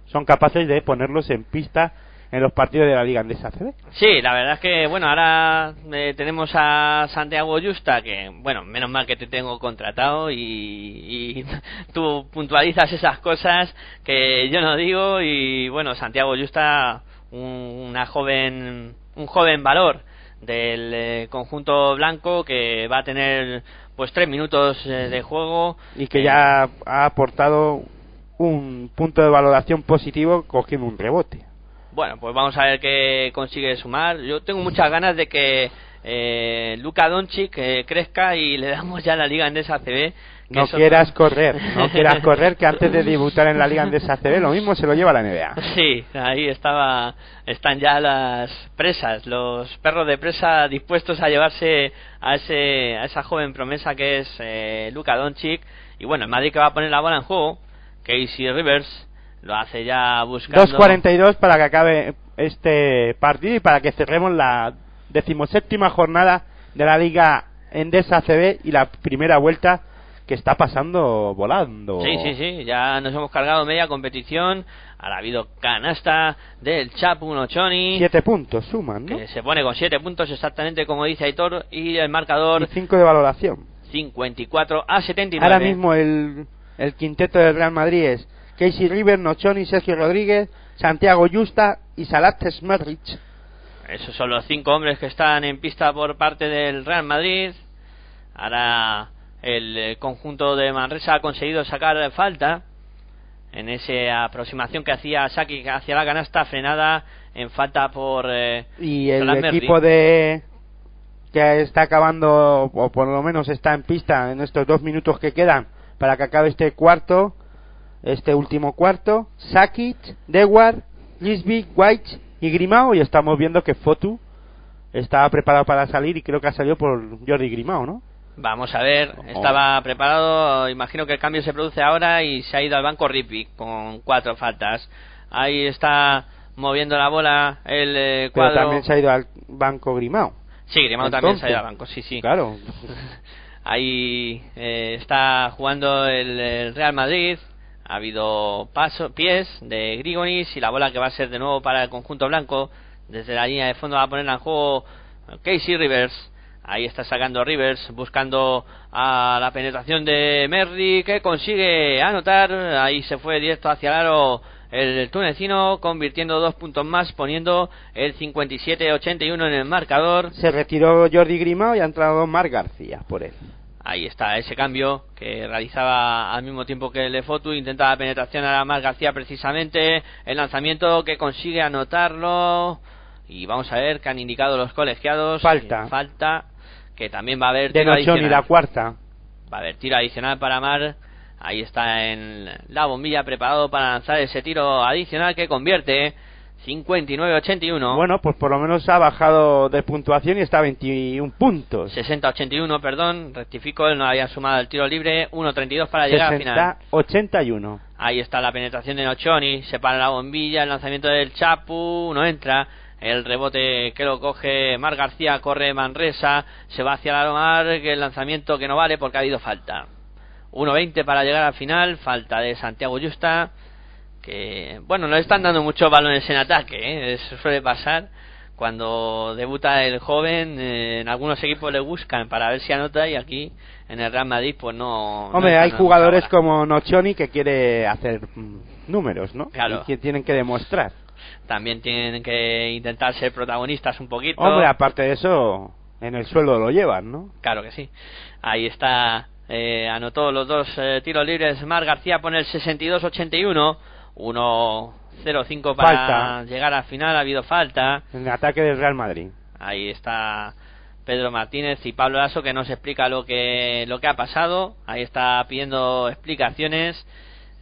son capaces de ponerlos en pista en los partidos de la Liga Andesa CB. Sí, la verdad es que, bueno, ahora eh, tenemos a Santiago Justa, que, bueno, menos mal que te tengo contratado y, y *laughs* tú puntualizas esas cosas que yo no digo y, bueno, Santiago Justa, un- una joven, un joven valor del eh, conjunto blanco que va a tener pues tres minutos eh, de juego Y que ya ha aportado un punto de valoración positivo cogiendo un rebote. Bueno, pues vamos a ver qué consigue sumar. Yo tengo muchas ganas de que eh, Luka Doncic eh, crezca y le damos ya la Liga Endesa CB. No quieras correr, no *laughs* quieras correr que antes de debutar en la Liga Andesa CB lo mismo se lo lleva la NBA. Sí, ahí estaba, están ya las presas, los perros de presa dispuestos a llevarse a ese, a esa joven promesa que es eh, Luka Doncic. Y bueno, el Madrid que va a poner la bola en juego, Casey Rivers lo hace ya buscando. 2.42 para que acabe este partido y para que cerremos la decimoséptima jornada de la Liga Endesa CB y la primera vuelta que está pasando volando. Sí, sí, sí, ya nos hemos cargado media competición. Ahora ha habido canasta del Chapu Nochoni, Siete puntos suman, ¿no? que se pone con 7 puntos exactamente como dice Aitor, y el marcador Y cinco de valoración. 54 a 79. Ahora mismo el, el quinteto del Real Madrid es Casey River, Nochoni, Sergio Rodríguez, Santiago Justa y Salat Smerrich. Esos son los cinco hombres que están en pista por parte del Real Madrid. Ahora el eh, conjunto de Manresa ha conseguido sacar falta en esa aproximación que hacía Saki hacia la canasta frenada en falta por eh, Y el equipo de que está acabando, o por lo menos está en pista en estos dos minutos que quedan para que acabe este cuarto, este último cuarto, Sakic, Dewar, Lisby, White y Grimao y estamos viendo que Fotu estaba preparado para salir y creo que ha salido por Jordi Grimao, ¿no? Vamos a ver, Oh. estaba preparado, imagino que el cambio se produce ahora y se ha ido al banco Ripi con cuatro faltas. Ahí está moviendo la bola el eh, Pero cuadro. también se ha ido al banco Grimao. Sí, Grimao también se ha ido al banco, sí, sí. Claro. *laughs* Ahí eh, está jugando el, el Real Madrid. Ha habido paso, pies de Grigonis y la bola que va a ser de nuevo para el conjunto blanco. Desde la línea de fondo va a ponerla en juego Casey Rivers. Ahí está sacando Rivers, buscando a la penetración de Merri, que consigue anotar. Ahí se fue directo hacia el aro el tunecino, convirtiendo dos puntos más, poniendo el 57-81 en el marcador. Se retiró Jordi Grimao y ha entrado Mar García por él. Ahí está ese cambio que realizaba al mismo tiempo que el de Fotu. Intenta la penetración a Mar García precisamente. El lanzamiento que consigue anotarlo. Y vamos a ver que han indicado los colegiados. Falta. falta. Que también va a haber De tiro Nochón y adicional. la cuarta. Va a haber tiro adicional para Mar. Ahí está en la bombilla preparado para lanzar ese tiro adicional que convierte 59-81. Bueno, pues por lo menos ha bajado de puntuación y está a 21 puntos. 60-81, perdón. Rectifico, él no había sumado el tiro libre. 1-32 para llegar al final. 60-81. Ahí está la penetración de Nochoni, se para la bombilla, el lanzamiento del Chapu, no entra. El rebote que lo coge Mar García, corre Manresa, se va hacia la Mar, que el lanzamiento que no vale porque ha habido falta. 1.20 para llegar al final, falta de Santiago Justa, que bueno, no están dando muchos balones en ataque, ¿eh? eso suele pasar. Cuando debuta el joven, eh, en algunos equipos le buscan para ver si anota y aquí en el Real Madrid pues no... Hombre, hay jugadores como Nochoni que quiere hacer mm, números, ¿no? Claro. Y que tienen que demostrar. También tienen que intentar ser protagonistas un poquito. Hombre, aparte de eso, en el suelo lo llevan, ¿no? Claro que sí. Ahí está, eh, anotó los dos eh, tiros libres. Mar García pone el 62-81. 1-0-5 para Falta. llegar al final. Ha habido falta. En el ataque del Real Madrid. Ahí está Pedro Martínez y Pablo Lasso que nos explica lo que, lo que ha pasado. Ahí está pidiendo explicaciones.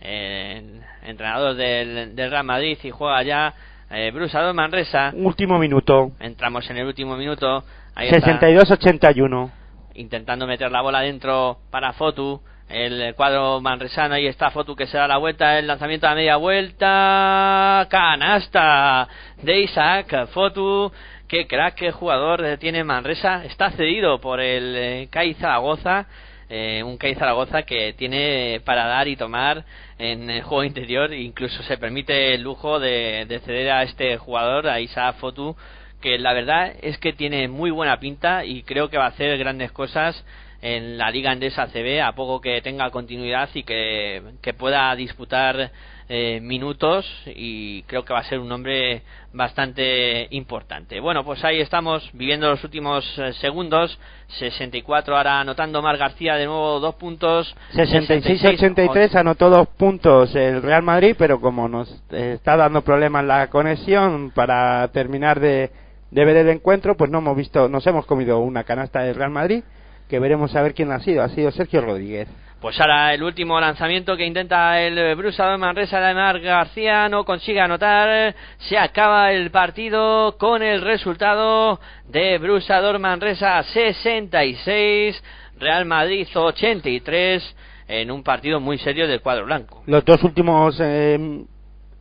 Eh, entrenador del, del Real Madrid y juega ya eh, Brusador Manresa. Último minuto. Entramos en el último minuto. Ahí está. 62-81. intentando meter la bola dentro para Fotu. El cuadro manresano, ahí está Fotu que se da la vuelta, el lanzamiento a media vuelta, canasta de Isaac Fotu, qué crack, qué jugador tiene Manresa, está cedido por el eh, CAI Zaragoza, eh, un CAI Zaragoza que tiene para dar y tomar en el juego interior, incluso se permite el lujo de, de ceder a este jugador, a Isaac Fotu, que la verdad es que tiene muy buena pinta y creo que va a hacer grandes cosas en la Liga Andesa CB a poco que tenga continuidad y que, que pueda disputar eh, minutos y creo que va a ser un hombre bastante importante. Bueno, pues ahí estamos viviendo los últimos eh, segundos. 64 ahora anotando Mar García de nuevo dos puntos. 66-83 anotó dos puntos el Real Madrid, pero como nos está dando problemas la conexión para terminar de, de ver el encuentro, pues no hemos visto, nos hemos comido una canasta del Real Madrid, que veremos a ver quién ha sido. Ha sido Sergio Rodríguez. Pues ahora el último lanzamiento que intenta el Brusador Manresa de Mar García no consigue anotar. Se acaba el partido con el resultado de Brusador Manresa 66, Real Madrid 83 en un partido muy serio del cuadro blanco. Los dos últimos eh,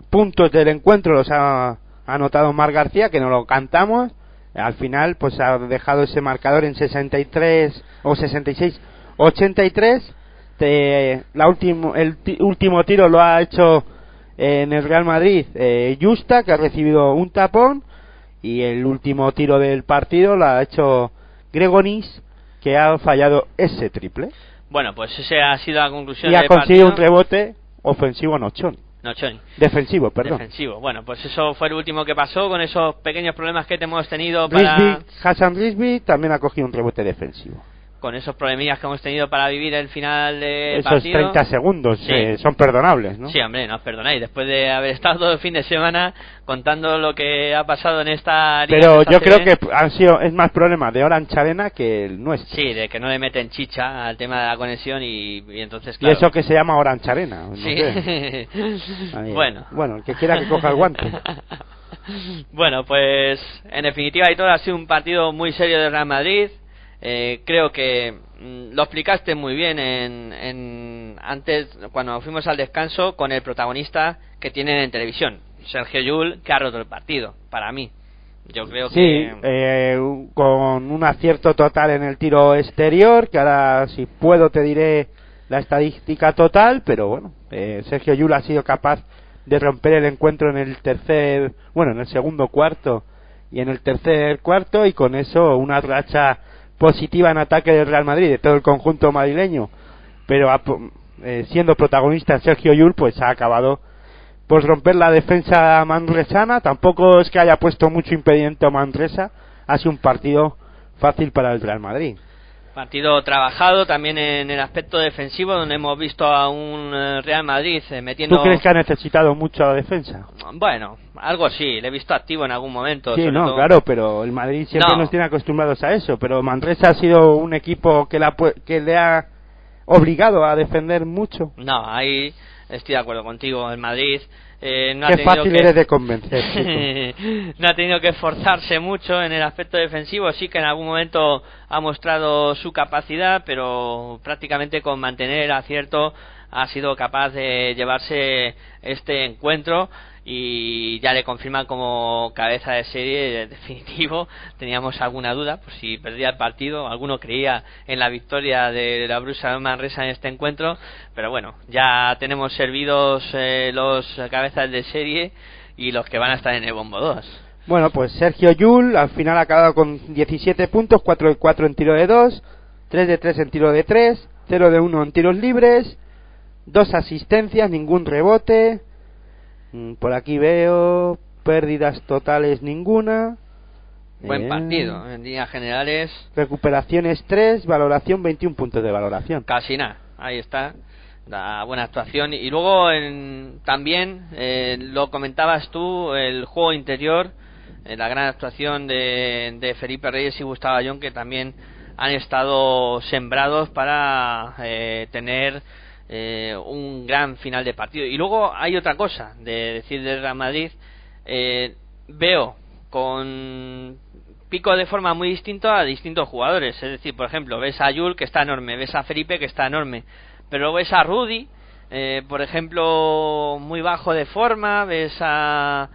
puntos del encuentro los ha anotado Mar García, que no lo cantamos. Al final, pues ha dejado ese marcador en 63 o 66, 83. Te- la último, el ti- último tiro lo ha hecho en el Real Madrid eh, Justa, que ha recibido un tapón. Y el último tiro del partido lo ha hecho Gregonis, que ha fallado ese triple. Bueno, pues esa ha sido la conclusión Y ha conseguido un rebote ofensivo Nochón. Defensivo, perdón. Defensivo. Bueno, pues eso fue el último que pasó con esos pequeños problemas que hemos tenido para... Risby, Hassan Risby también ha cogido un rebote defensivo. Con esos problemillas que hemos tenido para vivir el final del Esos partido. 30 segundos Sí. eh, son perdonables, ¿no? Sí, hombre, no os perdonáis. Después de haber estado todo el fin de semana contando lo que ha pasado en esta liga Pero de esta yo creo que han sido, es más problema de Orange Arena que el nuestro. Sí, de que no le meten chicha al tema de la conexión y, y entonces, Y claro... eso que se llama Orange Arena. no Sí. sé. *laughs* Bueno. Bueno, el que quiera que coja el guante. *laughs* Bueno, pues en definitiva y todo ha sido un partido muy serio del Real Madrid. Eh, creo que mm, lo explicaste muy bien en, en- antes cuando fuimos al descanso con el protagonista que tienen en televisión, Sergio Yul, que ha roto el partido. Para mí, yo creo Sí, que eh, con un acierto total en el tiro exterior, que ahora si puedo te diré la estadística total, pero bueno, eh, Sergio Yul ha sido capaz de romper el encuentro en el tercer, bueno, en el segundo cuarto y en el tercer cuarto y con eso una racha positiva en ataque del Real Madrid, de todo el conjunto madrileño, pero eh, siendo protagonista Sergio Yul, pues ha acabado pues romper la defensa manresana. Tampoco es que haya puesto mucho impedimento a Manresa. Ha sido un partido fácil para el Real Madrid. Partido trabajado también en el aspecto defensivo, donde hemos visto a un eh, Real Madrid eh, metiendo. ¿Tú crees que ha necesitado mucho la defensa? Bueno, algo sí, le he visto activo en algún momento. Sí, no, todo- claro, pero el Madrid siempre No. nos tiene acostumbrados a eso. Pero Manresa ha sido un equipo que, la que le ha obligado a defender mucho. No, ahí estoy de acuerdo contigo. El Madrid eh, no ha Qué tenido fácil que... eres de convencer. *laughs* no ha tenido que esforzarse mucho en el aspecto defensivo. Sí que en algún momento ha mostrado su capacidad, pero prácticamente con mantener el acierto ha sido capaz de llevarse este encuentro y ya le confirman como cabeza de serie definitivo. *laughs* Teníamos alguna duda, por si perdía el partido, alguno creía en la victoria de la Brusa Manresa en este encuentro, pero bueno, ya tenemos servidos eh, los cabezas de serie y los que van a estar en el bombo 2. Bueno, pues Sergio Yul al final ha acabado con 17 puntos, 4 de 4 en tiro de 2, 3 de 3 en tiro de 3, 0 de 1 en tiros libres, dos asistencias, ningún rebote. Mm, Por aquí veo pérdidas totales ninguna. Buen Eh, partido, en líneas generales, Recuperaciones 3, valoración 21 puntos de valoración. casi nada. Ahí está, la buena actuación. Y luego en- también eh, lo comentabas tú, el juego interior, eh, la gran actuación de, de Felipe Reyes y Gustavo Ayón, que también han estado sembrados para eh, tener eh, un gran final de partido. Y luego hay otra cosa de decir del Real Madrid. Eh, veo con pico de forma muy distinto a distintos jugadores. Es decir, por ejemplo, ves a Yul que está enorme, ves a Felipe que está enorme, pero ves a Rudy, eh, por ejemplo, muy bajo de forma, ves a,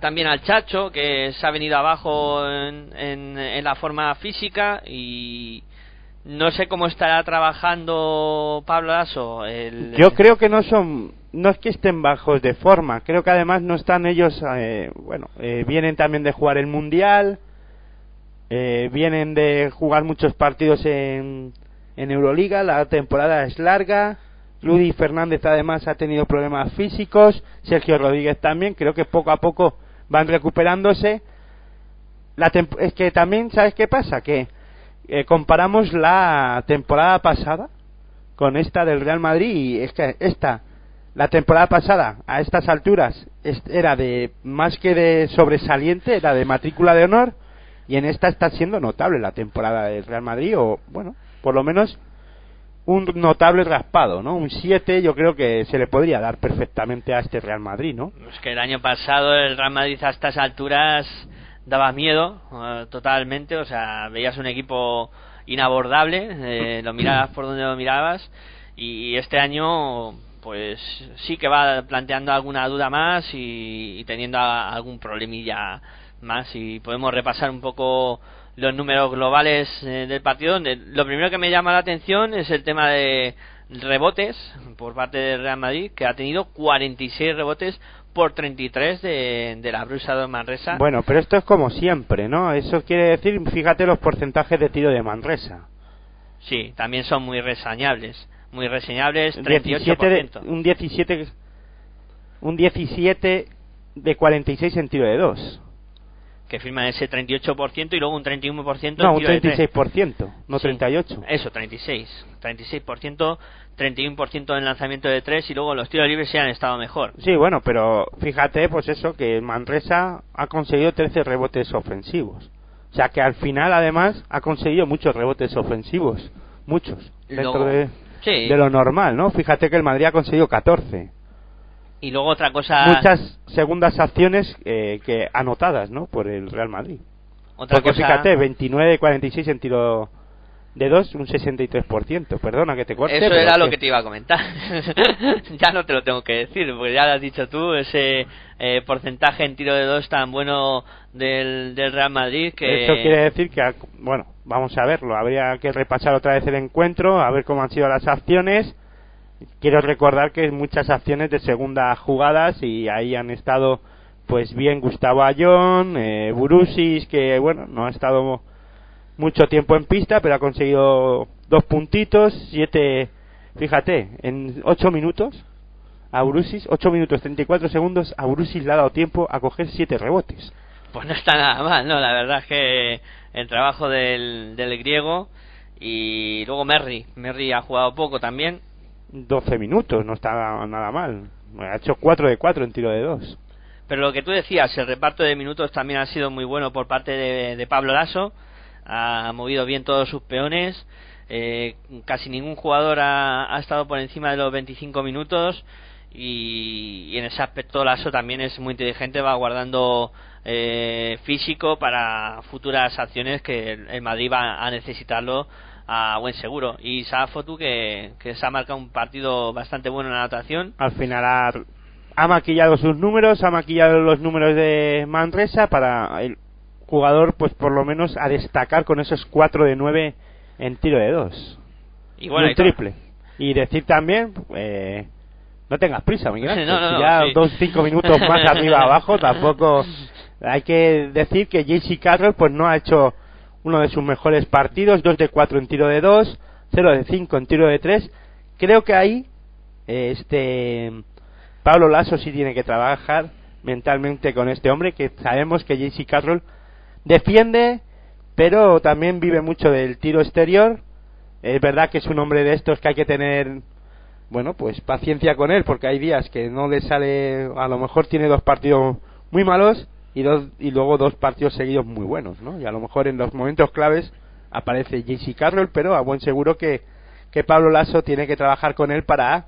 también al Chacho que se ha venido abajo en- en la forma física y no sé cómo estará trabajando Pablo Lasso. El, Yo creo que no son, no es que estén bajos de forma, creo que además no están ellos, eh, bueno, eh, vienen también de jugar el Mundial, eh, vienen de jugar muchos partidos en, en Euroliga, la temporada es larga, Rudy Fernández además ha tenido problemas físicos, Sergio Rodríguez también, creo que poco a poco van recuperándose. La es que también, ¿sabes qué pasa? Que eh, comparamos la temporada pasada con esta del Real Madrid y es que esta la temporada pasada a estas alturas era de más que de sobresaliente era de matrícula de honor y en esta está siendo notable la temporada del Real Madrid o bueno por lo menos un notable raspado no un 7 yo creo que se le podría dar perfectamente a este Real Madrid no Es que el año pasado el Real Madrid a estas alturas daba miedo eh, totalmente, o sea, veías un equipo inabordable, eh, lo mirabas por donde lo mirabas y este año pues sí que va planteando alguna duda más y, teniendo algún problemilla más. Y podemos repasar un poco los números globales eh, del partido lo primero que me llama la atención es el tema de rebotes por parte del Real Madrid que ha tenido 46 rebotes por 33 de, de la Brusa de Manresa. Bueno pero esto es como siempre no eso quiere decir fíjate los porcentajes de tiro de Manresa. Sí también son muy reseñables muy reseñables 17 de- 38% un 17 un 17 de 46 en tiro de 2 que firman ese 38% y luego un 31% no un tiro de tres. 36% no Sí. 38 Eso, 36. 36%, 31% en lanzamiento de 3 y luego los tiros libres sí han estado mejor. sí bueno pero fíjate pues eso que Manresa ha conseguido 13 rebotes ofensivos o sea que al final además ha conseguido muchos rebotes ofensivos muchos dentro Luego- de, sí. de lo normal no fíjate que el Madrid ha conseguido 14 Y luego otra cosa. muchas segundas acciones eh, que anotadas, ¿no? Por el Real Madrid. otra Porque cosa, fíjate, 29 de 46 en tiro de 2, un 63%. Perdona que te corte. Eso era lo que te iba a comentar. *laughs* ya no te lo tengo que decir, porque ya lo has dicho tú, ese eh, porcentaje en tiro de dos tan bueno del, del Real Madrid que... Esto quiere decir que, bueno, vamos a verlo. Habría que repasar otra vez el encuentro, a ver cómo han sido las acciones. Quiero recordar que muchas acciones de segunda jugadas y ahí han estado, pues bien, Gustavo Ayón, eh, Burusis, que bueno, no ha estado mucho tiempo en pista, pero ha conseguido dos puntitos, siete, fíjate, en ocho minutos. A Burusis, 8 minutos 34 segundos, a Burusis le ha dado tiempo a coger siete rebotes. Pues no está nada mal, ¿no? La verdad es que el trabajo del, del griego y luego Merry. Merry ha jugado poco también. 12 minutos, no está nada mal. Ha hecho 4 de 4 en tiro de 2. Pero lo que tú decías, el reparto de minutos también ha sido muy bueno por parte de, de Pablo Lasso. Ha movido bien todos sus peones. Eh, casi ningún jugador ha, estado por encima de los 25 minutos. Y, y en ese aspecto Lasso también es muy inteligente, va guardando eh, físico para futuras acciones que el Madrid va a necesitarlo a buen seguro. Y Safotu que, que se ha marcado un partido bastante bueno en la anotación. Al final ha, ha maquillado sus números, ha maquillado los números de Manresa para el jugador, pues por lo menos a destacar con esos 4 de 9 en tiro de 2. Y bueno, un y triple. Y decir también, eh, no tengas prisa, Miguel. *laughs* Ángel. No, no, ya sí. dos, cinco minutos más arriba abajo, tampoco *laughs* hay que decir que JC Carroll pues no ha hecho uno de sus mejores partidos, 2 de 4 en tiro de 2, 0 de 5 en tiro de 3. Creo que ahí este Pablo Lasso sí tiene que trabajar mentalmente con este hombre que sabemos que JC Carroll defiende pero también vive mucho del tiro exterior. Es verdad que es un hombre de estos que hay que tener bueno, pues paciencia con él, porque hay días que no le sale, a lo mejor tiene dos partidos muy malos y, dos, y luego dos partidos seguidos muy buenos, ¿no? Y a lo mejor en los momentos claves aparece JC Carroll, pero a buen seguro que, que Pablo Lasso tiene que trabajar con él para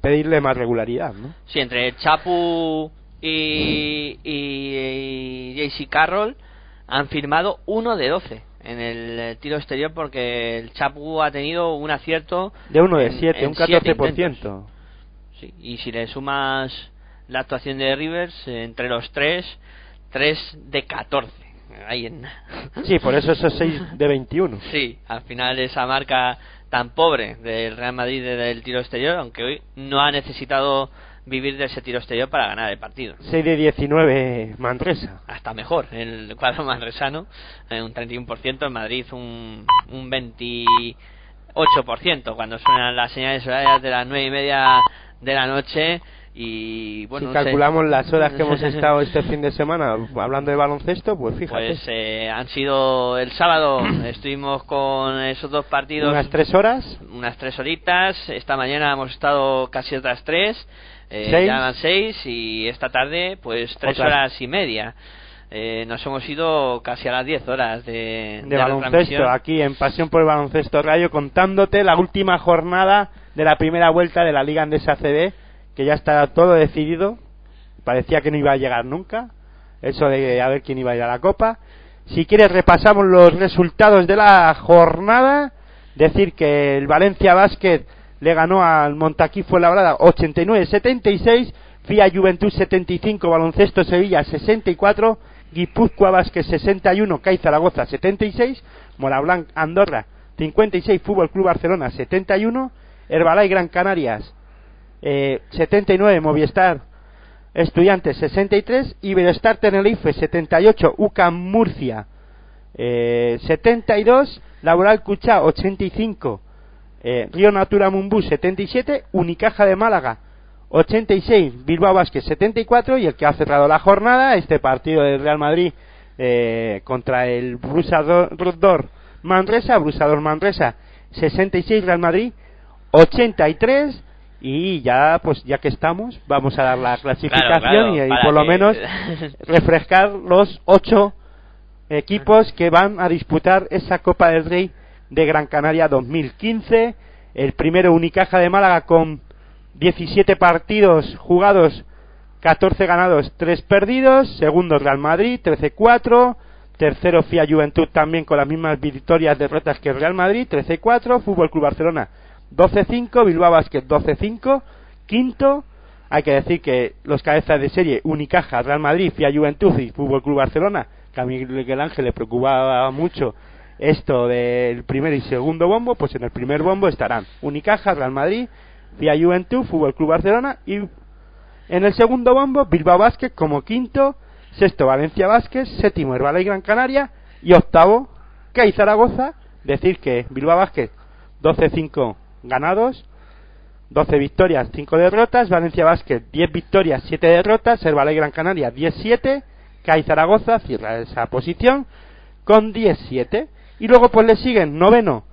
pedirle más regularidad, ¿no? Sí, entre Chapu y, y, y JC Carroll han firmado uno de 12 en el tiro exterior porque el Chapu ha tenido un acierto De uno de en- 7, en un siete 14%. intentos. Sí, y si le sumas la actuación de Rivers, entre los tres, 3 de 14. Ahí en... Sí, por eso esos 6 de 21. *laughs* Sí, al final esa marca tan pobre del Real Madrid de- del tiro exterior, aunque hoy no ha necesitado vivir de ese tiro exterior para ganar el partido. 6 de 19 Manresa. Hasta mejor el cuadro *laughs* manresano, eh, un 31%, en Madrid un, un 28%, cuando suenan las señales horarias de las nueve y media de la noche y bueno, si sé. calculamos las horas que hemos *laughs* estado este fin de semana hablando de baloncesto, pues fíjate. Pues eh, han sido el sábado, *clears throat* estuvimos con esos dos partidos. unas 3 horas. Unas tres horitas. Esta mañana hemos estado casi otras tres. Eh, Seis. ya van seis y esta tarde pues tres horas y media. Eh, nos hemos ido casi a las 10 horas de, baloncesto aquí en Pasión por el Baloncesto Radio contándote la última jornada de la primera vuelta de la Liga Andesa CB que ya está todo decidido parecía que no iba a llegar nunca eso de a ver quién iba a ir a la Copa. Si quieres repasamos los resultados de la jornada. Decir que el Valencia Basket le ganó al Montaquí Fuenlabrada 89-76 FIA Juventud 75 Baloncesto Sevilla 64 Guipúzcoa Basket 61 CAI Zaragoza 76 Morablanc Andorra 56 Fútbol Club Barcelona 71 Herbalay Gran Canarias eh, 79 Movistar Estudiantes 63 Iberostar Tenerife 78 UCAM Murcia eh, 72 Laboral Cuchá 85 eh, Río Natura Mumbú 77 Unicaja de Málaga 86 Bilbao Basket 74 y el que ha cerrado la jornada este partido del Real Madrid eh, contra el Brusador Manresa Brusador Manresa 66 Real Madrid 83 y ya pues ya que estamos vamos a dar la clasificación claro, y, por lo que- menos *laughs* refrescar los ocho equipos que van a disputar esa Copa del Rey de Gran Canaria 2015 el primero Unicaja de Málaga con 17 partidos jugados, 14 ganados, 3 perdidos. Segundo Real Madrid, 13-4. Tercero FIA Juventud también con las mismas victorias derrotas que el Real Madrid, 13-4. Fútbol Club Barcelona, 12-5. Bilbao Basket, 12-5. Quinto, hay que decir que los cabezas de serie Unicaja, Real Madrid, FIA Juventud y Fútbol Club Barcelona, que a Miguel Ángel le preocupaba mucho esto del primer y segundo bombo, pues en el primer bombo estarán Unicaja, Real Madrid, FIA Juventud, Fútbol Club Barcelona y en el segundo bombo Bilbao Basket como quinto, sexto Valencia Basket, séptimo Herbala y Gran Canaria y octavo CAI Zaragoza, decir que Bilbao Basket 12-5 ganados, 12 victorias, 5 derrotas, Valencia Basket 10 victorias, 7 derrotas, Herbala y Gran Canaria 10-7, CAI Zaragoza cierra esa posición con 10-7 y luego pues le siguen noveno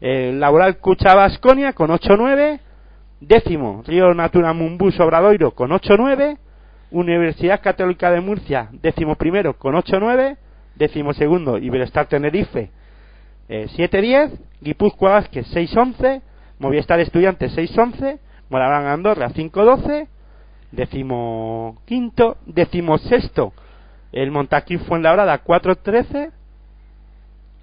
el Laboral Cucha Basconia con 8-9, décimo Río Natura Mumbus Obradoiro con 8-9, Universidad Católica de Murcia décimo primero con 8-9, décimo segundo Iberostar Tenerife eh, 7-10, Guipúzcoa Vázquez 6-11, Movistar Estudiantes 6-11, Moraván Andorra 5-12, décimo quinto, décimo sexto el Montaquí Fuenlabrada 4-13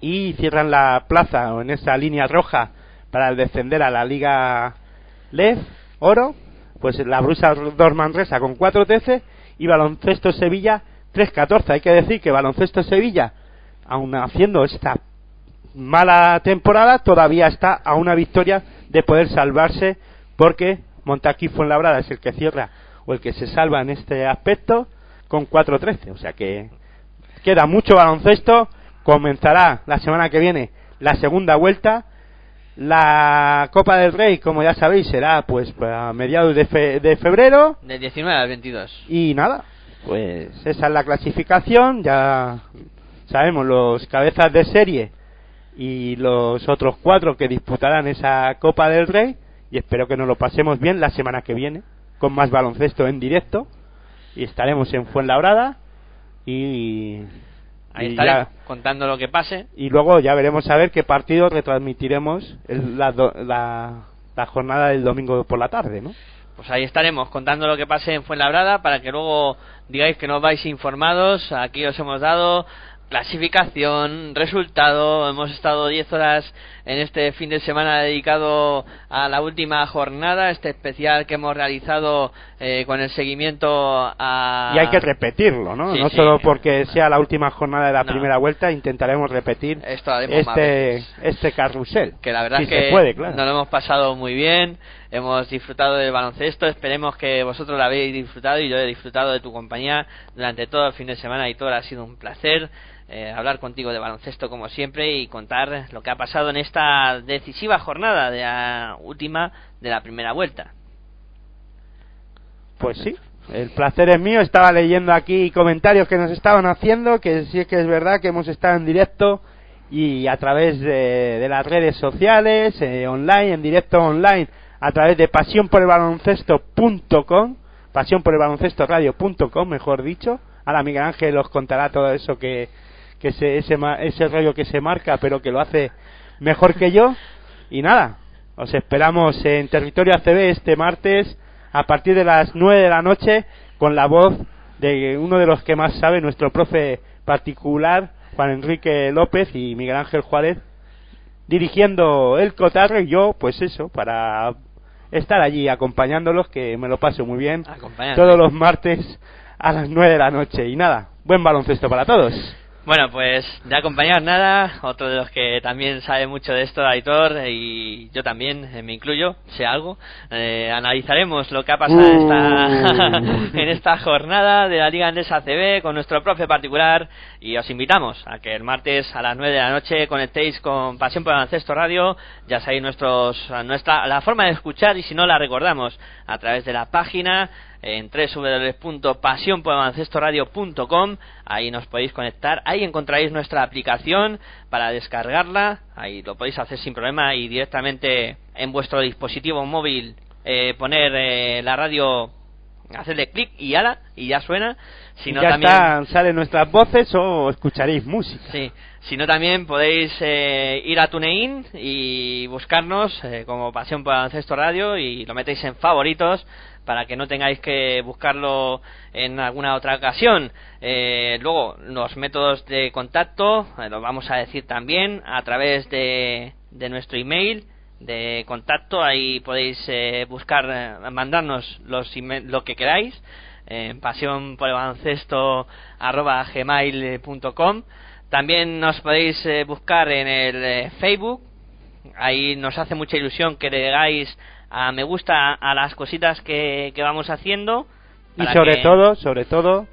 y cierran la plaza en esa línea roja para descender a la Liga LEF Oro, pues la Brusa Dormanresa con 4-13 y Baloncesto Sevilla 3-14. Hay que decir que Baloncesto Sevilla, aun haciendo esta mala temporada, todavía está a una victoria de poder salvarse porque Montaquí Fuenlabrada es el que cierra o el que se salva en este aspecto con 4-13. O sea que queda mucho baloncesto. Comenzará la semana que viene la segunda vuelta. La Copa del Rey, como ya sabéis, será pues a mediados de, fe- de febrero. Del 19 al 22. Y nada, pues esa es la clasificación. Ya sabemos los cabezas de serie y los otros cuatro que disputarán esa Copa del Rey. Y espero que nos lo pasemos bien la semana que viene con más baloncesto en directo. Y estaremos en Fuenlabrada. Y, Ahí y estaremos ya- contando lo que pase. y luego ya veremos a ver qué partido retransmitiremos el- la, la jornada del domingo por la tarde, ¿no? Pues ahí estaremos contando lo que pase en Fuenlabrada para que luego digáis que no vais informados. Aquí os hemos dado clasificación, resultado. Hemos estado 10 horas en este fin de semana dedicado a la última jornada, este especial que hemos realizado eh, con el seguimiento a... Y hay que repetirlo, ¿no? Sí, no sí. solo porque sea la última jornada de la No. primera vuelta, intentaremos repetir Esto este, este carrusel. que la verdad Si es que puede, claro. nos lo hemos pasado muy bien, hemos disfrutado del baloncesto, esperemos que vosotros lo habéis disfrutado y yo he disfrutado de tu compañía durante todo el fin de semana y todo ha sido un placer eh, hablar contigo de baloncesto como siempre y contar lo que ha pasado en esta decisiva jornada de la última de la primera vuelta. Pues sí, el placer es mío. Estaba leyendo aquí comentarios que nos estaban haciendo, que sí que es verdad que hemos estado en directo y a través de, de las redes sociales, eh, online, en directo online, a través de pasión por el baloncesto.com, pasión por el baloncesto radio.com, mejor dicho. Ahora Miguel Ángel os contará todo eso que, que ese, ese, ese rollo que se marca, pero que lo hace mejor que yo. Y nada, os esperamos en Territorio ACB este martes a partir de las 9 de la noche con la voz de uno de los que más sabe, nuestro profe particular, Juan Enrique López y Miguel Ángel Juárez, dirigiendo el cotarro y yo, pues eso, para estar allí acompañándolos, que me lo paso muy bien todos los martes a las 9 de la noche. Y nada, buen baloncesto para todos. Bueno, pues de acompañar nada, otro de los que también sabe mucho de esto, Aitor, y yo también eh, me incluyo, sé algo. Eh, analizaremos lo que ha pasado en esta, *laughs* en esta jornada de la Liga Andesa CB con nuestro profe particular y os invitamos a que el martes a las 9 de la noche conectéis con Pasión por el Baloncesto Radio, ya sabéis nuestros, nuestra, la forma de escuchar y si no la recordamos a través de la página en www.pasionporbaloncestoradio.com ahí nos podéis conectar, ahí encontraréis nuestra aplicación para descargarla, ahí lo podéis hacer sin problema y directamente en vuestro dispositivo móvil eh, poner eh, la radio hacerle clic y ala, y ya suena. Si Y no, ya también, está, salen nuestras voces o escucharéis música. Sí, si no también podéis eh, ir a TuneIn y buscarnos eh, como Pasión por Baloncesto Radio y lo metéis en favoritos para que no tengáis que buscarlo en alguna otra ocasión. Eh, luego, los métodos de contacto eh, los vamos a decir también a través de, de nuestro email de contacto. Ahí podéis eh, buscar, eh, mandarnos los email- lo que queráis en pasión por el baloncesto arroba gmail.com también nos podéis eh, buscar en el eh, Facebook ahí nos hace mucha ilusión que le hagáis a me gusta a las cositas que, que vamos haciendo Y sobre que- todo, sobre todo,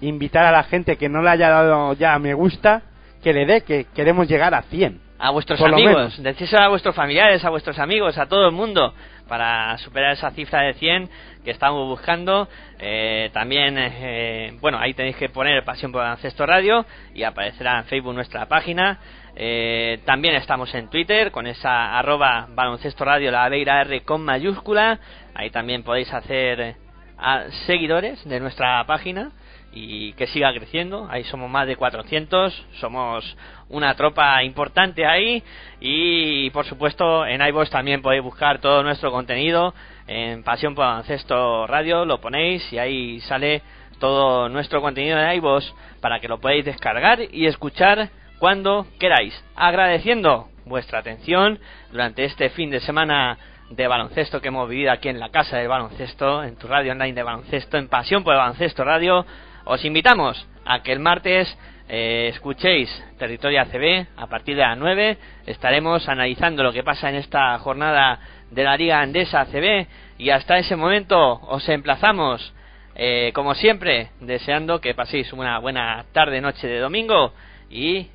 invitar a la gente que no le haya dado ya a me gusta, que le dé, que queremos llegar a 100. a vuestros amigos, menos. decírselo a vuestros familiares, a vuestros amigos, a todo el mundo, para superar esa cifra de 100 que estamos buscando. Eh, también, eh, bueno, ahí tenéis que poner Pasión por Baloncesto Radio y aparecerá en Facebook nuestra página. Eh, también estamos en Twitter con esa arroba baloncesto radio, la Aveira R con mayúscula. Ahí también podéis hacer eh, a seguidores de nuestra página y que siga creciendo. Ahí somos más de 400, somos una tropa importante ahí y por supuesto en iVoox también podéis buscar todo nuestro contenido en Pasión por Baloncesto Radio, lo ponéis y ahí sale todo nuestro contenido de iVoox para que lo podáis descargar y escuchar cuando queráis. Agradeciendo vuestra atención durante este fin de semana de baloncesto que hemos vivido aquí en la Casa del Baloncesto, en tu radio online de baloncesto, en Pasión por el Baloncesto Radio. Os invitamos a que el martes eh, escuchéis Territorio ACB a partir de las 9. Estaremos analizando lo que pasa en esta jornada de la Liga Andesa ACB y hasta ese momento os emplazamos, eh, como siempre, deseando que paséis una buena tarde, noche de domingo y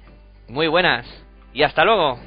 muy buenas. Y hasta luego.